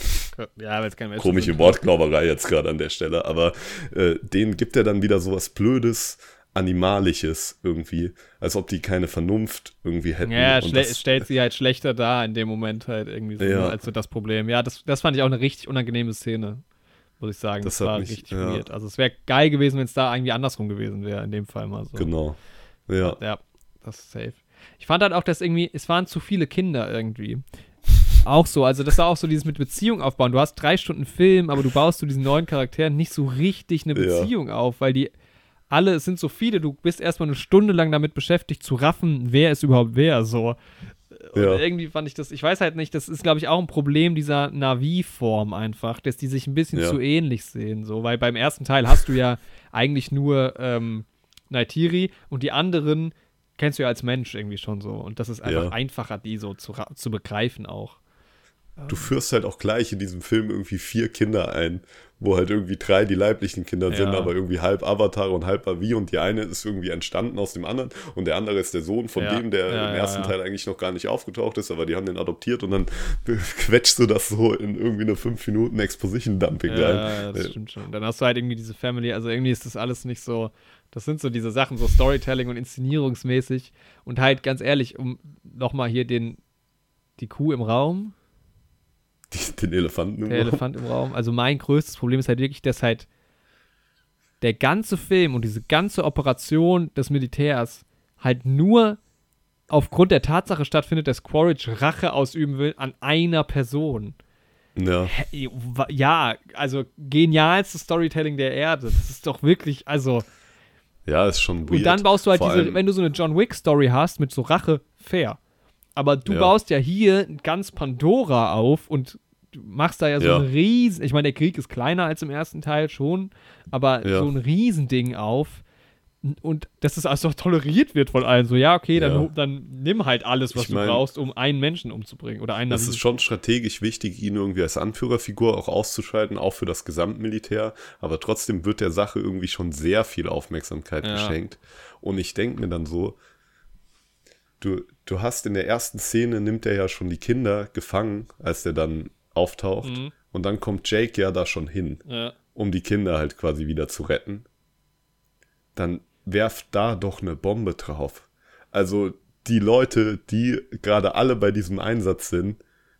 Ja, komische. Wortglauberei jetzt gerade an der Stelle, aber äh, denen gibt er dann wieder sowas Blödes, Animalisches irgendwie, als ob die keine Vernunft irgendwie hätten. Ja, das- stellt sie halt schlechter dar in dem Moment halt irgendwie so, Ja. ne, als so das Problem. Ja, das, das fand ich auch eine richtig unangenehme Szene, muss ich sagen. Das, Das war mich- richtig ja. weird. Also es wäre geil gewesen, wenn es da irgendwie andersrum gewesen wäre, in dem Fall mal so. Genau. Ja. Ja, das ist safe. Ich fand halt auch, dass irgendwie, es waren zu viele Kinder irgendwie. Auch so, also das war auch so dieses mit Beziehung aufbauen. Du hast drei Stunden Film, aber du baust zu diesen neuen Charakteren nicht so richtig eine Ja. Beziehung auf, weil die alle, es sind so viele, du bist erstmal eine Stunde lang damit beschäftigt zu raffen, wer ist überhaupt wer, so. Und Ja. irgendwie fand ich das, ich weiß halt nicht, das ist, glaube ich, auch ein Problem dieser Navi-Form einfach, dass die sich ein bisschen Ja. zu ähnlich sehen, so, weil beim ersten Teil hast du ja eigentlich nur ähm, Naitiri und die anderen kennst du ja als Mensch irgendwie schon so. Und das ist einfach Ja. einfacher, die so zu, zu begreifen auch. Du führst halt auch gleich in diesem Film irgendwie vier Kinder ein, wo halt irgendwie drei die leiblichen Kinder sind, Ja. aber irgendwie halb Avatar und halb Avi und die eine ist irgendwie entstanden aus dem anderen und der andere ist der Sohn von Ja. dem, der Ja, im ersten. Teil eigentlich noch gar nicht aufgetaucht ist, aber die haben den adoptiert und dann quetschst du das so in irgendwie eine 5 Minuten Exposition-Dumping rein. ja, das stimmt schon. Dann hast du halt irgendwie diese Family, also irgendwie ist das alles nicht so, das sind so diese Sachen, so Storytelling und Inszenierungsmäßig und halt ganz ehrlich, um nochmal hier den, die Kuh im Raum, den Elefanten im der Raum. Elefant im Raum. Also mein größtes Problem ist halt wirklich, dass halt der ganze Film und diese ganze Operation des Militärs halt nur aufgrund der Tatsache stattfindet, dass Quaritch Rache ausüben will an einer Person. Ja. Ja, also genialstes Storytelling der Erde. Das ist doch wirklich, also. ja, ist schon weird. Und dann baust du halt Vor diese, wenn du so eine John Wick-Story hast mit so Rache, fair. Aber du Ja. baust ja hier ganz Pandora auf und du machst da ja so Ja. ein riesen, ich meine, der Krieg ist kleiner als im ersten Teil schon, aber Ja. so ein Riesending auf. Und dass das also toleriert wird von allen. So, ja, okay, dann, Ja. dann nimm halt alles, was Ich du mein- brauchst, um einen Menschen umzubringen. Oder einen Es Navi. ist schon strategisch wichtig, ihn irgendwie als Anführerfigur auch auszuschalten, auch für das Gesamtmilitär. Aber trotzdem wird der Sache irgendwie schon sehr viel Aufmerksamkeit Ja. geschenkt. Und ich denke mir dann so, du, du hast in der ersten Szene, nimmt er ja schon die Kinder gefangen, als der dann auftaucht. Mhm. Und dann kommt Jake ja da schon hin, ja. um die Kinder halt quasi wieder zu retten. Dann werft da doch eine Bombe drauf. Also die Leute, die gerade alle bei diesem Einsatz sind,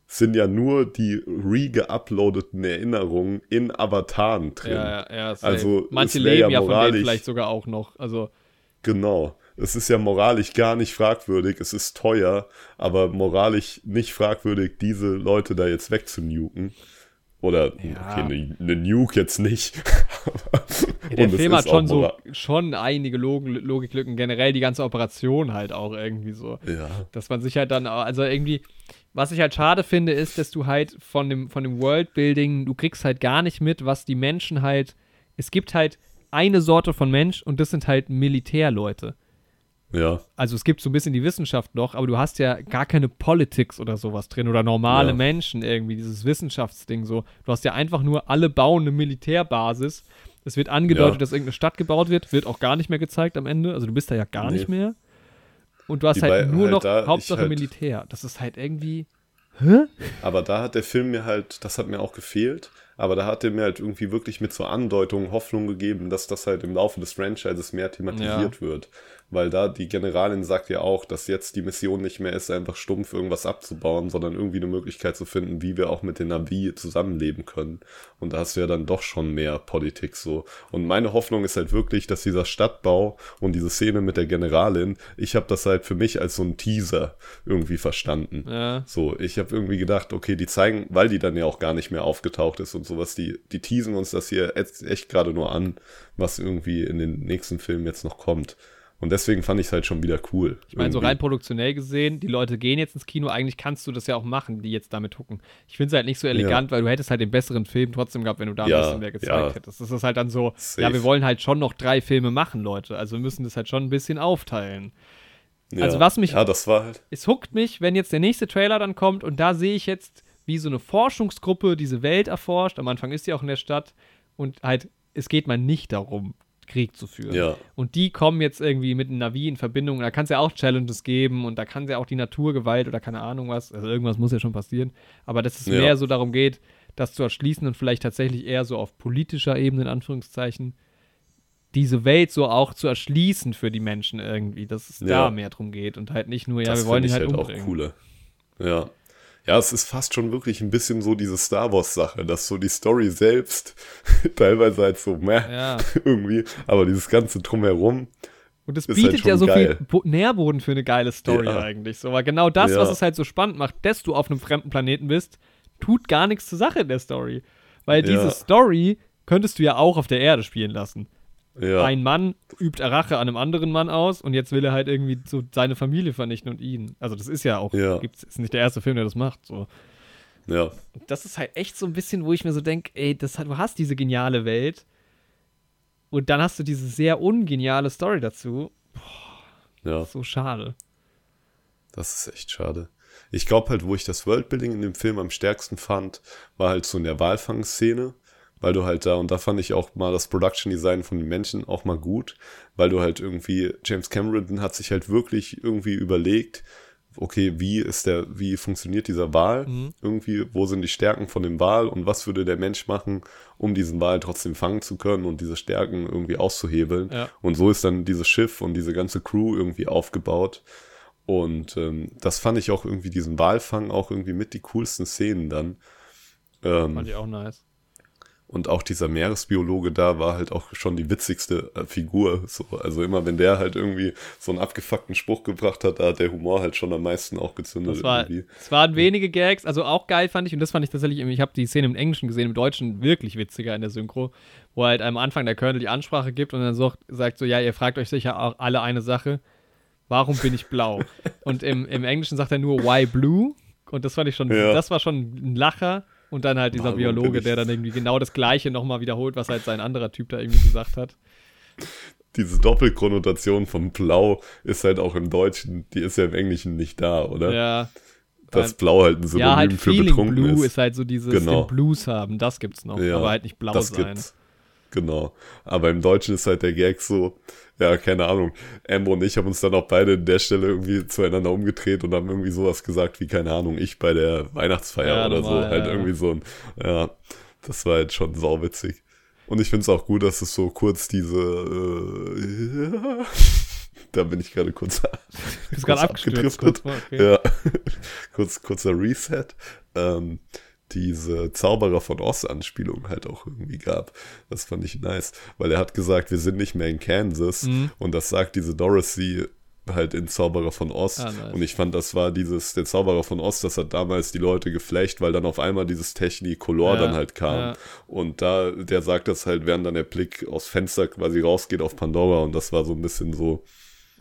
sind ja nur die re-geuploadeten Erinnerungen in Avataren drin. Ja, ja. Also, Manche leben ja ja, von denen vielleicht sogar auch noch. Also, Genau. Es ist ja moralisch gar nicht fragwürdig, es ist teuer, aber moralisch nicht fragwürdig, diese Leute da jetzt wegzunuken. Oder, Ja. okay, eine ne Nuke jetzt nicht. ja, der Film hat schon so schon einige Log Logiklücken, generell die ganze Operation halt auch irgendwie so. Ja, Dass man sich halt dann, also irgendwie, was ich halt schade finde, ist, dass du halt von dem, von dem Worldbuilding, du kriegst halt gar nicht mit, was die Menschen halt, es gibt halt eine Sorte von Mensch und das sind halt Militärleute. Ja, Also es gibt so ein bisschen die Wissenschaft noch, aber du hast ja gar keine Politics oder sowas drin oder normale Ja. Menschen irgendwie, dieses Wissenschaftsding so. Du hast ja einfach nur, alle bauen eine Militärbasis. Es wird angedeutet, Ja. dass irgendeine Stadt gebaut wird, wird auch gar nicht mehr gezeigt am Ende. Also du bist da ja gar Nee. nicht mehr. Und du hast Die halt nur halt noch da, Hauptsache halt- Militär. Das ist halt irgendwie. Aber da hat der Film mir halt, das hat mir auch gefehlt, aber da hat er mir halt irgendwie wirklich mit so Andeutungen Hoffnung gegeben, dass das halt im Laufe des Franchises mehr thematisiert wird. Weil da die Generalin sagt ja auch, dass jetzt die Mission nicht mehr ist, einfach stumpf irgendwas abzubauen, sondern irgendwie eine Möglichkeit zu finden, wie wir auch mit den Navi zusammenleben können. Und da hast du ja dann doch schon mehr Politik so. Und meine Hoffnung ist halt wirklich, dass dieser Stadtbau und diese Szene mit der Generalin, ich habe das halt für mich als so ein Teaser irgendwie verstanden. Ja. So, ich habe irgendwie gedacht, okay, die zeigen, weil die dann ja auch gar nicht mehr aufgetaucht ist und sowas, die, die teasen uns das hier echt, echt gerade nur an, was irgendwie in den nächsten Filmen jetzt noch kommt. Und deswegen fand ich es halt schon wieder cool. Ich meine, so rein produktionell gesehen, die Leute gehen jetzt ins Kino, eigentlich kannst du das ja auch machen, die jetzt damit gucken. Ich finde es halt nicht so elegant, weil du hättest halt den besseren Film trotzdem gehabt, wenn du da ein Ja, bisschen mehr gezeigt ja. hättest. Das ist halt dann so, Safe. ja, wir wollen halt schon noch drei Filme machen, Leute. Also wir müssen das halt schon ein bisschen aufteilen. ja. also was mich- Ja, das war halt. Es huckt mich, wenn jetzt der nächste Trailer dann kommt und da sehe ich jetzt, wie so eine Forschungsgruppe diese Welt erforscht. Am Anfang ist sie auch in der Stadt und halt, es geht mal nicht darum, Krieg zu führen. Ja. Und die kommen jetzt irgendwie mit einem Navi in Verbindung. Und da kann es ja auch Challenges geben und da kann es ja auch die Naturgewalt oder keine Ahnung was. Also irgendwas muss ja schon passieren. Aber dass es Ja. mehr so darum geht, das zu erschließen und vielleicht tatsächlich eher so auf politischer Ebene, in Anführungszeichen, diese Welt so auch zu erschließen für die Menschen irgendwie, dass es Ja. da mehr drum geht und halt nicht nur, ja, das wir wollen ich halt, halt auch umbringen. cooler. Ja. Ja, es ist fast schon wirklich ein bisschen so diese Star Wars-Sache, dass so die Story selbst teilweise halt so meh Ja. irgendwie, aber dieses ganze Drumherum, Und es Ist bietet halt ja so geil. viel Bo Nährboden für eine geile Story Ja. eigentlich. So, weil genau das, Ja. was es halt so spannend macht, dass du auf einem fremden Planeten bist, tut gar nichts zur Sache in der Story. Weil diese Story könntest du ja auch auf der Erde spielen lassen. Ja. Ein Mann übt Rache an einem anderen Mann aus und jetzt will er halt irgendwie so seine Familie vernichten und ihn. Also das ist ja auch, Ja. gibt's, ist nicht der erste Film, der das macht. So. ja. Das ist halt echt so ein bisschen, wo ich mir so denke, ey, das du hast diese geniale Welt und dann hast du diese sehr ungeniale Story dazu. Ja. So schade. Das ist echt schade. Ich glaube halt, wo ich das Worldbuilding in dem Film am stärksten fand, war halt so in der Walfangszene, weil du halt da, und da fand ich auch mal das Production Design von den Menschen auch mal gut, weil du halt irgendwie, James Cameron hat sich halt wirklich irgendwie überlegt, okay, wie ist der, wie funktioniert dieser Wal? Irgendwie, wo sind die Stärken von dem Wal und was würde der Mensch machen, um diesen Wal trotzdem fangen zu können und diese Stärken irgendwie auszuhebeln? Ja. Und so ist dann dieses Schiff und diese ganze Crew irgendwie aufgebaut. Und ähm, das fand ich auch irgendwie, diesen Walfang auch irgendwie mit die coolsten Szenen dann. Ähm, Fand ich auch nice. Und auch dieser Meeresbiologe da war halt auch schon die witzigste äh, Figur. So, also immer wenn der halt irgendwie so einen abgefuckten Spruch gebracht hat, da hat der Humor halt schon am meisten auch gezündet Das war, irgendwie. es waren wenige Gags, also auch geil fand ich, und das fand ich tatsächlich, ich habe die Szene im Englischen gesehen, im Deutschen wirklich witziger in der Synchro, wo halt am Anfang der Colonel die Ansprache gibt und dann so, sagt so, ja, ihr fragt euch sicher auch alle eine Sache, warum bin ich blau? und im, im Englischen sagt er nur, why blue? Und das fand ich schon, Ja. das war schon ein Lacher. Und dann halt dieser Warum Biologe, der dann irgendwie genau das Gleiche nochmal wiederholt, was halt sein anderer Typ da irgendwie gesagt hat. Diese Doppelkonnotation von Blau ist halt auch im Deutschen, die ist ja im Englischen nicht da, oder? Ja. Dass Blau halt ein Synonym ja, halt für Feeling betrunken Blue ist. ist. halt so dieses Genau. den Blues haben, das gibt's noch, Ja, aber halt nicht blau das sein. gibt's. Genau. Aber im Deutschen ist halt der Gag so, ja, keine Ahnung. Amber und ich haben uns dann auch beide in der Stelle irgendwie zueinander umgedreht und haben irgendwie sowas gesagt wie, keine Ahnung, ich bei der Weihnachtsfeier Ja, oder normal, so. Halt ja. irgendwie so ein, ja, das war halt schon sauwitzig. Und ich finde es auch gut, dass es so kurz diese, äh, da bin ich gerade kurz, kurz abgedriftet. kurz okay. ja, kurz, kurzer Reset. ähm, diese Zauberer von Oz-Anspielung halt auch irgendwie gab. Das fand ich nice, weil er hat gesagt, wir sind nicht mehr in Kansas Mhm. und das sagt diese Dorothy halt in Zauberer von Oz. Ah, nice. Und ich fand, das war dieses, der Zauberer von Oz, das hat damals die Leute geflecht, weil dann auf einmal dieses Technicolor Ja, dann halt kam. ja. Und da, der sagt das halt, während dann der Blick aus Fenster quasi rausgeht auf Pandora und das war so ein bisschen so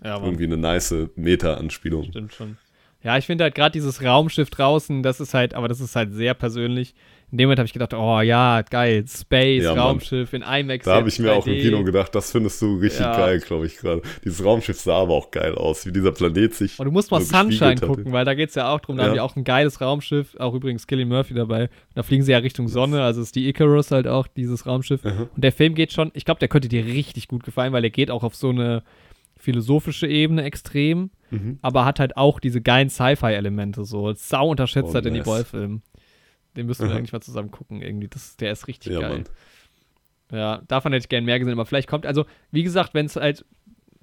Ja, irgendwie eine nice Meta-Anspielung. Stimmt schon. Ja, ich finde halt gerade dieses Raumschiff draußen, das ist halt, aber das ist halt sehr persönlich. In dem Moment habe ich gedacht, oh ja, geil, Space, Ja, Mann. Raumschiff in IMAX. Da habe ich mir auch im 3D. Kino gedacht, das findest du richtig Ja. geil, glaube ich gerade. Dieses Raumschiff sah aber auch geil aus, wie dieser Planet sich. Und du musst mal so Sunshine gucken, weil da geht es ja auch drum, da Ja. haben die auch ein geiles Raumschiff, auch übrigens Killian Murphy dabei. Da fliegen sie ja Richtung Sonne, also ist die Icarus halt auch, dieses Raumschiff. Und der Film geht schon, ich glaube, der könnte dir richtig gut gefallen, weil der geht auch auf so eine philosophische Ebene extrem, Mhm. aber hat halt auch diese geilen Sci-Fi-Elemente, so sau unterschätzt Oh, halt in die nice. Boy-Film. Den müssen wir Aha. eigentlich mal zusammen gucken, irgendwie. Das, der ist richtig Ja, geil. Mann. Ja, davon hätte ich gern mehr gesehen, aber vielleicht kommt, also wie gesagt, wenn es halt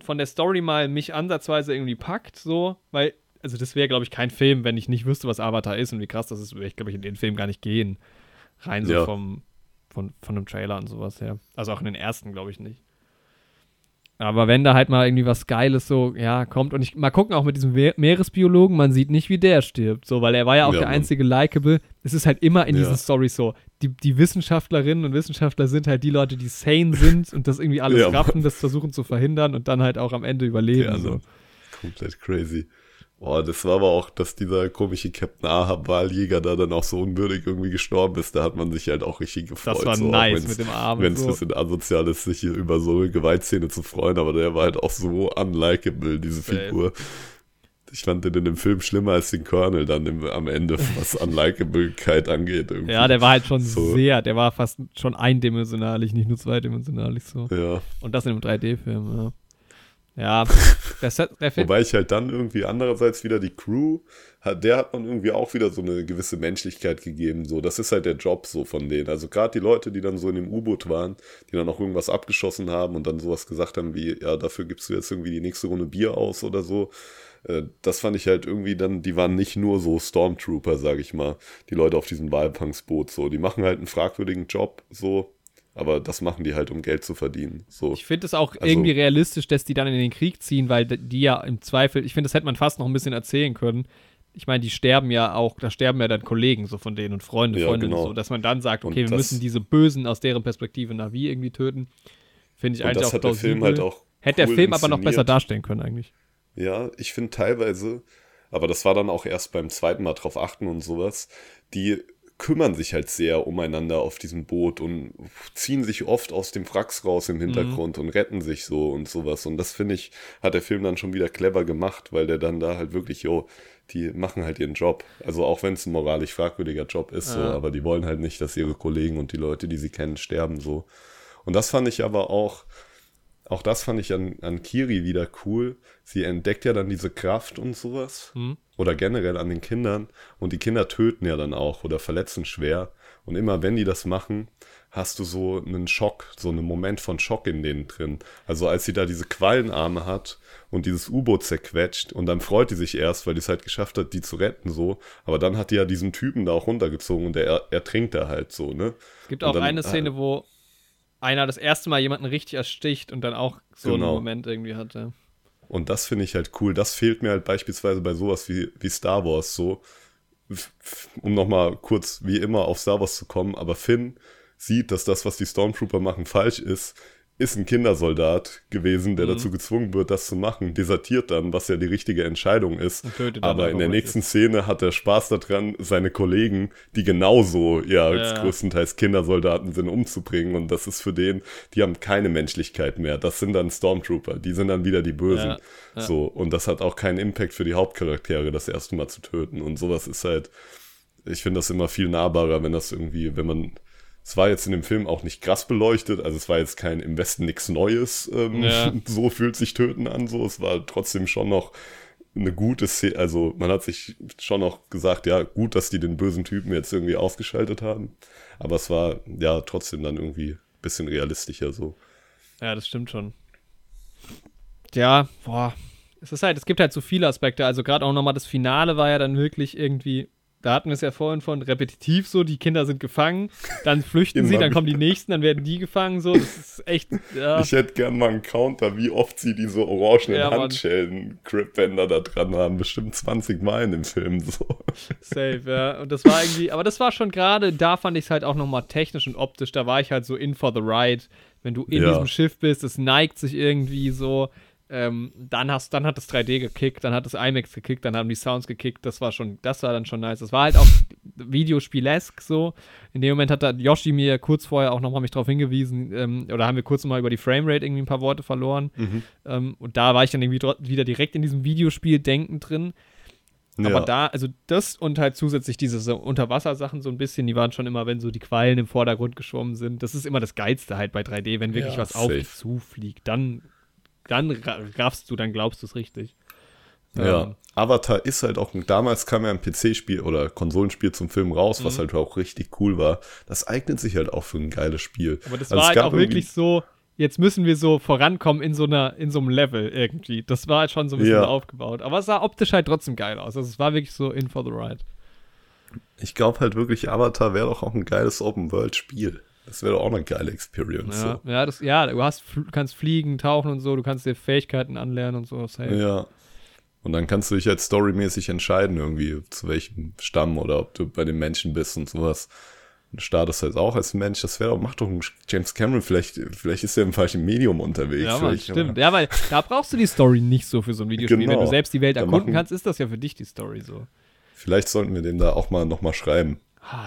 von der Story mal mich ansatzweise irgendwie packt, so, weil, also das wäre, glaube ich, kein Film, wenn ich nicht wüsste, was Avatar ist und wie krass das ist, würde ich, glaube ich, in den Film gar nicht gehen. Rein so Ja. vom, von, von einem Trailer und sowas her. Also auch in den ersten, glaube ich, nicht. Aber wenn da halt mal irgendwie was Geiles so, ja, kommt und ich mal gucken auch mit diesem Meeresbiologen, man sieht nicht, wie der stirbt, so, weil er war ja auch Ja, der Mann. einzige Likeable. Es ist halt immer in Ja. diesen Stories so, die, die Wissenschaftlerinnen und Wissenschaftler sind halt die Leute, die sane sind und das irgendwie alles Ja, raffen, das versuchen zu verhindern und dann halt auch am Ende überleben. Ja, so. ne? Komplett crazy. Boah, das war aber auch, dass dieser komische Captain Ahab Wahljäger da dann auch so unwürdig irgendwie gestorben ist. Da hat man sich halt auch richtig gefreut. Das war so, nice mit dem Arm. Wenn es ein so. bisschen asozial ist, sich hier über so eine Gewaltszene zu freuen, aber der war halt auch so unlikable, diese. Figur. Ich fand den in dem Film schlimmer als den Colonel dann im, am Ende, was Unlikabilität angeht. Irgendwie. Ja, der war halt schon So. sehr, der war fast schon eindimensionalig, nicht nur zweidimensionalig so. Ja, Und das in einem 3D-Film, ja. Ja, der, Set, der Film. wobei ich halt dann irgendwie andererseits wieder die Crew, hat, der hat man irgendwie auch wieder so eine gewisse Menschlichkeit gegeben. So, das ist halt der Job so von denen. Also gerade die Leute, die dann so in dem U-Boot waren, die dann auch irgendwas abgeschossen haben und dann sowas gesagt haben wie, ja, dafür gibst du jetzt irgendwie die nächste Runde Bier aus oder so. Äh, Das fand ich halt irgendwie dann, die waren nicht nur so Stormtrooper, sag ich mal, die Leute auf diesem Walfangsboot so. Die machen halt einen fragwürdigen Job, so, aber das machen die halt, um Geld zu verdienen. So. Ich finde es auch Also- irgendwie realistisch, dass die dann in den Krieg ziehen, weil die ja im Zweifel, ich finde, das hätte man fast noch ein bisschen erzählen können. Ich meine, die sterben ja auch, da sterben ja dann Kollegen so von denen und Freunde, Ja, Freundinnen, genau. so, dass man dann sagt, Und okay, wir das- müssen diese Bösen aus deren Perspektive Navi irgendwie töten. Finde ich Und eigentlich das auch hat der. Film halt auch. Hätte der cool Film aber noch besser darstellen können, eigentlich. Ja, ich finde teilweise, aber das war dann auch erst beim zweiten Mal drauf achten und sowas, die kümmern sich halt sehr umeinander auf diesem Boot und ziehen sich oft aus dem Wracks raus im Hintergrund und retten sich so und sowas. Und das finde ich, hat der Film dann schon wieder clever gemacht, weil der dann da halt wirklich, jo, die machen halt ihren Job. Also auch wenn es ein moralisch fragwürdiger Job ist, so, Ja. aber die wollen halt nicht, dass ihre Kollegen und die Leute, die sie kennen, sterben so. Und das fand ich aber auch, auch das fand ich an, an Kiri wieder cool. Sie entdeckt ja dann diese Kraft und sowas. Mhm. Oder generell an den Kindern. Und die Kinder töten ja dann auch oder verletzen schwer. Und immer wenn die das machen, hast du so einen Schock, so einen Moment von Schock in denen drin. Also als sie da diese Quallenarme hat und dieses U-Boot zerquetscht und dann freut die sich erst, weil die es halt geschafft hat, die zu retten so. Aber dann hat die ja diesen Typen da auch runtergezogen und der er, ertrinkt da halt so, ne? Es gibt auch dann- eine Szene, wo einer das erste Mal jemanden richtig ersticht und dann auch so einen Genau. Moment irgendwie hatte. Und das finde ich halt cool. Das fehlt mir halt beispielsweise bei sowas wie, wie Star Wars so. Um nochmal kurz wie immer auf Star Wars zu kommen, aber Finn sieht, dass das, was die Stormtrooper machen, falsch ist, ist ein Kindersoldat gewesen, der Mhm. dazu gezwungen wird, das zu machen, desertiert dann, was ja die richtige Entscheidung ist. Aber einfach in der nächsten Szene hat er Spaß daran, seine Kollegen, die genauso ja, Ja. größtenteils Kindersoldaten sind, umzubringen. Und das ist für den, die haben keine Menschlichkeit mehr. Das sind dann Stormtrooper, die sind dann wieder die Bösen. Ja, ja. So, und das hat auch keinen Impact für die Hauptcharaktere, das erste Mal zu töten. Und sowas ist halt, ich finde das immer viel nahbarer, wenn das irgendwie, wenn man. Es war jetzt in dem Film auch nicht krass beleuchtet, also es war jetzt kein im Westen nichts Neues, ähm, Ja. so fühlt sich Töten an, so. Es war trotzdem schon noch eine gute Szene, also man hat sich schon noch gesagt, ja, gut, dass die den bösen Typen jetzt irgendwie ausgeschaltet haben, aber es war ja trotzdem dann irgendwie ein bisschen realistischer so. Ja, das stimmt schon. Ja, boah. Es ist halt, es gibt halt so viele Aspekte. Also gerade auch nochmal das Finale war ja dann wirklich irgendwie da hatten wir es ja vorhin von repetitiv so, die Kinder sind gefangen, dann flüchten sie, dann kommen die nächsten, dann werden die gefangen, so, das ist echt, ja. Ich hätte gern mal einen Counter, wie oft sie diese orangenen Ja. Handschellen, Gripbänder da dran haben. Bestimmt 20 Mal in dem Film so. Safe, ja. Und das war irgendwie, aber das war schon gerade, da fand ich es halt auch nochmal technisch und optisch, da war ich halt so in for the ride. Wenn du in Ja. diesem Schiff bist, es neigt sich irgendwie so, ähm, dann hast, dann hat das 3D gekickt, dann hat das IMAX gekickt, dann haben die Sounds gekickt, das war schon, das war dann schon nice. Das war halt auch Videospielesk so. In dem Moment hat da Yoshi mir kurz vorher auch nochmal mich drauf hingewiesen, ähm, oder haben wir kurz mal über die Framerate irgendwie ein paar Worte verloren. Ähm, und da war ich dann irgendwie wieder direkt in diesem Videospiel-Denken drin. Aber da, also das und halt zusätzlich diese so Unterwassersachen so ein bisschen, die waren schon immer, wenn so die Quallen im Vordergrund geschwommen sind. Das ist immer das Geilste halt bei 3D, wenn wirklich Ja, was auf safe. dich zufliegt. Dann, dann ra- raffst du, dann glaubst du es richtig. Ja, Ähm, Avatar ist halt auch, damals kam ja ein PC-Spiel oder Konsolenspiel zum Film raus, Mhm. was halt auch richtig cool war. Das eignet sich halt auch für ein geiles Spiel. aber das Also war halt auch wirklich so, jetzt müssen wir so vorankommen in so einer, in so einem Level irgendwie. Das war halt schon so ein bisschen Ja. aufgebaut. Aber es sah optisch halt trotzdem geil aus. Also es war wirklich so in for the ride. Ich glaube halt wirklich, Avatar wäre doch auch ein geiles Open-World-Spiel. Das wäre doch auch eine geile Experience. Ja, ja, das, ja, du hast, kannst fliegen, tauchen und so, du kannst dir Fähigkeiten anlernen und so. So. Safe. Ja. Und dann kannst du dich halt storymäßig entscheiden, irgendwie, zu welchem Stamm oder ob du bei den Menschen bist und sowas. Du startest halt auch als Mensch, das wäre doch, mach doch ein James Cameron, vielleicht, vielleicht ist er im falschen Medium unterwegs. Ja, Mann, stimmt. Ja, weil da brauchst du die Story nicht so für so ein Videospiel. Genau. Wenn du selbst die Welt erkunden machen- kannst, ist das ja für dich die Story so. Vielleicht sollten wir dem da auch mal nochmal schreiben.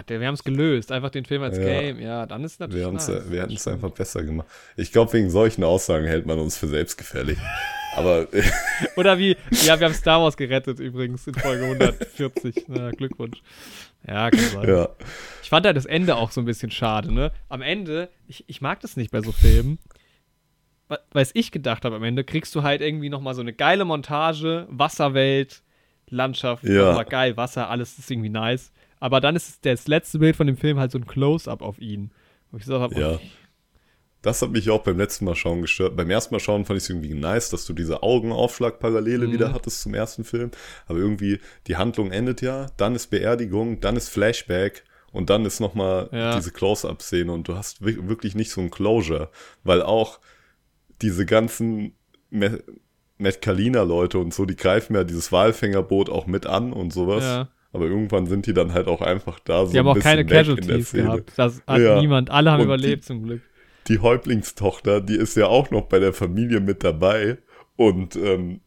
Der, wir haben es gelöst. Einfach den Film als Ja. Game. Ja, dann ist es natürlich Wir, haben's, nice. wir hätten es einfach besser gemacht. Ich glaube, wegen solchen Aussagen hält man uns für selbstgefällig. Aber Oder wie, ja, wir haben Star Wars gerettet übrigens in Folge 140. Na, Glückwunsch. Ja, kann sein. ja, Ich fand halt das Ende auch so ein bisschen schade, ne? Am Ende, ich, ich mag das nicht bei so Filmen. Was ich gedacht habe am Ende, kriegst du halt irgendwie nochmal so eine geile Montage, Wasserwelt, Landschaft, Ja. geil, Wasser, alles ist irgendwie nice. Aber dann ist das letzte Bild von dem Film halt so ein Close-Up auf ihn. Wo ich gesagt habe, ja. Das hat mich auch beim letzten Mal schauen gestört. Beim ersten Mal schauen fand ich es irgendwie nice, dass du diese Augenaufschlag-Parallele Mhm. wieder hattest zum ersten Film. Aber irgendwie, die Handlung endet ja, dann ist Beerdigung, dann ist Flashback und dann ist nochmal Ja. diese Close-Up-Szene und du hast wi- wirklich nicht so ein Closure, weil auch diese ganzen Me Metcalina-Leute und so, die greifen ja dieses Walfängerboot auch mit an und sowas. Ja. Aber irgendwann sind die dann halt auch einfach da so die haben auch keine Casualties gehabt. Das hat Ja. niemand, alle haben Und überlebt die- zum Glück. die Häuptlingstochter, die ist ja auch noch bei der Familie mit dabei und ähm,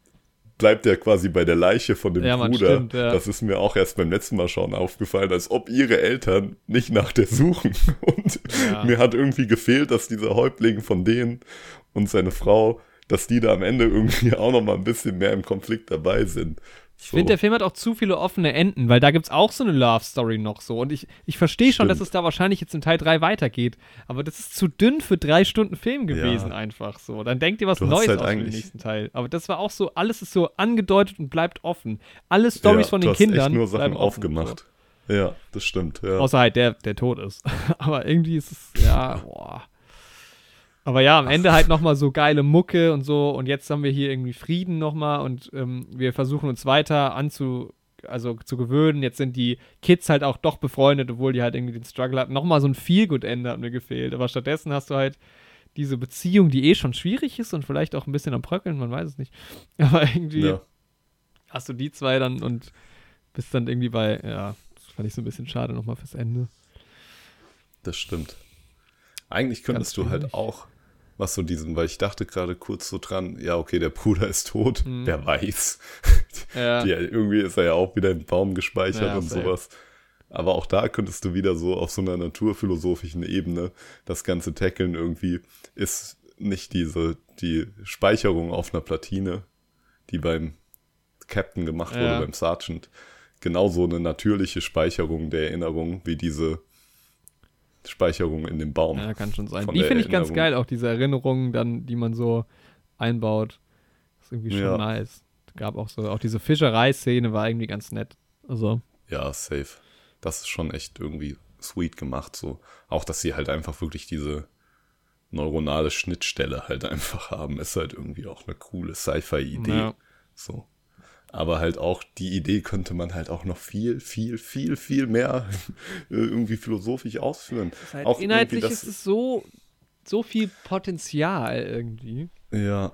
bleibt ja quasi bei der Leiche von dem Ja, Mann, Bruder. stimmt, ja. Das ist mir auch erst beim letzten Mal schauen aufgefallen, als ob ihre Eltern nicht nach der suchen. Und Ja. mir hat irgendwie gefehlt, dass dieser Häuptling von denen und seine Frau, dass die da am Ende irgendwie auch noch mal ein bisschen mehr im Konflikt dabei sind. Ich finde, der Film hat auch zu viele offene Enden, weil da gibt es auch so eine Love-Story noch so. Und ich, ich verstehe schon, dass es da wahrscheinlich jetzt in Teil 3 weitergeht. Aber das ist zu dünn für drei Stunden Film gewesen, Ja. einfach so. Dann denkt ihr was Du Neues halt aus eigentlich- nächsten Teil. Aber das war auch so, alles ist so angedeutet und bleibt offen. Alle Stories Ja, von du den hast Kindern echt nur Sachen aufgemacht. Ja, das stimmt. Ja. So. Außer halt der, der tot ist. Aber irgendwie ist es, ja, boah. Aber ja, am Ende halt nochmal so geile Mucke und so. Und jetzt haben wir hier irgendwie Frieden nochmal und ähm, wir versuchen uns weiter anzu, also zu gewöhnen. Jetzt sind die Kids halt auch doch befreundet, obwohl die halt irgendwie den Struggle hatten. Nochmal so ein Feel-Good-Ende hat mir gefehlt. Aber stattdessen hast du halt diese Beziehung, die eh schon schwierig ist und vielleicht auch ein bisschen am Bröckeln, man weiß es nicht. Aber irgendwie ja. hast du die zwei dann und bist dann irgendwie bei, ja, das fand ich so ein bisschen schade nochmal fürs Ende. Das stimmt. Eigentlich könntest Ganz du halt wenig. auch, was so diesen, weil ich dachte gerade kurz so dran, ja, okay, der Bruder ist tot, Mhm. wer weiß. Ja. Die, irgendwie ist er ja auch wieder im Baum gespeichert Ja, und safe. sowas. Aber auch da könntest du wieder so auf so einer naturphilosophischen Ebene das ganze tackeln irgendwie ist nicht diese, die Speicherung auf einer Platine, die beim Captain gemacht wurde, Ja. beim Sergeant, genauso eine natürliche Speicherung der Erinnerung wie diese Speicherung in dem Baum. Ja, kann schon sein. Die finde ich ganz geil, auch diese Erinnerungen dann, die man so einbaut. ist irgendwie schon Ja. nice. Gab auch so, auch diese Fischerei-Szene war irgendwie ganz nett. Also, Ja, safe. Das ist schon echt irgendwie sweet gemacht. So. Auch, dass sie halt einfach wirklich diese neuronale Schnittstelle halt einfach haben, ist halt irgendwie auch eine coole Sci-Fi-Idee. Ja. So. Aber halt auch die Idee könnte man halt auch noch viel, viel, viel, viel mehr irgendwie philosophisch ausführen. Halt auch inhaltlich das- ist es so, so viel Potenzial irgendwie. Ja.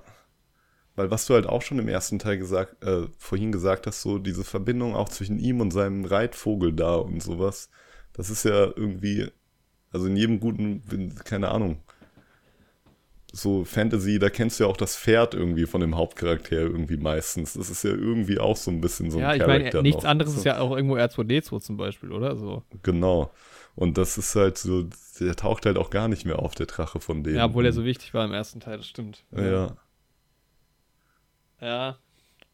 Weil was du halt auch schon im ersten Teil gesagt, äh, vorhin gesagt hast, so diese Verbindung auch zwischen ihm und seinem Reitvogel da und sowas, das ist ja irgendwie, also in jedem guten, keine Ahnung, so Fantasy, da kennst du ja auch das Pferd irgendwie von dem Hauptcharakter irgendwie meistens. Das ist ja irgendwie auch so ein bisschen so ein ja, ich meine, Charakter nichts noch. anderes ist ja auch irgendwo R2D2 zum Beispiel, oder? So. Genau. Und das ist halt so, der taucht halt auch gar nicht mehr auf, der Drache von denen. Ja, obwohl er so wichtig war im ersten Teil, das stimmt. Ja. Ja.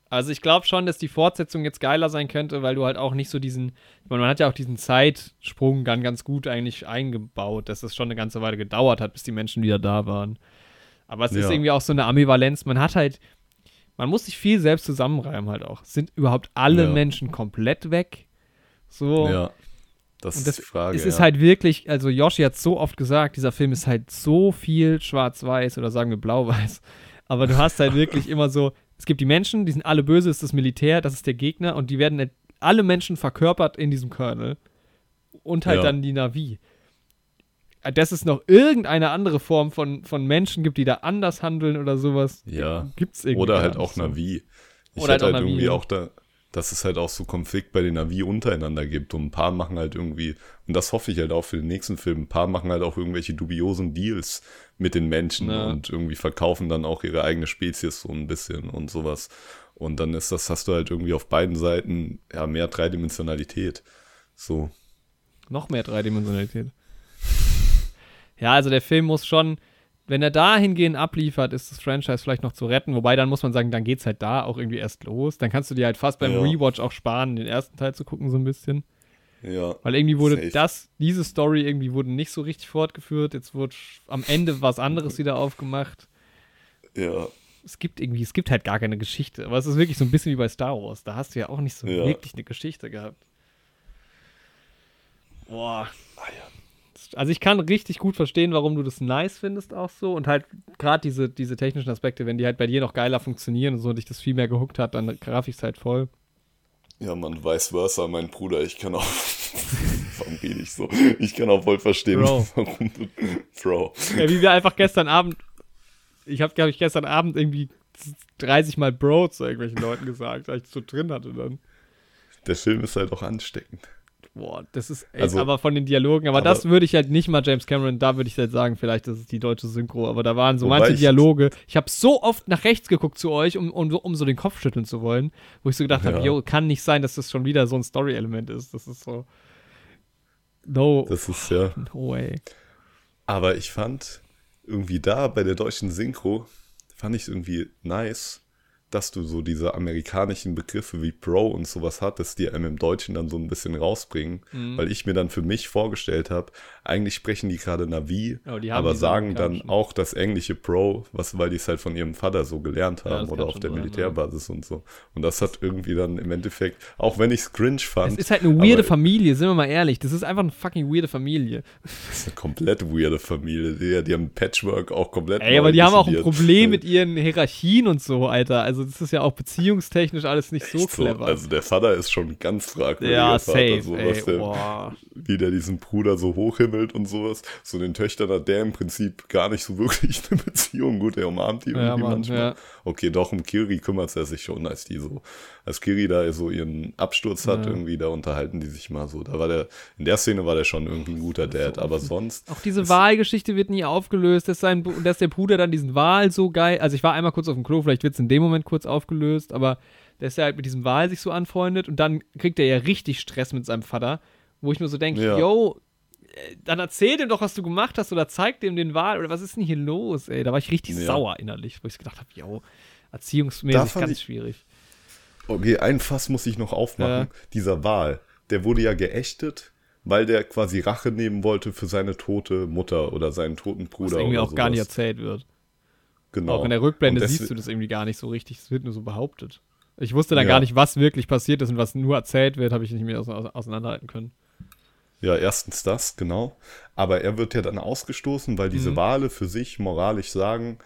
Also ich glaube schon, dass die Fortsetzung jetzt geiler sein könnte, weil du halt auch nicht so diesen, ich meine, man hat ja auch diesen Zeitsprung dann ganz gut eigentlich eingebaut, dass es schon eine ganze Weile gedauert hat, bis die Menschen wieder da waren. Aber es ist Ja. irgendwie auch so eine Ambivalenz. Man hat halt, man muss sich viel selbst zusammenreimen halt auch. Sind überhaupt alle Ja. Menschen komplett weg? So. Ja. Das Und ist das, die Frage. es ist ja. halt wirklich, also Yoshi hat so oft gesagt, dieser Film ist halt so viel schwarz-weiß oder sagen wir blau-weiß. Aber du hast halt wirklich immer so, es gibt die Menschen, die sind alle böse, ist das Militär, das ist der Gegner und die werden halt alle Menschen verkörpert in diesem Kernel. Und halt Ja. dann die Navi. Dass es noch irgendeine andere Form von, von Menschen gibt, die da anders handeln oder sowas, Ja. gibt's irgendwie. Oder halt auch so. Navi. Ich Oder hätte halt halt irgendwie auch da, dass es halt auch so Konflikt bei den Navi untereinander gibt. Und ein paar machen halt irgendwie, und das hoffe ich halt auch für den nächsten Film, ein paar machen halt auch irgendwelche dubiosen Deals mit den Menschen Ja. und irgendwie verkaufen dann auch ihre eigene Spezies so ein bisschen und sowas. Und dann ist das, hast du halt irgendwie auf beiden Seiten ja mehr Dreidimensionalität. So. Noch mehr Dreidimensionalität. Ja, also der Film muss schon, wenn er dahingehend abliefert, ist das Franchise vielleicht noch zu retten. Wobei dann muss man sagen, dann geht's halt da auch irgendwie erst los. Dann kannst du dir halt fast beim Ja. Rewatch auch sparen, den ersten Teil zu gucken, so ein bisschen. Ja. Weil irgendwie wurde Safe. das, diese Story irgendwie wurde nicht so richtig fortgeführt. Jetzt wurde am Ende was anderes wieder aufgemacht. Ja. Es gibt irgendwie, es gibt halt gar keine Geschichte. Aber es ist wirklich so ein bisschen wie bei Star Wars. Da hast du ja auch nicht so Ja. wirklich eine Geschichte gehabt. Boah. Ah, Also ich kann richtig gut verstehen, warum du das nice findest auch so und halt gerade diese, diese technischen Aspekte, wenn die halt bei dir noch geiler funktionieren und so und dich das viel mehr gehuckt hat, dann graf ich es halt voll. Ja, man, vice versa, mein Bruder, ich kann auch. Warum rede ich so? Ich kann auch voll verstehen, Bro. warum du. Bro. Ja, wie wir einfach gestern Abend, ich habe, glaube ich, gestern Abend irgendwie 30 Mal Bro zu irgendwelchen Leuten gesagt, weil ich es so drin hatte dann. Der Film ist halt auch ansteckend. Boah, das ist echt, Also- aber von den Dialogen, aber, aber- das würde ich halt nicht mal James Cameron, da würde ich halt sagen, vielleicht ist es die deutsche Synchro, aber da waren so manche ich- Dialoge. Ich habe so oft nach rechts geguckt zu euch, um, um, um so den Kopf schütteln zu wollen, wo ich so gedacht habe, Ja. yo, kann nicht sein, dass das schon wieder so ein Story-Element ist. Das ist so. No, Das ist ja. no way. Aber ich fand irgendwie da bei der deutschen Synchro, fand ich irgendwie nice, dass du so diese amerikanischen Begriffe wie Pro und sowas hattest, die einem im Deutschen dann so ein bisschen rausbringen. Mhm. Weil ich mir dann für mich vorgestellt habe, eigentlich sprechen die gerade Navi, Oh, die aber sagen dann auch das englische Pro, was, weil die es halt von ihrem Vater so gelernt Ja, haben das oder auf der sein, Militärbasis und so. Und das hat irgendwie dann im Endeffekt, auch wenn ich es cringe fand, Es ist halt eine weirde Familie, sind wir mal ehrlich. Das ist einfach eine fucking weirde Familie. das ist eine komplett weirde Familie. Die, die haben Patchwork auch komplett Ey, aber die haben auch ein. Problem mit ihren Hierarchien und so, Alter. Also, das ist ja auch beziehungstechnisch alles nicht so clever. Also der Vater ist schon ganz fragwürdiger ja, Vater, safe, so, ey. der, wie der diesen Bruder so hochhimmelt und sowas. So den Töchtern hat der im Prinzip gar nicht so wirklich eine Beziehung. Gut, er umarmt die Ja, irgendwie Mann, manchmal. ja. Okay, doch, um Kiri kümmert er sich schon, als die so, als Kiri da so ihren Absturz hat, Ja. irgendwie, da unterhalten die sich mal so. Da war der, in der Szene war der schon irgendwie ein guter Dad, aber sonst. Auch diese Wahlgeschichte wird nie aufgelöst, dass, sein, dass der Bruder dann diesen Wahl so geil. Also, ich war einmal kurz auf dem Klo, vielleicht wird es in dem Moment kurz aufgelöst, aber dass er halt mit diesem Wahl sich so anfreundet und dann kriegt er ja richtig Stress mit seinem Vater, wo ich mir so denke, Ja. yo, dann erzähl dem doch, was du gemacht hast oder zeig dem den Wahl oder was ist denn hier los, ey? Da war ich richtig Ja. sauer innerlich, wo ich gedacht habe, yo, erziehungsmäßig ganz ich- schwierig. Okay, ein Fass muss ich noch aufmachen. Ja. Dieser Wal, der wurde ja geächtet, weil der quasi Rache nehmen wollte für seine tote Mutter oder seinen toten Was Bruder. irgendwie oder auch gar nicht sowas. erzählt wird. Genau. Auch in der Rückblende siehst du das irgendwie gar nicht so richtig. Es wird nur so behauptet. Ich wusste dann Ja. gar nicht, was wirklich passiert ist und was nur erzählt wird, habe ich nicht mehr ause- auseinanderhalten können. Ja, erstens das, genau. Aber er wird ja dann ausgestoßen, weil Mhm. diese Wale für sich moralisch sagen,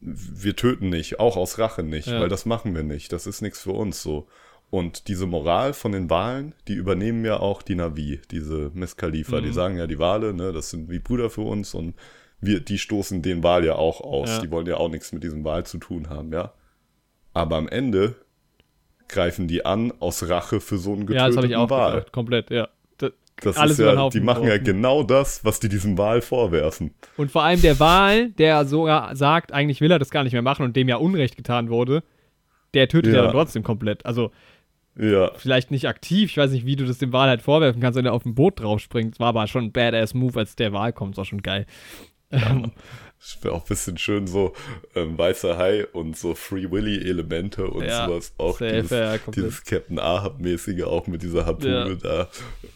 wir töten nicht, auch aus Rache nicht, Ja. weil das machen wir nicht. Das ist nichts für uns so. Und diese Moral von den Wahlen, die übernehmen ja auch die Navi, diese Miss Khalifa. Mhm. Die sagen ja, die Wale, ne, das sind wie Brüder für uns und wir, die stoßen den Wal ja auch aus. Ja. Die wollen ja auch nichts mit diesem Wal zu tun haben, ja. Aber am Ende greifen die an aus Rache für so einen Ja, das habe getöteten ich auch Wal. gedacht. Komplett, ja. Das, Das alles ist ja, die machen ja genau das, was die diesem Wal vorwerfen. Und vor allem der Wal, der sogar sagt, eigentlich will er das gar nicht mehr machen und dem ja Unrecht getan wurde, der tötet ja, Ja. dann trotzdem komplett. Also Ja, vielleicht nicht aktiv, ich weiß nicht, wie du das dem Wal halt vorwerfen kannst, wenn er auf dem Boot draufspringt. War aber schon ein badass Move, als der Wal kommt, war schon geil. Ähm, Das wäre auch ein bisschen schön so ähm, weißer Hai und so Free Willy-Elemente und Ja, sowas. Auch safe, dieses, ja, dieses Captain Ahab-mäßige, auch mit dieser Harpune Ja. da.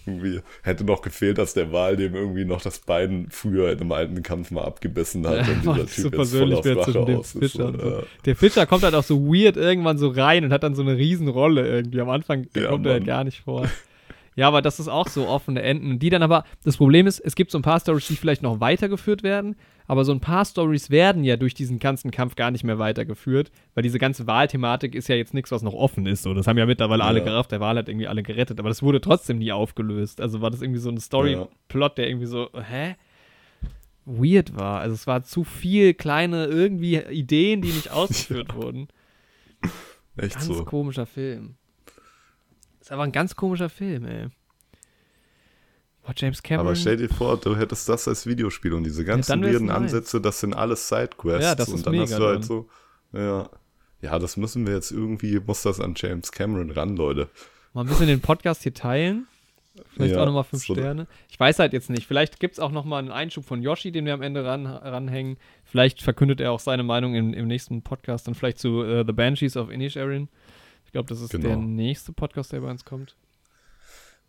Irgendwie hätte noch gefehlt, dass der Wal dem irgendwie noch das Bein früher in einem alten Kampf mal abgebissen hat. und dieser nicht so Typ jetzt persönlich voll Rache dem aus ist. Fischer Und, so. äh, Der Fischer kommt halt auch so weird irgendwann so rein und hat dann so eine Riesenrolle irgendwie. Am Anfang Ja, kommt er Mann. gar nicht vor. Ja, aber das ist auch so offene Enden. Die dann aber, das Problem ist, es gibt so ein paar Stories, die vielleicht noch weitergeführt werden, aber so ein paar Stories werden ja durch diesen ganzen Kampf gar nicht mehr weitergeführt, weil diese ganze Wahlthematik ist ja jetzt nichts, was noch offen ist. So, das haben ja mittlerweile alle Ja. gerafft, der Wahl hat irgendwie alle gerettet, aber das wurde trotzdem nie aufgelöst. Also war das irgendwie so ein Story-Plot, der irgendwie so, hä? Weird war. Also es war zu viel kleine irgendwie Ideen, die nicht ausgeführt wurden. echt Ganz so. komischer Film. ist aber ein ganz komischer Film, ey. Boah, James Cameron. Aber stell dir vor, du hättest das als Videospiel und diese ganzen wär's weirden nice. Ansätze, das sind alles Sidequests. Ja, das ist und dann mega hast du halt dann. so, ja. Ja, das müssen wir jetzt irgendwie, muss das an James Cameron ran, Leute. mal ein bisschen den Podcast hier teilen. Vielleicht Ja, auch nochmal fünf so- Sterne. Ich weiß halt jetzt nicht. Vielleicht gibt es auch nochmal einen Einschub von Yoshi, den wir am Ende ran, ranhängen. Vielleicht verkündet er auch seine Meinung im, im nächsten Podcast. Dann vielleicht zu äh, The Banshees of Inisherin. Ich glaube, das ist Genau. der nächste Podcast, der bei uns kommt.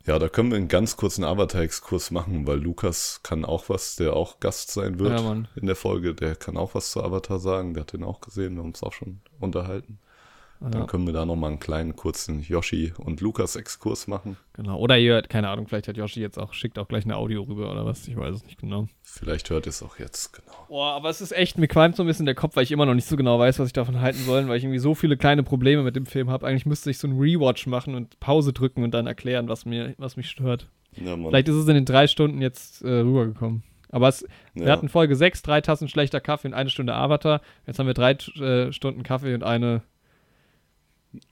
Ja, da können wir einen ganz kurzen Avatar-Exkurs machen, weil Lukas kann auch was, der auch Gast sein wird Ja, in der Folge. Der kann auch was zu Avatar sagen. Der hat den auch gesehen, wir haben uns auch schon unterhalten. Dann können wir da nochmal einen kleinen kurzen Yoshi und Lukas-Exkurs machen. genau. Oder ihr, keine Ahnung, vielleicht hat Yoshi jetzt auch, schickt auch gleich eine Audio rüber oder was. Ich weiß es nicht genau. Vielleicht hört ihr es auch jetzt, genau. Boah, aber es ist echt, mir qualmt so ein bisschen der Kopf, weil ich immer noch nicht so genau weiß, was ich davon halten soll, weil ich irgendwie so viele kleine Probleme mit dem Film habe. Eigentlich müsste ich so einen Rewatch machen und Pause drücken und dann erklären, was, mir, was mich stört. Ja. Vielleicht ist es in den drei Stunden jetzt äh, rübergekommen. Aber es, wir Ja. hatten Folge 6, drei Tassen schlechter Kaffee und eine Stunde Avatar. Jetzt haben wir drei äh, Stunden Kaffee und eine,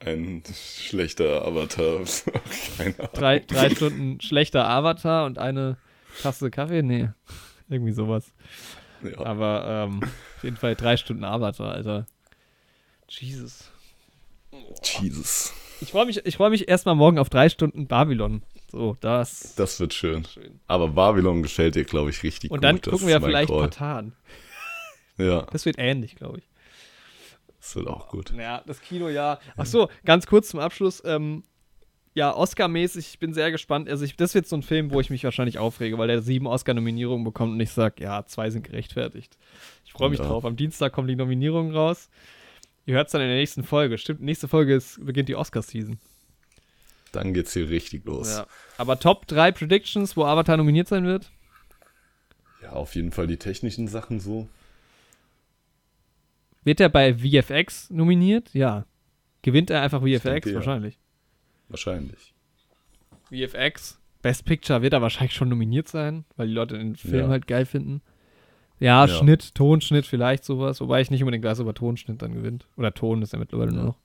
Ein schlechter Avatar. Drei, drei Stunden schlechter Avatar und eine Tasse Kaffee? Nee, irgendwie sowas. Ja. Aber ähm, auf jeden Fall drei Stunden Avatar, Alter. Jesus. Jesus. Ich freue mich, ich freu mich erstmal morgen auf drei Stunden Babylon. So, das. Das wird schön. Schön. Aber Babylon gefällt dir, glaube ich, richtig Und gut. dann Das gucken wir ja vielleicht Call. Patan. Ja, Das wird ähnlich, glaube ich. Das wird auch gut. Ja, das Kinojahr. Ach so, ganz kurz zum Abschluss. Ähm, ja, Oscar-mäßig, ich bin sehr gespannt. Also, ich, das wird so ein Film, wo ich mich wahrscheinlich aufrege, weil der sieben Oscar-Nominierungen bekommt und ich sage, ja, zwei sind gerechtfertigt. Ich freue mich Ja. drauf. Am Dienstag kommen die Nominierungen raus. Ihr hört es dann in der nächsten Folge. Stimmt, nächste Folge ist, beginnt die Oscar-Season. Dann geht's hier richtig los. Ja. Aber Top 3 Predictions, wo Avatar nominiert sein wird? Ja, auf jeden Fall die technischen Sachen so. Wird er bei VFX nominiert? Ja. Gewinnt er einfach VFX? denke, ja. wahrscheinlich. Wahrscheinlich. VFX. Best Picture wird er wahrscheinlich schon nominiert sein, weil die Leute den Film Ja. halt geil finden. Ja, Ja. Schnitt, Tonschnitt, vielleicht sowas. Wobei ich nicht unbedingt weiß, ob er Tonschnitt dann gewinnt. Oder Ton ist ja mittlerweile nur noch.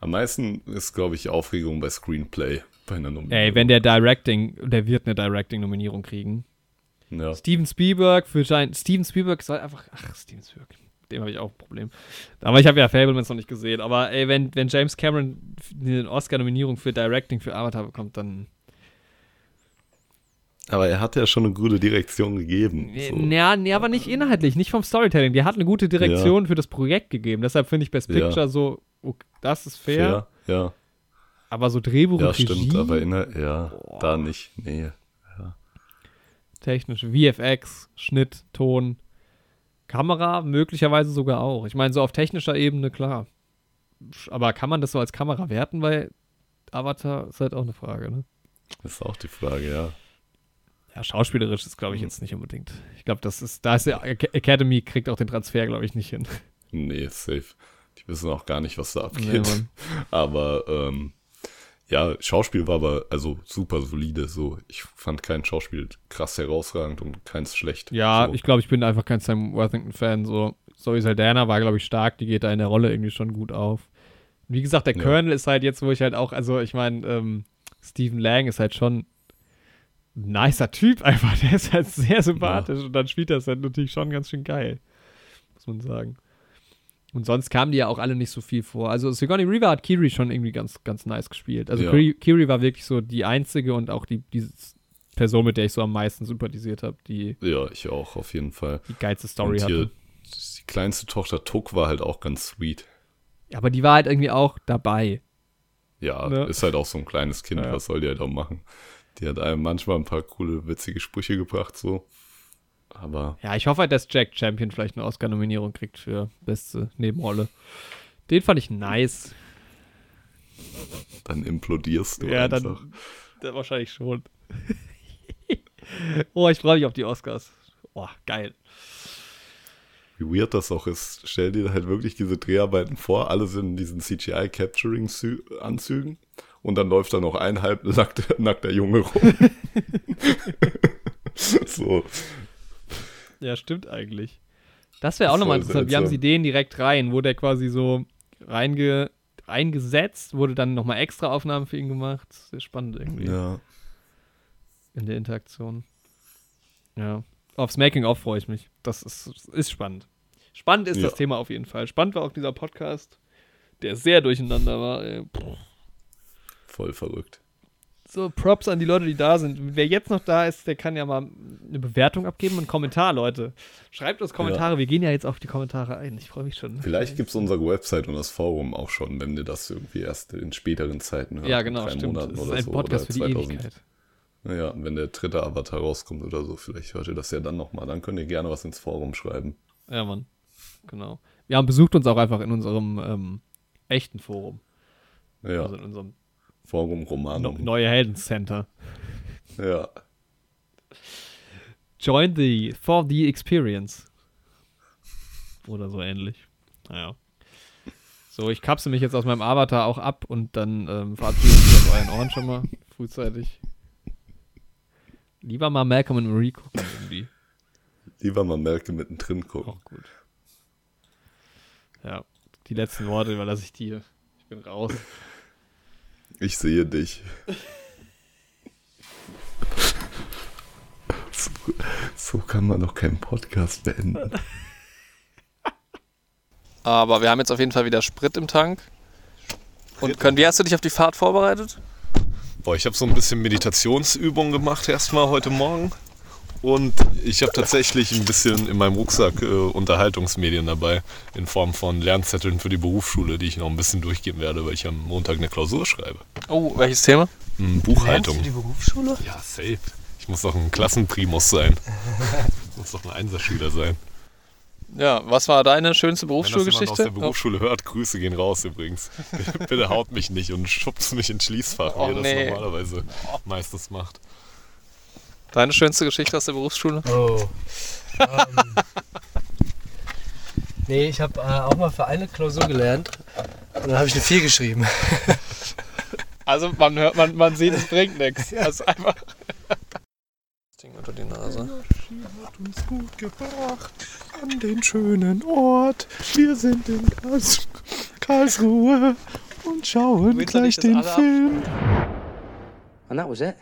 Am meisten ist, glaube ich, Aufregung bei Screenplay. Bei einer Nominierung. Ey, wenn der Directing, der wird eine Directing-Nominierung kriegen. Ja. Steven Spielberg für sein. Steven Spielberg soll einfach. Ach, Steven Spielberg. Dem habe ich auch ein Problem. Aber ich habe ja Fablemans noch nicht gesehen. Aber ey, wenn, wenn James Cameron eine Oscar-Nominierung für Directing für Avatar bekommt, dann. Aber er hat ja schon eine gute Direktion gegeben. So. Ja, nee, aber nicht inhaltlich, nicht vom Storytelling. Der hat eine gute Direktion für das Projekt gegeben. Deshalb finde ich Best Ja. Picture so, okay, das ist fair. Fair, ja. Aber so Drehbuch Ja, und Regie, stimmt, aber inner ja, da nicht. Nee. technisch, VFX, Schnitt, Ton, Kamera möglicherweise sogar auch. Ich meine, so auf technischer Ebene, klar. Aber kann man das so als Kamera werten bei Avatar? Ist halt auch eine Frage, ne? Ist auch die Frage, ja. Ja, schauspielerisch ist, glaube ich, jetzt nicht unbedingt. Ich glaube, das ist, da ist Ac- Academy kriegt auch den Transfer, glaube ich, nicht hin. Nee, safe. Die wissen auch gar nicht, was da Nee, abgeht. Mann. aber ähm, ja, Schauspiel war aber also super solide. So, ich fand kein Schauspiel krass herausragend und keins schlecht. Ja, so. ich glaube, ich bin einfach kein Sam Worthington-Fan. So, Zoe Saldana war, glaube ich, stark. Die geht da in der Rolle irgendwie schon gut auf. Wie gesagt, der Ja. Colonel ist halt jetzt, wo ich halt auch, also ich meine, ähm, Stephen Lang ist halt schon ein nicer Typ einfach. Der ist halt sehr sympathisch und dann spielt das halt natürlich schon ganz schön geil. Muss man sagen. Und sonst kamen die ja auch alle nicht so viel vor. Also Sigourney Weaver hat Kiri schon irgendwie ganz, ganz nice gespielt. Also Ja. Kiri, Kiri war wirklich so die einzige und auch die, die Person, mit der ich so am meisten sympathisiert habe, die ja, ich auch, auf jeden Fall. die geilste Story und hier, hatte. die kleinste Tochter Tuck war halt auch ganz sweet. Aber die war halt irgendwie auch dabei. Ja, Ne? ist halt auch so ein kleines Kind, Ja. was soll die halt auch machen? Die hat einem manchmal ein paar coole, witzige Sprüche gebracht, so. Aber Ja, ich hoffe halt, dass Jack Champion vielleicht eine Oscar-Nominierung kriegt für beste Nebenrolle. Den fand ich nice. dann implodierst du ja, einfach. dann, dann wahrscheinlich schon. oh, ich freue mich auf die Oscars. Oh, geil. Wie weird das auch ist, stell dir halt wirklich diese Dreharbeiten vor, alle sind in diesen CGI-Capturing-Anzügen und dann läuft da noch ein halb nackter, nackter Junge rum. so, Ja, stimmt eigentlich. Das wäre auch nochmal interessant. Wie haben sie den direkt rein? Wurde er quasi so reinge, reingesetzt? Wurde dann nochmal extra Aufnahmen für ihn gemacht? Sehr spannend irgendwie. ja. in der Interaktion. Ja. Aufs Making-of freue ich mich. Das ist, ist spannend. Spannend ist Ja. das Thema auf jeden Fall. Spannend war auch dieser Podcast, der sehr durcheinander war. Ey. Voll verrückt. So, Props an die Leute, die da sind. Wer jetzt noch da ist, der kann ja mal eine Bewertung abgeben und einen Kommentar, Leute. Schreibt uns Kommentare. Wir gehen ja jetzt auf die Kommentare ein. Ich freue mich schon. Vielleicht gibt es unsere Website und das Forum auch schon, wenn ihr das irgendwie erst in späteren Zeiten hört. Ja, genau, stimmt. Monaten Es ist oder ein so, Podcast für oder die 2000. Ewigkeit. Naja, wenn der dritte Avatar rauskommt oder so, vielleicht hört ihr das ja dann nochmal. Dann könnt ihr gerne was ins Forum schreiben. Ja, Mann. Genau. Ja, und besucht uns auch einfach in unserem ähm, echten Forum. Ja, Also in unserem Forum Romanum. Neue Helden Center. Ja, Join the for the experience. Oder so ähnlich. Naja. So, ich kapsel mich jetzt aus meinem Avatar auch ab und dann ähm, verabschiede ich mich aus euren Ohren schon mal frühzeitig. Lieber mal Malcolm und Marie gucken irgendwie. lieber mal Malcolm mittendrin gucken. Auch gut. Ja, die letzten Worte überlasse ich dir. Ich bin raus. Ich sehe dich. So, so kann man doch keinen Podcast beenden. Aber wir haben jetzt auf jeden Fall wieder Sprit im Tank. Und können, wie hast du dich auf die Fahrt vorbereitet? Boah, ich habe so ein bisschen Meditationsübungen gemacht erstmal heute Morgen. Und ich habe tatsächlich ein bisschen in meinem Rucksack äh, Unterhaltungsmedien dabei, in Form von Lernzetteln für die Berufsschule, die ich noch ein bisschen durchgehen werde, weil ich am Montag eine Klausur schreibe. Oh, welches Thema? Hm, Buchhaltung. die Berufsschule? Ja, safe. Ich muss doch ein Klassenprimus sein. Ich muss doch ein Einserschüler sein. Ja, was war deine schönste Wenn das jemand aus Berufsschulgeschichte? der Berufsschule hört, Grüße gehen raus übrigens. Bitte haut mich nicht und schubst mich ins Schließfach, wie Oh, ihr das nee. normalerweise meistens macht. Deine schönste Geschichte aus der Berufsschule? Oh. ähm. Nee, ich habe äh, auch mal für eine Klausur gelernt und dann habe ich eine 4 geschrieben. Also man hört, man, man sieht, es bringt nichts. Das ist einfach. Das Ding unter die Nase. hat uns gut gebracht an den schönen Ort. Wir sind in Karls Karlsruhe und schauen dass alle Film. And that was it.